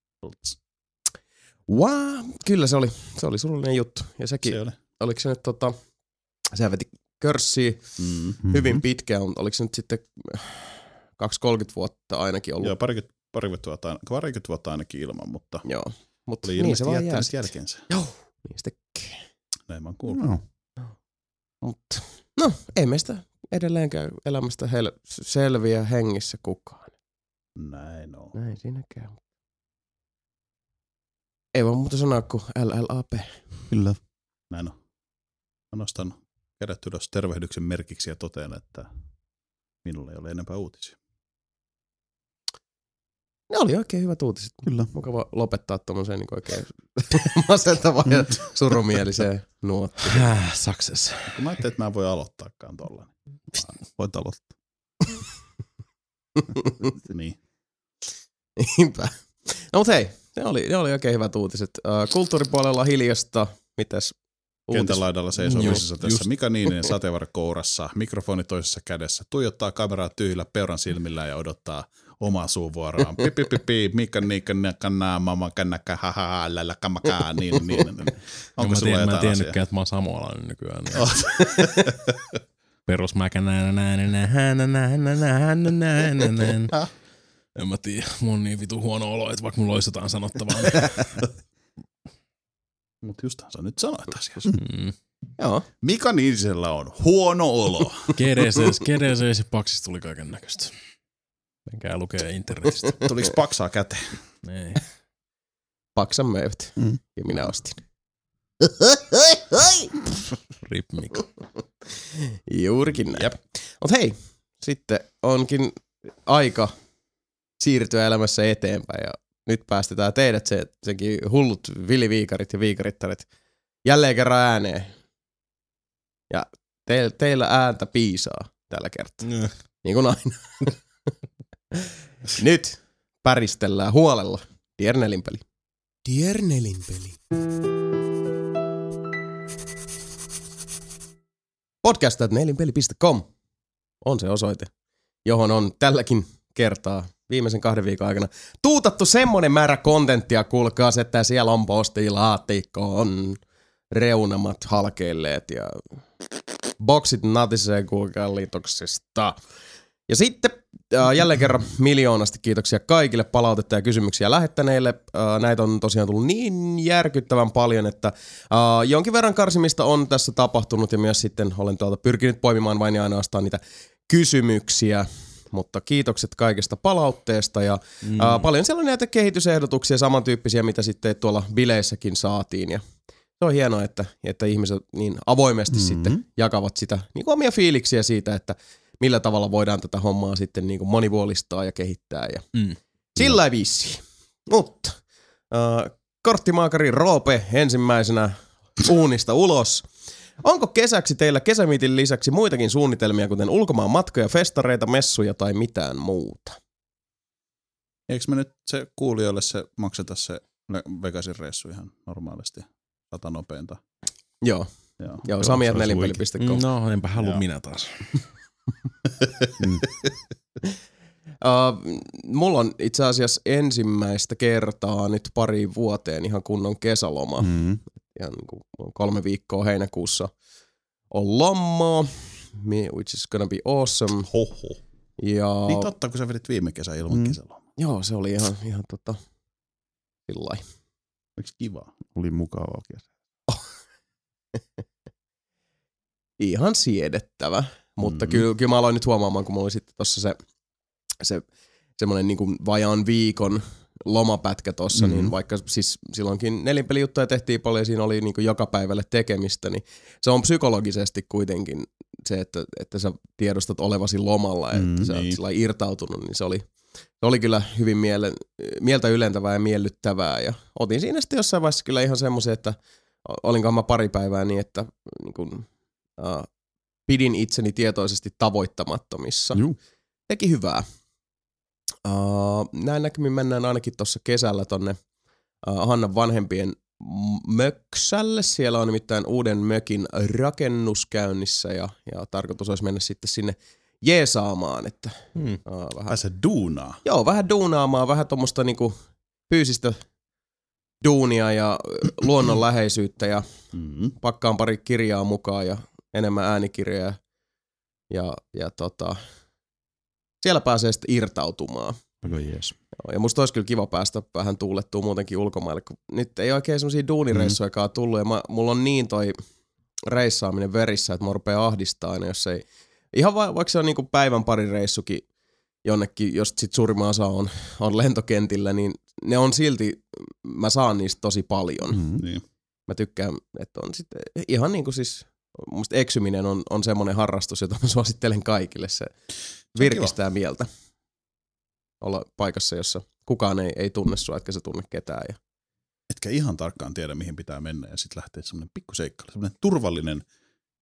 [SPEAKER 1] Wow, kyllä se oli, se oli surullinen juttu. Ja sekin,
[SPEAKER 2] Se oli.
[SPEAKER 1] oliko se nyt tota, sehän veti körssiä
[SPEAKER 2] Mm.
[SPEAKER 1] hyvin pitkään, oliko se nyt sitten 2-30 vuotta ainakin ollut.
[SPEAKER 2] Joo, parikymmentä, parikymmentä, vuotta, parikymmentä vuotta ainakin ilman, mutta
[SPEAKER 1] Joo. Mutta
[SPEAKER 2] oli
[SPEAKER 1] niin se vaan jää
[SPEAKER 2] jättänyt jälkeensä.
[SPEAKER 1] Joo, niin se tekee.
[SPEAKER 2] Näin mä oon kuullut.
[SPEAKER 3] No.
[SPEAKER 1] Mutta no, ei meistä edelleenkään elämästä hel- selviä hengissä kukaan.
[SPEAKER 2] Näin on.
[SPEAKER 1] Näin siinä käy. Ei voi muuta sanoa kuin LLAP.
[SPEAKER 3] Kyllä.
[SPEAKER 2] Näin on. Mä nostan kädet ylös tervehdyksen merkiksi ja totean, että minulla ei ole enempää uutisia.
[SPEAKER 1] Ne oli oikein hyvät uutiset.
[SPEAKER 3] Kyllä.
[SPEAKER 1] Mukava lopettaa tuommoiseen niin oikein masentavaan ja surumieliseen nuottiin.
[SPEAKER 4] Success.
[SPEAKER 2] Kun mä ajattelin, että mä en voi aloittaakaan tolla.
[SPEAKER 3] Voit aloittaa.
[SPEAKER 2] Niin.
[SPEAKER 1] Niinpä. No mut hei, ne oli, ne oli oikein hyvät uutiset. Uh, kulttuuripuolella hiljasta, mitäs
[SPEAKER 2] Kentän laidalla seisoo
[SPEAKER 4] Just-
[SPEAKER 2] tässä
[SPEAKER 4] just.
[SPEAKER 2] Mika Niininen sateenvarre kourassa, mikrofoni toisessa kädessä, tuijottaa kameraa tyhjillä peuran silmillä ja odottaa omaa suuvuoroaan. Pi, pi, pi, pi, Mika Niikka Nakana, mama kannakka, ha, ha, ha, lälä, kamakaa, niin, niin, niin. Onko
[SPEAKER 4] mä,
[SPEAKER 2] sulla
[SPEAKER 4] tiedän, mä en
[SPEAKER 2] jotain
[SPEAKER 4] tiennytkään, että mä oon samoalainen nykyään.
[SPEAKER 2] Oh.
[SPEAKER 4] Perusmäkä näin, näin, näin, näin, näin, näin, näin, näin, näin, näin. En mä tiedä, mulla on niin vitu huono olo, että vaikka mulla olisi jotain sanottavaa.
[SPEAKER 2] Mutta justhan sä nyt sanoit asiassa.
[SPEAKER 4] Mm.
[SPEAKER 1] Joo.
[SPEAKER 2] Mika Niinisellä on huono olo.
[SPEAKER 4] GDCs ja Paksista tuli kaiken näköistä. Menkää lukee internetistä.
[SPEAKER 2] Tuliko paksaa käteen?
[SPEAKER 4] Ei.
[SPEAKER 1] Paksan möivät.
[SPEAKER 3] Mm.
[SPEAKER 1] Ja minä ostin.
[SPEAKER 4] Rip Mika.
[SPEAKER 1] Juurikin näin. Mut hei, sitten onkin aika siirtyä elämässä eteenpäin ja nyt päästetään teidät se, senkin hullut viliviikarit ja viikarittarit jälleen kerran ääneen. Ja te, teillä ääntä piisaa tällä kertaa, niin kuin aina. nyt päristellään huolella Diernelin peli. Diernelin peli. podcast.nelinpeli.com on se osoite, johon on tälläkin kertaa viimeisen kahden viikon aikana tuutattu semmonen määrä kontenttia, kuulkaa, että siellä on postilaatikon reunamat halkeilleet ja boksit natisee kuulkaa liitoksista. Ja sitten äh, jälleen kerran miljoonasti kiitoksia kaikille palautetta ja kysymyksiä lähettäneille. Äh, näitä on tosiaan tullut niin järkyttävän paljon, että äh, jonkin verran karsimista on tässä tapahtunut ja myös sitten olen tuolta pyrkinyt poimimaan vain ja ainoastaan niitä kysymyksiä. Mutta kiitokset kaikesta palautteesta ja mm. äh, paljon siellä on näitä kehitysehdotuksia samantyyppisiä, mitä sitten tuolla bileissäkin saatiin. Ja se on hienoa, että, että ihmiset niin avoimesti mm-hmm. sitten jakavat sitä niin omia fiiliksiä siitä, että millä tavalla voidaan tätä hommaa sitten niin kuin monivuolistaa ja kehittää. Ja
[SPEAKER 4] Mm.
[SPEAKER 1] sillä viisi. Mutta äh, korttimaakari Roope ensimmäisenä uunista ulos. Onko kesäksi teillä kesämiitin lisäksi muitakin suunnitelmia, kuten ulkomaan matkoja, festareita, messuja tai mitään muuta?
[SPEAKER 2] Eikö me nyt se kuulijoille se makseta se Vegasin reissu ihan normaalisti? Sata nopeinta.
[SPEAKER 1] Joo,
[SPEAKER 2] Joo.
[SPEAKER 1] joo Sami
[SPEAKER 3] olisi
[SPEAKER 1] nelinpeli.com.
[SPEAKER 4] No, enpä halua
[SPEAKER 2] Joo.
[SPEAKER 4] minä taas.
[SPEAKER 1] Uh, mulla on itse asiassa ensimmäistä kertaa nyt pari vuoteen ihan kunnon kesäloma. Mm. Ihan niin kuin kolme viikkoa heinäkuussa on lomaa, mi- which is gonna be awesome.
[SPEAKER 2] Hoho.
[SPEAKER 1] Ja
[SPEAKER 2] Niin totta, kun sä vedit viime kesän ilman
[SPEAKER 3] Mm.
[SPEAKER 2] kesälomaa.
[SPEAKER 1] joo, se oli ihan, ihan tota, sillai.
[SPEAKER 2] Oliko kivaa?
[SPEAKER 3] Oli mukavaa kesä.
[SPEAKER 1] Ihan siedettävä. Mutta
[SPEAKER 2] Mm.
[SPEAKER 1] kyllä, kyllä mä aloin nyt huomaamaan, kun mulla oli sitten tossa se, se semmoinen niin vajaan viikon lomapätkä tossa,
[SPEAKER 3] Mhm.
[SPEAKER 1] niin vaikka siis silloinkin nelinpelijuttuja tehtiin paljon ja siinä oli niin kuin joka päivälle tekemistä, niin se on psykologisesti kuitenkin se, että, että sä tiedostat olevasi lomalla että
[SPEAKER 3] Mm,
[SPEAKER 1] sä oot
[SPEAKER 2] niin.
[SPEAKER 1] sillä irtautunut, niin se oli, se oli kyllä hyvin miele, mieltä ylentävää ja miellyttävää ja otin siinä sitten jossain vaiheessa kyllä ihan semmoisen, että olinkohan mä pari päivää niin, että niin kuin, uh, pidin itseni tietoisesti tavoittamattomissa.
[SPEAKER 3] Juu.
[SPEAKER 1] Teki hyvää. Uh, näin näkymin mennään ainakin tuossa kesällä tonne uh, Hannan vanhempien möksälle. Siellä on nimittäin uuden mökin rakennus käynnissä ja, ja tarkoitus olisi mennä sitten sinne jeesaamaan, että
[SPEAKER 4] Hmm.
[SPEAKER 1] uh, vähän
[SPEAKER 2] Pääsee duunaa.
[SPEAKER 1] Joo, vähän duunaamaan, vähän tuommoista niinku fyysistä duunia ja luonnonläheisyyttä ja
[SPEAKER 2] Mm.
[SPEAKER 1] pakkaan pari kirjaa mukaan ja enemmän äänikirjoja. Ja, ja tota, siellä pääsee sitten irtautumaan.
[SPEAKER 3] Aika jees.
[SPEAKER 1] Joo, ja musta olisi kyllä kiva päästä vähän tuulettua muutenkin ulkomaille, kun nyt ei oikein semmoisia duunireissujakaan tullut. Ja mä, mulla on niin toi reissaaminen verissä, että mä rupeaa ahdistaa aina, jos ei Ihan va- vaikka se on niinku päivän pari reissukin jonnekin, jos sit suurimman osa on, on lentokentillä, niin ne on silti, mä saan niistä tosi paljon.
[SPEAKER 3] Mm.
[SPEAKER 2] Niin.
[SPEAKER 1] Mä tykkään, että on sitten ihan niinku siis, musta eksyminen on, on semmoinen harrastus, jota mä suosittelen kaikille. Se virkistää mieltä olla paikassa, jossa kukaan ei, ei tunne sua, etkä sä tunne ketään. Ja
[SPEAKER 2] Etkä ihan tarkkaan tiedä, mihin pitää mennä ja sitten lähtee semmoinen pikkuseikkailu, semmoinen turvallinen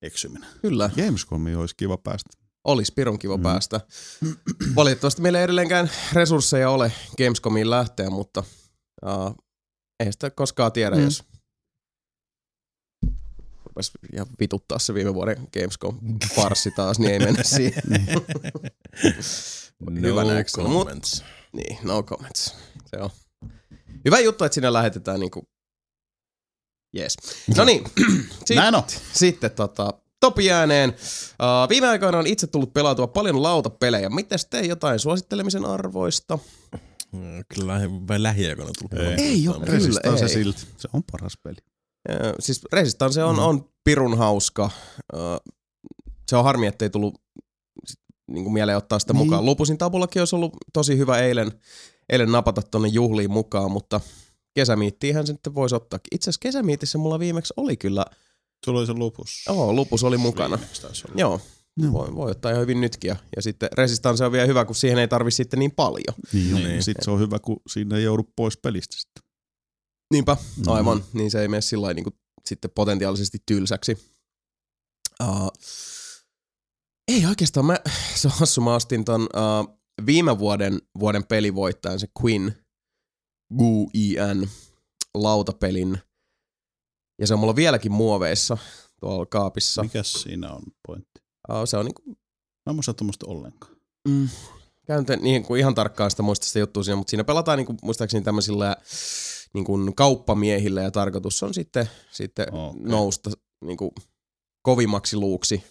[SPEAKER 2] eksyminen.
[SPEAKER 1] kyllä,
[SPEAKER 3] Gamescomiin olisi kiva päästä.
[SPEAKER 1] olisi pirun kiva
[SPEAKER 3] Mm.
[SPEAKER 1] päästä. Valitettavasti meillä ei edelleenkään resursseja ole Gamescomiin lähteä, mutta uh, ei sitä koskaan tiedä,
[SPEAKER 3] Mm.
[SPEAKER 1] jos rupes ihan vituttaa se viime vuoden Gamescom-farssi taas, niin ei mennä siihen. Hyvä
[SPEAKER 4] no.
[SPEAKER 1] Mut-
[SPEAKER 4] comments.
[SPEAKER 1] Niin, no comments. Se on. Hyvä juttu, että sinne lähetetään niinku... Yes. No niin, Sit-
[SPEAKER 2] Näin on.
[SPEAKER 1] sitten tota, Topi ääneen. Uh, viime aikoina on itse tullut pelautua paljon lautapelejä. Mites te jotain suosittelemisen arvoista?
[SPEAKER 4] Kyllä lähi, vai lähiaikoina tullut.
[SPEAKER 2] Ei.
[SPEAKER 1] Ei oo
[SPEAKER 4] Mutta-
[SPEAKER 1] kyllä. Ei.
[SPEAKER 3] silti. Se on paras peli.
[SPEAKER 1] Siis Resistance on,
[SPEAKER 3] Mm.
[SPEAKER 1] on pirun hauska. Se on harmi, ettei tullut sit, niinku mieleen ottaa sitä
[SPEAKER 3] Niin.
[SPEAKER 1] mukaan. Lupusin tabullakin olisi ollut tosi hyvä eilen, eilen napata tonne juhliin mukaan, mutta kesämiittiinhän se nyt voisi ottaa. Itse asiassa kesämiitissä mulla viimeksi oli kyllä,
[SPEAKER 2] Sulla oli se lupus.
[SPEAKER 1] joo, lupus oli mukana. Joo,
[SPEAKER 3] Joo.
[SPEAKER 1] voi, voi ottaa ihan hyvin nytkin. Ja, ja sitten Resistance on vielä hyvä, kun siihen ei tarvi sitten niin paljon.
[SPEAKER 3] Niin,
[SPEAKER 2] Niin.
[SPEAKER 3] niin. Sitten se on hyvä, kun siinä ei joudu pois pelistä sitten.
[SPEAKER 1] Niinpä,
[SPEAKER 3] Mhm.
[SPEAKER 1] aivan. Niin se ei mene sillä niin sitten potentiaalisesti tylsäksi. Uh, ei oikeastaan, mä, se on hassu, mä ostin ton uh, viime vuoden, vuoden pelivoittajan, se Quinn Gu-I-N lautapelin. Ja se on mulla vieläkin muoveissa tuolla kaapissa.
[SPEAKER 2] Mikäs siinä on pointti?
[SPEAKER 1] Uh, se on niinku,
[SPEAKER 2] Mä en muista tuommoista ollenkaan.
[SPEAKER 1] mm, käyn te, niin ihan tarkkaan sitä muista sitä juttua siinä, mutta siinä pelataan niin kuin, muistaakseni tämmöisillä niin kuin kauppamiehillä ja tarkoitus on sitten, sitten
[SPEAKER 2] Okei.
[SPEAKER 1] nousta niin kuin, kovimmaksi luuksi.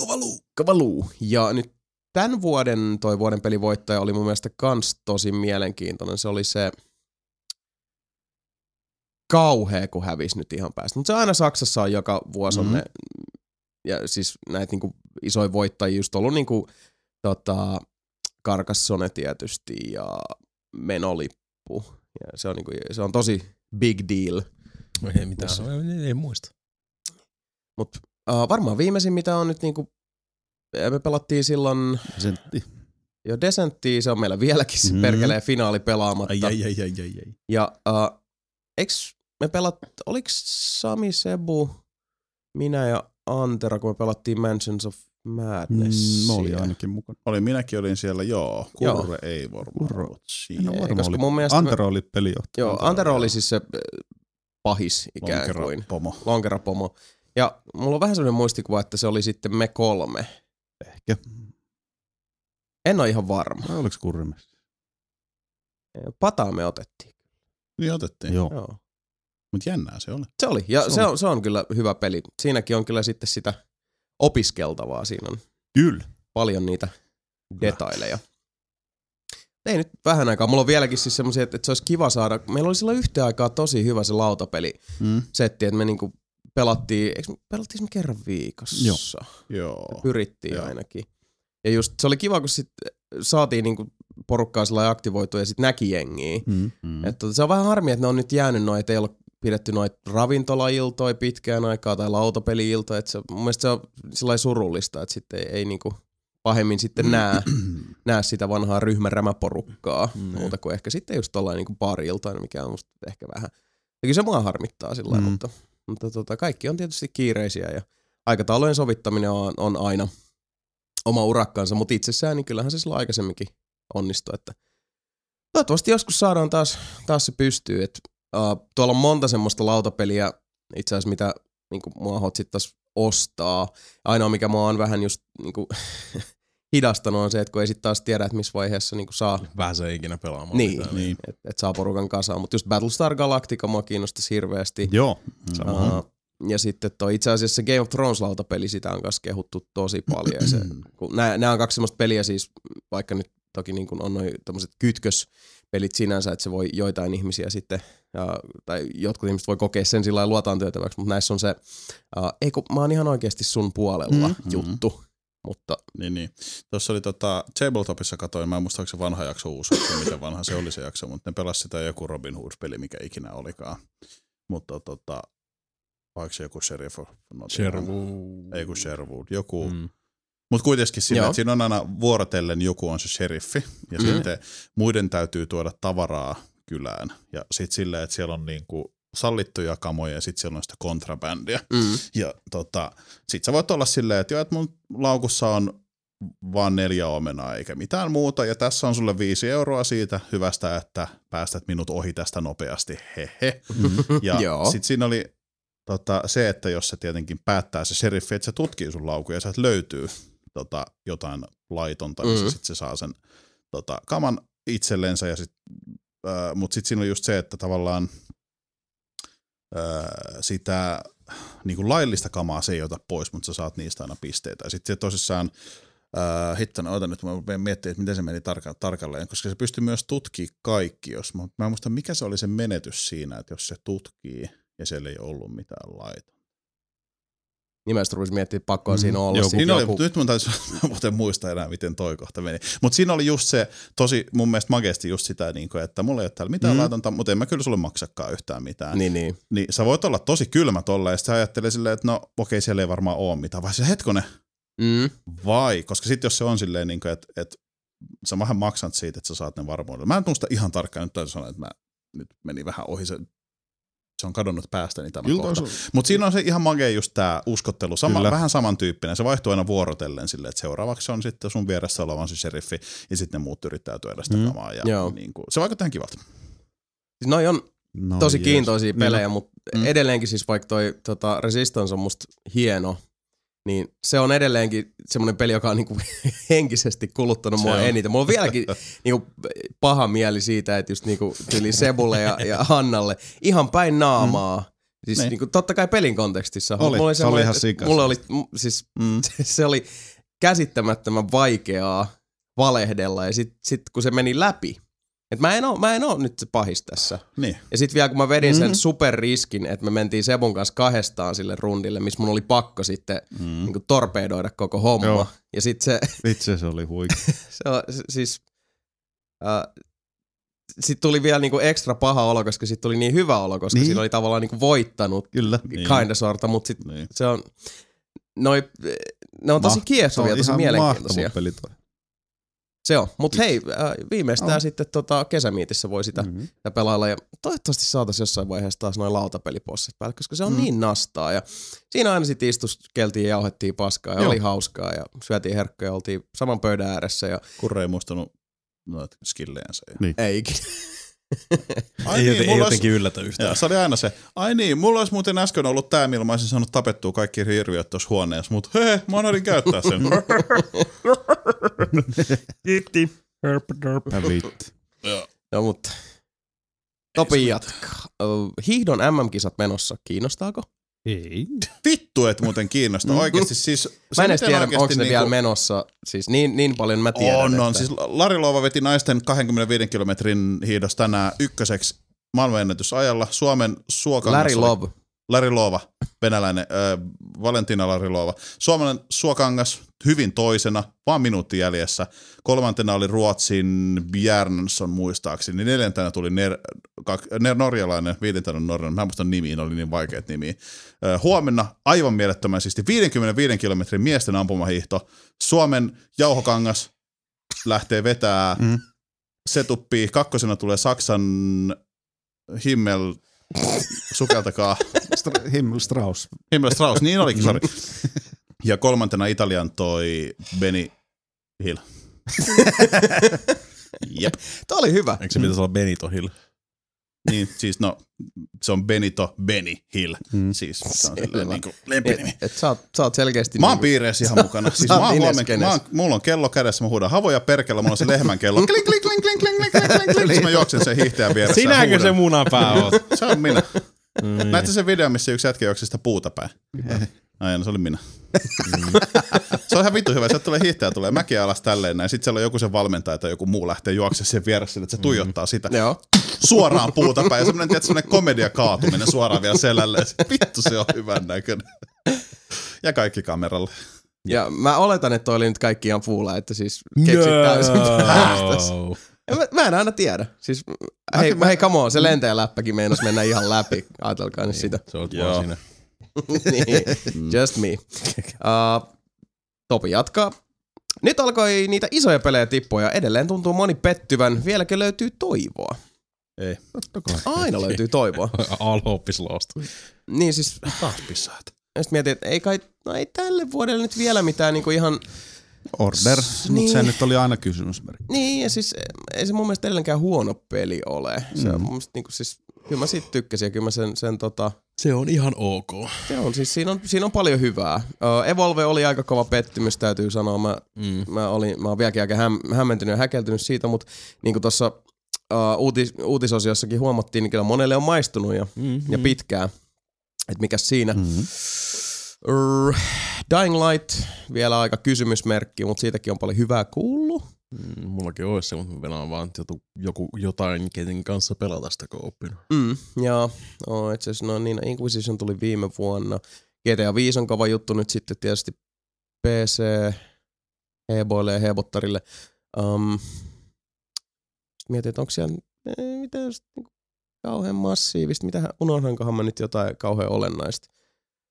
[SPEAKER 2] Kova luu!
[SPEAKER 1] Kova luu. Ja nyt tämän vuoden, toi vuoden pelivoittaja oli mun mielestä kans tosi mielenkiintoinen. Se oli se kauhea, kun hävisi nyt ihan päästä. Mutta se aina Saksassa on joka vuosi on
[SPEAKER 2] Mhm.
[SPEAKER 1] ne, ja siis näitä niinku isoja voittajia just ollut niinku, tota, Carcassonne tietysti ja Menolippu. Ja se, on niinku, se on tosi big deal.
[SPEAKER 4] Ei mitään, ei, ei muista.
[SPEAKER 1] Mutta uh, varmaan viimeisin, mitä on nyt niinku, me pelattiin silloin
[SPEAKER 3] Sentti.
[SPEAKER 1] jo Descenttia, se on meillä vieläkin se
[SPEAKER 3] Mhm.
[SPEAKER 1] perkelee finaali pelaamatta.
[SPEAKER 2] Ai, ai, ai, ai, ai, ai.
[SPEAKER 1] Ja uh, eiks me pelat, oliks Sami Sebu, minä ja Antera, kun me pelattiin Mansions of Madness.
[SPEAKER 3] Mm, mä olin ainakin mukana.
[SPEAKER 2] Oli, minäkin olin siellä, joo.
[SPEAKER 1] Joo.
[SPEAKER 2] Kurre ei varmaan
[SPEAKER 3] Kurre.
[SPEAKER 2] ollut siinä.
[SPEAKER 1] Ei,
[SPEAKER 3] varma,
[SPEAKER 1] koska
[SPEAKER 3] oli.
[SPEAKER 1] mun mielestä me-
[SPEAKER 3] Antero oli pelijohtaja.
[SPEAKER 1] Joo,
[SPEAKER 2] Antero,
[SPEAKER 1] Antero oli
[SPEAKER 2] joo.
[SPEAKER 1] siis se äh, pahis ikään
[SPEAKER 2] Lonkero
[SPEAKER 1] kuin.
[SPEAKER 2] pomo.
[SPEAKER 1] Lonkerapomo. Ja mulla on vähän sellainen muistikuva, että se oli sitten me kolme.
[SPEAKER 3] Ehkä.
[SPEAKER 1] En ole ihan varma.
[SPEAKER 3] Vai oliko Kurrimes?
[SPEAKER 1] Pataa me otettiin.
[SPEAKER 2] Niin otettiin.
[SPEAKER 3] Joo.
[SPEAKER 1] Joo.
[SPEAKER 2] Mutta jännää se oli.
[SPEAKER 1] Se oli. Ja se,
[SPEAKER 3] Se
[SPEAKER 1] se,
[SPEAKER 3] oli.
[SPEAKER 1] on, se on kyllä hyvä peli. Siinäkin on kyllä sitten sitä opiskeltavaa. Siinä on
[SPEAKER 3] Kyllä.
[SPEAKER 1] paljon niitä detaileja. Ei nyt vähän aikaa. Mulla on vieläkin siis semmoisia, että, että se olisi kiva saada. Meillä oli silloin yhtä aikaa tosi hyvä se lautapeli
[SPEAKER 3] Mm.
[SPEAKER 1] setti, että me niinku pelattiin, eikö me pelattiin me kerran viikossa?
[SPEAKER 2] Joo.
[SPEAKER 1] Me pyrittiin
[SPEAKER 2] Joo.
[SPEAKER 1] ainakin. Ja just se oli kiva, kun sit saatiin niinku porukkaa sillä aktivoitua ja sitten näki jengiä.
[SPEAKER 3] Mm. Mm.
[SPEAKER 1] Et tota, se on vähän harmi, että ne on nyt jäänyt noin, että ei ole pidetty noita ravintolailtoja pitkään aikaa tai lautapeli-iltoja. Et se, mun mielestä se on sillä surullista, että sitten ei, ei niinku pahemmin sitten näe, näe sitä vanhaa ryhmärämäporukkaa
[SPEAKER 4] Mm.
[SPEAKER 1] muuta kuin ehkä sitten just tollain niinku pari-iltainen, mikä on musta ehkä vähän. Ja kyllä se mua harmittaa sillä
[SPEAKER 3] Mm.
[SPEAKER 1] mutta, mutta tota, kaikki on tietysti kiireisiä ja aikataulujen sovittaminen on, on aina oma urakkansa, mutta itsessään niin kyllähän se silloin aikaisemminkin onnistui, että toivottavasti joskus saadaan taas, taas se pystyy, että uh, tuolla on monta semmoista lautapeliä itse asiassa, mitä niin kuin mua hotsit taas ostaa. Ainoa, mikä mua on vähän just niin kuin, hidastanut on se, että kun ei sit taas tiedä, että missä vaiheessa niin kuin saa
[SPEAKER 4] Pääsee ikinä pelaamaan.
[SPEAKER 1] niin,
[SPEAKER 4] mitään.
[SPEAKER 2] niin.
[SPEAKER 1] että et saa porukan kasaan. Mutta just Battlestar Galactica mua kiinnostaisi hirveästi.
[SPEAKER 3] Joo.
[SPEAKER 1] Uh, ja sitten toi itse asiassa Game of Thrones lautapeli, sitä on kanssa kehuttu tosi paljon. Ja se, kun nää, nää on kaksi semmoista peliä siis, vaikka nyt toki niin kun on noin tommoset kytköspelit sinänsä, että se voi joitain ihmisiä sitten, ja, tai jotkut ihmiset voi kokea sen sillä lailla luotaan työtäväksi, mutta näissä on se, uh, ei kun mä oon ihan oikeasti sun puolella
[SPEAKER 3] Mm,
[SPEAKER 1] mm, juttu. Mutta
[SPEAKER 2] Niin, niin. Tuossa oli tota, Tabletopissa katoin, mä en muista, onko se vanha jakso uusi, miten vanha se oli se jakso, mutta ne pelasi sitä joku Robin Hood-peli, mikä ikinä olikaan. Mutta tota, vaikka se joku Sheriff of Nottingham.
[SPEAKER 4] Sherwood.
[SPEAKER 2] Ei kun Sherwood, joku. Mm. Mutta kuitenkin sillä,
[SPEAKER 1] Joo.
[SPEAKER 2] että siinä on aina vuorotellen joku on se sheriffi ja mm. sitten muiden täytyy tuoda tavaraa kylään. Ja sitten silleen, että siellä on niinku sallittuja kamoja ja sitten siellä on sitä kontrabändiä.
[SPEAKER 1] mm,
[SPEAKER 2] Ja tota, sit sä voit olla silleen, että joo, että mun laukussa on vaan neljä omenaa eikä mitään muuta. Ja tässä on sulle viisi euroa siitä hyvästä, että päästät minut ohi tästä nopeasti. Hehe. Ja
[SPEAKER 1] Joo.
[SPEAKER 2] sitten siinä oli tota, se, että jos se tietenkin päättää se sheriffi, että se tutkii sun laukun ja sieltä löytyy tota, jotain laitonta, missä
[SPEAKER 1] Mhm.
[SPEAKER 2] sitten se saa sen tota, kaman itsellensä. Ja sit, äh, Mutta sitten siinä on just se, että tavallaan äh, sitä niin kuin laillista kamaa se ei ota pois, mutta sä saat niistä aina pisteitä. Ja sitten tosissaan, äh, hittona, otan nyt, mä miettimään, että miten se meni tarka- tarkalleen, koska se pystyy myös tutkimaan kaikki, jos mä, mä en muista, mikä se oli se menetys siinä, että jos se tutkii ja siellä ei ollut mitään laita.
[SPEAKER 1] Nimestä rupesi miettimään, että pakkoa siinä olla.
[SPEAKER 3] Joku-
[SPEAKER 2] Siinä oli,
[SPEAKER 1] joku,
[SPEAKER 2] mutta nyt mun täytyy muuten muista enää, miten toi kohta meni. Mutta siinä oli just se, tosi mun mielestä mageesti just sitä, niin kuin, että mulla ei ole täällä mitään
[SPEAKER 1] Mm.
[SPEAKER 2] mm. laitonta, mutta en mä kyllä sulle maksakaan yhtään mitään.
[SPEAKER 1] Niin, niin.
[SPEAKER 2] niin sä voit olla tosi kylmä tolle, ja sitten sä ajattelee silleen, että no okei, siellä ei varmaan ole mitään, vai se hetkonen,
[SPEAKER 1] Mm.
[SPEAKER 2] vai, koska sitten jos se on silleen, niin kuin, että, että sä vähän maksat siitä, että sä saat ne varmuudella. Mä en muista ihan tarkkaan, nyt täytyy sanoa, että mä nyt meni vähän ohi se, se on kadonnut päästäni tämä kohta. Mutta siinä on se ihan magea just tämä uskottelu, Sama,
[SPEAKER 3] Kyllä.
[SPEAKER 2] vähän samantyyppinen. Se vaihtuu aina vuorotellen silleen, että seuraavaksi on sitten sun vieressä oleva se sheriffi, ja sitten ne muut yrittää tuoda sitä
[SPEAKER 3] Mm.
[SPEAKER 2] mm. kamaa. Ja
[SPEAKER 1] Joo.
[SPEAKER 2] niin kuin, se vaikuttaa ihan kivalta.
[SPEAKER 1] Siis noi on
[SPEAKER 3] No,
[SPEAKER 1] tosi
[SPEAKER 3] jees.
[SPEAKER 1] kiintoisia
[SPEAKER 3] Niin
[SPEAKER 1] pelejä,
[SPEAKER 3] on.
[SPEAKER 1] mutta
[SPEAKER 2] Mm.
[SPEAKER 1] edelleenkin siis vaikka toi tota, Resistance on musta hieno, niin se on edelleenkin semmoinen peli, joka on niinku henkisesti kuluttanut mua eniten. Mulla on vieläkin niinku paha mieli siitä, että just niinku tyyli Sebulle ja, ja Hannalle ihan päin naamaa. Siis
[SPEAKER 2] Niin.
[SPEAKER 1] niinku, totta kai pelin kontekstissa.
[SPEAKER 3] Oli,
[SPEAKER 1] mulla
[SPEAKER 3] se oli ihan sikas.
[SPEAKER 1] Mulla oli, siis
[SPEAKER 2] Mm.
[SPEAKER 1] se oli käsittämättömän vaikeaa valehdella ja sit, sit kun se meni läpi, että mä en oo, mä en oo nyt se pahis tässä.
[SPEAKER 2] Niin.
[SPEAKER 1] Ja sitten vielä kun mä vedin sen
[SPEAKER 3] Mhm.
[SPEAKER 1] superriskin, että me mentiin Sebun kanssa kahdestaan sille rundille, missä mun oli pakko sitten
[SPEAKER 2] Mm.
[SPEAKER 1] niin torpedoida koko homma.
[SPEAKER 3] Joo.
[SPEAKER 1] Ja sitten se,
[SPEAKER 3] Vitsi, se oli huikea.
[SPEAKER 1] se, on, se siis, äh, sitten tuli vielä niinku ekstra paha olo, koska sitten tuli niin hyvä olo, koska
[SPEAKER 3] Niin.
[SPEAKER 1] siinä oli tavallaan niinku voittanut
[SPEAKER 3] Kyllä.
[SPEAKER 2] Niin.
[SPEAKER 1] kinda sorta, mutta sitten
[SPEAKER 2] Niin.
[SPEAKER 1] se on, noi, ne on tosi kiehtovia,
[SPEAKER 3] se on
[SPEAKER 1] tosi
[SPEAKER 3] ihan
[SPEAKER 1] mielenkiintoisia.
[SPEAKER 3] mahtava peli toi.
[SPEAKER 1] Se on, mutta hei, äh, viimeistään
[SPEAKER 3] On.
[SPEAKER 1] sitten tota, kesämiitissä voi sitä
[SPEAKER 3] Mhm.
[SPEAKER 1] ja pelailla. Ja toivottavasti saataisiin jossain vaiheessa taas noin lautapelipossit päälle, koska se on
[SPEAKER 3] Mm.
[SPEAKER 1] niin nastaa. Ja siinä aina sitten istuskeltiin ja jauhettiin paskaa ja
[SPEAKER 3] Joo.
[SPEAKER 1] oli hauskaa ja syötiin herkkuja ja oltiin saman pöydän ääressä ja
[SPEAKER 2] Kurre ei muistanut noita skilleensä. Ja...
[SPEAKER 3] Niin.
[SPEAKER 1] ei ikinä.
[SPEAKER 2] Ai
[SPEAKER 4] Ei,
[SPEAKER 2] niin,
[SPEAKER 4] joten, ei
[SPEAKER 2] mulla olisi-
[SPEAKER 4] jotenkin yllätä
[SPEAKER 2] Joo,
[SPEAKER 4] yhtään.
[SPEAKER 2] se oli aina se, ai niin, mulla olisi muuten äsken ollut tää, millä mä olisin saanut tapettua kaikki hirviöt tuossa huoneessa, mutta he, mä unohdin käyttää sen.
[SPEAKER 3] Hävitti.
[SPEAKER 1] No mutta Topi jatkaa. Hiihdon MM-kisat menossa, kiinnostaako?
[SPEAKER 3] Ei.
[SPEAKER 2] Vittu, et muuten kiinnosta. Oikeasti siis...
[SPEAKER 1] Mä en edes tiedä, onko ne
[SPEAKER 2] niinku-
[SPEAKER 1] vielä menossa. Siis niin, niin paljon mä tiedän.
[SPEAKER 2] On, on.
[SPEAKER 1] että-
[SPEAKER 2] Siis Lari Loova veti naisten 25 kilometrin hiidos tänään ykköseksi maailmanennätysajalla. Suomen suokangas
[SPEAKER 1] Larry Love.
[SPEAKER 2] Lari Loova, venäläinen, äh, Valentina Lari Loova. Suomalainen suokangas hyvin toisena, vaan minuutti jäljessä. Kolmantena oli Ruotsin Bjärnsson muistaakseni. Neljäntenä tuli ner, kak, ner, norjalainen, viidentenä norjalainen. Mä en muista nimiin, oli niin vaikeat nimiä. Äh, huomenna aivan mielettömän siisti 55 kilometrin miesten ampumahiihto. Suomen jauhokangas lähtee vetää.
[SPEAKER 3] Mm.
[SPEAKER 2] Se tuppii. Kakkosena tulee Saksan Himmel, sukeltakaa.
[SPEAKER 3] Stra- Himmel Strauss.
[SPEAKER 2] Himmel Strauss, niin olikin, sori. Ja kolmantena Italian toi Benny Hill. Jep.
[SPEAKER 1] Tämä oli hyvä.
[SPEAKER 4] Eikö se pitäisi olla Benito Hill?
[SPEAKER 2] Niin, siis no, se on Benito Benny Hill.
[SPEAKER 3] Mm.
[SPEAKER 2] Siis se on silleen niin kuin lempinimi.
[SPEAKER 1] Et, et sä, oot, sä oot selkeästi...
[SPEAKER 2] Mä oon
[SPEAKER 1] niinku-
[SPEAKER 2] piireissä ihan mukana. Siis
[SPEAKER 1] Sä
[SPEAKER 2] mä oon huomenna, mulla on kello kädessä, mä huudan havoja perkellä, mulla on se lehmän kello. Kling, kling, kling, kling, kling, kling, kling, kling, kling. Sitten mä juoksen sen hiihtäjän vieressä.
[SPEAKER 4] Sinäkö se munapää oot?
[SPEAKER 2] Se on minä.
[SPEAKER 4] Mm.
[SPEAKER 2] Näitte sen video, missä yksi jätkä juoksi sitä puuta päin? Ai, no se oli minä. se on ihan vittu hyvä. Sieltä tulee hiihtäjä, tulee mäkiä alas tälleen näin. Sitten siellä on joku sen valmentaja tai joku muu lähtee juoksemaan sen vieressä, että se tuijottaa sitä
[SPEAKER 1] Joo.
[SPEAKER 2] suoraan puuta päin. Ja semmoinen, tiedätkö, semmoinen komedia kaatuminen suoraan vielä selälle. Vittu se on hyvän näköinen. Ja kaikki kameralle.
[SPEAKER 1] Ja mä oletan, että toi oli nyt kaikki ihan fuulla, että siis keksit täysin päästäs.
[SPEAKER 4] No.
[SPEAKER 1] Mä, mä en aina tiedä. Siis, hei, mä, hei, come on, se lentäjäläppäkin meinas mennä ihan läpi. Ajatelkaa nyt sitä.
[SPEAKER 4] Se on
[SPEAKER 2] Joo.
[SPEAKER 4] vaan siinä.
[SPEAKER 1] niin, just me. Uh, Topi jatkaa. Nyt alkoi niitä isoja pelejä tippua ja edelleen tuntuu moni pettyvän. Vieläkö löytyy toivoa?
[SPEAKER 2] Ei.
[SPEAKER 3] Totta kai.
[SPEAKER 1] Aina löytyy toivoa.
[SPEAKER 4] All hope is lost.
[SPEAKER 1] Niin siis,
[SPEAKER 2] Taas pissaat.
[SPEAKER 1] Ja sit mietin, että ei kai, no ei tälle vuodelle nyt vielä mitään niinku ihan,
[SPEAKER 3] Order,
[SPEAKER 1] S-
[SPEAKER 3] mutta se
[SPEAKER 1] niin.
[SPEAKER 3] nyt oli aina kysymysmerkki.
[SPEAKER 1] niin ja siis ei se mun mielestä edelleenkään huono peli ole. Se on mun mielestä niinku siis, kyllä mä siitä tykkäsin ja kyllä mä sen, sen tota,
[SPEAKER 4] Se on ihan ok.
[SPEAKER 1] se on siis, siinä on, siinä on paljon hyvää. Uh, Evolve oli aika kova pettymys, täytyy sanoa. Mä,
[SPEAKER 4] Mm.
[SPEAKER 1] mä, olin, mä oon vieläkin aika häm, hämmentynyt ja häkeltynyt siitä, mutta niin kuin tuossa uh, uutis, uutisosiossakin huomattiin, niin kyllä monelle on maistunut ja,
[SPEAKER 4] Mm-hmm.
[SPEAKER 1] ja pitkään. Että mikäs siinä.
[SPEAKER 3] Mm-hmm.
[SPEAKER 1] Dying Light, vielä aika kysymysmerkki, mutta siitäkin on paljon hyvää kuullut.
[SPEAKER 4] Mm, mullakin olisi se, mutta mä venaan vaan joku, joku, jotain, kenen kanssa pelata sitä kooppina.
[SPEAKER 1] Mm, ja oh, itse asiassa no niin, Inquisition tuli viime vuonna. GTA 5 on kova juttu nyt sitten tietysti PC, heboille ja hebottarille. Um, mietin, että onko siellä mitä just niinku kauhean massiivista, mitä unohdankohan mä nyt jotain kauhean olennaista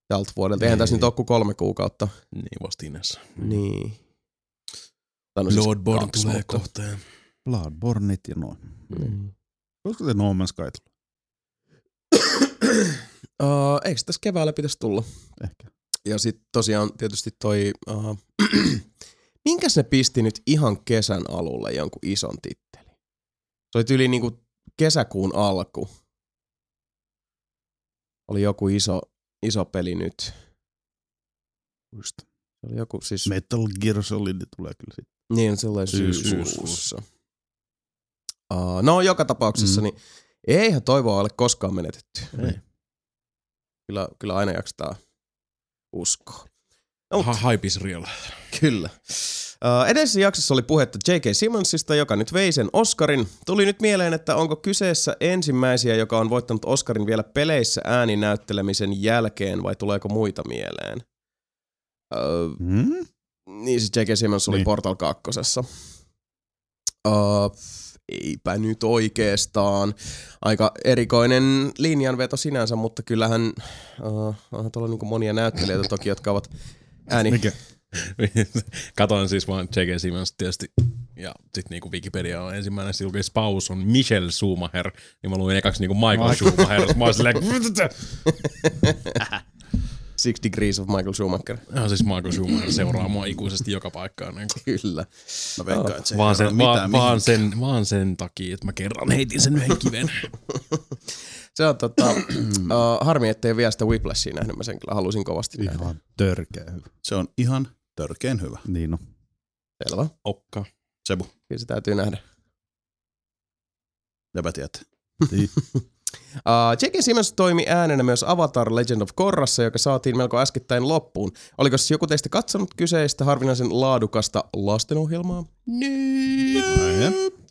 [SPEAKER 1] tältä vuodelta. Eihän tässä
[SPEAKER 4] Ei.
[SPEAKER 1] nyt ole kuin kolme kuukautta.
[SPEAKER 4] Niin vastineessa.
[SPEAKER 1] Niin. Tai no siis
[SPEAKER 4] Bloodborne tulee kohtaan.
[SPEAKER 3] Bloodborneit ja noin.
[SPEAKER 1] Mm.
[SPEAKER 3] Koska se No Man's Sky?
[SPEAKER 1] Uh, eikö tässä keväällä pitäisi tulla?
[SPEAKER 3] Ehkä.
[SPEAKER 1] Ja sitten tosiaan tietysti toi, uh, minkäs ne pisti nyt ihan kesän alulle jonkun ison titteli? Se oli yli niinku kesäkuun alku. Oli joku iso, iso peli nyt.
[SPEAKER 3] Just.
[SPEAKER 1] Oli joku siis,
[SPEAKER 3] Metal Gear Solid tulee kyllä sitten.
[SPEAKER 1] niin sellainen
[SPEAKER 3] Syyskuussa.
[SPEAKER 1] syyskuussa. Uh, no joka tapauksessa,
[SPEAKER 3] mm.
[SPEAKER 1] niin eihän toivoa ole koskaan menetetty.
[SPEAKER 4] Ei.
[SPEAKER 1] Kyllä, kyllä aina jaksetaan uskoa. No, mut-
[SPEAKER 4] Ha, hype is real.
[SPEAKER 1] Kyllä. Uh, edellisessä jaksossa oli puhetta J.K. Simmonsista, joka nyt vei sen Oscarin. Tuli nyt mieleen, että onko kyseessä ensimmäisiä, joka on voittanut Oscarin vielä peleissä ääninäyttelemisen jälkeen, vai tuleeko muita mieleen? Uh,
[SPEAKER 3] Hmm?
[SPEAKER 1] niin siis J.K. Simmons oli
[SPEAKER 3] Niin.
[SPEAKER 1] Portal 2. Uh, eipä nyt oikeastaan. Aika erikoinen linjanveto sinänsä, mutta kyllähän uh, onhan tuolla niinku monia näyttelijöitä toki, jotka ovat ääni...
[SPEAKER 3] Mikä?
[SPEAKER 4] Katoin siis vaan J.K. Simmons tietysti. Ja sit niinku Wikipedia on ensimmäinen, se julkaisi paus on Michel Schumacher. Niin mä luin ekaksi niinku Michael
[SPEAKER 3] Michael.
[SPEAKER 4] Schumacher. Mä oon silleen,
[SPEAKER 1] Six Degrees of Michael Schumacher.
[SPEAKER 4] no, siis Michael Schumacher seuraa mua ikuisesti joka paikkaan. Niin
[SPEAKER 1] Kyllä.
[SPEAKER 2] Mä veikkaan, että se
[SPEAKER 4] vaan, sen, vaan, vaan, sen, vaan sen takia, että mä kerran heitin sen yhden kiven.
[SPEAKER 1] Se on tota, uh, harmi, ettei vielä sitä Whiplashia nähnyt. Mä sen kyllä halusin kovasti nähdä.
[SPEAKER 3] Ihan törkeä hyvä.
[SPEAKER 2] Se on ihan törkeen hyvä.
[SPEAKER 3] Niin no.
[SPEAKER 1] Selvä.
[SPEAKER 4] Okka.
[SPEAKER 2] Sebu,
[SPEAKER 1] Kyllä se täytyy nähdä.
[SPEAKER 2] jäbä tiedät.
[SPEAKER 3] Niin.
[SPEAKER 1] Uh, J.K. Simmons toimi äänenä myös Avatar Legend of Korrassa, joka saatiin melko äskettäin loppuun. Oliko siis joku teistä katsonut kyseistä harvinaisen laadukasta lastenohjelmaa?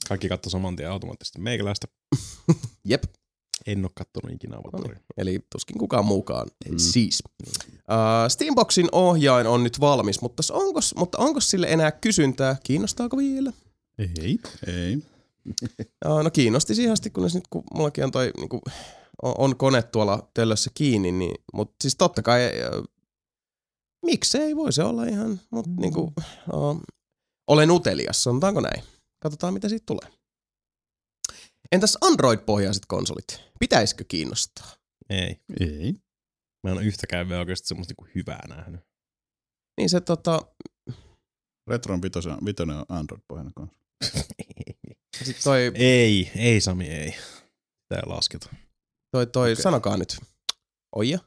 [SPEAKER 4] Kaikki katsoi saman tien automaattisesti meikäläistä.
[SPEAKER 1] Jep.
[SPEAKER 4] En oo kattonut ikinä Avataria.
[SPEAKER 1] Eli tuskin kukaan muukaan.
[SPEAKER 3] Mm.
[SPEAKER 1] Siis. Uh, Steamboxin ohjain on nyt valmis, mutta onko, mutta onko sille enää kysyntää? Kiinnostaako vielä?
[SPEAKER 3] Ei.
[SPEAKER 2] Ei.
[SPEAKER 1] Uh, no kiinnosti siihen asti, kunnes nyt kun mullakin on toi niinku, on, on kone tuolla töllössä kiinni, niin, mutta siis totta kai uh, miksei, voi se olla ihan, mutta
[SPEAKER 3] Mm.
[SPEAKER 1] niinku, uh, olen utelias, sanotaanko näin. Katsotaan mitä siitä tulee. Entäs Android-pohjaiset konsolit? Pitäisikö kiinnostaa?
[SPEAKER 4] Ei.
[SPEAKER 3] Ei.
[SPEAKER 4] Mä en oo yhtäkään vielä oikeasti semmoista niinku hyvää nähnyt.
[SPEAKER 1] Niin se tota,
[SPEAKER 2] Retron vitosen, vitonen on Android-pohjainen kanssa.
[SPEAKER 1] sit toi,
[SPEAKER 4] ei, ei Sami, ei. Tää ei lasketa.
[SPEAKER 1] toi, toi okay. sanokaa nyt. Oija?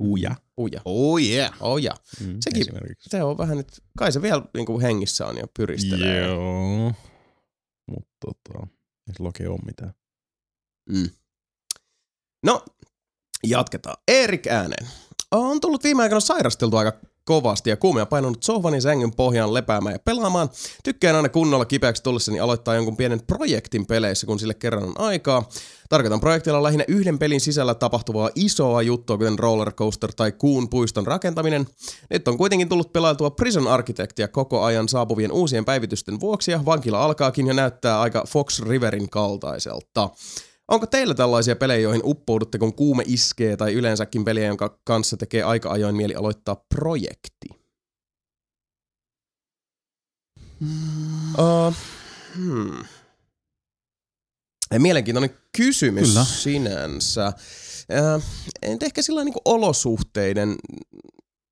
[SPEAKER 4] Uja.
[SPEAKER 1] Uja.
[SPEAKER 2] Oh yeah.
[SPEAKER 1] Oja.
[SPEAKER 4] Mm,
[SPEAKER 1] Sekin-. Se on vähän nyt, kai se vielä niinku hengissä on ja pyristelee.
[SPEAKER 4] Joo. Mutta tota, ei oikein ole mitään.
[SPEAKER 1] Mm. No, jatketaan. Erik ääneen. On tullut viime aikoina sairasteltu aika kovasti ja kuumia painanut sohvan ja sängyn pohjaan lepäämään ja pelaamaan. Tykkään aina kunnolla kipeäksi tullessani aloittaa jonkun pienen projektin peleissä, kun sille kerran on aikaa. Tarkoitan projektilla lähinnä yhden pelin sisällä tapahtuvaa isoa juttua, kuten roller coaster tai kuun puiston rakentaminen. Nyt on kuitenkin tullut pelailtua Prison Architectia koko ajan saapuvien uusien päivitysten vuoksi ja vankila alkaakin jo näyttää aika Fox Riverin kaltaiselta. Onko teillä tällaisia pelejä, joihin uppoudutte, kun kuume iskee, tai yleensäkin pelejä, jonka kanssa tekee aika ajoin mieli aloittaa projekti? Uh, hmm. Mielenkiintoinen kysymys
[SPEAKER 3] Kyllä.
[SPEAKER 1] sinänsä. Äh, en ehkä sillä niin olosuhteiden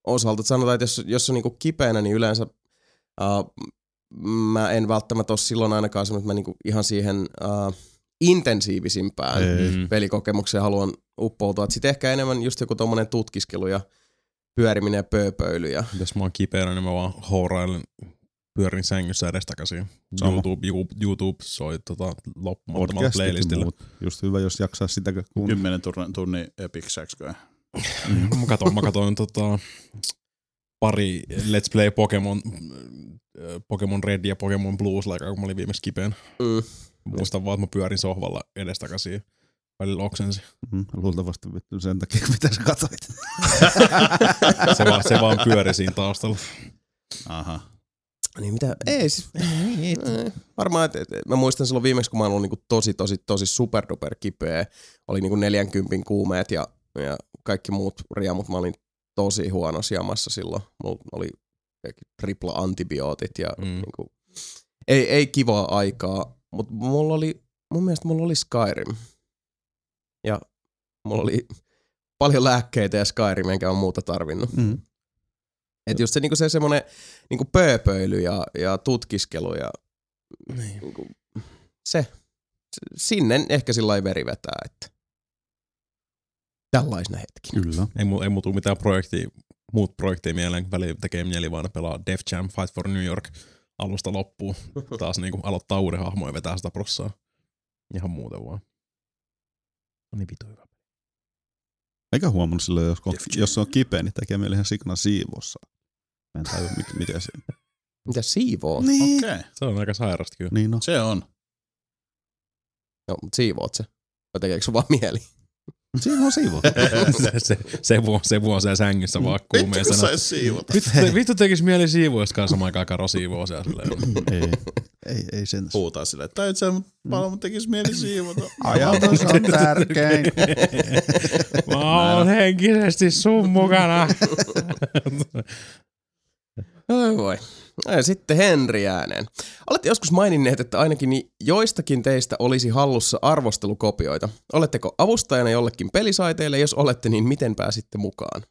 [SPEAKER 1] osalta. että Sanotaan, että jos, jos on niin kipeänä, niin yleensä äh, mä en välttämättä ole silloin ainakaan semmoinen, että mä niin ihan siihen äh, intensiivisimpään.
[SPEAKER 4] Mm.
[SPEAKER 1] pelikokemukseen haluan uppoutua. Sitten ehkä enemmän just joku tommonen tutkiskelu ja pyöriminen ja pööpöily. Ja...
[SPEAKER 4] Jos mä oon kipeänä, niin mä vaan hourailen pyörin sängyssä edestakaisin. YouTube, YouTube soi tota, loppumattomalla playlistillä.
[SPEAKER 3] muut. Just hyvä, jos jaksaa sitä kun...
[SPEAKER 2] 10 tunnin, tunnin Epic Sackskoja.
[SPEAKER 4] Mä katoin, mä katoin tota, pari Let's Play Pokemon, äh, Pokemon Red ja Pokemon Blues aikaa, kun mä olin viimeksi kipeänä.
[SPEAKER 1] Mm.
[SPEAKER 4] Muistan vaan, että mä pyörin sohvalla edestakaisin. Välillä oksensi.
[SPEAKER 3] Mm, luultavasti vittu sen takia, mitä sä katsoit.
[SPEAKER 4] Se vaan, se vaan pyöri siinä taustalla.
[SPEAKER 2] Aha.
[SPEAKER 1] Niin mitä? Ei siis, ei, varmaan, että et, mä muistan silloin viimeksi, kun mä olin ollut niinku tosi, tosi, tosi superduper kipeä. Oli niinku 40 kuumeet ja, ja kaikki muut riamut. Mä olin tosi huono jamassa silloin. Mulla oli kaikki tripla antibiootit ja
[SPEAKER 4] Mm.
[SPEAKER 1] mm. niinku, ei, ei kivaa aikaa, mutta mulla oli, mun mielestä mulla oli Skyrim. Ja mulla oli paljon lääkkeitä ja Skyrim, enkä ole muuta tarvinnut.
[SPEAKER 3] Mm.
[SPEAKER 1] Et just se, niinku se semmonen niinku pööpöily ja, ja tutkiskelu ja niinku, se, sinne ehkä sillä lailla veri vetää, että tällaisena hetkinä.
[SPEAKER 3] Kyllä.
[SPEAKER 4] Ei, mu, ei mu tuu mitään projektia, muut projekteja mieleen, kun välillä tekee mieli vaan pelaa Def Jam Fight for New York alusta loppuun. Taas niinku aloittaa uuden hahmon ja vetää sitä prossaa. Ihan muuten vaan. No niin vitu hyvä.
[SPEAKER 3] Eikä huomannut silloin, jos,
[SPEAKER 4] Jam.
[SPEAKER 3] jos se on kipeä, niin tekee mieli ihan sikana siivossa. Mä en tajua, mikä, mikä se on.
[SPEAKER 1] Mitä siivoo?
[SPEAKER 3] Niin.
[SPEAKER 2] Okei, okay.
[SPEAKER 4] Se on aika sairasta kyllä.
[SPEAKER 3] Niin no.
[SPEAKER 2] se on.
[SPEAKER 1] No, mutta siivoot se. Vai tekeekö sun vaan mieli?
[SPEAKER 3] Siinä on siivo.
[SPEAKER 4] se, se, se, vuo, se vuo siellä sängyssä vaan
[SPEAKER 2] Vittu kun siivota.
[SPEAKER 4] Vittu, te, vittu tekis mieli siivoa, jos kanssa samaan aikaan karo siivoo siellä silleen.
[SPEAKER 3] ei, ei, ei sen.
[SPEAKER 2] Huutaa silleen, että mut paljon, mutta tekis mieli siivota.
[SPEAKER 3] Ajatus on tärkein.
[SPEAKER 4] Mä oon henkisesti sun mukana.
[SPEAKER 1] Oi voi. Ja sitten Henri ääneen. Olette joskus maininneet, että ainakin joistakin teistä olisi hallussa arvostelukopioita. Oletteko avustajana jollekin pelisaiteelle? Jos olette, niin miten pääsitte mukaan?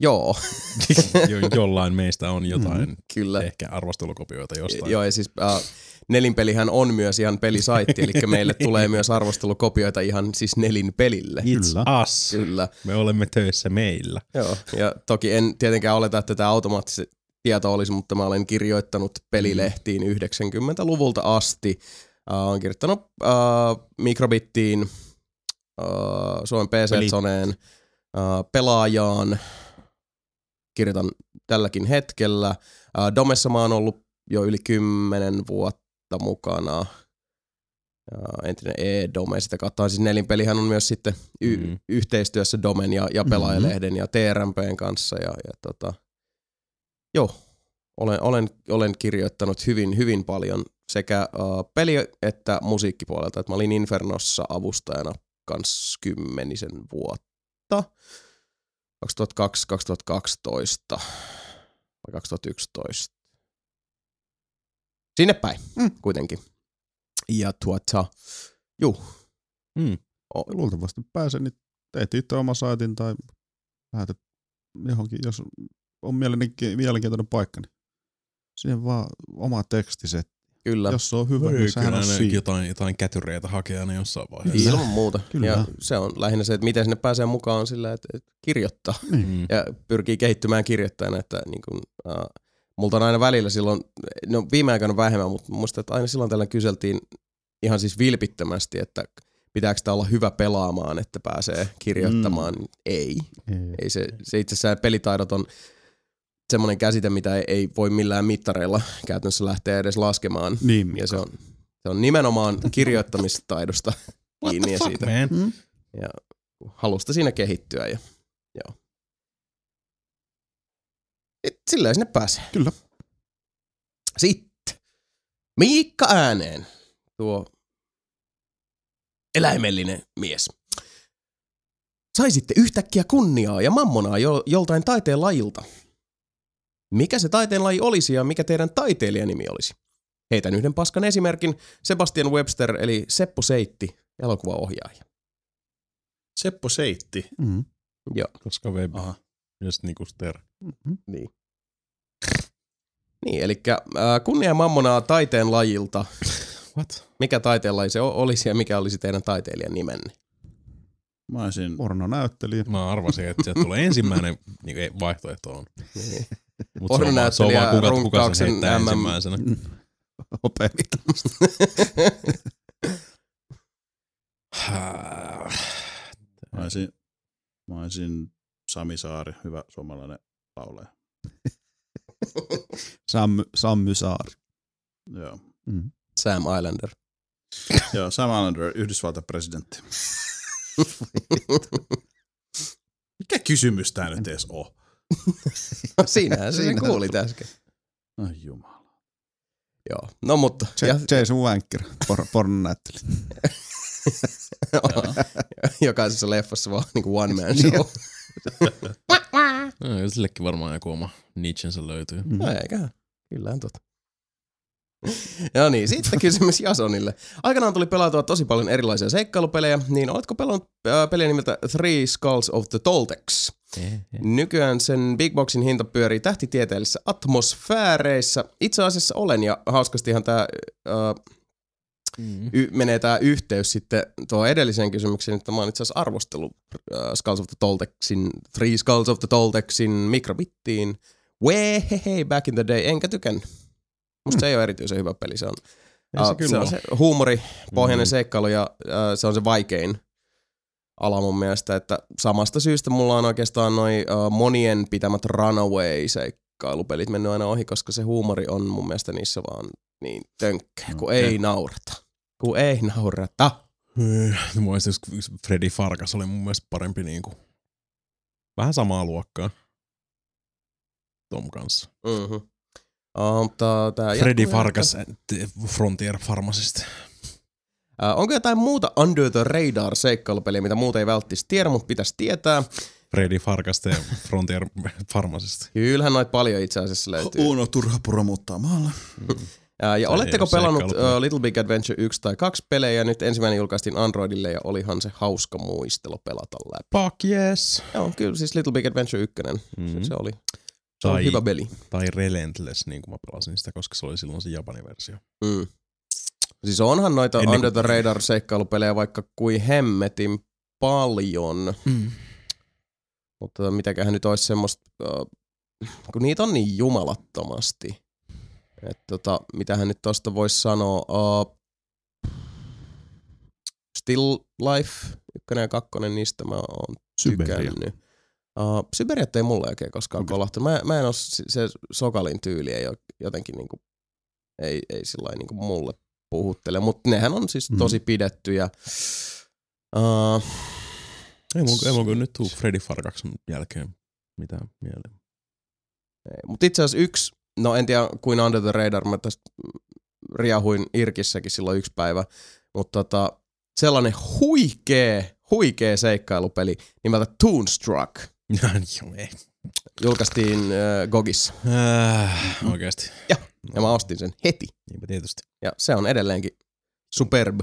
[SPEAKER 1] Joo,
[SPEAKER 4] jo, jollain meistä on jotain mm,
[SPEAKER 1] kyllä.
[SPEAKER 4] ehkä arvostelukopioita jostain.
[SPEAKER 1] Joo, ja siis äh, Nelinpelihän on myös ihan pelisaitti, eli meille tulee myös arvostelukopioita ihan siis Nelin pelille.
[SPEAKER 4] It's
[SPEAKER 3] Kyllä.
[SPEAKER 4] us.
[SPEAKER 1] Kyllä.
[SPEAKER 4] Me olemme töissä meillä.
[SPEAKER 1] Joo, ja toki en tietenkään oleta, että tämä automaattisesti tieto olisi, mutta mä olen kirjoittanut pelilehtiin 90-luvulta asti. Uh, olen kirjoittanut uh, Mikrobittiin, uh, Suomen. PC-zoneen, uh, Pelaajaan, kirjoitan tälläkin hetkellä. Uh, Domessa mä oon ollut jo yli kymmenen vuotta mukana. Ja entinen E-Dome, sitä kautta siis nelinpelihän on myös sitten y-
[SPEAKER 4] Mhm.
[SPEAKER 1] yhteistyössä Domen ja, ja pelaajalehden ja TRMPn kanssa. Ja, ja tota, joo, olen, olen, olen kirjoittanut hyvin, hyvin paljon sekä uh, peli- että musiikkipuolelta. Et mä olin Infernossa avustajana kans kymmenisen vuotta. 2002-2012 vai 2011. Sinne päin
[SPEAKER 3] Mm.
[SPEAKER 1] kuitenkin. Ja tuota, juu.
[SPEAKER 4] Mm.
[SPEAKER 1] O-
[SPEAKER 3] Luultavasti pääsen, niin teet itse oma saitin tai lähetät johonkin, jos on mielenki- mielenkiintoinen paikka, niin siihen vaan oma tekstiset.
[SPEAKER 1] Kyllä.
[SPEAKER 3] Jos se on hyvä, niin sehän
[SPEAKER 4] Kyllä
[SPEAKER 3] on
[SPEAKER 4] ne
[SPEAKER 3] siinä.
[SPEAKER 4] jotain, jotain kätyreitä hakea aina jossain vaiheessa.
[SPEAKER 1] Ilman muuta.
[SPEAKER 3] Kyllä.
[SPEAKER 1] Ja se on lähinnä se, että miten sinne pääsee mukaan on sillä, että, että kirjoittaa
[SPEAKER 4] Mm.
[SPEAKER 1] ja pyrkii kehittymään kirjoittajana. Että niin kuin, äh, multa on aina välillä silloin, no viime aikoina vähemmän, mutta muistan, että aina silloin tällä kyseltiin ihan siis vilpittömästi, että pitääkö sitä olla hyvä pelaamaan, että pääsee kirjoittamaan. Mm. Ei.
[SPEAKER 3] Ei.
[SPEAKER 1] Ei se, se itse asiassa pelitaidot on semmoinen käsite, mitä ei, ei voi millään mittareilla käytännössä lähteä edes laskemaan.
[SPEAKER 3] Niin,
[SPEAKER 1] Ja se on, se on nimenomaan kirjoittamistaidosta kiinni ja siitä.
[SPEAKER 4] Man.
[SPEAKER 1] Ja halusta siinä kehittyä. Ja, joo. Et Sillä sinne pääsee.
[SPEAKER 3] Kyllä.
[SPEAKER 1] Sitten. Miikka ääneen. Tuo eläimellinen mies. Saisitte yhtäkkiä kunniaa ja mammonaa jo, joltain taiteen lajilta. Mikä se taiteen laji olisi ja mikä teidän taiteilijanimi olisi? Heitän yhden paskan esimerkin. Sebastian Webster eli Seppo Seitti, elokuvaohjaaja.
[SPEAKER 2] Seppo Seitti.
[SPEAKER 3] Mm.
[SPEAKER 1] Joo.
[SPEAKER 4] Koska web.
[SPEAKER 2] Aha.
[SPEAKER 4] Just niinku ster.
[SPEAKER 3] Mm-hmm.
[SPEAKER 1] Niin. Niin, eli äh, kunnia mammonaa taiteen lajilta.
[SPEAKER 4] What?
[SPEAKER 1] Mikä taiteen laji se olisi ja mikä olisi teidän taiteilijan nimenne?
[SPEAKER 2] Mä olisin...
[SPEAKER 3] Pornonäyttelijä.
[SPEAKER 4] Mä arvasin, että sieltä tulee ensimmäinen niin ei, vaihtoehto on.
[SPEAKER 1] Niin.
[SPEAKER 4] Mut
[SPEAKER 1] Pornonäyttelijä
[SPEAKER 4] vaan kuka, kuka sen
[SPEAKER 1] runkkauksen MM.
[SPEAKER 4] ensimmäisenä.
[SPEAKER 3] Hopeavita.
[SPEAKER 2] Mä olisin, mä olisin Sami Saari, hyvä suomalainen laulaja.
[SPEAKER 3] Sammy, Sammy Saari.
[SPEAKER 2] Joo.
[SPEAKER 3] Mm.
[SPEAKER 1] Sam Islander.
[SPEAKER 2] Joo, Sam Allender, Yhdysvaltain presidentti. Mikä kysymys tää nyt edes on?
[SPEAKER 1] Siinähän se sen
[SPEAKER 3] Siinähän
[SPEAKER 1] kuulit äsken.
[SPEAKER 2] Ai jumala.
[SPEAKER 1] Joo. No mutta.
[SPEAKER 3] Ja.
[SPEAKER 1] Ja,
[SPEAKER 3] Jason Wanker, por- pornonäyttelijä.
[SPEAKER 1] jokaisessa leffassa vaan niinku one man show.
[SPEAKER 4] No, sillekin varmaan joku oma nichensä löytyy.
[SPEAKER 3] Mm.
[SPEAKER 1] No eiköhän. Kyllähän totta. Ja niin, sitten kysymys Jasonille. Aikanaan tuli pelautua tosi paljon erilaisia seikkailupelejä, niin oletko pelannut äh, peliä nimeltä Three Skulls of the Toltecs? Nykyään sen Big Boxin hinta pyörii tähtitieteellisissä atmosfääreissä. Itse asiassa olen, ja hauskastihan tämä
[SPEAKER 4] Mm.
[SPEAKER 1] y- menee tämä yhteys sitten tuo edelliseen kysymykseen, että mä oon itse asiassa arvostellut uh, Skulls of the Toltecsin, Three Skulls of the Toltecsin mikrobittiin. Wee he hei back in the day, enkä tykännyt. Musta se ei ole erityisen hyvä peli, se on,
[SPEAKER 4] Ei se
[SPEAKER 1] uh,
[SPEAKER 4] kyllä
[SPEAKER 1] se, on se huumori, pohjainen
[SPEAKER 4] Mm.
[SPEAKER 1] seikkailu ja uh, se on se vaikein ala mun mielestä, että samasta syystä mulla on oikeastaan noin uh, monien pitämät Runaway-seikkailupelit mennyt aina ohi, koska se huumori on mun mielestä niissä vaan niin tönkkää, kun
[SPEAKER 2] Okei.
[SPEAKER 1] ei naurata. Kun ei naurata.
[SPEAKER 4] Muistin, jos Freddy Farkas oli mun mielestä parempi niinku. Vähän samaa luokkaa. Tom kanssa.
[SPEAKER 1] Mm-hmm. Uh, mutta tää
[SPEAKER 4] Freddy
[SPEAKER 1] jatkuu
[SPEAKER 4] Farkas, eh, Frontier Pharmacist.
[SPEAKER 1] Uh, onko jotain muuta Under the Radar seikkailupeliä, mitä muuta ei välttis tiedä, mutta pitäisi tietää?
[SPEAKER 4] Freddy Farkas ja Frontier Pharmacist.
[SPEAKER 1] Kyllähän noita paljon itse asiassa löytyy.
[SPEAKER 2] Uno turha puro muuttaa maalla.
[SPEAKER 1] ja
[SPEAKER 4] ei
[SPEAKER 1] oletteko
[SPEAKER 4] ole
[SPEAKER 1] pelannut uh, Little Big Adventure 1 tai 2 pelejä? Nyt ensimmäinen julkaistiin Androidille ja olihan se hauska muistelu pelata läpi.
[SPEAKER 4] Fuck yes.
[SPEAKER 1] Joo, kyllä siis Little Big Adventure 1.
[SPEAKER 4] Mm.
[SPEAKER 1] Se, se oli, se
[SPEAKER 4] Tai,
[SPEAKER 1] hyvä peli.
[SPEAKER 4] tai Relentless, niin kuin mä pelasin sitä, koska se oli silloin se Japanin versio.
[SPEAKER 1] Mm. Siis onhan noita
[SPEAKER 4] Ennen
[SPEAKER 1] Under the Radar seikkailupelejä vaikka kuin hemmetin paljon.
[SPEAKER 4] Mm.
[SPEAKER 1] Mutta mitäköhän nyt olisi semmoista, uh, kun niitä on niin jumalattomasti. Että tota, mitähän nyt tosta voisi sanoa. Uh, Still Life, ykkönen ja kakkonen, niistä mä oon
[SPEAKER 3] Syberia.
[SPEAKER 1] Uh, Syberiat ei mulle oikein koskaan okay. kolahtanut. Mä, mä en si- se Sokalin tyyli ei ole jotenkin niinku, ei, ei sillä niinku mulle puhuttele, mutta nehän on siis
[SPEAKER 3] Mhm.
[SPEAKER 1] tosi pidettyjä. Uh,
[SPEAKER 4] Ei mulla, ei kyllä nyt tuu Freddy Farkaksen jälkeen mitään mieleen.
[SPEAKER 1] Mutta itse asiassa yksi, no en tiedä kuin Under the Radar, mä tästä riahuin Irkissäkin silloin yksi päivä, mutta tota, sellainen huikee, huikee seikkailupeli nimeltä Toonstruck. julkaistiin äh, Gogissa.
[SPEAKER 4] Äh, oikeesti.
[SPEAKER 1] Ja, ja mä ostin sen heti.
[SPEAKER 4] Niinpä tietysti.
[SPEAKER 1] Ja se on edelleenkin superb.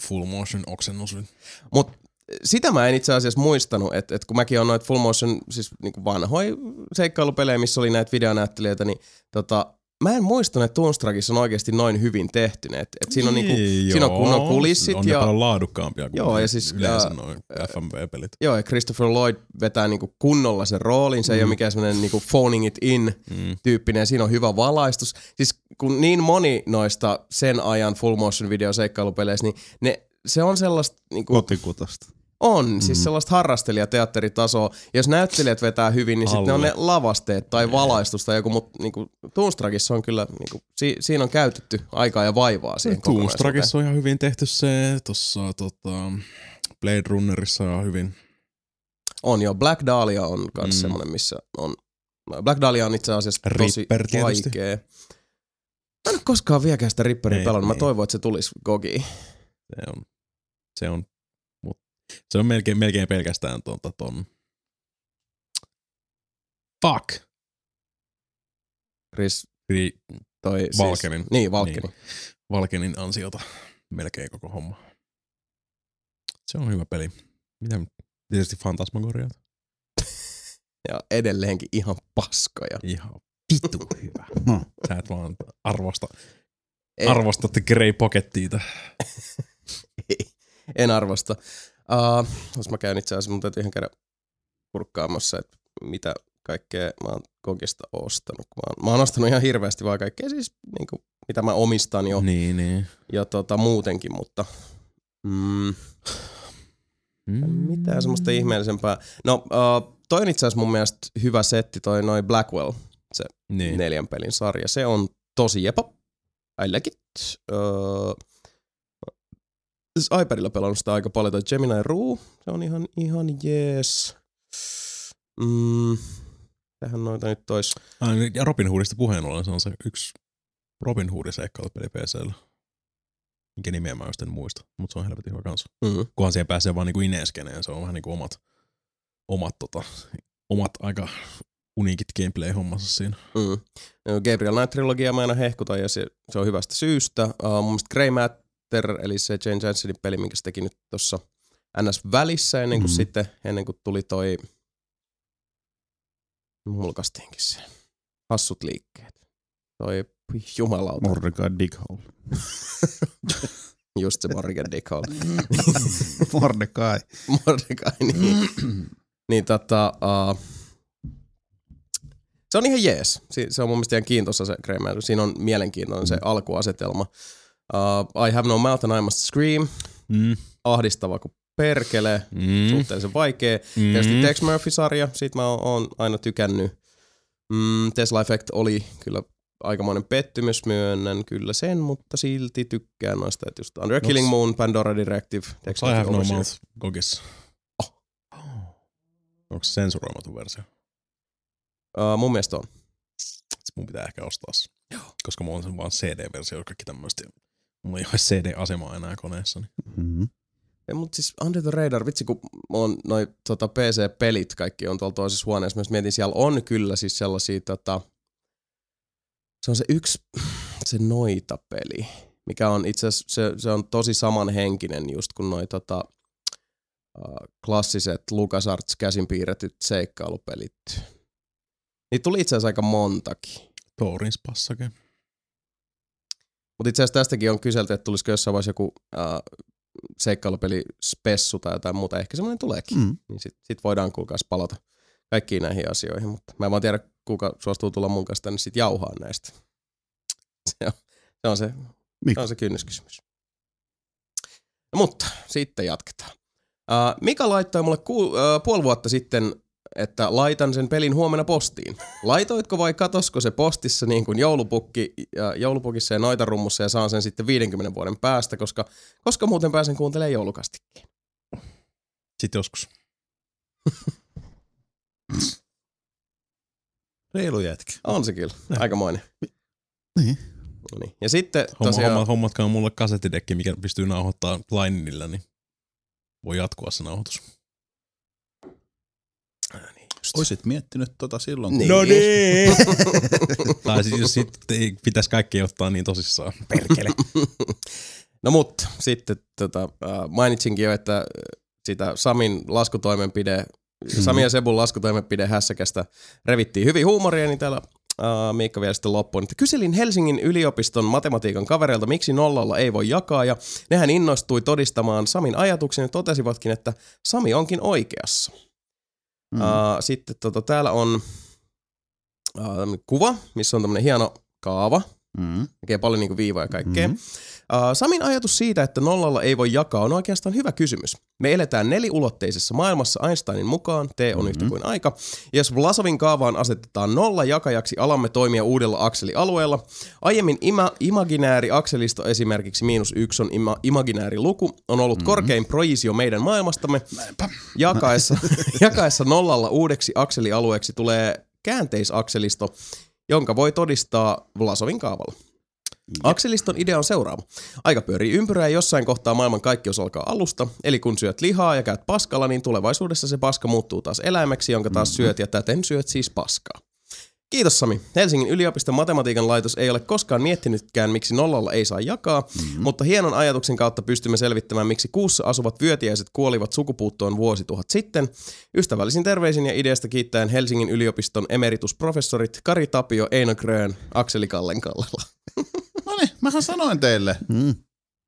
[SPEAKER 4] Full motion oksennus.
[SPEAKER 1] Mutta sitä mä en itse asiassa muistanut, että, että kun mäkin on noita full motion, siis niinku vanhoja seikkailupelejä, missä oli näitä videonäyttelijöitä, niin tota, mä en muistanut, että Toonstruckissa on oikeasti noin hyvin tehty. Että et siinä on, niinku,
[SPEAKER 4] Niin,
[SPEAKER 1] siinä on
[SPEAKER 4] joo.
[SPEAKER 1] kunnon kulissit
[SPEAKER 4] On ne
[SPEAKER 1] ja,
[SPEAKER 4] paljon laadukkaampia kuin
[SPEAKER 1] Joo, ja siis,
[SPEAKER 4] yleensä
[SPEAKER 1] ää,
[SPEAKER 4] noin FMV-pelit.
[SPEAKER 1] joo, ja Christopher Lloyd vetää niinku kunnolla sen roolin, se ei ole mikään semmoinen niinku phoning it in
[SPEAKER 4] Mm.
[SPEAKER 1] tyyppinen, ja siinä on hyvä valaistus. Siis kun niin moni noista sen ajan full motion video seikkailupeleissä, niin ne, se on sellaista niinku,
[SPEAKER 3] Kotikutasta.
[SPEAKER 1] On, mm. siis sellaista harrastelijateatteritasoa. Jos näyttelijät vetää hyvin, niin sitten ne on ne lavasteet tai valaistus tai joku, mutta niinku, Toonstrakissa on kyllä, niinku, si, siinä on käytetty aikaa ja vaivaa siihen.
[SPEAKER 4] Toonstrakissa on ihan hyvin tehty se, tuossa tota, Blade Runnerissa on hyvin.
[SPEAKER 1] On jo, Black Dahlia on myös mm. semmoinen, missä on, Black Dahlia on itse asiassa tosi
[SPEAKER 4] Ripper
[SPEAKER 1] vaikea. Mä en ole koskaan vieläkään sitä Ripperia
[SPEAKER 4] Ei,
[SPEAKER 1] pelannut, mä toivon, että se tulisi Gogiin.
[SPEAKER 4] Se on, se on, se on melkein, melkein pelkästään tuota, ton. Fuck.
[SPEAKER 1] Chris,
[SPEAKER 4] Ri,
[SPEAKER 1] toi
[SPEAKER 4] Valkenin.
[SPEAKER 1] Siis, niin, Valkenin.
[SPEAKER 4] Niin. Valkenin ansiota melkein koko homma. Se on hyvä peli. Mitä? Tietysti Fantasmagoria.
[SPEAKER 1] Ja edelleenkin ihan paskoja.
[SPEAKER 4] Ihan vitu hyvä.
[SPEAKER 3] No.
[SPEAKER 4] Sä et vaan arvosta,
[SPEAKER 1] Ei,
[SPEAKER 4] arvostatte Grey Pockettiita.
[SPEAKER 1] en arvosta. Uh, jos mä käyn itse asiassa, mun täytyy ihan käydä kurkkaamassa, että mitä kaikkea mä oon Gogista ostanut. Mä oon, mä oon ostanut ihan hirveästi vaan kaikkea siis, niin kuin, mitä mä omistan jo
[SPEAKER 4] Niin, niin.
[SPEAKER 1] ja tota, muutenkin, mutta mm,
[SPEAKER 4] Mm.
[SPEAKER 1] mitään semmoista ihmeellisempää. No, uh, toi on itse asiassa mun mielestä hyvä setti, toi noin Blackwell, se
[SPEAKER 4] Niin.
[SPEAKER 1] neljän pelin sarja. Se on tosi jepa. I like it. Uh, siis iPadilla pelannut sitä aika paljon. Toi Gemini Rue, se on ihan, ihan jees. Mm, tähän noita nyt tois.
[SPEAKER 4] Ai, Ja Robin Hoodista puheen ollen, se on se yksi Robin Hoodin seikkailupeli PCllä. Minkä nimeä mä just en muista, mutta se on helvetin hyvä kanssa.
[SPEAKER 1] Mm.
[SPEAKER 4] Kunhan siihen pääsee vaan niinku ineskeneen, se on vähän niinku omat, omat, tota, omat aika uniikit gameplay-hommassa siinä.
[SPEAKER 1] Mm. Gabriel Knight-trilogia mä aina hehkutan ja se, se on hyvästä syystä. Uh, mun mielestä Grey Matter, eli se Jane Jensenin peli, minkä se teki nyt tuossa NS välissä ennen kuin
[SPEAKER 3] Mhm.
[SPEAKER 1] sitten, ennen kuin tuli toi, mulkastiinkin se, hassut liikkeet. Toi jumalauta,
[SPEAKER 3] Mordecai Dickhole.
[SPEAKER 1] just se Morgan Dickhole.
[SPEAKER 3] Mordecai.
[SPEAKER 1] Mordecai, niin. niin tota, uh, se on ihan jees. Se on mun mielestä ihan kiintoisa se Matter. Siinä on mielenkiintoinen se alkuasetelma. Uh, I have no mouth and I must scream.
[SPEAKER 4] Mm.
[SPEAKER 1] Ahdistava kuin perkele.
[SPEAKER 4] Mm.
[SPEAKER 1] Suhteellisen vaikea.
[SPEAKER 4] Mm.
[SPEAKER 1] Tietysti Tex Murphy-sarja, siitä mä oon, aina tykännyt. Mm, Tesla Effect oli kyllä aikamoinen pettymys, myönnän kyllä sen, mutta silti tykkään noista, että just Under Killing Moon, Pandora Directive, Tex
[SPEAKER 4] I have no mouth Gogissa.
[SPEAKER 1] Oh.
[SPEAKER 4] Onko se sensuroimaton versio?
[SPEAKER 1] Uh, mun mielestä on.
[SPEAKER 4] Mun pitää ehkä ostaa se. Koska mulla on sen vaan CD-versio kaikki tämmöistä. Mulla ei ole CD-asemaa enää koneessa. Niin.
[SPEAKER 3] Mm-hmm.
[SPEAKER 1] Ei, mutta siis Under the Radar, vitsi kun on noi tota, PC-pelit kaikki on tuolla toisessa huoneessa, mä just mietin, siellä on kyllä siis sellaisia tota, se on se yksi, se noita-peli, mikä on itse asiassa, se, se on tosi samanhenkinen just kuin noi tota, klassiset LucasArts käsin piirretyt seikkailupelit. Niitä tuli itse asiassa aika montakin.
[SPEAKER 4] Tourins passake.
[SPEAKER 1] Mutta itse asiassa tästäkin on kyselty, että tulisiko jossain vaiheessa joku uh, seikkailupeli spessu tai jotain muuta. Ehkä semmoinen tuleekin.
[SPEAKER 3] Mm.
[SPEAKER 1] Niin sit, sit voidaan kuulkaas palata kaikkiin näihin asioihin. Mutta mä en vaan tiedä, kuka suostuu tulla mun kanssa tänne sit jauhaa näistä. Se on se, on se, se, on se kynnyskysymys. No, mutta sitten jatketaan. Uh, Mika laittoi mulle ku, uh, puoli vuotta sitten, että laitan sen pelin huomenna postiin. Laitoitko vai katosko se postissa niin kuin joulupukki, ja joulupukissa ja noitarummussa ja saan sen sitten 50 vuoden päästä, koska, koska muuten pääsen kuuntelemaan joulukastikkeen.
[SPEAKER 4] Sitten joskus.
[SPEAKER 2] Reilu jätkä.
[SPEAKER 1] On se kyllä, aikamoinen.
[SPEAKER 3] Niin.
[SPEAKER 1] No niin. Ja sitten
[SPEAKER 4] Homma,
[SPEAKER 1] tosiaan,
[SPEAKER 4] homma, hommatkaa mulle kasettidekki, mikä pystyy nauhoittamaan Lineilla, niin voi jatkua se nauhoitus.
[SPEAKER 2] Oisit miettinyt tota silloin,
[SPEAKER 1] Niin.
[SPEAKER 2] kun
[SPEAKER 4] No niin! tai siis jos sit ei pitäisi kaikki ottaa niin tosissaan. Perkele.
[SPEAKER 1] no mutta sitten tota, äh, mainitsinkin jo, että äh, sitä Samin laskutoimenpide, mm. Sami ja Sebun laskutoimenpide hässäkästä revittiin hyvin huumoria, niin täällä äh, Miikka vielä sitten loppuun. Että kyselin Helsingin yliopiston matematiikan kavereilta, miksi nollalla ei voi jakaa, ja nehän innostui todistamaan Samin ajatuksen ja totesivatkin, että Sami onkin oikeassa.
[SPEAKER 3] Mm.
[SPEAKER 1] Uh, sitten tota, täällä on tämmönen kuva, missä on tämmönen hieno kaava.
[SPEAKER 3] Mm.
[SPEAKER 1] Tekee paljon niinku viivoja ja kaikkea.
[SPEAKER 3] Mhm.
[SPEAKER 1] Uh, Samin ajatus siitä, että nollalla ei voi jakaa, on oikeastaan hyvä kysymys. Me eletään neliulotteisessa maailmassa Einsteinin mukaan, T on yhtä kuin aika. Jos Vlasovin kaavaan asetetaan nolla jakajaksi, alamme toimia uudella akselialueella. Aiemmin ima, imaginääri akselisto esimerkiksi miinus yksi on ima, imaginääri luku, on ollut mm-hmm. korkein projisio meidän maailmastamme. Jakaessa, jakaessa nollalla uudeksi akselialueeksi tulee käänteisakselisto, jonka voi todistaa Vlasovin kaavalla. Akseliston idea on seuraava. Aika pyörii ympyrää ja jossain kohtaa maailman kaikkeus alkaa alusta, eli kun syöt lihaa ja käyt paskalla, niin tulevaisuudessa se paska muuttuu taas eläimeksi, jonka taas syöt ja täten syöt siis paskaa. Kiitos Sami. Helsingin yliopiston matematiikan laitos ei ole koskaan miettinytkään, miksi nollalla ei saa jakaa, mm-hmm. mutta hienon ajatuksen kautta pystymme selvittämään, miksi kuussa asuvat vyötiäiset kuolivat sukupuuttoon vuosituhat sitten. Ystävällisin terveisin ja ideasta kiittäen Helsingin yliopiston emeritusprofessorit Kari Tapio, Eino Grön, Akseli Kallen.
[SPEAKER 2] Mähän sanoin teille.
[SPEAKER 3] Mm.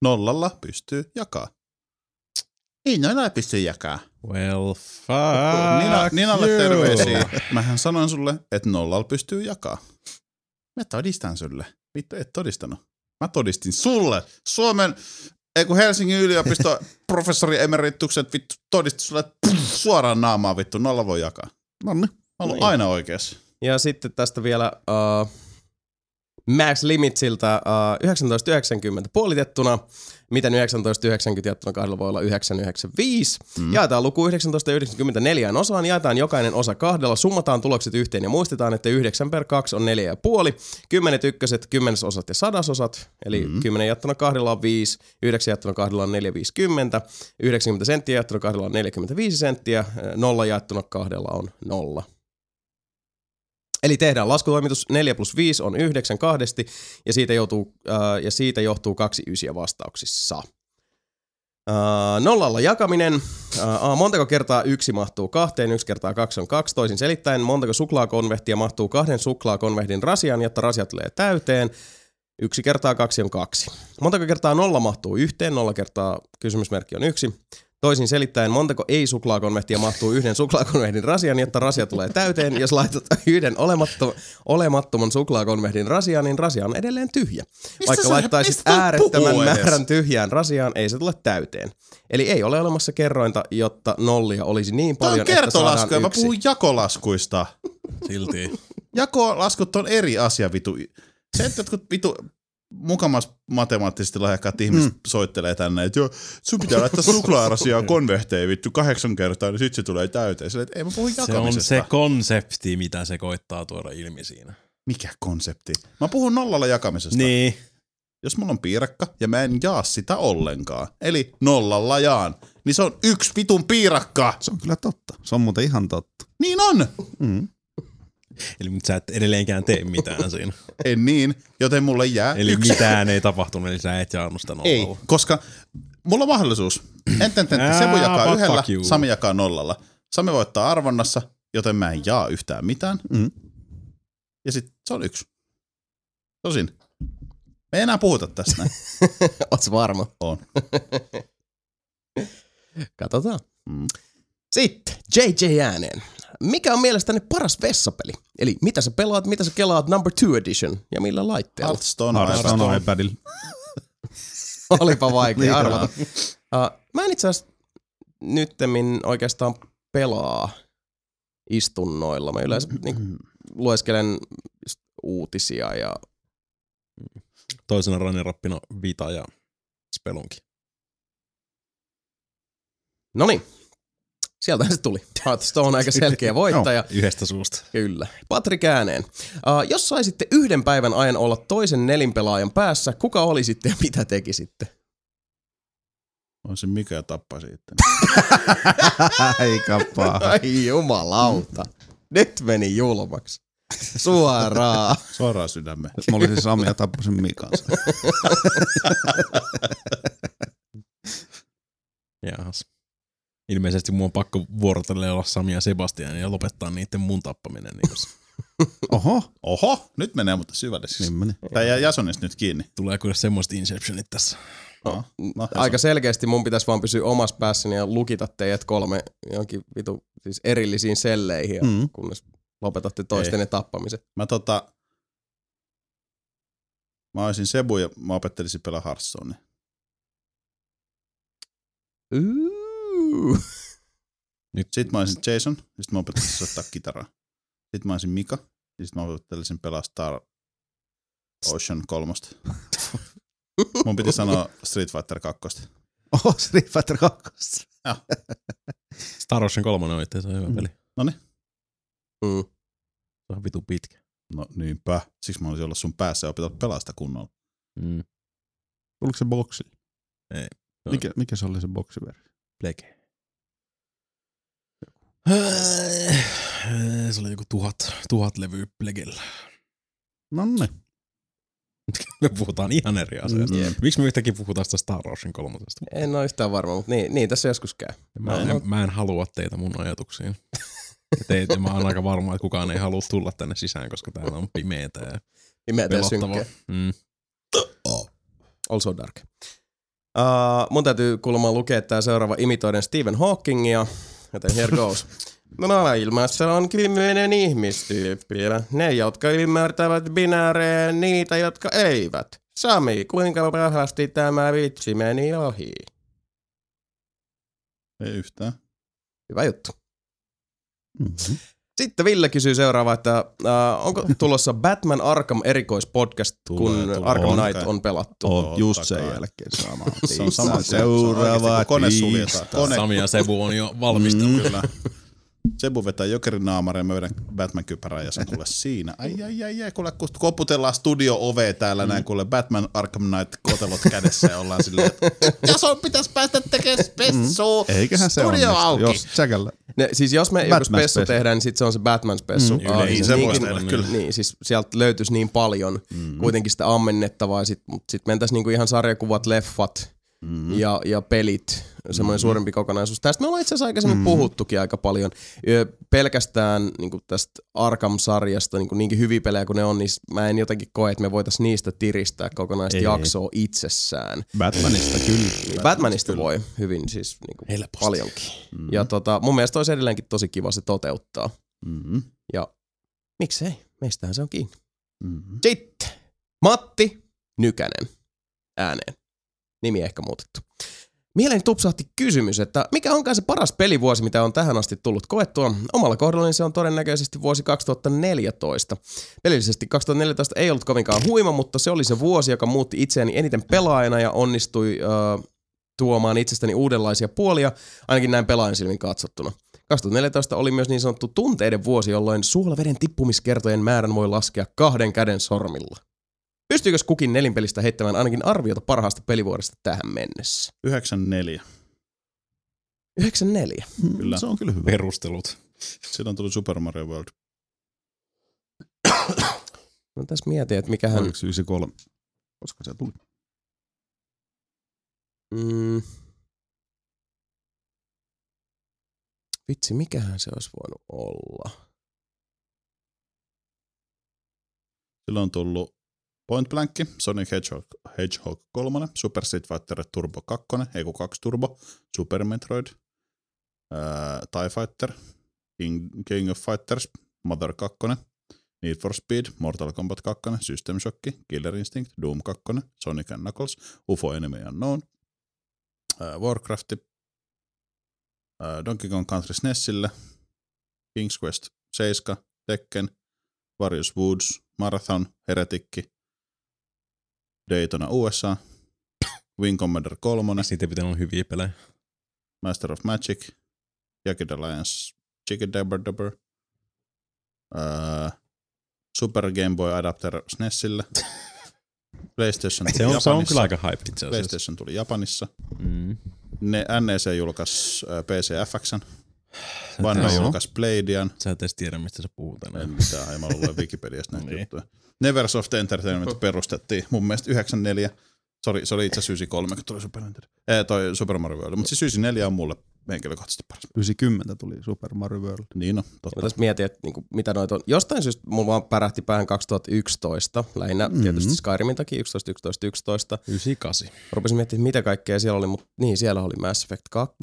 [SPEAKER 2] Nollalla pystyy jakaa. Ei noilla pysty jakaa.
[SPEAKER 4] Well, fuck
[SPEAKER 2] Nina, Ninalle
[SPEAKER 4] you.
[SPEAKER 2] terveisiä. Mähän sanoin sulle, että nollalla pystyy jakaa. Mä todistan sulle. Vittu, et todistanut. Mä todistin sulle. Suomen, ei kun Helsingin yliopisto professori emeritukset vittu todisti sulle pff, suoraan naamaa vittu. Nolla voi jakaa.
[SPEAKER 3] Nonni.
[SPEAKER 2] Mä oon ollut
[SPEAKER 1] Niin.
[SPEAKER 2] aina oikeassa.
[SPEAKER 1] Ja sitten tästä vielä uh, Max Limitsiltä uh, 1990 puolitettuna. Miten 1990 jaettuna kahdella voi olla 995? Mm. Jaetaan luku 1994 osaan, jaetaan jokainen osa kahdella, summataan tulokset yhteen ja muistetaan, että 9 per 2 on 4,5. Kymmenet ykköset, kymmenesosat ja sadasosat, eli mm. 10 jaettuna kahdella on 5, 9 jaettuna kahdella on 4,50, 90 senttiä jaettuna kahdella on 45 senttiä, 0 jaettuna kahdella on 0. Eli tehdään laskutoimitus 4 plus 5 on 9 kahdesti ja siitä, joutuu, äh, ja siitä johtuu kaksi ysiä vastauksissa. Äh, nollalla jakaminen. Äh, montako kertaa yksi mahtuu kahteen, yksi kertaa kaksi on kaksi. Toisin selittäen, montako suklaakonvehtia mahtuu kahden suklaakonvehdin rasiaan, jotta rasia tulee täyteen. Yksi kertaa kaksi on kaksi. Montako kertaa nolla mahtuu yhteen, nolla kertaa kysymysmerkki on yksi. Toisin selittäen, montako ei-suklaakonvehtia mahtuu yhden suklaakonvehdin rasiaan, jotta rasia tulee täyteen. Jos laitat yhden olematto, olemattoman suklaakonvehdin rasiaan, niin rasia on edelleen tyhjä. Vaikka
[SPEAKER 2] sä-
[SPEAKER 1] laittaisit äärettömän
[SPEAKER 2] edes?
[SPEAKER 1] määrän tyhjään rasiaan, ei se tule täyteen. Eli ei ole olemassa kerrointa, jotta nollia olisi niin
[SPEAKER 2] Tämä
[SPEAKER 1] paljon,
[SPEAKER 2] on
[SPEAKER 1] että saadaan
[SPEAKER 2] mä
[SPEAKER 1] yksi.
[SPEAKER 2] puhun jakolaskuista.
[SPEAKER 4] Silti.
[SPEAKER 2] Jakolaskut on eri asia, vitu. Se, että jotkut vitu mukamas matemaattisesti lahjakkaat ihmiset mm. soittelee tänne, että joo, sun pitää laittaa suklaarasia konvehteihin vittu kahdeksan kertaa, niin sit se tulee täyteen. Sille, että ei mä puhu
[SPEAKER 4] Se on se konsepti, mitä se koittaa tuoda ilmi siinä.
[SPEAKER 2] Mikä konsepti? Mä puhun nollalla jakamisesta.
[SPEAKER 4] Niin.
[SPEAKER 2] Jos mulla on piirakka ja mä en jaa sitä ollenkaan, eli nollalla jaan, niin se on yksi vitun piirakka.
[SPEAKER 3] Se on kyllä totta. Se on muuten ihan totta.
[SPEAKER 2] Niin on.
[SPEAKER 3] Mm.
[SPEAKER 4] Eli sä et edelleenkään tee mitään siinä.
[SPEAKER 2] En niin, joten mulle jää
[SPEAKER 4] Eli
[SPEAKER 2] yksi.
[SPEAKER 4] mitään ei tapahtunut, eli sä et jaannut sitä
[SPEAKER 2] Ei,
[SPEAKER 4] nollalla.
[SPEAKER 2] koska mulla on mahdollisuus. Enten, enten, Sebu jakaa yhdellä. Sami jakaa nollalla. Sami voittaa arvonnassa, joten mä en jaa yhtään mitään.
[SPEAKER 3] Mm.
[SPEAKER 2] Ja sit se on yksi. Tosin. Me ei enää puhuta tästä näin.
[SPEAKER 1] Oot varma?
[SPEAKER 2] On.
[SPEAKER 1] Katsotaan.
[SPEAKER 2] Mm.
[SPEAKER 1] Sitten JJ ääneen. Mikä on mielestäni paras vessapeli? Eli mitä sä pelaat, mitä sä kelaat number two edition ja millä laitteella?
[SPEAKER 2] Hearthstone,
[SPEAKER 3] Hearthstone
[SPEAKER 2] Hearthstone.
[SPEAKER 3] iPadilla.
[SPEAKER 1] Olipa vaikea
[SPEAKER 3] Niin.
[SPEAKER 1] arvata. Uh, mä en itse asiassa nyttemmin oikeastaan pelaa istunnoilla. Mä yleensä niin, lueskelen uutisia ja
[SPEAKER 4] Toisena runner-rappina Vita ja Spelunki.
[SPEAKER 1] no niin. Sieltä se tuli. Hearthstone on aika selkeä voittaja.
[SPEAKER 4] Yhdestä suusta.
[SPEAKER 1] Kyllä. Patrik ääneen. Uh, jos saisitte yhden päivän ajan olla toisen nelinpelaajan päässä, kuka olisitte ja mitä tekisitte?
[SPEAKER 2] On se mikä ja tappaisi sitten.
[SPEAKER 3] Ei kappaa.
[SPEAKER 1] Ai jumalauta. Nyt meni julmaksi. Suoraan.
[SPEAKER 2] Suoraan sydämeen.
[SPEAKER 3] Mä olisin Sami ja tappasin Mikan.
[SPEAKER 4] Jaahas. Ilmeisesti mun on pakko vuorotella olla Sami ja Sebastian ja lopettaa niiden mun tappaminen. Niin jos
[SPEAKER 3] Oho.
[SPEAKER 2] Oho, nyt menee mutta syvälle.
[SPEAKER 3] Niin meni.
[SPEAKER 2] Tää jää Jasonista nyt kiinni.
[SPEAKER 4] tulee kyllä semmoista Inceptionit tässä.
[SPEAKER 2] No, no,
[SPEAKER 1] Aika selkeästi mun pitäisi vaan pysyä omassa päässäni ja lukita teidät kolme johonkin vitu siis erillisiin selleihin, ja
[SPEAKER 3] Mm.
[SPEAKER 1] kunnes lopetatte toistenne tappamiset.
[SPEAKER 2] Mä tota... Mä olisin Sebu ja mä opettelisin pelaa Hearthstonea.
[SPEAKER 1] Ooh.
[SPEAKER 2] Sitten mä olisin Jason, ja sitten mä opettelisin soittaa kitaraa. Sitten mä olisin Mika, ja sitten mä opettelisin pelaa Star Ocean kolmosta. Mun piti sanoa Street Fighter 2.
[SPEAKER 3] Oho, Street Fighter 2.
[SPEAKER 4] Star Ocean 3 on itse asiassa hyvä
[SPEAKER 3] Mm.
[SPEAKER 4] peli.
[SPEAKER 1] Mm.
[SPEAKER 4] Se on vitu pitkä.
[SPEAKER 2] No niinpä. Siksi mä olisin olla sun päässä ja opetella pelaa sitä kunnolla.
[SPEAKER 4] Mm.
[SPEAKER 3] Tuliko se boksi?
[SPEAKER 4] Ei.
[SPEAKER 3] Mikä, mikä se oli se boksiversio?
[SPEAKER 4] Plege. Se oli joku tuhat, tuhat levyä Plegellä.
[SPEAKER 3] Nonne.
[SPEAKER 4] Me puhutaan ihan eri asiasta.
[SPEAKER 1] Jep.
[SPEAKER 4] Miksi me yhtäkkiä puhutaan sitä Star Ocean kolmosesta?
[SPEAKER 1] En ole yhtään varma, mutta niin, niin tässä joskus käy.
[SPEAKER 4] Mä, en, mä en halua teitä mun ajatuksiin. Ja Teitä, mä oon aika varma, että kukaan ei halua tulla tänne sisään, koska täällä on pimeetä ja
[SPEAKER 1] Pimeätä ja.
[SPEAKER 4] Mm.
[SPEAKER 1] Also dark. Uh, mun täytyy kuulemma lukea tää seuraava imitoiden Stephen Hawkingia, joten here goes. Maailmassa on kymmenen ihmistyyppiä. Ne, jotka ymmärtävät binäärejä, niitä, jotka eivät. Sami, kuinka pahasti tämä vitsi meni ohi?
[SPEAKER 2] Ei yhtään.
[SPEAKER 1] Hyvä juttu.
[SPEAKER 3] Mm-hmm.
[SPEAKER 1] Sitten Ville kysyy seuraava, että uh, onko tulossa Batman Arkham erikoispodcast,
[SPEAKER 2] Tulee,
[SPEAKER 1] kun
[SPEAKER 2] tulee.
[SPEAKER 1] Arkham
[SPEAKER 2] On
[SPEAKER 1] Knight on pelattu?
[SPEAKER 3] Oot just sen jälkeen sama.
[SPEAKER 2] Se on sama.
[SPEAKER 3] Seuraava
[SPEAKER 2] kone suljetaan. Kone,
[SPEAKER 4] Sami ja Sebu on jo valmistellut.
[SPEAKER 2] Mm, kyllä. Sebu vetää jokerin naamari ja mä vedän Batman-kypärää ja sen kuule siinä. Ai ai ai ai, kuule kun koputellaan studio-ovea täällä näin, kuule Batman Arkham Knight kotelot kädessä ja ollaan silleen, että Jason pitäisi päästä tekemään spessua.
[SPEAKER 3] Eiköhän se
[SPEAKER 2] Studio
[SPEAKER 3] onnistu.
[SPEAKER 2] auki.
[SPEAKER 3] Jos Säkällä.
[SPEAKER 1] Ne, siis jos me joku
[SPEAKER 3] Batman
[SPEAKER 1] spessu
[SPEAKER 3] spessu.
[SPEAKER 1] tehdään, niin sit se on se Batman spessu.
[SPEAKER 3] Mm,
[SPEAKER 4] yleensä.
[SPEAKER 1] siis
[SPEAKER 2] se
[SPEAKER 1] niinkin-
[SPEAKER 2] tehdä, kyllä.
[SPEAKER 1] Niin, siis sieltä löytyisi niin paljon mm. kuitenkin sitä ammennettavaa, sit, mutta sitten mentäisiin niinku ihan sarjakuvat, leffat mm. ja, ja pelit, semmoinen mm. suurempi kokonaisuus. Tästä me ollaan itse asiassa aikaisemmin mm. puhuttukin aika paljon. Pelkästään niinku tästä Arkham-sarjasta, niinku niinkin hyviä pelejä kuin ne on, niin mä en jotenkin koe, että me voitaisiin niistä tiristää kokonaista
[SPEAKER 3] Ei.
[SPEAKER 1] jaksoa itsessään.
[SPEAKER 3] Batmanista kyllä.
[SPEAKER 1] Niin Batmanista voi hyvin siis niinku
[SPEAKER 4] Helposti.
[SPEAKER 1] paljonkin. Mm. Ja tota, mun mielestä olisi edelleenkin tosi kiva se toteuttaa.
[SPEAKER 2] Mm-hmm.
[SPEAKER 1] Ja miksei, meistähän se on kiinni.
[SPEAKER 2] Mm-hmm.
[SPEAKER 1] Sitten Matti Nykänen ääneen. Nimi ehkä muutettu. Mieleeni tupsahti kysymys, että mikä onkaan se paras pelivuosi, mitä on tähän asti tullut koettua? Omalla kohdallani se on todennäköisesti vuosi 2014. Pelillisesti 2014 ei ollut kovinkaan huima, mutta se oli se vuosi, joka muutti itseäni eniten pelaajana ja onnistui äh, tuomaan itsestäni uudenlaisia puolia, ainakin näin pelaajan silmin katsottuna. 2014 oli myös niin sanottu tunteiden vuosi, jolloin suolaveden tippumiskertojen määrän voi laskea kahden käden sormilla. Pystyykö kukin nelinpelistä heittämään ainakin arviota parhaasta pelivuodesta tähän mennessä?
[SPEAKER 2] 94.
[SPEAKER 1] 94.
[SPEAKER 2] Kyllä.
[SPEAKER 3] Se on kyllä hyvä.
[SPEAKER 4] Perustelut.
[SPEAKER 2] Silloin tuli Super Mario World.
[SPEAKER 1] No tässä mietin, että mikähän...
[SPEAKER 3] Oliko se 93? Koska se tuli.
[SPEAKER 1] Mm, vitsi, mikähän se olisi voinut olla?
[SPEAKER 2] Silloin on tullut Point Blank, Sonic Hedgehog, Hedgehog 3, Super Street Fighter Turbo 2, ei kun 2 Turbo, Super Metroid, ää, TIE Fighter, King, King of Fighters, Mother 2, Need for Speed, Mortal Kombat 2, System Shock, Killer Instinct, Doom 2, Sonic and Knuckles, UFO Enemy Unknown, ää, Warcraft, ää, Donkey Kong Country SNESille, King's Quest 7, Tekken, Warriors Woods, Marathon, Heretikki, Daytona USA, Wing Commander 3,
[SPEAKER 4] Siitä ei pitänyt olla hyviä pelejä.
[SPEAKER 2] Master of Magic, Jagged Alliance, Chicken Dabber Dabber, uh, Super Game Boy Adapter SNESille, PlayStation tuli
[SPEAKER 4] Se on, se on
[SPEAKER 2] Japanissa.
[SPEAKER 4] kyllä aika hype itse asiassa.
[SPEAKER 2] PlayStation tuli Japanissa.
[SPEAKER 4] Mm.
[SPEAKER 2] Ne NEC julkaisi uh, PC FXn. Vanha julkaisi Pleidian.
[SPEAKER 4] Sä et edes tiedä, mistä sä puhut enää.
[SPEAKER 2] En mitään, ei mä luen Wikipediasta näitä
[SPEAKER 4] Niin.
[SPEAKER 2] juttuja. Neversoft Entertainment perustettiin mun mielestä 94. Sori, se oli itse asiassa 93, kun tuli Super Nintendo. Ei, toi Super Mario World. Mutta siis 94 on mulle henkilökohtaisesti paras.
[SPEAKER 3] 90 tuli Super Mario World.
[SPEAKER 2] Niin no, totta.
[SPEAKER 1] tässä mietin, että niinku, mitä noita on. Jostain syystä mulla vaan pärähti päähän 2011, lähinnä mm-hmm. tietysti Skyrimin takia 11, 11, 11.
[SPEAKER 4] 98.
[SPEAKER 1] Rupesin miettimään, mitä kaikkea siellä oli, mutta niin, siellä oli Mass Effect 2,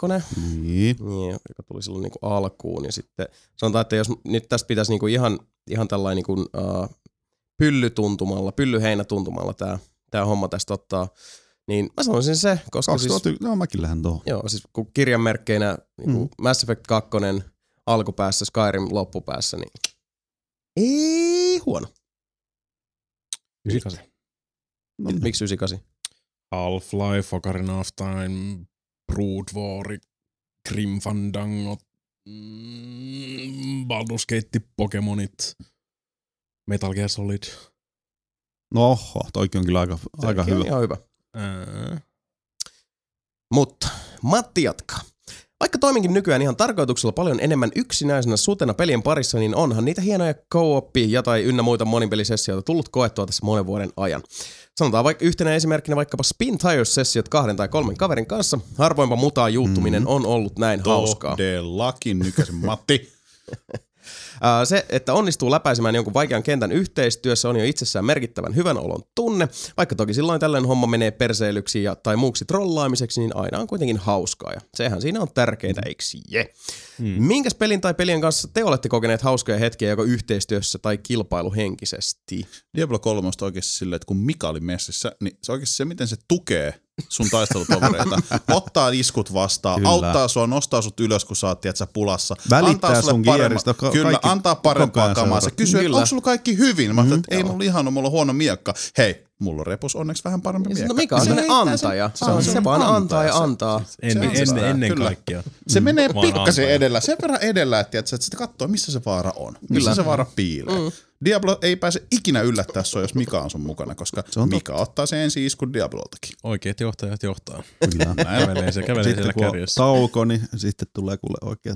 [SPEAKER 3] Niin.
[SPEAKER 1] niin, joka tuli silloin niinku alkuun. Ja sitten sanotaan, että jos nyt tästä pitäisi niinku ihan, ihan tällainen niinku, uh, pyllytuntumalla, pyllyheinätuntumalla tää, tää homma tästä ottaa. Niin mä sanoisin se, koska
[SPEAKER 3] 2000,
[SPEAKER 1] siis,
[SPEAKER 3] no mäkin lähden tuohon.
[SPEAKER 1] joo, siis kun kirjanmerkkeinä niin
[SPEAKER 3] Mm.
[SPEAKER 1] mm. Mass Effect 2 alkupäässä, Skyrim loppupäässä, niin ei huono.
[SPEAKER 4] 98.
[SPEAKER 3] No,
[SPEAKER 1] No, Miksi 98?
[SPEAKER 4] Half-Life, Ocarina of Time, Brood War, Grim Fandango, mm, Baldur's Gate, Pokemonit, Metal Gear Solid.
[SPEAKER 3] no oho, toikin on kyllä aika, aika
[SPEAKER 1] Sekin on
[SPEAKER 3] hyvä.
[SPEAKER 1] Ihan hyvä.
[SPEAKER 4] Ää,
[SPEAKER 1] Mutta Matti jatkaa. Vaikka toiminkin nykyään ihan tarkoituksella paljon enemmän yksinäisenä sutena pelien parissa, niin onhan niitä hienoja co ja tai ynnä muita monipelisessioita tullut koettua tässä monen vuoden ajan. Sanotaan vaikka yhtenä esimerkkinä vaikkapa Spin Tires-sessiot kahden tai kolmen kaverin kanssa. Harvoinpa mutaan juuttuminen mm. on ollut näin hauskaa.
[SPEAKER 2] Todellakin nykäisen Matti.
[SPEAKER 1] Se, että onnistuu läpäisemään jonkun vaikean kentän yhteistyössä on jo itsessään merkittävän hyvän olon tunne. Vaikka toki silloin tällainen homma menee perseilyksi ja, tai muuksi trollaamiseksi, niin aina on kuitenkin hauskaa. Ja sehän siinä on tärkeintä, eikö je? Mm. Minkäs pelin tai pelien kanssa te olette kokeneet hauskoja hetkiä joko yhteistyössä tai kilpailuhenkisesti?
[SPEAKER 2] Diablo 3 on oikeasti silleen, että kun Mika oli messissä, niin se oikeasti se, miten se tukee sun taistelutovereita, ottaa iskut vastaan,
[SPEAKER 3] Kyllä.
[SPEAKER 2] Auttaa sua, nostaa sut ylös, kun sä oot tiedätkö, pulassa.
[SPEAKER 3] Välittää
[SPEAKER 2] antaa
[SPEAKER 3] sun
[SPEAKER 2] paremma-
[SPEAKER 3] gearista, ka-
[SPEAKER 2] Kyllä,
[SPEAKER 3] kaikki
[SPEAKER 2] antaa parempaa kamaa. Se kysyy, että onko sulla kaikki hyvin? Mä ajattelin, että ei mulla ihan mulla on huono miekka. Hei, mulla on repus onneksi vähän parempi miekka.
[SPEAKER 1] No mikä on
[SPEAKER 2] Se
[SPEAKER 1] antaja?
[SPEAKER 2] sen-
[SPEAKER 1] Se, on, se vaan antaa ja
[SPEAKER 2] se-
[SPEAKER 1] antaa.
[SPEAKER 4] ennen,
[SPEAKER 2] Se on sitä,
[SPEAKER 4] ennen, ennen
[SPEAKER 2] kyllä.
[SPEAKER 4] kaikkea.
[SPEAKER 2] Se menee pikkasen
[SPEAKER 4] antaja.
[SPEAKER 2] edellä, sen verran edellä, että, että katsoo, missä se vaara on. Missä
[SPEAKER 1] Kyllä.
[SPEAKER 2] se vaara piilee. Mm. Diablo ei pääse ikinä yllättää sua, jos Mika on sun mukana, koska
[SPEAKER 3] Se on
[SPEAKER 2] Mika ottaa sen ensi iskun Diabloltakin.
[SPEAKER 4] Oikeat johtajat johtaa.
[SPEAKER 3] Kyllä.
[SPEAKER 4] Kävelee, se kävelee
[SPEAKER 3] Sitten
[SPEAKER 4] siellä
[SPEAKER 3] kun
[SPEAKER 4] kärjessä.
[SPEAKER 3] tauko, niin sitten tulee kuule oikein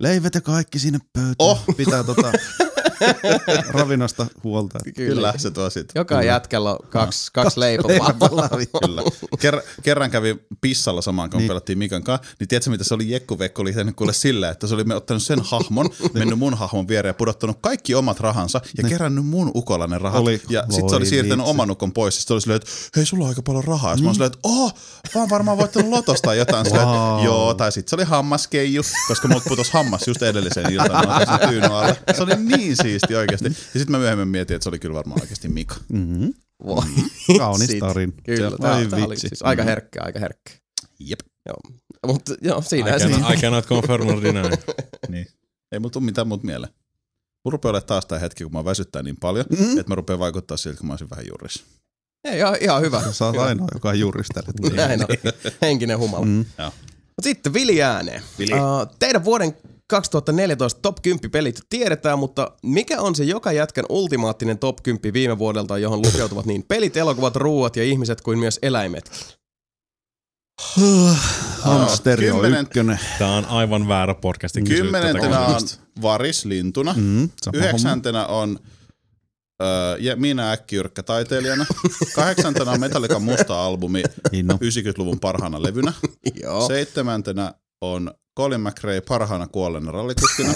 [SPEAKER 3] leivät ja kaikki sinne pöytään.
[SPEAKER 2] Oh!
[SPEAKER 3] Pitää tota ravinnosta huolta.
[SPEAKER 2] Kyllä, se tuo sit.
[SPEAKER 1] Joka jätkällä on kaksi, kaksi leipäpalloa.
[SPEAKER 2] Kyllä. Ker- kerran kävi pissalla samaan, kun
[SPEAKER 3] Niin.
[SPEAKER 2] niin. pelattiin Mikan kanssa, niin tiedätkö mitä se oli Jekku Vekko oli tehnyt kuule sillä, että se oli me ottanut sen hahmon, mennyt mun hahmon viereen ja pudottanut kaikki omat rahansa ja kerännyt mun ukolla ne rahat.
[SPEAKER 3] Oli-
[SPEAKER 2] ja sitten se oli siirtänyt
[SPEAKER 3] vitsi.
[SPEAKER 2] oman ukon pois. Sitten se oli silleen, että hei, sulla on aika paljon rahaa. Ja mm. mä oon silleen, että oh, mä oon varmaan voittanut lotosta tai jotain. Silleen,
[SPEAKER 3] Wow.
[SPEAKER 2] joo, tai sitten se oli hammaskeiju, koska mut putos hammas just edellisen alle. Se oli niin siisti oikeasti. Ja sitten mä myöhemmin mietin, että se oli kyllä varmaan oikeasti Mika.
[SPEAKER 3] Mm-hmm.
[SPEAKER 1] Voi.
[SPEAKER 3] Kaunis
[SPEAKER 1] Sit.
[SPEAKER 3] tarin.
[SPEAKER 1] Kyllä,
[SPEAKER 3] ai
[SPEAKER 1] tää oli siis aika herkkä, aika herkkä.
[SPEAKER 2] Jep.
[SPEAKER 1] Joo. Mutta joo, siinä
[SPEAKER 4] I cannot, I cannot confirm or deny.
[SPEAKER 2] Niin. Ei mulla tule mitään muuta mieleen. Mulla rupeaa olemaan taas tämä hetki, kun mä väsyttää niin paljon, mm-hmm. että mä rupean vaikuttaa siltä, kun mä olisin vähän juurissa.
[SPEAKER 1] Ei, ihan, ihan hyvä.
[SPEAKER 3] Sä oot ainoa, joka on juurista.
[SPEAKER 1] Näin on. Henkinen humala.
[SPEAKER 3] Mm.
[SPEAKER 1] Mut sitten Vili ääneen.
[SPEAKER 2] Vili.
[SPEAKER 1] Uh, teidän vuoden 2014 top 10 pelit tiedetään, mutta mikä on se joka jätkän ultimaattinen top 10 viime vuodelta, johon lukeutuvat niin pelit, elokuvat, ruuat ja ihmiset kuin myös eläimetkin?
[SPEAKER 3] Hamsteri on
[SPEAKER 2] Kymmenen-
[SPEAKER 3] ykkönen.
[SPEAKER 4] Tää on aivan väärä podcastin tätä
[SPEAKER 2] Kymmenentenä on. Varis Lintuna.
[SPEAKER 3] Mm,
[SPEAKER 2] Yhdeksäntenä on öö, ja minä äkkiyrkkä taiteilijana. Kahdeksantena on Metallican musta albumi
[SPEAKER 3] Inno.
[SPEAKER 2] 90-luvun parhaana levynä.
[SPEAKER 1] Joo.
[SPEAKER 2] Seitsemäntenä on Colin McRae parhaana kuolleena rallikuskina.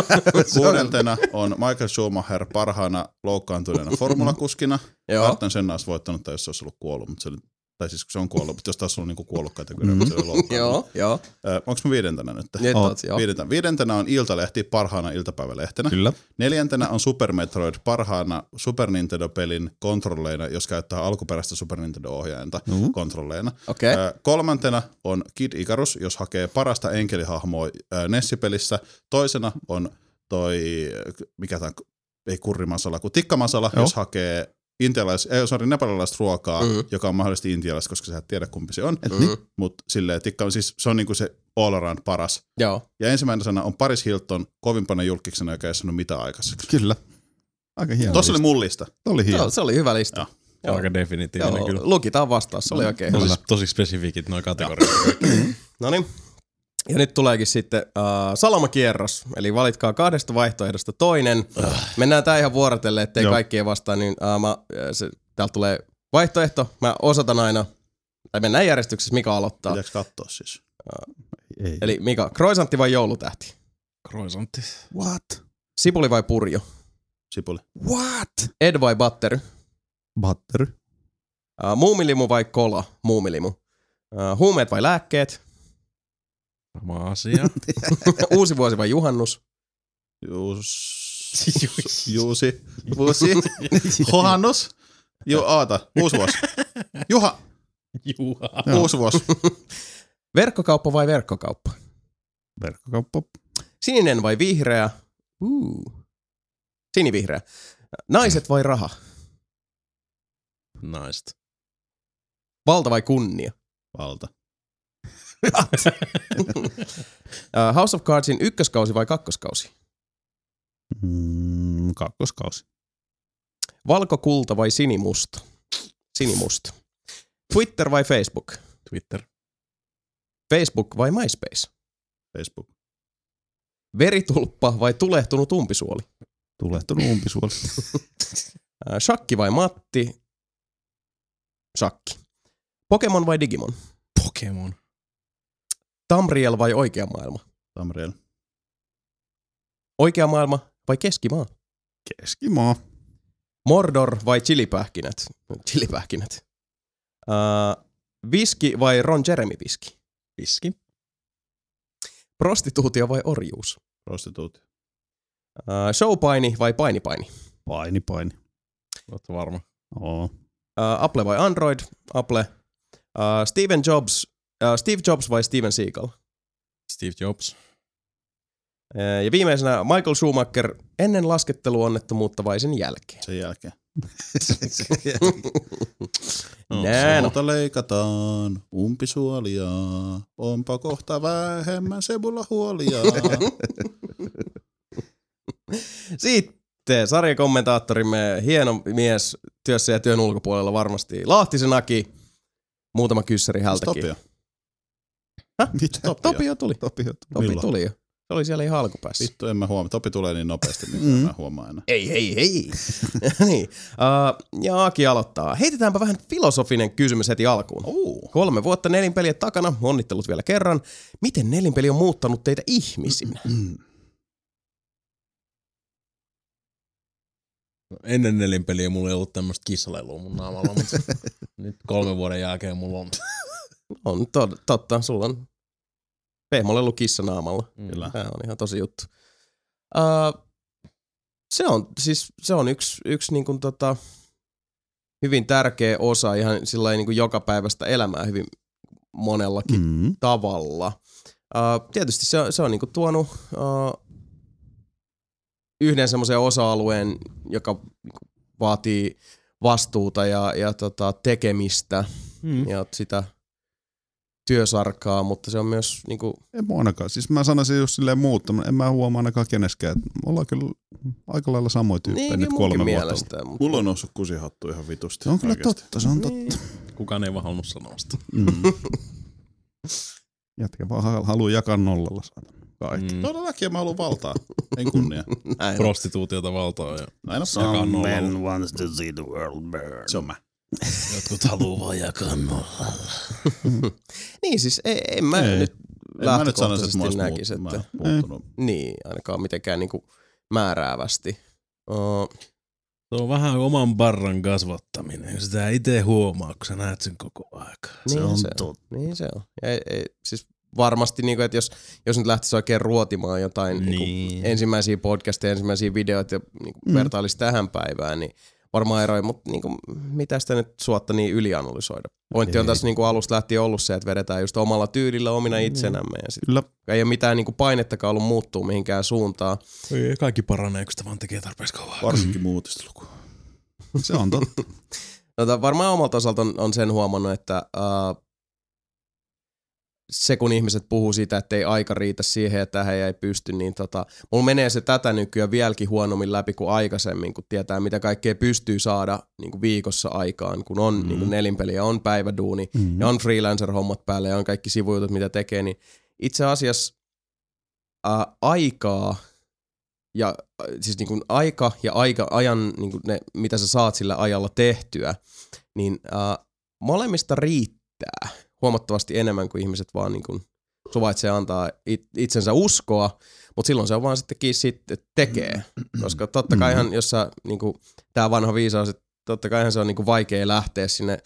[SPEAKER 2] Kuudentena on Michael Schumacher parhaana loukkaantuneena formulakuskina.
[SPEAKER 1] Joo.
[SPEAKER 2] Ayrton Senna olisi voittanut, tai jos se olisi ollut kuollut, mutta se oli, tai siis kun se on kuollut, mutta jos taas ollut niinku kuollut kategoria, mutta se oli loukkaantunut.
[SPEAKER 1] Joo, joo.
[SPEAKER 2] Ö, Onko mä viidentenä nyt?
[SPEAKER 1] Nyt
[SPEAKER 3] Oot.
[SPEAKER 1] joo.
[SPEAKER 2] Viidentenä. Viidentenä on Iltalehti parhaana iltapäivälehtenä.
[SPEAKER 3] Kyllä.
[SPEAKER 2] Neljäntenä on Super Metroid parhaana Super Nintendo-pelin kontrolleina, jos käyttää alkuperäistä Super Nintendo-ohjainta
[SPEAKER 3] Mhm.
[SPEAKER 2] kontrolleina.
[SPEAKER 1] Okei.
[SPEAKER 2] Ö, Kolmantena on Kid Icarus, jos hakee parasta enkelihahmoa ö, Nessipelissä. Toisena on toi, mikä tämä, ei kurrimasala, kun tikkamasala,
[SPEAKER 3] Joo.
[SPEAKER 2] jos hakee intialais, ei, sorry, nepalilaista ruokaa,
[SPEAKER 1] Mhm.
[SPEAKER 2] mm-hmm. joka on mahdollisesti intialaista, koska sä et tiedä kumpi se on.
[SPEAKER 1] Mm.
[SPEAKER 3] niin,
[SPEAKER 2] Mutta silleen, tikka, siis se on niinku se all around paras.
[SPEAKER 1] Joo.
[SPEAKER 2] Ja ensimmäinen sana on Paris Hilton kovimpana julkiksena, joka ei sanonut mitään aikaiseksi.
[SPEAKER 3] kyllä. Aika hieno.
[SPEAKER 2] Tuossa oli mun lista.
[SPEAKER 3] Oli hieno.
[SPEAKER 1] Joo, se oli hyvä lista.
[SPEAKER 2] Joo.
[SPEAKER 1] Joo.
[SPEAKER 4] Aika definitiivinen
[SPEAKER 1] Joo,
[SPEAKER 4] kyllä.
[SPEAKER 1] lukitaan vastaus, se oli oikein hyvä.
[SPEAKER 4] Tosi, tosi spesifikit noin kategoriat.
[SPEAKER 1] No niin. Ja nyt tuleekin sitten uh, salamakierros, eli valitkaa kahdesta vaihtoehdosta toinen. Mennään tää ihan vuorotelle, ettei
[SPEAKER 3] Joo.
[SPEAKER 1] kaikki ei vastaa, niin uh, mä, äh, se, täältä tulee vaihtoehto. Mä osoitan aina, tai mennään järjestyksessä, Mika aloittaa.
[SPEAKER 2] Pitääkö katsoa siis?
[SPEAKER 3] Ei.
[SPEAKER 1] Eli Mika, kroisantti vai joulutähti?
[SPEAKER 4] Croissantti.
[SPEAKER 3] What?
[SPEAKER 1] Sipuli vai purjo?
[SPEAKER 2] Sipuli.
[SPEAKER 3] What?
[SPEAKER 1] Ed vai batter?
[SPEAKER 3] Butter.
[SPEAKER 1] Uh, muumilimu vai kola? Muumilimu. Uh, huumeet vai lääkkeet?
[SPEAKER 4] Sama asia.
[SPEAKER 1] Uusi vuosi vai juhannus?
[SPEAKER 2] Jus... Juusi. Vuosi. Juhannus. Ju, aata. Uusi vuosi. Juha.
[SPEAKER 4] Juha.
[SPEAKER 2] Uusi vuosi.
[SPEAKER 1] Verkkokauppa vai verkkokauppa?
[SPEAKER 3] Verkkokauppa.
[SPEAKER 1] Sininen vai vihreä? Uh. Sinivihreä. Naiset vai raha?
[SPEAKER 4] Naista.
[SPEAKER 1] Valta vai kunnia?
[SPEAKER 2] Valta.
[SPEAKER 1] Uh, House of Cardsin ykköskausi vai kakkoskausi?
[SPEAKER 3] Mm, kakkoskausi.
[SPEAKER 1] Valkokulta vai sinimusta? Sinimusta. Twitter vai Facebook?
[SPEAKER 4] Twitter.
[SPEAKER 1] Facebook vai MySpace?
[SPEAKER 2] Facebook.
[SPEAKER 1] Veritulppa vai tulehtunut umpisuoli?
[SPEAKER 3] Tulehtunut umpisuoli.
[SPEAKER 1] Uh, Shakki vai Matti? Shakki. Pokemon vai Digimon?
[SPEAKER 4] Pokemon.
[SPEAKER 1] Tamriel vai oikea maailma?
[SPEAKER 2] Tamriel.
[SPEAKER 1] Oikea maailma vai keskimaa?
[SPEAKER 3] Keskimaa.
[SPEAKER 1] Mordor vai chilipähkinät? Chilipähkinät. Uh, viski vai Ron Jeremy viski?
[SPEAKER 4] Viski.
[SPEAKER 1] Prostituutio vai orjuus?
[SPEAKER 2] Prostituutio.
[SPEAKER 1] Uh, showpaini vai painipaini?
[SPEAKER 3] Paini, paini.
[SPEAKER 4] Oletko varma?
[SPEAKER 3] Oo.
[SPEAKER 1] Uh, Apple vai Android? Apple. Uh, Steven Jobs, Steve Jobs vai Steven Seagal?
[SPEAKER 4] Steve Jobs.
[SPEAKER 1] Uh, ja viimeisenä Michael Schumacher ennen lasketteluonnettomuutta vai sen jälkeen?
[SPEAKER 2] Sen jälkeen.
[SPEAKER 1] Näin.
[SPEAKER 2] Suolta leikataan umpisuolia. Onpa kohta vähemmän se mulla huolia.
[SPEAKER 1] Sitten sarjakommentaattorimme, hieno mies työssä ja työn ulkopuolella varmasti. Lahtisen Aki, muutama kyssäri hältäkin.
[SPEAKER 2] Topio.
[SPEAKER 3] Mitä?
[SPEAKER 2] Topio.
[SPEAKER 1] Topi jo tuli.
[SPEAKER 3] Topi,
[SPEAKER 1] Topi
[SPEAKER 2] Milloin?
[SPEAKER 1] tuli jo. Se oli siellä ihan alkupäässä.
[SPEAKER 2] Vittu, en mä huomaa. Topi tulee niin nopeasti, niin
[SPEAKER 3] Mm.
[SPEAKER 2] mm. mä huomaan aina.
[SPEAKER 1] Ei, hei, hei. niin. Uh, ja Aki aloittaa. Heitetäänpä vähän filosofinen kysymys heti alkuun.
[SPEAKER 2] Uh.
[SPEAKER 1] Kolme vuotta nelinpeliä takana, onnittelut vielä kerran. Miten nelinpeli on muuttanut teitä ihmisinä?
[SPEAKER 4] Ennen nelinpeliä mulla ei ollut tämmöistä kissalelua mun naamalla, mutta nyt kolmen vuoden jälkeen mulla on.
[SPEAKER 1] On to- totta, sulla on pehmolelu kissa naamalla.
[SPEAKER 2] Kyllä.
[SPEAKER 1] Tämä on ihan tosi juttu. Uh, se on siis se on yksi, yksi niin kuin tota, hyvin tärkeä osa ihan sillä niin kuin jokapäiväistä elämää hyvin monellakin
[SPEAKER 3] Mm.
[SPEAKER 1] tavalla. Uh, tietysti se, se on niinku tuonut uh, yhden semmoisen osa-alueen, joka niinku vaatii vastuuta ja, ja tota, tekemistä
[SPEAKER 4] Mm.
[SPEAKER 1] ja sitä työsarkaa, mutta se on myös niinku,
[SPEAKER 3] En mä ainakaan. Siis mä sanoisin just silleen muuttaminen. En mä huomaa ainakaan keneskään. Me ollaan kyllä aika lailla samoja tyyppejä
[SPEAKER 1] niin,
[SPEAKER 3] nyt kolme vuotta.
[SPEAKER 1] mielestä. Mutta,
[SPEAKER 2] Mulla on noussut kusihattu ihan vitusti.
[SPEAKER 3] Se on kyllä
[SPEAKER 2] oikeesti.
[SPEAKER 3] totta, se on
[SPEAKER 1] Niin.
[SPEAKER 3] totta.
[SPEAKER 4] Kukaan ei vaan halunnut sanoa sitä.
[SPEAKER 3] Mm. Jätkä vaan ha- haluaa jakaa nollalla saada kaikki.
[SPEAKER 4] Mm.
[SPEAKER 2] Todellakin mä haluan valtaa. En kunnia.
[SPEAKER 1] näin.
[SPEAKER 4] Prostituutiota valtaa ja
[SPEAKER 2] Näin on.
[SPEAKER 4] nollalla.
[SPEAKER 3] wants to see the world burn.
[SPEAKER 2] Se on mä.
[SPEAKER 4] Jotkut haluaa vaan jakaa nollalla.
[SPEAKER 1] niin siis ei, en mä
[SPEAKER 3] Ei.
[SPEAKER 1] nyt
[SPEAKER 2] En mä nyt sanoisi, että mä
[SPEAKER 1] näkisi,
[SPEAKER 2] muut,
[SPEAKER 1] että
[SPEAKER 2] muuttunut.
[SPEAKER 1] niin, ainakaan mitenkään niinku määräävästi. Uh,
[SPEAKER 4] Se on vähän oman barran kasvattaminen. Sitä itse huomaa, kun sä näet sen koko aika.
[SPEAKER 1] Niin
[SPEAKER 3] on
[SPEAKER 1] se on. Niin se on. Ja ei, ei, siis varmasti, niin kuin, että jos, jos nyt lähtisi oikein ruotimaan jotain niin. Niin kuin, ensimmäisiä podcasteja, ensimmäisiä videoita ja niin kuin,
[SPEAKER 3] mm.
[SPEAKER 1] vertailisi tähän päivään, niin varmaan eroja, mutta niin kuin, mitä sitä nyt suotta niin ylianalysoida. Pointti on
[SPEAKER 3] Ei.
[SPEAKER 1] tässä niin kuin alusta lähtien ollut se, että vedetään just omalla tyylillä omina itsenämme ja sit
[SPEAKER 3] Kyllä.
[SPEAKER 1] ei ole mitään niin kuin painettakaan ollut muuttuu mihinkään suuntaan.
[SPEAKER 4] Ei, kaikki paranee, kun sitä vaan tekee tarpeeksi kauan.
[SPEAKER 2] Varsinkin muutistiluku.
[SPEAKER 3] Se on totta.
[SPEAKER 1] Tota, varmaan omalta osalta on, on sen huomannut, että uh, se kun ihmiset puhuu siitä, että ei aika riitä siihen ja tähän ei pysty, niin tota, mulla menee se tätä nykyään vieläkin huonommin läpi kuin aikaisemmin, kun tietää mitä kaikkea pystyy saada niin kuin viikossa aikaan, kun on mm. niin kuin nelinpeliä, on päiväduuni
[SPEAKER 3] Mm.
[SPEAKER 1] ja on freelancer-hommat päällä ja on kaikki sivujutut, mitä tekee, niin itse asiassa ää, aikaa ja siis niin kuin aika ja aika, ajan, niin kuin ne, mitä sä saat sillä ajalla tehtyä, niin ää, molemmista riittää huomattavasti enemmän kuin ihmiset vaan niin kuin suvaitsee antaa it, itsensä uskoa, mutta silloin se on vaan sitten tekee. Koska totta kaihan, jos sä, niin kuin, tää vanha viisaus, että totta kaihan se on niin kuin vaikea lähteä sinne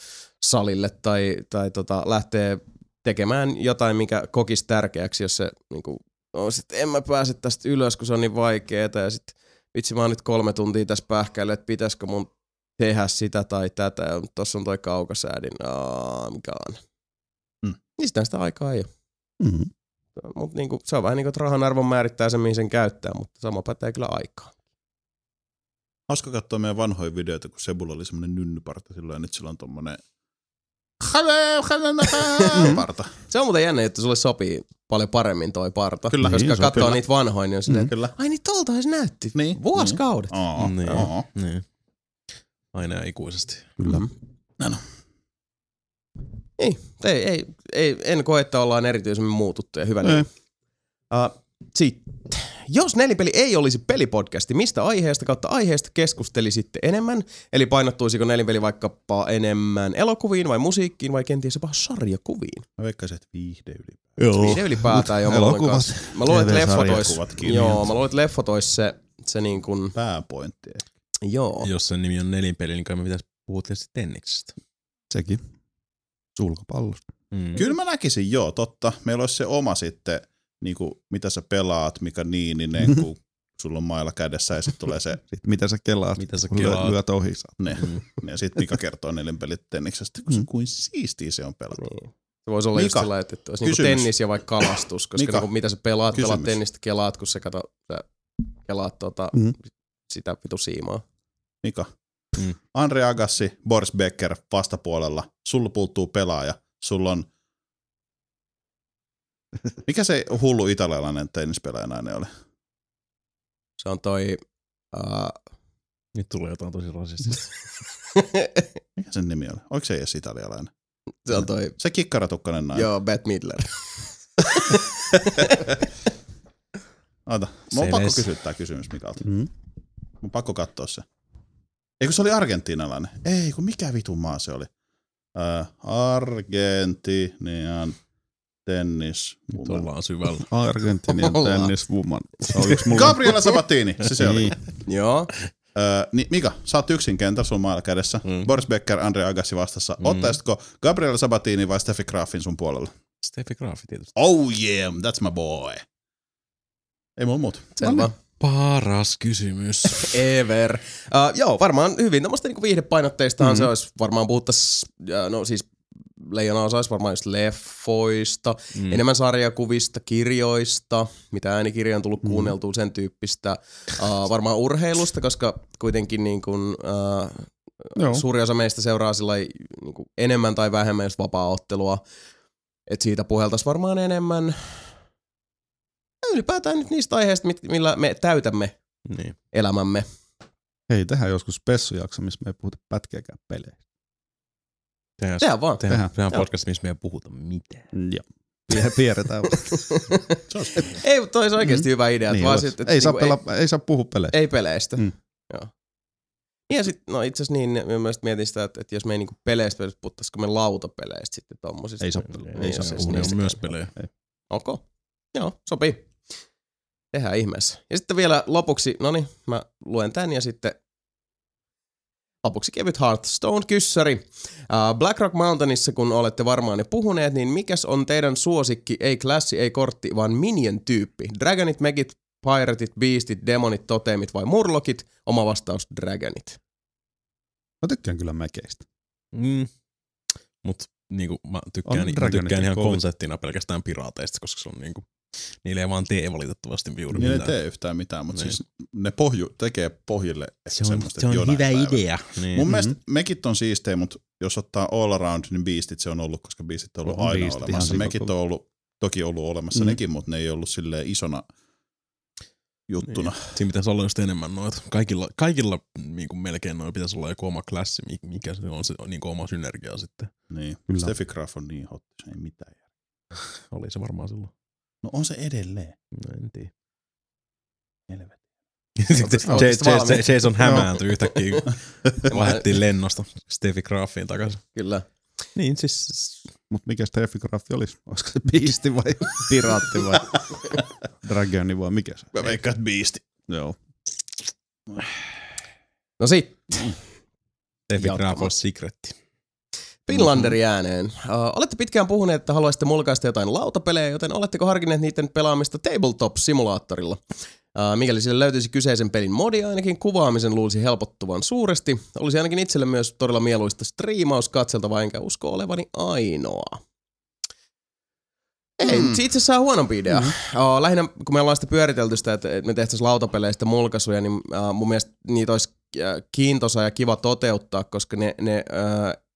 [SPEAKER 1] salille tai, tai tota, lähteä tekemään jotain, mikä kokisi tärkeäksi, jos se niin kuin, on sit, en mä pääse tästä ylös, kun se on niin vaikeeta ja sitten vitsi mä oon nyt kolme tuntia tässä pähkäillyt, että pitäisikö mun tehdä sitä tai tätä. Ja tossa on toi kaukasäädin. Aa, mikä on.
[SPEAKER 2] Mm.
[SPEAKER 1] Niin sitä sitä aikaa ei ole.
[SPEAKER 3] Mm.
[SPEAKER 1] Mut niinku, se on vähän niin kuin, että rahan arvon määrittää se, mihin sen käyttää, mutta sama pätee kyllä aikaa.
[SPEAKER 2] Hauska katsoa meidän vanhoja videoita, kun Sebulla oli semmonen nynnyparta silloin ja nyt sillä on tommonen parta.
[SPEAKER 1] Se on muuten jännä, että sulle sopii paljon paremmin toi parta.
[SPEAKER 2] Kyllä.
[SPEAKER 1] Koska
[SPEAKER 3] Niin, on
[SPEAKER 1] katsoo
[SPEAKER 3] kyllä.
[SPEAKER 1] niitä vanhoja, niin on silleen,
[SPEAKER 2] Kyllä.
[SPEAKER 1] ai niin toltahan se näytti.
[SPEAKER 2] Niin.
[SPEAKER 1] Vuosikaudet.
[SPEAKER 2] Oo,
[SPEAKER 4] Niin.
[SPEAKER 2] oo.
[SPEAKER 4] Niin. Aina ja ikuisesti.
[SPEAKER 3] Kyllä.
[SPEAKER 1] Mm.
[SPEAKER 2] No, no.
[SPEAKER 1] Ei, ei, ei, ei, en koe, että ollaan erityisemmin muututtu ja hyvä niin. Uh, sitten, jos nelipeli ei olisi pelipodcasti, mistä aiheesta kautta aiheesta keskustelisitte enemmän? Eli painottuisiko nelipeli vaikkapa enemmän elokuviin vai musiikkiin vai kenties jopa sarjakuviin?
[SPEAKER 2] Mä veikkaisin, että viihde yli.
[SPEAKER 3] Joo.
[SPEAKER 1] Viihde ylipäätään jo. Mä luulen, mä luulen, että leffot ois, joo, mä luulen, että leffot ois se, se niin kuin,
[SPEAKER 2] Pääpointti. ehkä.
[SPEAKER 1] joo.
[SPEAKER 4] Jos sen nimi on nelinpeli, niin kai me pitäisi puhua tietysti tenniksestä.
[SPEAKER 3] Sekin. Sulkapallosta.
[SPEAKER 4] Mm.
[SPEAKER 2] Kyllä mä näkisin, joo, totta. Meillä olisi se oma sitten, niin kuin, mitä sä pelaat, mikä niininen, kun sulla on mailla kädessä ja sitten tulee se,
[SPEAKER 3] Sitten mitä sä kelaat,
[SPEAKER 4] Mitä sä kelaat?
[SPEAKER 3] lyöt, lyöt ohi. saat.
[SPEAKER 2] ne.
[SPEAKER 4] Mm.
[SPEAKER 2] Ja sitten Mika kertoo nelinpelit tenniksestä, kun
[SPEAKER 3] Mm.
[SPEAKER 2] kuin siistiä se on pelata.
[SPEAKER 1] Niin. Se voisi olla just
[SPEAKER 2] Mika,
[SPEAKER 1] sillä, että, että olisi niinku tennis ja vaikka kalastus, koska
[SPEAKER 2] Mika,
[SPEAKER 1] niinku, mitä sä pelaat, pelaat
[SPEAKER 2] kysymys.
[SPEAKER 1] tennistä, kelaat, kun sä, kato, sä kelaat tota,
[SPEAKER 3] Mhm.
[SPEAKER 1] sitä vitu siimaa.
[SPEAKER 2] Mika.
[SPEAKER 4] Mm.
[SPEAKER 2] Andre Agassi, Boris Becker vastapuolella. Sulla puuttuu pelaaja. Sulla on... Mikä se hullu italialainen tennispelaaja nainen oli?
[SPEAKER 1] Se on toi... Uh,
[SPEAKER 4] Nyt tulee jotain tosi rasistista.
[SPEAKER 2] Mikä sen nimi oli? Oliko se edes italialainen?
[SPEAKER 1] se on toi...
[SPEAKER 2] Se kikkaratukkainen nainen.
[SPEAKER 1] Joo, Beth Midler.
[SPEAKER 2] Ota. Mä oon
[SPEAKER 4] Seles.
[SPEAKER 2] pakko kysyä tää kysymys Mikalta.
[SPEAKER 3] Mm.
[SPEAKER 2] Mun on pakko katsoa se. Eikö se oli argentiinalainen? Ei, kun mikä vitun maa se oli? Äh, Argentinian tennis.
[SPEAKER 4] Nyt ollaan syvällä.
[SPEAKER 3] Argentinian yksi mulla.
[SPEAKER 2] Gabriela Sabatini, se se oli.
[SPEAKER 3] Niin.
[SPEAKER 1] Joo.
[SPEAKER 2] Öö, niin Mika, sä oot yksin kentällä sun mailla kädessä.
[SPEAKER 4] Mm.
[SPEAKER 2] Boris Becker, Andre Agassi vastassa.
[SPEAKER 4] Mm.
[SPEAKER 2] Ottaisitko Gabriela Sabatini vai Steffi Grafin sun puolella?
[SPEAKER 4] Steffi Graafi tietysti.
[SPEAKER 2] Oh yeah, that's my boy. Ei mulla muuta.
[SPEAKER 1] Selvä.
[SPEAKER 4] Paras kysymys.
[SPEAKER 1] Ever. Uh, joo, varmaan hyvin tämmöistä niinku viihdepainotteistahan
[SPEAKER 3] Mhm.
[SPEAKER 1] mm-hmm. se olisi varmaan puhuttais, ja no siis leijona osa olisi varmaan just leffoista,
[SPEAKER 4] Mm.
[SPEAKER 1] mm. enemmän sarjakuvista, kirjoista, mitä äänikirja on tullut
[SPEAKER 3] Mhm.
[SPEAKER 1] kuunneltua, sen tyyppistä. Uh, varmaan urheilusta, koska kuitenkin niin kuin, uh,
[SPEAKER 3] Joo.
[SPEAKER 1] suuri osa meistä seuraa sillä niin enemmän tai vähemmän just vapaa-ottelua. Et siitä puheltaisiin varmaan enemmän. Ylipäätään nyt niistä aiheista, millä me täytämme
[SPEAKER 4] Niin.
[SPEAKER 1] elämämme.
[SPEAKER 3] Hei, tehdään joskus spessujakso, missä me ei puhuta pätkiäkään peleistä.
[SPEAKER 4] Tehdään,
[SPEAKER 1] Tehdään vaan.
[SPEAKER 4] tehdään,
[SPEAKER 3] Tehdään.
[SPEAKER 4] tehdään podcast, missä me ei puhuta mitään.
[SPEAKER 3] Joo. Tie- Tiedetään.
[SPEAKER 1] Ei, mutta olisi oikeasti hyvä idea.
[SPEAKER 3] niin
[SPEAKER 1] vaan sit, että
[SPEAKER 3] ei, saa
[SPEAKER 1] niinku
[SPEAKER 3] pela, ei, saa puhua peleistä.
[SPEAKER 1] ei, ei peleistä.
[SPEAKER 3] Mm.
[SPEAKER 1] Mm. Joo. Ja sit, no itse asiassa niin, mä myös mietin sitä, että, että jos me ei niinku peleistä peleistä puhuttaisiko me lautapeleistä sitten tommosista.
[SPEAKER 3] Ei saa
[SPEAKER 1] Niin,
[SPEAKER 3] Ei saa
[SPEAKER 1] siis
[SPEAKER 4] puhua,
[SPEAKER 1] niistä
[SPEAKER 4] on myös pelejä.
[SPEAKER 1] Ok. Joo, sopii. Tehdään ihmeessä. Ja sitten vielä lopuksi, no niin, mä luen tän ja sitten lopuksi kevyt Hearthstone-kyssäri. Uh, Black Rock Mountainissa, kun olette varmaan jo puhuneet, niin mikäs on teidän suosikki, ei klassi, ei kortti, vaan minion-tyyppi? Dragonit, Megit, Piratit, Beastit, Demonit, Totemit vai Murlokit? Oma vastaus Dragonit.
[SPEAKER 3] Mä tykkään kyllä mäkeistä.
[SPEAKER 4] Mm. Mut niinku, mä tykkään, mä tykkään ihan
[SPEAKER 3] kovin.
[SPEAKER 4] konseptina pelkästään piraateista, koska se on niinku, niille ei vaan tee valitettavasti juuri
[SPEAKER 2] Niin ei tee yhtään mitään, mutta
[SPEAKER 4] Niin.
[SPEAKER 2] siis ne pohju, tekee pohjille
[SPEAKER 4] Se on,
[SPEAKER 2] semmoista,
[SPEAKER 4] se on hyvä
[SPEAKER 2] päivänä.
[SPEAKER 4] idea. Niin.
[SPEAKER 2] Mun mielestä mekit on siistejä, mutta jos ottaa all around, niin beastit se on ollut, koska beastit on ollut
[SPEAKER 3] On
[SPEAKER 2] aina
[SPEAKER 3] beastit
[SPEAKER 2] olemassa. Mekit on ollut, toki ollut olemassa
[SPEAKER 3] Mm.
[SPEAKER 2] mm. nekin, mutta ne ei ollut silleen isona juttuna.
[SPEAKER 4] Niin. Siinä pitäisi olla just enemmän noita. Kaikilla, kaikilla niin kuin melkein noin pitäisi olla joku oma klassi, mi- mikä se on se niin kuin oma synergia sitten.
[SPEAKER 2] Niin.
[SPEAKER 3] Kyllä.
[SPEAKER 2] Steffi Graf on niin hot, se ei mitään.
[SPEAKER 4] Oli se varmaan silloin.
[SPEAKER 2] No on se edelleen.
[SPEAKER 4] No, en tiedä. Jason hämääntyi yhtäkkiä. Vaihdettiin lennosta Steffi Graffiin takaisin.
[SPEAKER 1] Kyllä.
[SPEAKER 4] Niin siis...
[SPEAKER 3] Mutta mikä Steffi Graffi olisi? Olisiko se biisti vai piraatti vai dragoni vai mikä se?
[SPEAKER 2] Mä veikkaan, että beasti.
[SPEAKER 3] Joo.
[SPEAKER 1] No sit,
[SPEAKER 4] Steffi. Graf olisi secretti.
[SPEAKER 1] Finlanderi ääneen. Uh, olette pitkään puhuneet, että haluaisitte mulkaista jotain lautapelejä, joten oletteko harkinneet niiden pelaamista tabletop-simulaattorilla? Uh, mikäli sille löytyisi kyseisen pelin modi, ainakin kuvaamisen luulisi helpottuvan suuresti. Olisi ainakin itselle myös todella mieluista striimaus katseltava, enkä usko olevani ainoa. Ei, mm. itse asiassa on huonompi idea. Mm. Uh, lähinnä kun me ollaan sitä pyöritelty sitä, että me tehtäisiin lautapeleistä mulkaisuja, niin uh, mun mielestä niitä olisi kiintoisa ja kiva toteuttaa, koska ne, ne uh,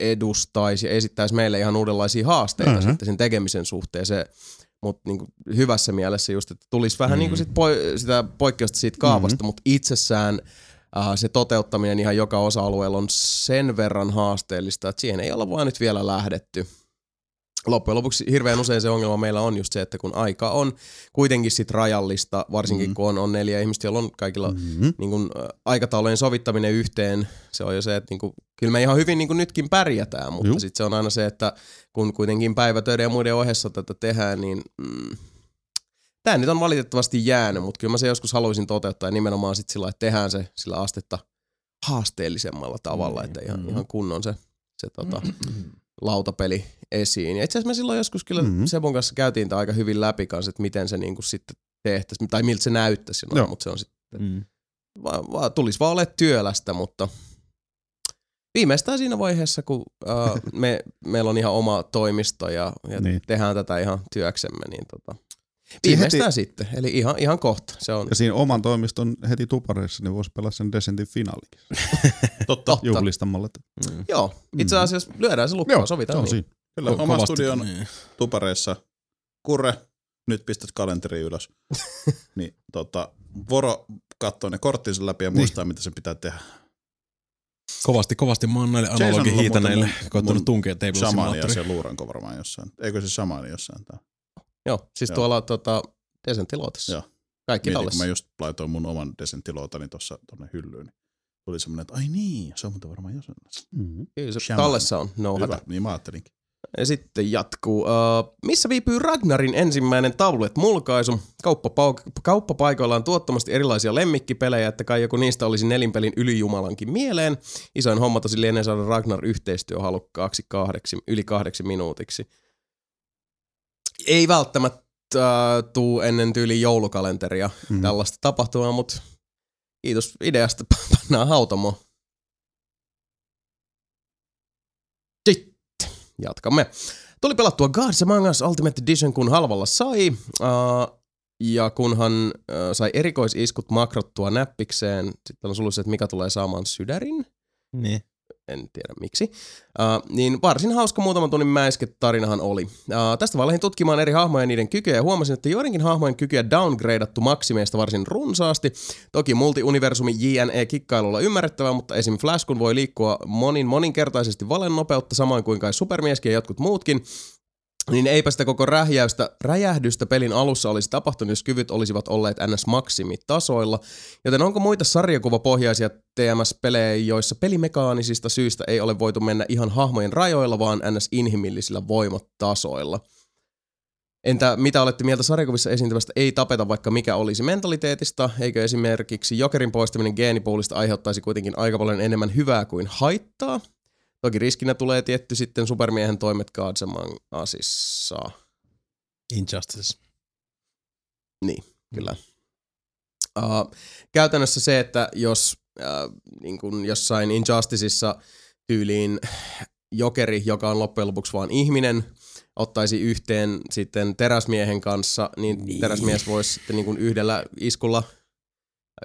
[SPEAKER 1] edustaisi ja esittäisi meille ihan uudenlaisia haasteita
[SPEAKER 3] Mhm.
[SPEAKER 1] mm-hmm. sitten sen tekemisen suhteen. Se, mutta niin hyvässä mielessä just, että tulisi vähän mm. niin kuin sit poi, sitä poikkeusta siitä kaavasta, mm-hmm. mutta itsessään uh, se toteuttaminen ihan joka osa-alueella on sen verran haasteellista, että siihen ei olla vaan nyt vielä lähdetty. Loppujen lopuksi hirveän usein se ongelma meillä on just se, että kun aika on kuitenkin sit rajallista, varsinkin mm. kun on, on neljä ihmistä, joilla on kaikilla
[SPEAKER 3] Mm-hmm.
[SPEAKER 1] niin kun, aikataulujen sovittaminen yhteen, se on jo se, että niin kun, kyllä me ihan hyvin niin kun nytkin pärjätään, mutta sitten se on aina se, että kun kuitenkin päivätöiden ja muiden ohessa tätä tehdään, niin mm, tämä nyt on valitettavasti jäänyt, mutta kyllä mä se joskus haluaisin toteuttaa ja nimenomaan sit sillä, että tehdään se sillä astetta haasteellisemmalla tavalla,
[SPEAKER 4] Niin.
[SPEAKER 1] että ihan,
[SPEAKER 3] Mm.
[SPEAKER 1] ihan kunnon se, se tota, lautapeli esiin. Ja itse asiassa me silloin joskus kyllä
[SPEAKER 3] Mhm.
[SPEAKER 1] mm-hmm. Sebon kanssa käytiin tämä aika hyvin läpi kanssa, että miten se niinku sitten tehtäisiin, tai miltä se näyttäisi, no, mutta se on sitten
[SPEAKER 4] Mm.
[SPEAKER 1] va, va, tulisi vaan olemaan työlästä, mutta viimeistään siinä vaiheessa, kun uh, me, meillä on ihan oma toimisto ja, ja niin. Tehdään tätä ihan työksemme, niin tota, viimeistään
[SPEAKER 3] heti-
[SPEAKER 1] sitten. Eli ihan, ihan kohta. Se on
[SPEAKER 3] Ja siinä oman toimiston heti tupareissa, niin voisi pelata sen Descentin finaalikin
[SPEAKER 2] Totta.
[SPEAKER 1] totta.
[SPEAKER 3] juhlistamalla.
[SPEAKER 4] Mm.
[SPEAKER 1] Joo, itse asiassa lyödään se lukkoon, sovitaan
[SPEAKER 3] se on
[SPEAKER 1] niin.
[SPEAKER 3] siinä.
[SPEAKER 2] Kyllä,
[SPEAKER 4] Ko-
[SPEAKER 2] oma
[SPEAKER 4] kovasti-
[SPEAKER 2] studion
[SPEAKER 4] niin.
[SPEAKER 2] tupareissa. Kurre, nyt pistät kalenteri ylös. niin tota, Voro katsoo ne korttinsa läpi ja muistaa, mitä sen pitää tehdä.
[SPEAKER 4] Kovasti, kovasti mä oon näille analogihiitaneille koittanut tunkea Table Simulatoria.
[SPEAKER 2] se luuranko varmaan jossain. Eikö se shamaani jossain tää?
[SPEAKER 1] Joo, siis
[SPEAKER 2] Joo.
[SPEAKER 1] tuolla tota, Desentilootissa.
[SPEAKER 2] Joo.
[SPEAKER 1] Kaikki
[SPEAKER 2] Mietin, kun
[SPEAKER 1] tallessa.
[SPEAKER 2] mä just laitoin mun oman desentilootani tuossa tonne hyllyyn. Niin tuli semmonen, että ai niin, se on muuten varmaan jossain.
[SPEAKER 3] Mm-hmm.
[SPEAKER 1] Kyllä se
[SPEAKER 2] Shaman.
[SPEAKER 1] tallessa on, no
[SPEAKER 2] Hyvä,
[SPEAKER 1] hätä.
[SPEAKER 2] niin mä ajattelinkin.
[SPEAKER 1] Ja sitten jatkuu. Uh, missä viipyy Ragnarin ensimmäinen tablet-mulkaisu? Kauppapau- kauppapaikoilla on tuottomasti erilaisia lemmikkipelejä, että kai joku niistä olisi nelinpelin ylijumalankin mieleen. Isoin homma tosi lienee saada Ragnar yhteistyöhalukkaaksi kahdeksi, yli kahdeksi minuutiksi. Ei välttämättä uh, tuu ennen tyyli joulukalenteria
[SPEAKER 3] Mm.
[SPEAKER 1] tällaista tapahtumaa, mutta kiitos ideasta. Pannaan hautomo. Sitten jatkamme. Tuli pelattua Gods Among Us Ultimate Edition, kun halvalla sai. Uh, ja kunhan uh, sai erikoisiskut makrottua näppikseen, sitten on sulussa, että mikä tulee saamaan sydärin
[SPEAKER 4] Niin.
[SPEAKER 1] En tiedä miksi. Uh, niin varsin hauska muutaman tunnin mäisket tarinahan oli. Uh, tästä vaan lähdin tutkimaan eri hahmoja ja niiden kykyjä ja huomasin, että joidenkin hahmojen kykyjä downgradeattu maksimeista varsin runsaasti. Toki multiuniversumi JNE-kikkailulla ymmärrettävää, mutta esim. Flash kun voi liikkua monin moninkertaisesti valen nopeutta samoin kuin kai supermieskin ja jotkut muutkin, niin eipä sitä koko räjähdystä pelin alussa olisi tapahtunut, jos kyvyt olisivat olleet NS-maksimitasoilla. Joten onko muita sarjakuvapohjaisia TMS-pelejä, joissa pelimekaanisista syistä ei ole voitu mennä ihan hahmojen rajoilla, vaan NS-inhimillisillä voimatasoilla? Entä mitä olette mieltä sarjakuvissa esiintyvästä ei tapeta vaikka mikä olisi mentaliteetista? Eikö esimerkiksi Jokerin poistaminen geenipoolista aiheuttaisi kuitenkin aika paljon enemmän hyvää kuin haittaa? Toki riskinä tulee tietty sitten supermiehen toimet Gods Among Usissa.
[SPEAKER 4] Injustice.
[SPEAKER 1] Kyllä. Uh, käytännössä se, että jos uh, niin kuin jossain Injusticeissa tyyliin jokeri, joka on loppujen lopuksi vaan ihminen, ottaisi yhteen sitten teräsmiehen kanssa, niin, niin. teräsmies voisi sitten niin kuin yhdellä iskulla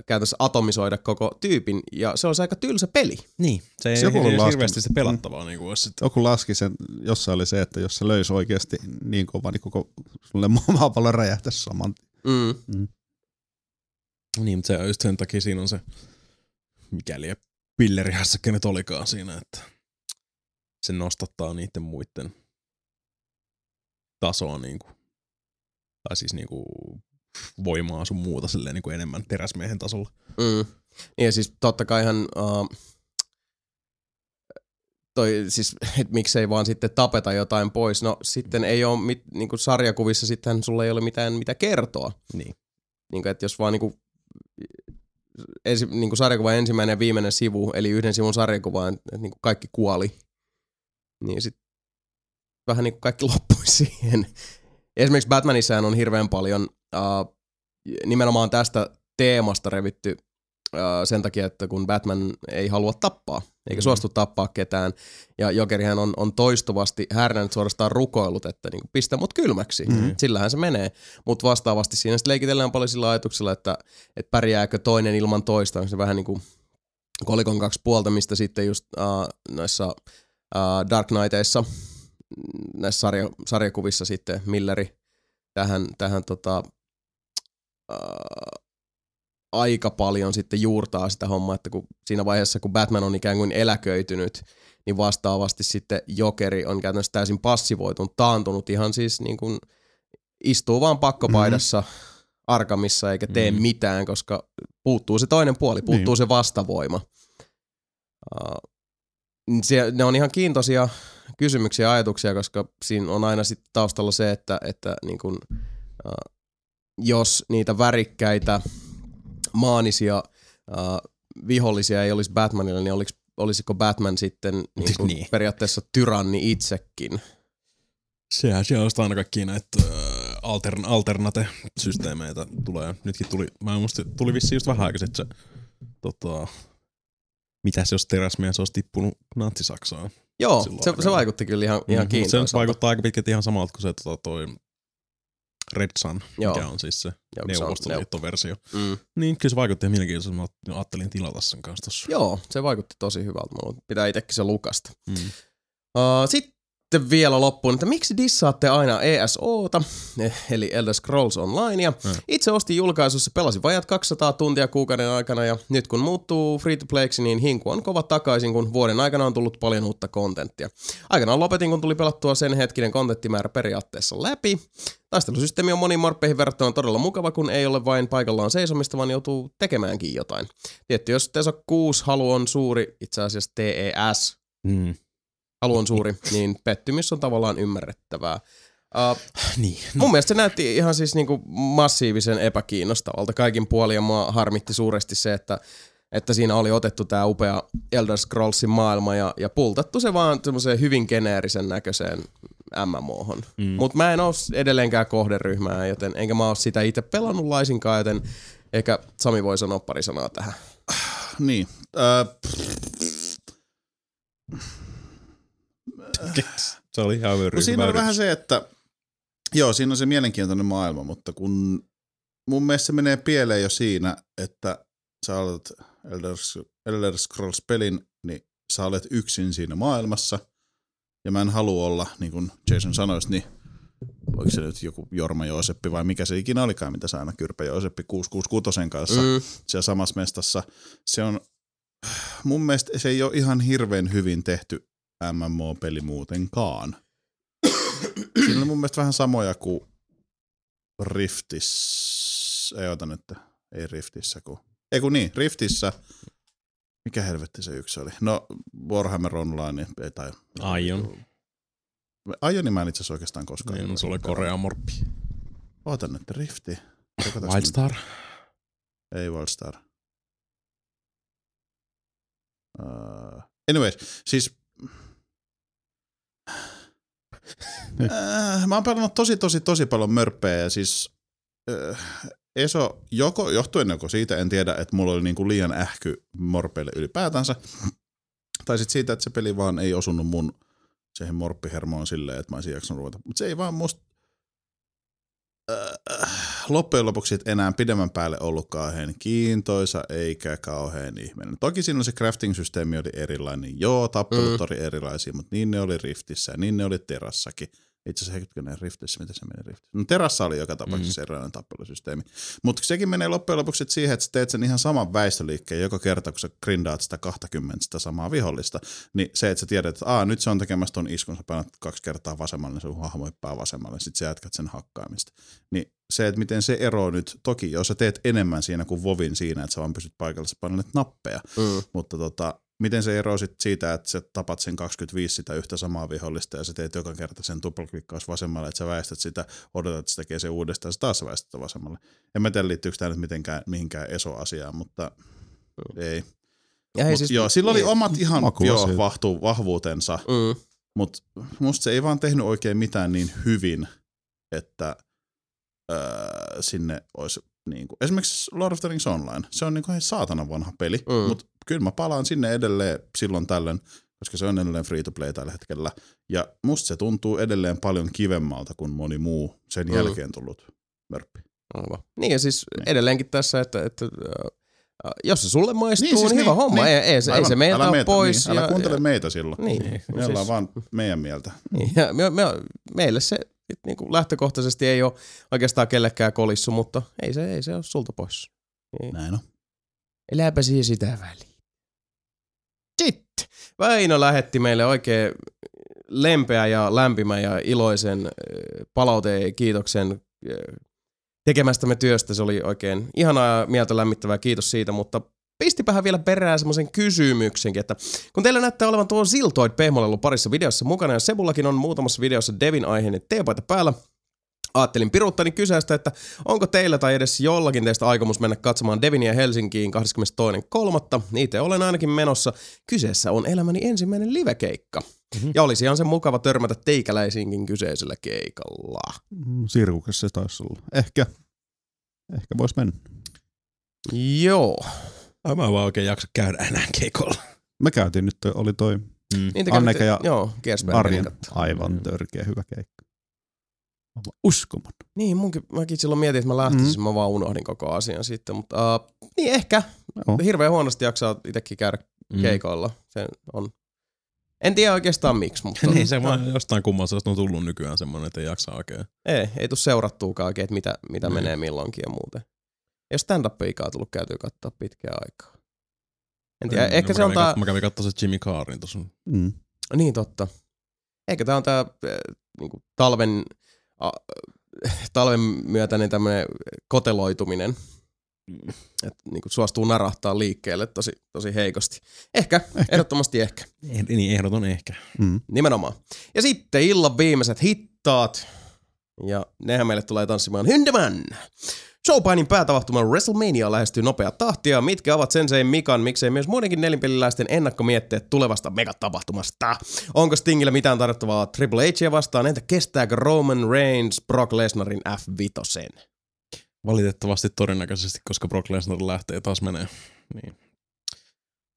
[SPEAKER 1] käytännössä atomisoida koko tyypin, ja se olisi aika tylsä peli.
[SPEAKER 4] Niin. Se ei
[SPEAKER 3] Se
[SPEAKER 4] se
[SPEAKER 3] joku on
[SPEAKER 4] hirveästi
[SPEAKER 3] laskenut.
[SPEAKER 4] sitä pelattavaa niin kuin sit.
[SPEAKER 3] Joku laski sen, jossa oli se, että jos se löisi oikeasti niin kova, niin koko sulle maapallo räjähtäisi saman.
[SPEAKER 1] Mm.
[SPEAKER 4] Niin, mutta se on just sen takia siinä on se, mikäli pillerihässäkkä nyt olikaan siinä, että se nostattaa niiden muiden tasoa niin kuin, tai siis niin kuin voimaa sun muuta silleen niin kuin enemmän teräsmiehen tasolla.
[SPEAKER 1] Mm. Ja siis totta kaihan uh, toi siis, että miksei vaan sitten tapeta jotain pois. No sitten ei ole, mit, niin kuin sarjakuvissa sitten sulla ei ole mitään mitä kertoa.
[SPEAKER 4] Niin.
[SPEAKER 1] Niin kuin, että jos vaan niin kuin, ensi, niin kuin sarjakuvan ensimmäinen ja viimeinen sivu, eli yhden sivun sarjakuva, että niin kuin kaikki kuoli, niin sitten vähän niin kuin kaikki loppui siihen. Esimerkiksi Batmanissahan on hirveän paljon uh, nimenomaan tästä teemasta revitty äh, sen takia, että kun Batman ei halua tappaa, eikä suostu tappaa ketään, ja Jokerihän on, on toistuvasti härnännyt suorastaan rukoillut, että niin pistä mut kylmäksi, mm. sillähän se menee. Mutta vastaavasti siinä sitten leikitellään paljon sillä ajatuksella, että, että pärjääkö toinen ilman toista, on se vähän niin kuin kolikon kaksi puolta, mistä sitten just äh, noissa äh, Dark Knighteissa, mm, näissä sarja, sarjakuvissa sitten Milleri tähän, tähän tota, äh, aika paljon sitten juurtaa sitä hommaa, että kun siinä vaiheessa, kun Batman on ikään kuin eläköitynyt, niin vastaavasti sitten Jokeri on käytännössä täysin passivoitunut, taantunut ihan siis niin kuin istuu vaan pakkopaidassa mm-hmm. arkamissa eikä tee mm-hmm. mitään, koska puuttuu se toinen puoli, puuttuu niin. se vastavoima. Uh, se, ne on ihan kiintoisia kysymyksiä ja ajatuksia, koska siinä on aina sitten taustalla se, että, että niin kun, uh, jos niitä värikkäitä maanisia uh, vihollisia ei olisi Batmanilla, niin olis, olisiko Batman sitten niin kuin
[SPEAKER 4] Niin.
[SPEAKER 1] periaatteessa tyranni itsekin?
[SPEAKER 4] Sehän siellä on aina kaikkia näitä äh, altern, alternate-systeemeitä tulee. Nytkin tuli, mä en muista, tuli vissiin just vähän aikaisin, että se, tota, mitäs jos teräsmies olisi tippunut Natsi-Saksaan?
[SPEAKER 1] Joo, se, se vaikutti kyllä ihan, ihan
[SPEAKER 4] Mm,
[SPEAKER 1] kiintoiselta.
[SPEAKER 4] Se vaikuttaa aika pitkälti ihan samalta kuin se tota, toi Red Sun,
[SPEAKER 1] Joo.
[SPEAKER 4] mikä on siis se
[SPEAKER 1] Joo,
[SPEAKER 4] Neuvostoliitto-versio.
[SPEAKER 1] Mm.
[SPEAKER 4] Niin, kyllä se vaikutti ihan mielenkiintoiselta. Mä ajattelin tilata sen kanssa tossa.
[SPEAKER 1] Joo, se vaikutti tosi hyvältä. Mulla pitää itsekin se lukasta.
[SPEAKER 4] Mm.
[SPEAKER 1] Uh, sitten vielä loppuun, että miksi dissaatte aina ESOta, eh, eli Elder Scrolls Onlinea.
[SPEAKER 4] Mm.
[SPEAKER 1] Itse ostin julkaisussa, pelasin vajat 200 tuntia kuukauden aikana ja nyt kun muuttuu free to playksi, niin hinku on kova takaisin, kun vuoden aikana on tullut paljon uutta kontenttia. Aikanaan lopetin, kun tuli pelattua sen hetkinen kontenttimäärä periaatteessa läpi. Taistelusysteemi on moniin morppeihin verrattuna todella mukava, kun ei ole vain paikallaan seisomista, vaan joutuu tekemäänkin jotain. Tietty, jos TESO 6 halu on suuri, itse asiassa TES,
[SPEAKER 4] Mm.
[SPEAKER 1] Halu on suuri, niin pettymys on tavallaan ymmärrettävää. Uh,
[SPEAKER 4] Niin.
[SPEAKER 1] mun mielestä se näytti ihan siis niinku massiivisen epäkiinnostavalta kaikin puolin ja mua harmitti suuresti se, että, että siinä oli otettu tämä upea Elder Scrollsin maailma ja, ja pultattu se vaan semmoiseen hyvin geneerisen näköiseen MMOhon. Mm. Mutta mä en oo edelleenkään kohderyhmää, joten enkä mä oo sitä itse pelannut laisinkaan, joten ehkä Sami voi sanoa pari sanaa tähän.
[SPEAKER 2] Niin. Äh,
[SPEAKER 4] Se oli ihan
[SPEAKER 2] no siinä on vähän se, että joo, siinä on se mielenkiintoinen maailma, mutta kun mun mielestä se menee pieleen jo siinä, että sä aloitat Elder, Elder Scrolls-pelin, niin sä olet yksin siinä maailmassa, ja mä en halua olla, niin kuin Jason sanoisi, niin oliko se nyt joku Jorma Jooseppi vai mikä se ikinä olikaan, mitä sä aina Kyrpä Jooseppi 666 kanssa
[SPEAKER 1] Mm.
[SPEAKER 2] siellä samassa mestassa. Se on, mun mielestä se ei ole ihan hirveän hyvin tehty MMO-peli muutenkaan. Siinä on mun mielestä vähän samoja kuin Riftissä, ei ota nyt, ei Riftissä, kun, ei kun niin, Riftissä, mikä helvetti se yksi oli? No, Warhammer Online, ei tai...
[SPEAKER 4] Aion.
[SPEAKER 2] Aioni mä en itse asiassa oikeastaan koskaan.
[SPEAKER 4] Niin, se oli Korea morppi.
[SPEAKER 2] Oota nyt, Rifti.
[SPEAKER 4] Wildstar.
[SPEAKER 2] Ei Wildstar. Uh, anyways, siis... äh, mä oon pelannut tosi, tosi, tosi paljon mörppejä ja siis... Äh, Eso, joko, johtuen joko siitä, en tiedä, että mulla oli niinku liian ähky morpeille ylipäätänsä, tai sitten siitä, että se peli vaan ei osunut mun siihen morppihermoon silleen, että mä olisin jaksanut ruveta. Mutta se ei vaan musta äh, loppujen lopuksi et enää pidemmän päälle ollut kauhean kiintoisa eikä kauhean ihmeinen. Toki siinä se crafting-systeemi oli erilainen. Joo, tappelut
[SPEAKER 1] Mm.
[SPEAKER 2] oli erilaisia, mutta niin ne oli Riftissä ja niin ne oli Terassakin. Itse asiassa hetkinen Riftissä, miten se meni Riftissä? No Terassa oli joka tapauksessa mm. erilainen tappelusysteemi. Mutta sekin menee loppujen lopuksi sit siihen, että sä teet sen ihan saman väistöliikkeen joka kerta, kun sä grindaat sitä 20 sitä samaa vihollista. Niin se, että sä tiedät, että Aa, nyt se on tekemässä ton iskun, sä painat kaksi kertaa vasemmalle, niin sun hahmo hyppää vasemmalle, sitten sä jatkat sen hakkaamista. Niin se, että miten se ero nyt, toki jos sä teet enemmän siinä kuin Vovin siinä, että sä vaan pysyt paikalla, sä painelet nappeja,
[SPEAKER 1] Mm.
[SPEAKER 2] mutta tota, miten se ero sit siitä, että sä tapat sen 25 sitä yhtä samaa vihollista ja sä teet joka kerta sen tuplaklikkaus vasemmalle, että sä väistät sitä, odotat, että se tekee sen uudestaan ja sä taas väistät vasemmalle. En mä tiedä liittyykö tämä nyt mitenkään mihinkään ESO-asiaan, mutta ei.
[SPEAKER 1] Ja
[SPEAKER 2] Mut
[SPEAKER 1] siis,
[SPEAKER 2] joo, sillä oli omat ihan joo, vahtu, vahvuutensa,
[SPEAKER 1] Mm.
[SPEAKER 2] mutta musta se ei vaan tehnyt oikein mitään niin hyvin, että öö, sinne olisi Niin kuin, esimerkiksi Lord of the Rings Online, se on niin kuin saatana vanha peli,
[SPEAKER 1] Mm.
[SPEAKER 2] mm. mutta kyllä mä palaan sinne edelleen silloin tällöin, koska se on edelleen free to play tällä hetkellä. Ja musta se tuntuu edelleen paljon kivemmalta kuin moni muu sen
[SPEAKER 1] Mm.
[SPEAKER 2] jälkeen tullut mörppi.
[SPEAKER 1] Aivan. Niin ja siis
[SPEAKER 2] Niin.
[SPEAKER 1] edelleenkin tässä, että, että äh, jos se sulle maistuu, niin,
[SPEAKER 2] Niin, siis
[SPEAKER 1] niin hyvä
[SPEAKER 2] niin,
[SPEAKER 1] homma.
[SPEAKER 2] niin.
[SPEAKER 1] Ei, ei, se, ei se meiltä
[SPEAKER 2] älä
[SPEAKER 1] ole
[SPEAKER 2] meitä,
[SPEAKER 1] pois.
[SPEAKER 2] Niin, älä
[SPEAKER 1] ja,
[SPEAKER 2] kuuntele
[SPEAKER 1] ja,
[SPEAKER 2] meitä silloin.
[SPEAKER 1] Niin,
[SPEAKER 4] Niin.
[SPEAKER 2] Me ollaan vaan meidän mieltä.
[SPEAKER 1] Niin, ja me, me, meille se niin kuin lähtökohtaisesti ei ole oikeastaan kellekään kolissu, mutta ei se, ei se ole sulta pois. Niin.
[SPEAKER 2] Näin on.
[SPEAKER 1] Eläpä siihen sitä väliin. Väinö lähetti meille oikein lempeä ja lämpimä ja iloisen äh, palauteen kiitoksen äh, tekemästämme työstä. Se oli oikein ihanaa ja mieltä lämmittävää. Kiitos siitä, mutta pistipähän vielä perään semmoisen kysymyksenkin, että kun teillä näyttää olevan tuo Ziltoid pehmolle ollut parissa videossa mukana ja Sebullakin on muutamassa videossa Devin aiheinen teepaita päällä, Ajattelin piruuttani kyseistä, että onko teillä tai edes jollakin teistä aikomus mennä katsomaan Devinia Helsinkiin 22.3. Niitä olen ainakin menossa. Kyseessä on elämäni ensimmäinen livekeikka. Mm-hmm. Ja olisi ihan se mukava törmätä teikäläisiinkin kyseisellä keikalla.
[SPEAKER 3] Mm, Sirkuksessa se taisi olla. Ehkä. Ehkä vois mennä.
[SPEAKER 1] Joo.
[SPEAKER 4] Ai mä en vaan oikein jaksa käydä enää keikolla.
[SPEAKER 3] Me käytiin nyt, oli toi
[SPEAKER 4] Mm.
[SPEAKER 3] Anneke ja
[SPEAKER 1] joo,
[SPEAKER 3] Arjen aivan
[SPEAKER 4] Mm.
[SPEAKER 3] törkeä hyvä keikka. Uskomaton.
[SPEAKER 1] Niin, munkin, mäkin silloin mietin, että mä lähtisin, mm. mä vaan unohdin koko asian sitten, mutta uh, niin ehkä.
[SPEAKER 3] Joo.
[SPEAKER 1] Hirveän huonosti jaksaa itsekin käydä mm. keikoilla. Se on, en tiedä oikeastaan miksi, mutta
[SPEAKER 4] niin se vaan jostain kumman se on tullut nykyään semmoinen, että ei jaksa oikein.
[SPEAKER 1] ei, ei tule seurattuukaan oikein, että mitä, mitä
[SPEAKER 4] Niin.
[SPEAKER 1] menee milloinkin ja muuten. Ei ole stand-up-ikaa tullut käytyä katsoa pitkään aikaa. En tiedä,
[SPEAKER 4] Mä-
[SPEAKER 1] ehkä se on tää,
[SPEAKER 4] kat- Mä kävin katsomaan se Jimmy Carrin tuossa.
[SPEAKER 3] Mm.
[SPEAKER 1] niin totta. Ehkä tää on tää äh, niinku talven, äh, talven myötäinen tämmönen koteloituminen. Että niinku suostuu narahtaa liikkeelle tosi, tosi heikosti. Ehkä, ehkä, ehdottomasti ehkä.
[SPEAKER 4] Eh, niin ehdoton ehkä.
[SPEAKER 3] Mm.
[SPEAKER 1] Nimenomaan. Ja sitten illan viimeiset hittaat. Ja nehän meille tulee tanssimaan Hyndeman. Showpainin päätapahtuma WrestleMania lähestyy nopeaa tahtia. Mitkä ovat Sensei Mikan, miksei myös muidenkin nelinpeliläisten ennakkomietteet tulevasta megatapahtumasta? Onko Stingillä mitään tarjottavaa Triple Hia vastaan? Entä kestääkö Roman Reigns Brock Lesnarin F5?
[SPEAKER 4] Valitettavasti todennäköisesti, koska Brock Lesnar lähtee taas menee. Niin.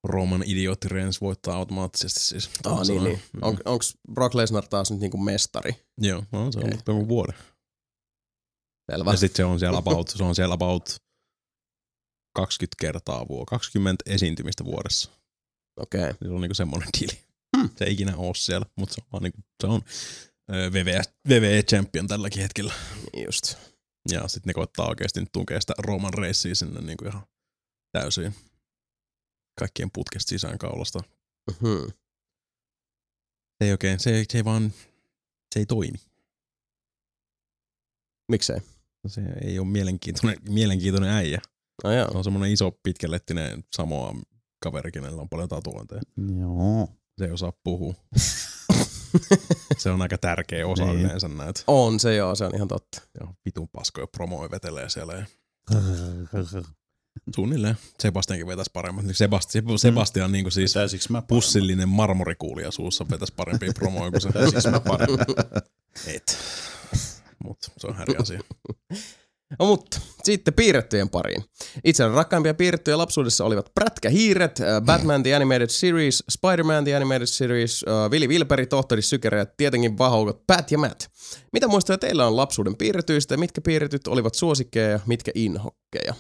[SPEAKER 4] Roman idiootti Reigns voittaa automaattisesti siis.
[SPEAKER 1] Ah, niin, niin.
[SPEAKER 4] Mm.
[SPEAKER 1] On, onko Brock Lesnar taas nyt niinku mestari?
[SPEAKER 4] Joo, no, se on joku vuoden.
[SPEAKER 1] Selvä.
[SPEAKER 4] Ja sitten se on siellä about, se on siellä about 20 kertaa vuo, 20 esiintymistä vuodessa.
[SPEAKER 1] Okei. Okay.
[SPEAKER 4] Se on niinku semmoinen diili.
[SPEAKER 1] Hmm.
[SPEAKER 4] Se ei ikinä oo siellä, mutta se on vaan niinku, se on ö, WWE, WWE champion tälläkin hetkellä.
[SPEAKER 1] Niin just.
[SPEAKER 4] Ja sitten ne koittaa oikeasti nyt tunkea sitä Roman Reissiä sinne niinku ihan täysin kaikkien putkesta sisään kaulasta.
[SPEAKER 1] Hmm.
[SPEAKER 4] Se ei oikein, se ei, se ei vaan, se ei toimi.
[SPEAKER 1] Miksei?
[SPEAKER 4] Se ei ole mielenkiintoinen, mielenkiintoinen äijä.
[SPEAKER 1] No joo.
[SPEAKER 4] Se on semmoinen iso pitkälettinen Samoa kaveri, kenellä on paljon tatuointeja.
[SPEAKER 3] Joo.
[SPEAKER 4] Se ei osaa puhua. se on aika tärkeä osa
[SPEAKER 3] Niin.
[SPEAKER 4] yleensä näitä.
[SPEAKER 1] On se joo, se on ihan totta.
[SPEAKER 4] Ja vitun paskoja promoja vetelee siellä. Ja suunnilleen. Sebastiankin vetäisi paremmin. Sebastian, Sebastian mm. niin kuin siis pussillinen marmorikuulija suussa vetäisi parempia promoja kuin se.
[SPEAKER 2] Pitäisikö mä paremmin?
[SPEAKER 4] Et. Mut se on eri asia.
[SPEAKER 1] No, mutta sitten piirrettyjen pariin. Itsellä rakkaimpia piirrettyjä lapsuudessa olivat Prätkähiiret, äh, Batman The Animated Series, Spider-Man The Animated Series, äh, Vili Vilperi, Tohtori Sykerä ja tietenkin vahaukot Pat ja Matt. Mitä muistoja teillä on lapsuuden piirretyistä ja mitkä piirretyt olivat suosikkeja ja mitkä inhokkeja?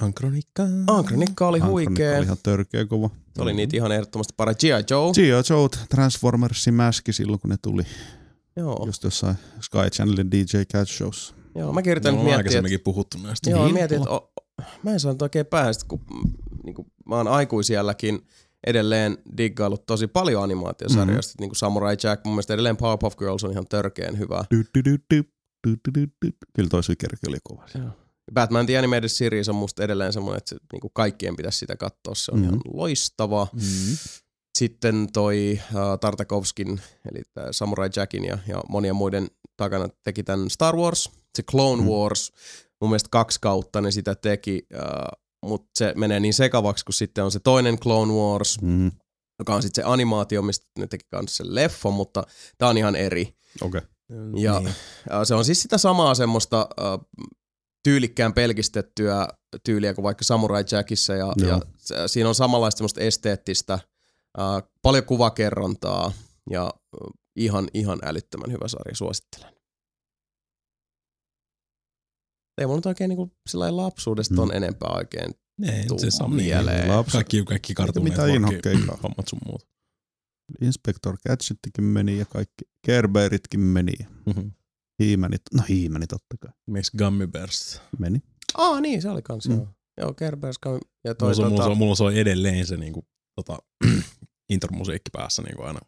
[SPEAKER 4] Ankronikka.
[SPEAKER 1] Ankronikka oli
[SPEAKER 3] Ankronikka
[SPEAKER 1] huikea.
[SPEAKER 3] oli ihan törkeä kova.
[SPEAKER 1] Se oli niitä ihan ehdottomasti para. G.I. Joe.
[SPEAKER 3] G.I. Joe Transformersin mäski silloin, kun ne tuli
[SPEAKER 1] Joo,
[SPEAKER 3] just jossain Sky Channelin DJ Cat Shows.
[SPEAKER 1] joo, mäkin yritän
[SPEAKER 4] No,
[SPEAKER 1] miettiä,
[SPEAKER 4] aikaisemminkin puhuttu näistä.
[SPEAKER 1] Joo,
[SPEAKER 3] Niin,
[SPEAKER 1] mietin, että o, mä en saanut oikein päästä, kun niin kuin, mä oon aikuisielläkin edelleen diggaillut tosi paljon animaatiosarjoista. Mm-hmm. Niin kuin Samurai Jack, mun mielestä edelleen Powerpuff Girls on ihan törkeen hyvä.
[SPEAKER 3] Du, du, du, du, du, du, du, du. Kyllä toi Sykerki oli kova.
[SPEAKER 1] Joo. Batman The Animated Series on musta edelleen semmoinen, että se, niin kuin kaikkien pitäisi sitä katsoa. Se on mm-hmm.
[SPEAKER 3] Mhm.
[SPEAKER 1] ihan loistava.
[SPEAKER 4] Mm.
[SPEAKER 1] Sitten toi Tartakovskin, eli Samurai Jackin ja, ja monien muiden takana teki tämän Star Wars, se Clone
[SPEAKER 3] Mm.
[SPEAKER 1] Wars. Mun mielestä kaksi kautta ne sitä teki, uh, mutta se menee niin sekavaksi, kun sitten on se toinen Clone Wars,
[SPEAKER 3] Mm.
[SPEAKER 1] joka on sitten se animaatio, mistä ne teki kanssa sen leffon, mutta tää on ihan eri.
[SPEAKER 3] Okei.
[SPEAKER 1] Ja
[SPEAKER 4] Niin.
[SPEAKER 1] se on siis sitä samaa semmoista uh, tyylikkään pelkistettyä tyyliä kuin vaikka Samurai Jackissa ja, ja siinä on samanlaista semmoista esteettistä, äh, paljon kuvakerrontaa ja äh, ihan, ihan älyttömän hyvä sarja, suosittelen. Ei mulla nyt oikein sillä lailla lapsuudesta
[SPEAKER 3] Mm.
[SPEAKER 1] on enempää oikein.
[SPEAKER 4] Ei,
[SPEAKER 1] Tuu
[SPEAKER 4] se saa
[SPEAKER 1] mieleen.
[SPEAKER 3] Lapset.
[SPEAKER 4] Kaikki, kaikki kartuneet,
[SPEAKER 3] mitään inhokkeja.
[SPEAKER 4] hommat sun muut.
[SPEAKER 3] Inspector Gadgettikin meni ja kaikki Kerberitkin meni.
[SPEAKER 4] Mm-hmm.
[SPEAKER 3] No hiimeni totta kai.
[SPEAKER 4] Miksi Gummy Bears?
[SPEAKER 3] Meni.
[SPEAKER 1] Aa niin, se oli kans
[SPEAKER 3] Mm.
[SPEAKER 1] joo. Joo, Kerbers ja toi
[SPEAKER 4] Mulla, se, mulla,
[SPEAKER 1] tota,
[SPEAKER 4] se, mulla se on edelleen se niinku, tota, intromusiikki päässä niinku aina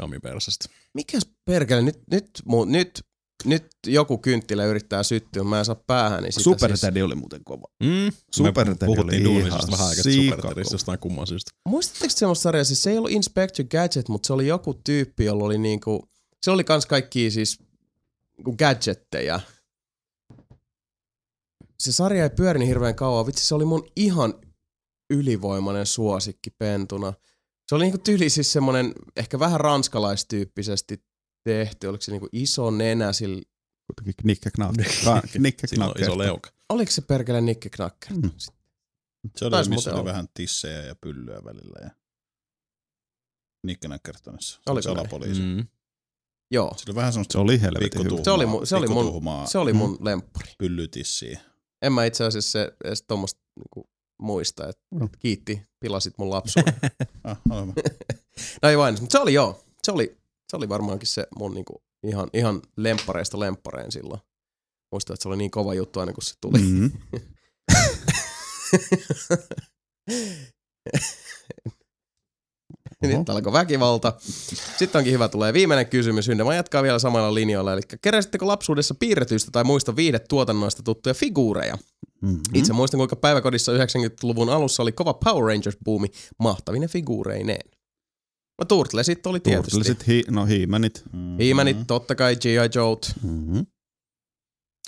[SPEAKER 4] Gummy Bearsista.
[SPEAKER 1] mikäs perkele, nyt, nyt, mu, nyt, nyt joku kynttilä yrittää syttyä, mä en saa päähän, niin sitä
[SPEAKER 3] Super
[SPEAKER 1] siis,
[SPEAKER 3] oli muuten kova.
[SPEAKER 4] Mm.
[SPEAKER 3] Super
[SPEAKER 4] Me
[SPEAKER 3] Daddy
[SPEAKER 4] puhuttiin
[SPEAKER 3] oli ihan
[SPEAKER 4] vähän aikaa jostain kumman syystä.
[SPEAKER 1] Muistatteko semmoista sarjaa, siis se ei ollut Inspector Gadget, mutta se oli joku tyyppi, jolla oli niinku, se oli kans kaikki siis niinku gadgetteja. Se sarja ei pyörinyt hirveän kauan, vitsi se oli mun ihan ylivoimainen suosikki pentuna. Se oli niinku tyyli siis semmonen ehkä vähän ranskalaistyyppisesti tehty, oliko se niinku iso nenä sillä,
[SPEAKER 3] Kuitenkin knack.
[SPEAKER 4] iso leuka.
[SPEAKER 1] oliko se perkele Nikke Knacker?
[SPEAKER 3] Mm.
[SPEAKER 2] Se oli,
[SPEAKER 1] Taisi
[SPEAKER 2] missä oli
[SPEAKER 1] olla.
[SPEAKER 2] vähän tissejä ja pyllyä välillä. Ja... Nikke Näkkertonissa.
[SPEAKER 1] Oliko näin?
[SPEAKER 2] salapoliisi. Mm.
[SPEAKER 4] Mm.
[SPEAKER 1] Joo,
[SPEAKER 2] Se oli vähän semmoista
[SPEAKER 3] Se oli helvetin hyvä.
[SPEAKER 1] Se oli mu- se oli mun- se oli mun lemppari.
[SPEAKER 2] pyllytissiä.
[SPEAKER 1] En mä itse asiassa se, edes tommoista niinku muista, että
[SPEAKER 3] No.
[SPEAKER 1] et kiitti, pilasit mun lapsuuden.
[SPEAKER 2] Ah, aivan.
[SPEAKER 1] no ei vain, mutta se oli joo. Se oli, se oli varmaankin se mun niinku ihan, ihan lemppareista lempparein silloin. Muistan, että se oli niin kova juttu aina kun se tuli.
[SPEAKER 3] Mm.
[SPEAKER 1] Nyt alkoi väkivalta. Sitten onkin hyvä, tulee viimeinen kysymys. Hyndemä jatkaa vielä samalla linjoilla. Eli keräsittekö lapsuudessa piirretyistä tai muista viihdetuotannoista tuttuja figuureja?
[SPEAKER 3] Mm.
[SPEAKER 1] Itse muistan, kuinka päiväkodissa 90-luvun alussa oli kova Power Rangers-buumi mahtavine figuureineen. No Turtlesit oli tietysti.
[SPEAKER 3] Turtlesit, hi- no hiimenit.
[SPEAKER 2] Mm.
[SPEAKER 1] Hiimänit, totta kai G.I. Joe.
[SPEAKER 3] Mm-hmm.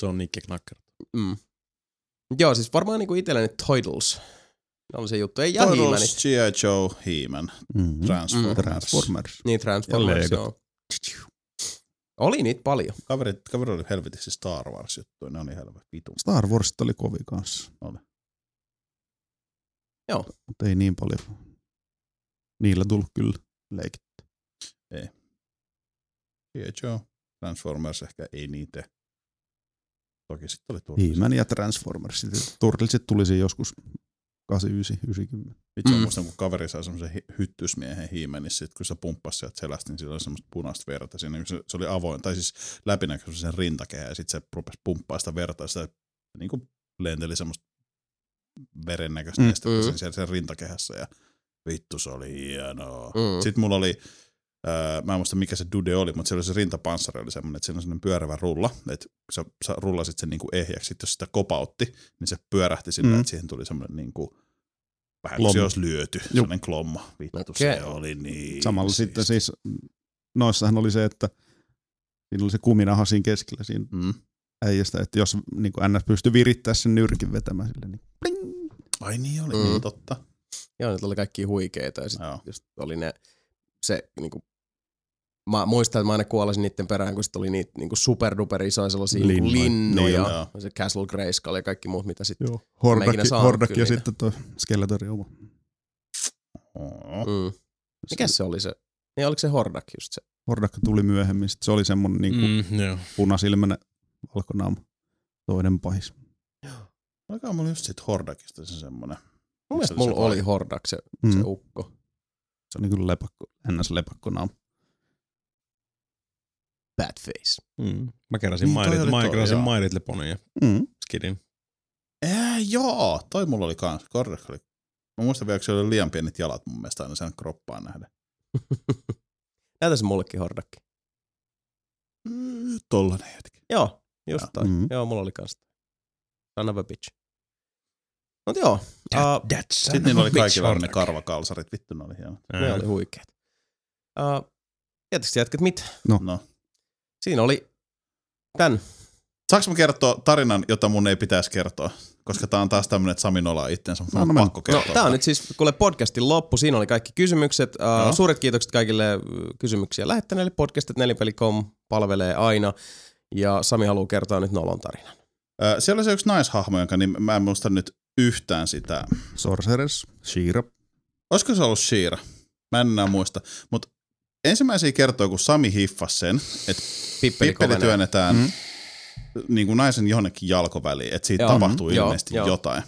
[SPEAKER 4] Se on Nikke Knacker.
[SPEAKER 1] Mm. Joo, siis varmaan niinku itselleni Toidles. Ne oli se juttu. Ei ja.
[SPEAKER 2] Turtles, G.I. Joe, He-Man,
[SPEAKER 3] Mm-hmm.
[SPEAKER 2] Transformers.
[SPEAKER 3] Transformers.
[SPEAKER 1] Niin Transformers, joo. Oli niitä paljon.
[SPEAKER 2] Kaveri, kaveri oli helvetissä Star Wars juttuja, ne oli helvetin vitun.
[SPEAKER 3] Star Wars oli kovi kanssa.
[SPEAKER 2] Oli.
[SPEAKER 1] Joo.
[SPEAKER 3] Mutta ei niin paljon. Niillä tullut kyllä leikit.
[SPEAKER 2] G.I. Joe, Transformers ehkä ei niitä. Toki sitten oli Turtles.
[SPEAKER 3] Ja Transformers. Turtlesit tuli siinä joskus 89, 90.
[SPEAKER 2] Itse
[SPEAKER 1] Mm.
[SPEAKER 2] muistan, kun kaveri sai semmoisen hyttysmiehen hiimenissä, sit kun se pumppasi sieltä selästä, niin sillä oli semmoista punaista verta siinä, kun se, se oli avoin, tai siis läpinäkyvä sen rintakehä, ja sitten se rupesi pumppaa sitä verta, ja sitä niin kuin lenteli semmoista veren näköistä
[SPEAKER 3] Mm.
[SPEAKER 2] mm. siellä sen rintakehässä, ja vittu se oli hienoa.
[SPEAKER 1] Mm.
[SPEAKER 2] Sitten mulla oli, ää, mä en muista mikä se dude oli, mutta siellä oli se rintapanssari oli semmoinen, että siinä on semmoinen pyörävä rulla, että sä, sä rullasit sen niinku ehjäksi, sitten jos sitä kopautti, niin se pyörähti sillä,
[SPEAKER 3] Mm.
[SPEAKER 2] että siihen tuli semmoinen niinku, vähän kuin se olisi lyöty, semmoinen klomma. Vittu,
[SPEAKER 1] Okei.
[SPEAKER 2] se oli niin
[SPEAKER 3] Samalla
[SPEAKER 2] siisti.
[SPEAKER 3] sitten siis, noissahan oli se, että siinä oli se kuminaha siinä keskellä siinä
[SPEAKER 2] Mm.
[SPEAKER 3] äijästä, että jos niin kuin NS pystyi virittämään sen nyrkin vetämään sille, niin pling.
[SPEAKER 2] Ai niin oli,
[SPEAKER 1] Mm.
[SPEAKER 2] niin totta.
[SPEAKER 1] Joo, ne oli kaikki huikeita ja sitten oli ne, se niinku, mä muistan, että mä aina kuolisin niiden perään, kun sit oli niitä niinku superduper isoja sellaisia niinku
[SPEAKER 3] Linnoja.
[SPEAKER 1] linnoja,
[SPEAKER 2] Niin,
[SPEAKER 1] se Castle Grayskull ja kaikki muut, mitä sitten.
[SPEAKER 3] Hordakki
[SPEAKER 1] kyllä
[SPEAKER 3] ja sitten toi Skeletori oma.
[SPEAKER 1] Mm. Mikä se oli se? Niin oliko se Hordak just se?
[SPEAKER 3] Hordakki tuli myöhemmin, sitten se oli semmonen niin kuin
[SPEAKER 4] Mm, joo.
[SPEAKER 3] punasilmäinen valkonaama. Toinen pahis.
[SPEAKER 2] Alkaa mulla just sit Hordakista se semmonen.
[SPEAKER 1] Mun mielestä
[SPEAKER 2] Se oli se
[SPEAKER 1] mulla oli Hordak se,
[SPEAKER 3] Mm.
[SPEAKER 1] se ukko.
[SPEAKER 3] Se on niin kuin lepakko, ns. lepakkonaama.
[SPEAKER 1] Badface.
[SPEAKER 4] Mm. Mä keräsin
[SPEAKER 2] Niin, oli
[SPEAKER 4] mä
[SPEAKER 2] toi,
[SPEAKER 4] keräsin Ponyn ja
[SPEAKER 3] Mm.
[SPEAKER 4] Skidin.
[SPEAKER 2] Ää, joo, toi mulla oli kans. Kordak oli. Mä muistan vielä, se oli liian pienet jalat mun mielestä aina sen kroppaan nähden.
[SPEAKER 1] Näytä se mullekin Hordakki.
[SPEAKER 2] Mm, tollanen hetki.
[SPEAKER 1] Joo, just
[SPEAKER 2] Joo.
[SPEAKER 1] toi.
[SPEAKER 3] Mm.
[SPEAKER 1] Joo, mulla oli kans. Son of a bitch. Mut joo,
[SPEAKER 4] That,
[SPEAKER 1] uh,
[SPEAKER 4] that
[SPEAKER 2] Sitten niillä oli kaikilla ne karvakalsarit. Vittu, ne oli hienot.
[SPEAKER 1] ne oli huikeet. Uh, tietysti jätkät mitä?
[SPEAKER 2] No.
[SPEAKER 1] Siinä oli tän.
[SPEAKER 2] Saanko mä kertoa tarinan, jota mun ei pitäisi kertoa? Koska tää on taas tämmönen, että Sami nolaa itsensä, mutta
[SPEAKER 3] No,
[SPEAKER 2] no,
[SPEAKER 3] no
[SPEAKER 2] on pakko kertoa.
[SPEAKER 1] No, tää on nyt siis, kuule podcastin loppu, siinä oli kaikki kysymykset. Uh,
[SPEAKER 2] Joo.
[SPEAKER 1] suuret kiitokset kaikille uh, kysymyksiä lähettäneille. Podcastit nelipeli.com palvelee aina. Ja Sami haluaa kertoa nyt nolon tarinan.
[SPEAKER 2] Ö, Siellä oli se yksi naishahmo, jonka nim, mä en muista nyt yhtään sitä.
[SPEAKER 3] Sorceress, Shira.
[SPEAKER 2] Olisiko se ollut Shira? Mä en enää muista. Mutta ensimmäisiä kertoo, kun Sami hiffasi sen, että
[SPEAKER 1] Pippeli,
[SPEAKER 2] pippeli työnnetään
[SPEAKER 3] Mm.
[SPEAKER 2] niin kuin naisen johonkin jalkoväliin, että siitä
[SPEAKER 1] Joo.
[SPEAKER 2] tapahtuu
[SPEAKER 1] Mm,
[SPEAKER 2] ilmeisesti
[SPEAKER 1] joo.
[SPEAKER 2] jotain.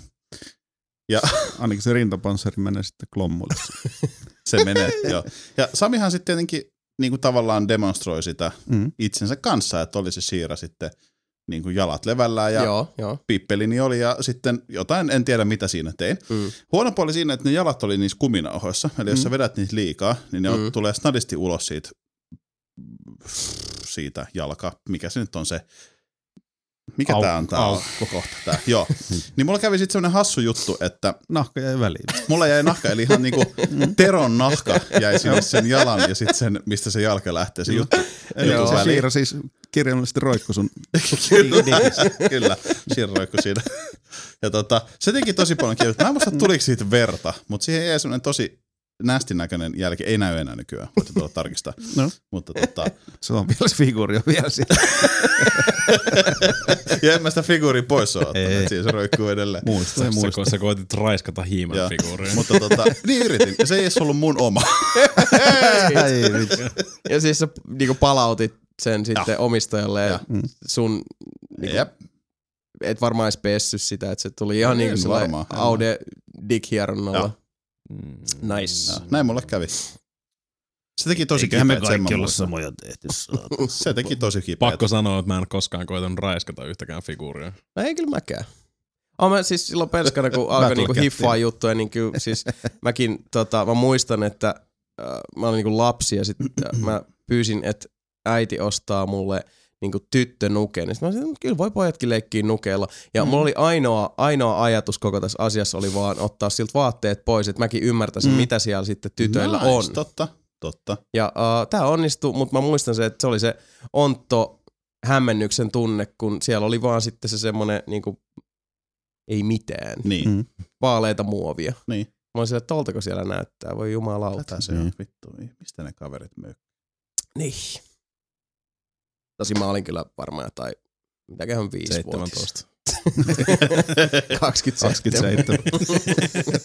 [SPEAKER 2] Ja
[SPEAKER 3] Ainakin se rintapanssari menee sitten klommulle.
[SPEAKER 2] se menee, joo. Ja Samihan sitten tietenkin niin kuin tavallaan demonstroi sitä
[SPEAKER 3] Mm.
[SPEAKER 2] itsensä kanssa, että oli se Shira sitten niin kuin jalat levällään ja
[SPEAKER 1] Joo, joo.
[SPEAKER 2] pippelini oli ja sitten jotain, en tiedä mitä siinä tein.
[SPEAKER 1] Mm.
[SPEAKER 2] Huono puoli siinä, että ne jalat oli niissä kuminauhoissa, eli jos
[SPEAKER 3] Mm.
[SPEAKER 2] sä vedät niitä liikaa, niin ne
[SPEAKER 1] Mm.
[SPEAKER 2] mm. tulee snadisti ulos siitä, siitä jalka, mikä se nyt on se, mikä
[SPEAKER 3] Au-
[SPEAKER 2] tää on tää
[SPEAKER 3] aukko.
[SPEAKER 2] kohta tää, joo. niin mulla kävi sitten semmonen hassu juttu, että
[SPEAKER 3] Nahka jäi väliin.
[SPEAKER 2] mulla jäi nahka, eli ihan niinku teron nahka jäi sinne sen jalan ja sitten sen, mistä se jalka lähtee, se juttu.
[SPEAKER 3] Eli
[SPEAKER 2] juttu
[SPEAKER 3] se. Shira siis kirjallisesti roikku sun
[SPEAKER 2] Kyllä, kyllä. Sirroikko siinä. Ja tota, se teki tosi paljon kieltä. Mä en muista, tuliko siitä verta, mutta siihen jäi semmoinen tosi nästin näköinen jälki. Ei näy enää nykyään, voitte tulla tarkistaa.
[SPEAKER 3] No.
[SPEAKER 2] Mutta tota,
[SPEAKER 3] Se on vielä se figuuri on vielä siellä.
[SPEAKER 2] ja en mä sitä figuuria pois ole ottanut, että siinä se roikkuu edelleen.
[SPEAKER 3] Muista, muista.
[SPEAKER 4] kun sä koetit raiskata hiiman figuuria.
[SPEAKER 2] Mutta tota, niin yritin. Ja se ei edes ollut mun oma.
[SPEAKER 3] Ei.
[SPEAKER 1] Ja siis sä niinku palautit sen sitten omistajalle ja
[SPEAKER 2] Ja.
[SPEAKER 3] Mm.
[SPEAKER 1] sun niinku,
[SPEAKER 2] Jep.
[SPEAKER 1] et varmaan edes pessy sitä, että se tuli ihan
[SPEAKER 2] En
[SPEAKER 1] niinku sellainen
[SPEAKER 2] varmaan.
[SPEAKER 1] Aude dighieronnalla.
[SPEAKER 2] Joo.
[SPEAKER 4] Mm.
[SPEAKER 1] Nice.
[SPEAKER 2] Ja, näin mulle kävi. Se teki tosi
[SPEAKER 3] Eiköhän me kaikki olla samoja tehty.
[SPEAKER 2] Se teki tosi kipeät.
[SPEAKER 4] Pakko sanoa, että mä en koskaan koitanut raiskata yhtäkään figuuria.
[SPEAKER 1] No ei kyllä mäkään. Oh, mä siis silloin penskana, kun alkoi niinku hiffaa juttuja, niin kyllä siis mäkin, tota, mä muistan, että äh, mä olin niinku lapsi ja sitten äh, mä pyysin, että äiti ostaa mulle niinku. Niin sit mä olisin, että kyllä voi pojatkin leikkiä nukeilla. Ja mm. mulla oli ainoa, ainoa ajatus koko tässä asiassa oli vaan ottaa siltä vaatteet pois, että mäkin ymmärtäisin, mm. Mitä siellä sitten tytöillä
[SPEAKER 2] nice,
[SPEAKER 1] on.
[SPEAKER 2] Totta, totta.
[SPEAKER 1] Ja uh, tämä onnistui, mutta mä muistan se, että se oli se ontto hämmennyksen tunne, kun siellä oli vaan sitten se semmonen niinku, ei mitään,
[SPEAKER 2] Niin,
[SPEAKER 3] Mm.
[SPEAKER 1] vaaleita muovia.
[SPEAKER 2] niin.
[SPEAKER 1] Mä olin että toltako siellä näyttää, voi jumalauta.
[SPEAKER 2] Tätä se on.
[SPEAKER 3] Niin.
[SPEAKER 2] Vittu, mistä ne kaverit myy?
[SPEAKER 1] Niin. Tosi mä olin kyllä varmaan tai mitäköhän viisi
[SPEAKER 4] 17.
[SPEAKER 1] 27.
[SPEAKER 3] 27.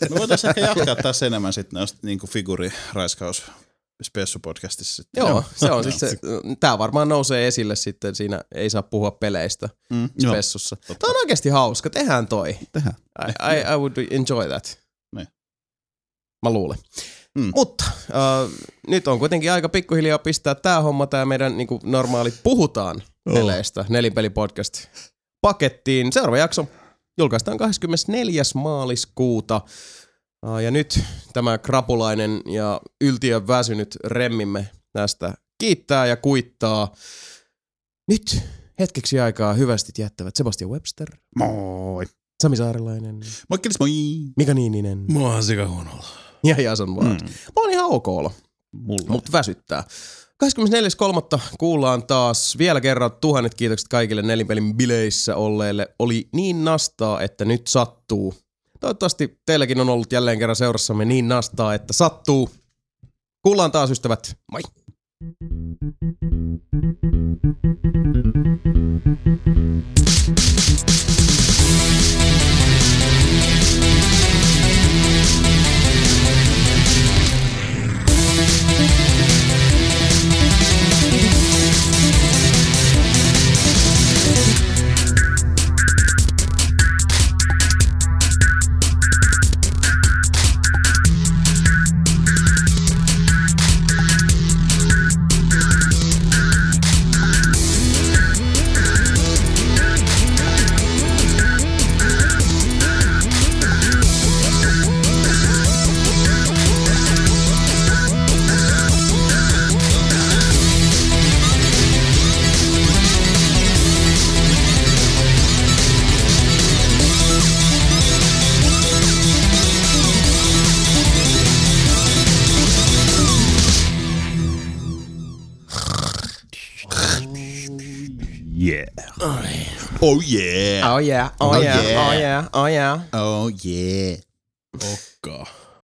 [SPEAKER 2] Me voitaisiin ehkä jatkaa tässä enemmän sitten noista niinku figuuriraiskaus Spessu-podcastissa sitten.
[SPEAKER 1] Joo, se on sitten se, tää varmaan nousee esille sitten siinä, ei saa puhua peleistä
[SPEAKER 2] Mm.
[SPEAKER 3] Joo.
[SPEAKER 1] spessussa. Tämä on oikeasti hauska, tehdään toi.
[SPEAKER 3] Tehdään.
[SPEAKER 1] I, I, I would enjoy that.
[SPEAKER 2] Niin.
[SPEAKER 1] Mä luulen.
[SPEAKER 2] Mm.
[SPEAKER 1] Mutta äh, nyt on kuitenkin aika pikkuhiljaa pistää tää homma, tää meidän niinku, normaali puhutaan peleistä, nelinpelipodcast pakettiin. Seuraava jakso julkaistaan 24. maaliskuuta. Äh, ja nyt tämä krapulainen ja yltiön väsynyt remmimme tästä kiittää ja kuittaa. Nyt hetkeksi aikaa hyvästit jättävät Sebastian Webster,
[SPEAKER 3] Moi.
[SPEAKER 1] Sami Saarelainen,
[SPEAKER 2] Moikkelis moi!
[SPEAKER 1] Mika Niininen
[SPEAKER 4] on sika huonolla.
[SPEAKER 1] Ja Jason Ward. Mm. Mulla on ihan ok olo,
[SPEAKER 3] Mulla.
[SPEAKER 1] mutta väsyttää. 24.3. kuullaan taas vielä kerran tuhannet kiitokset kaikille nelinpelin bileissä olleille. Oli niin nastaa, että nyt sattuu. Toivottavasti teilläkin on ollut jälleen kerran seurassamme niin nastaa, että sattuu. Kuullaan taas ystävät. Moi!
[SPEAKER 3] Yeah.
[SPEAKER 2] Oh, oh, oh, oh yeah!
[SPEAKER 1] Oh yeah, oh, yeah.
[SPEAKER 2] Oh
[SPEAKER 1] yeah, Oh
[SPEAKER 2] yeah.
[SPEAKER 1] oh yeah, oh yeah.
[SPEAKER 2] Oh yeah!
[SPEAKER 4] Okka.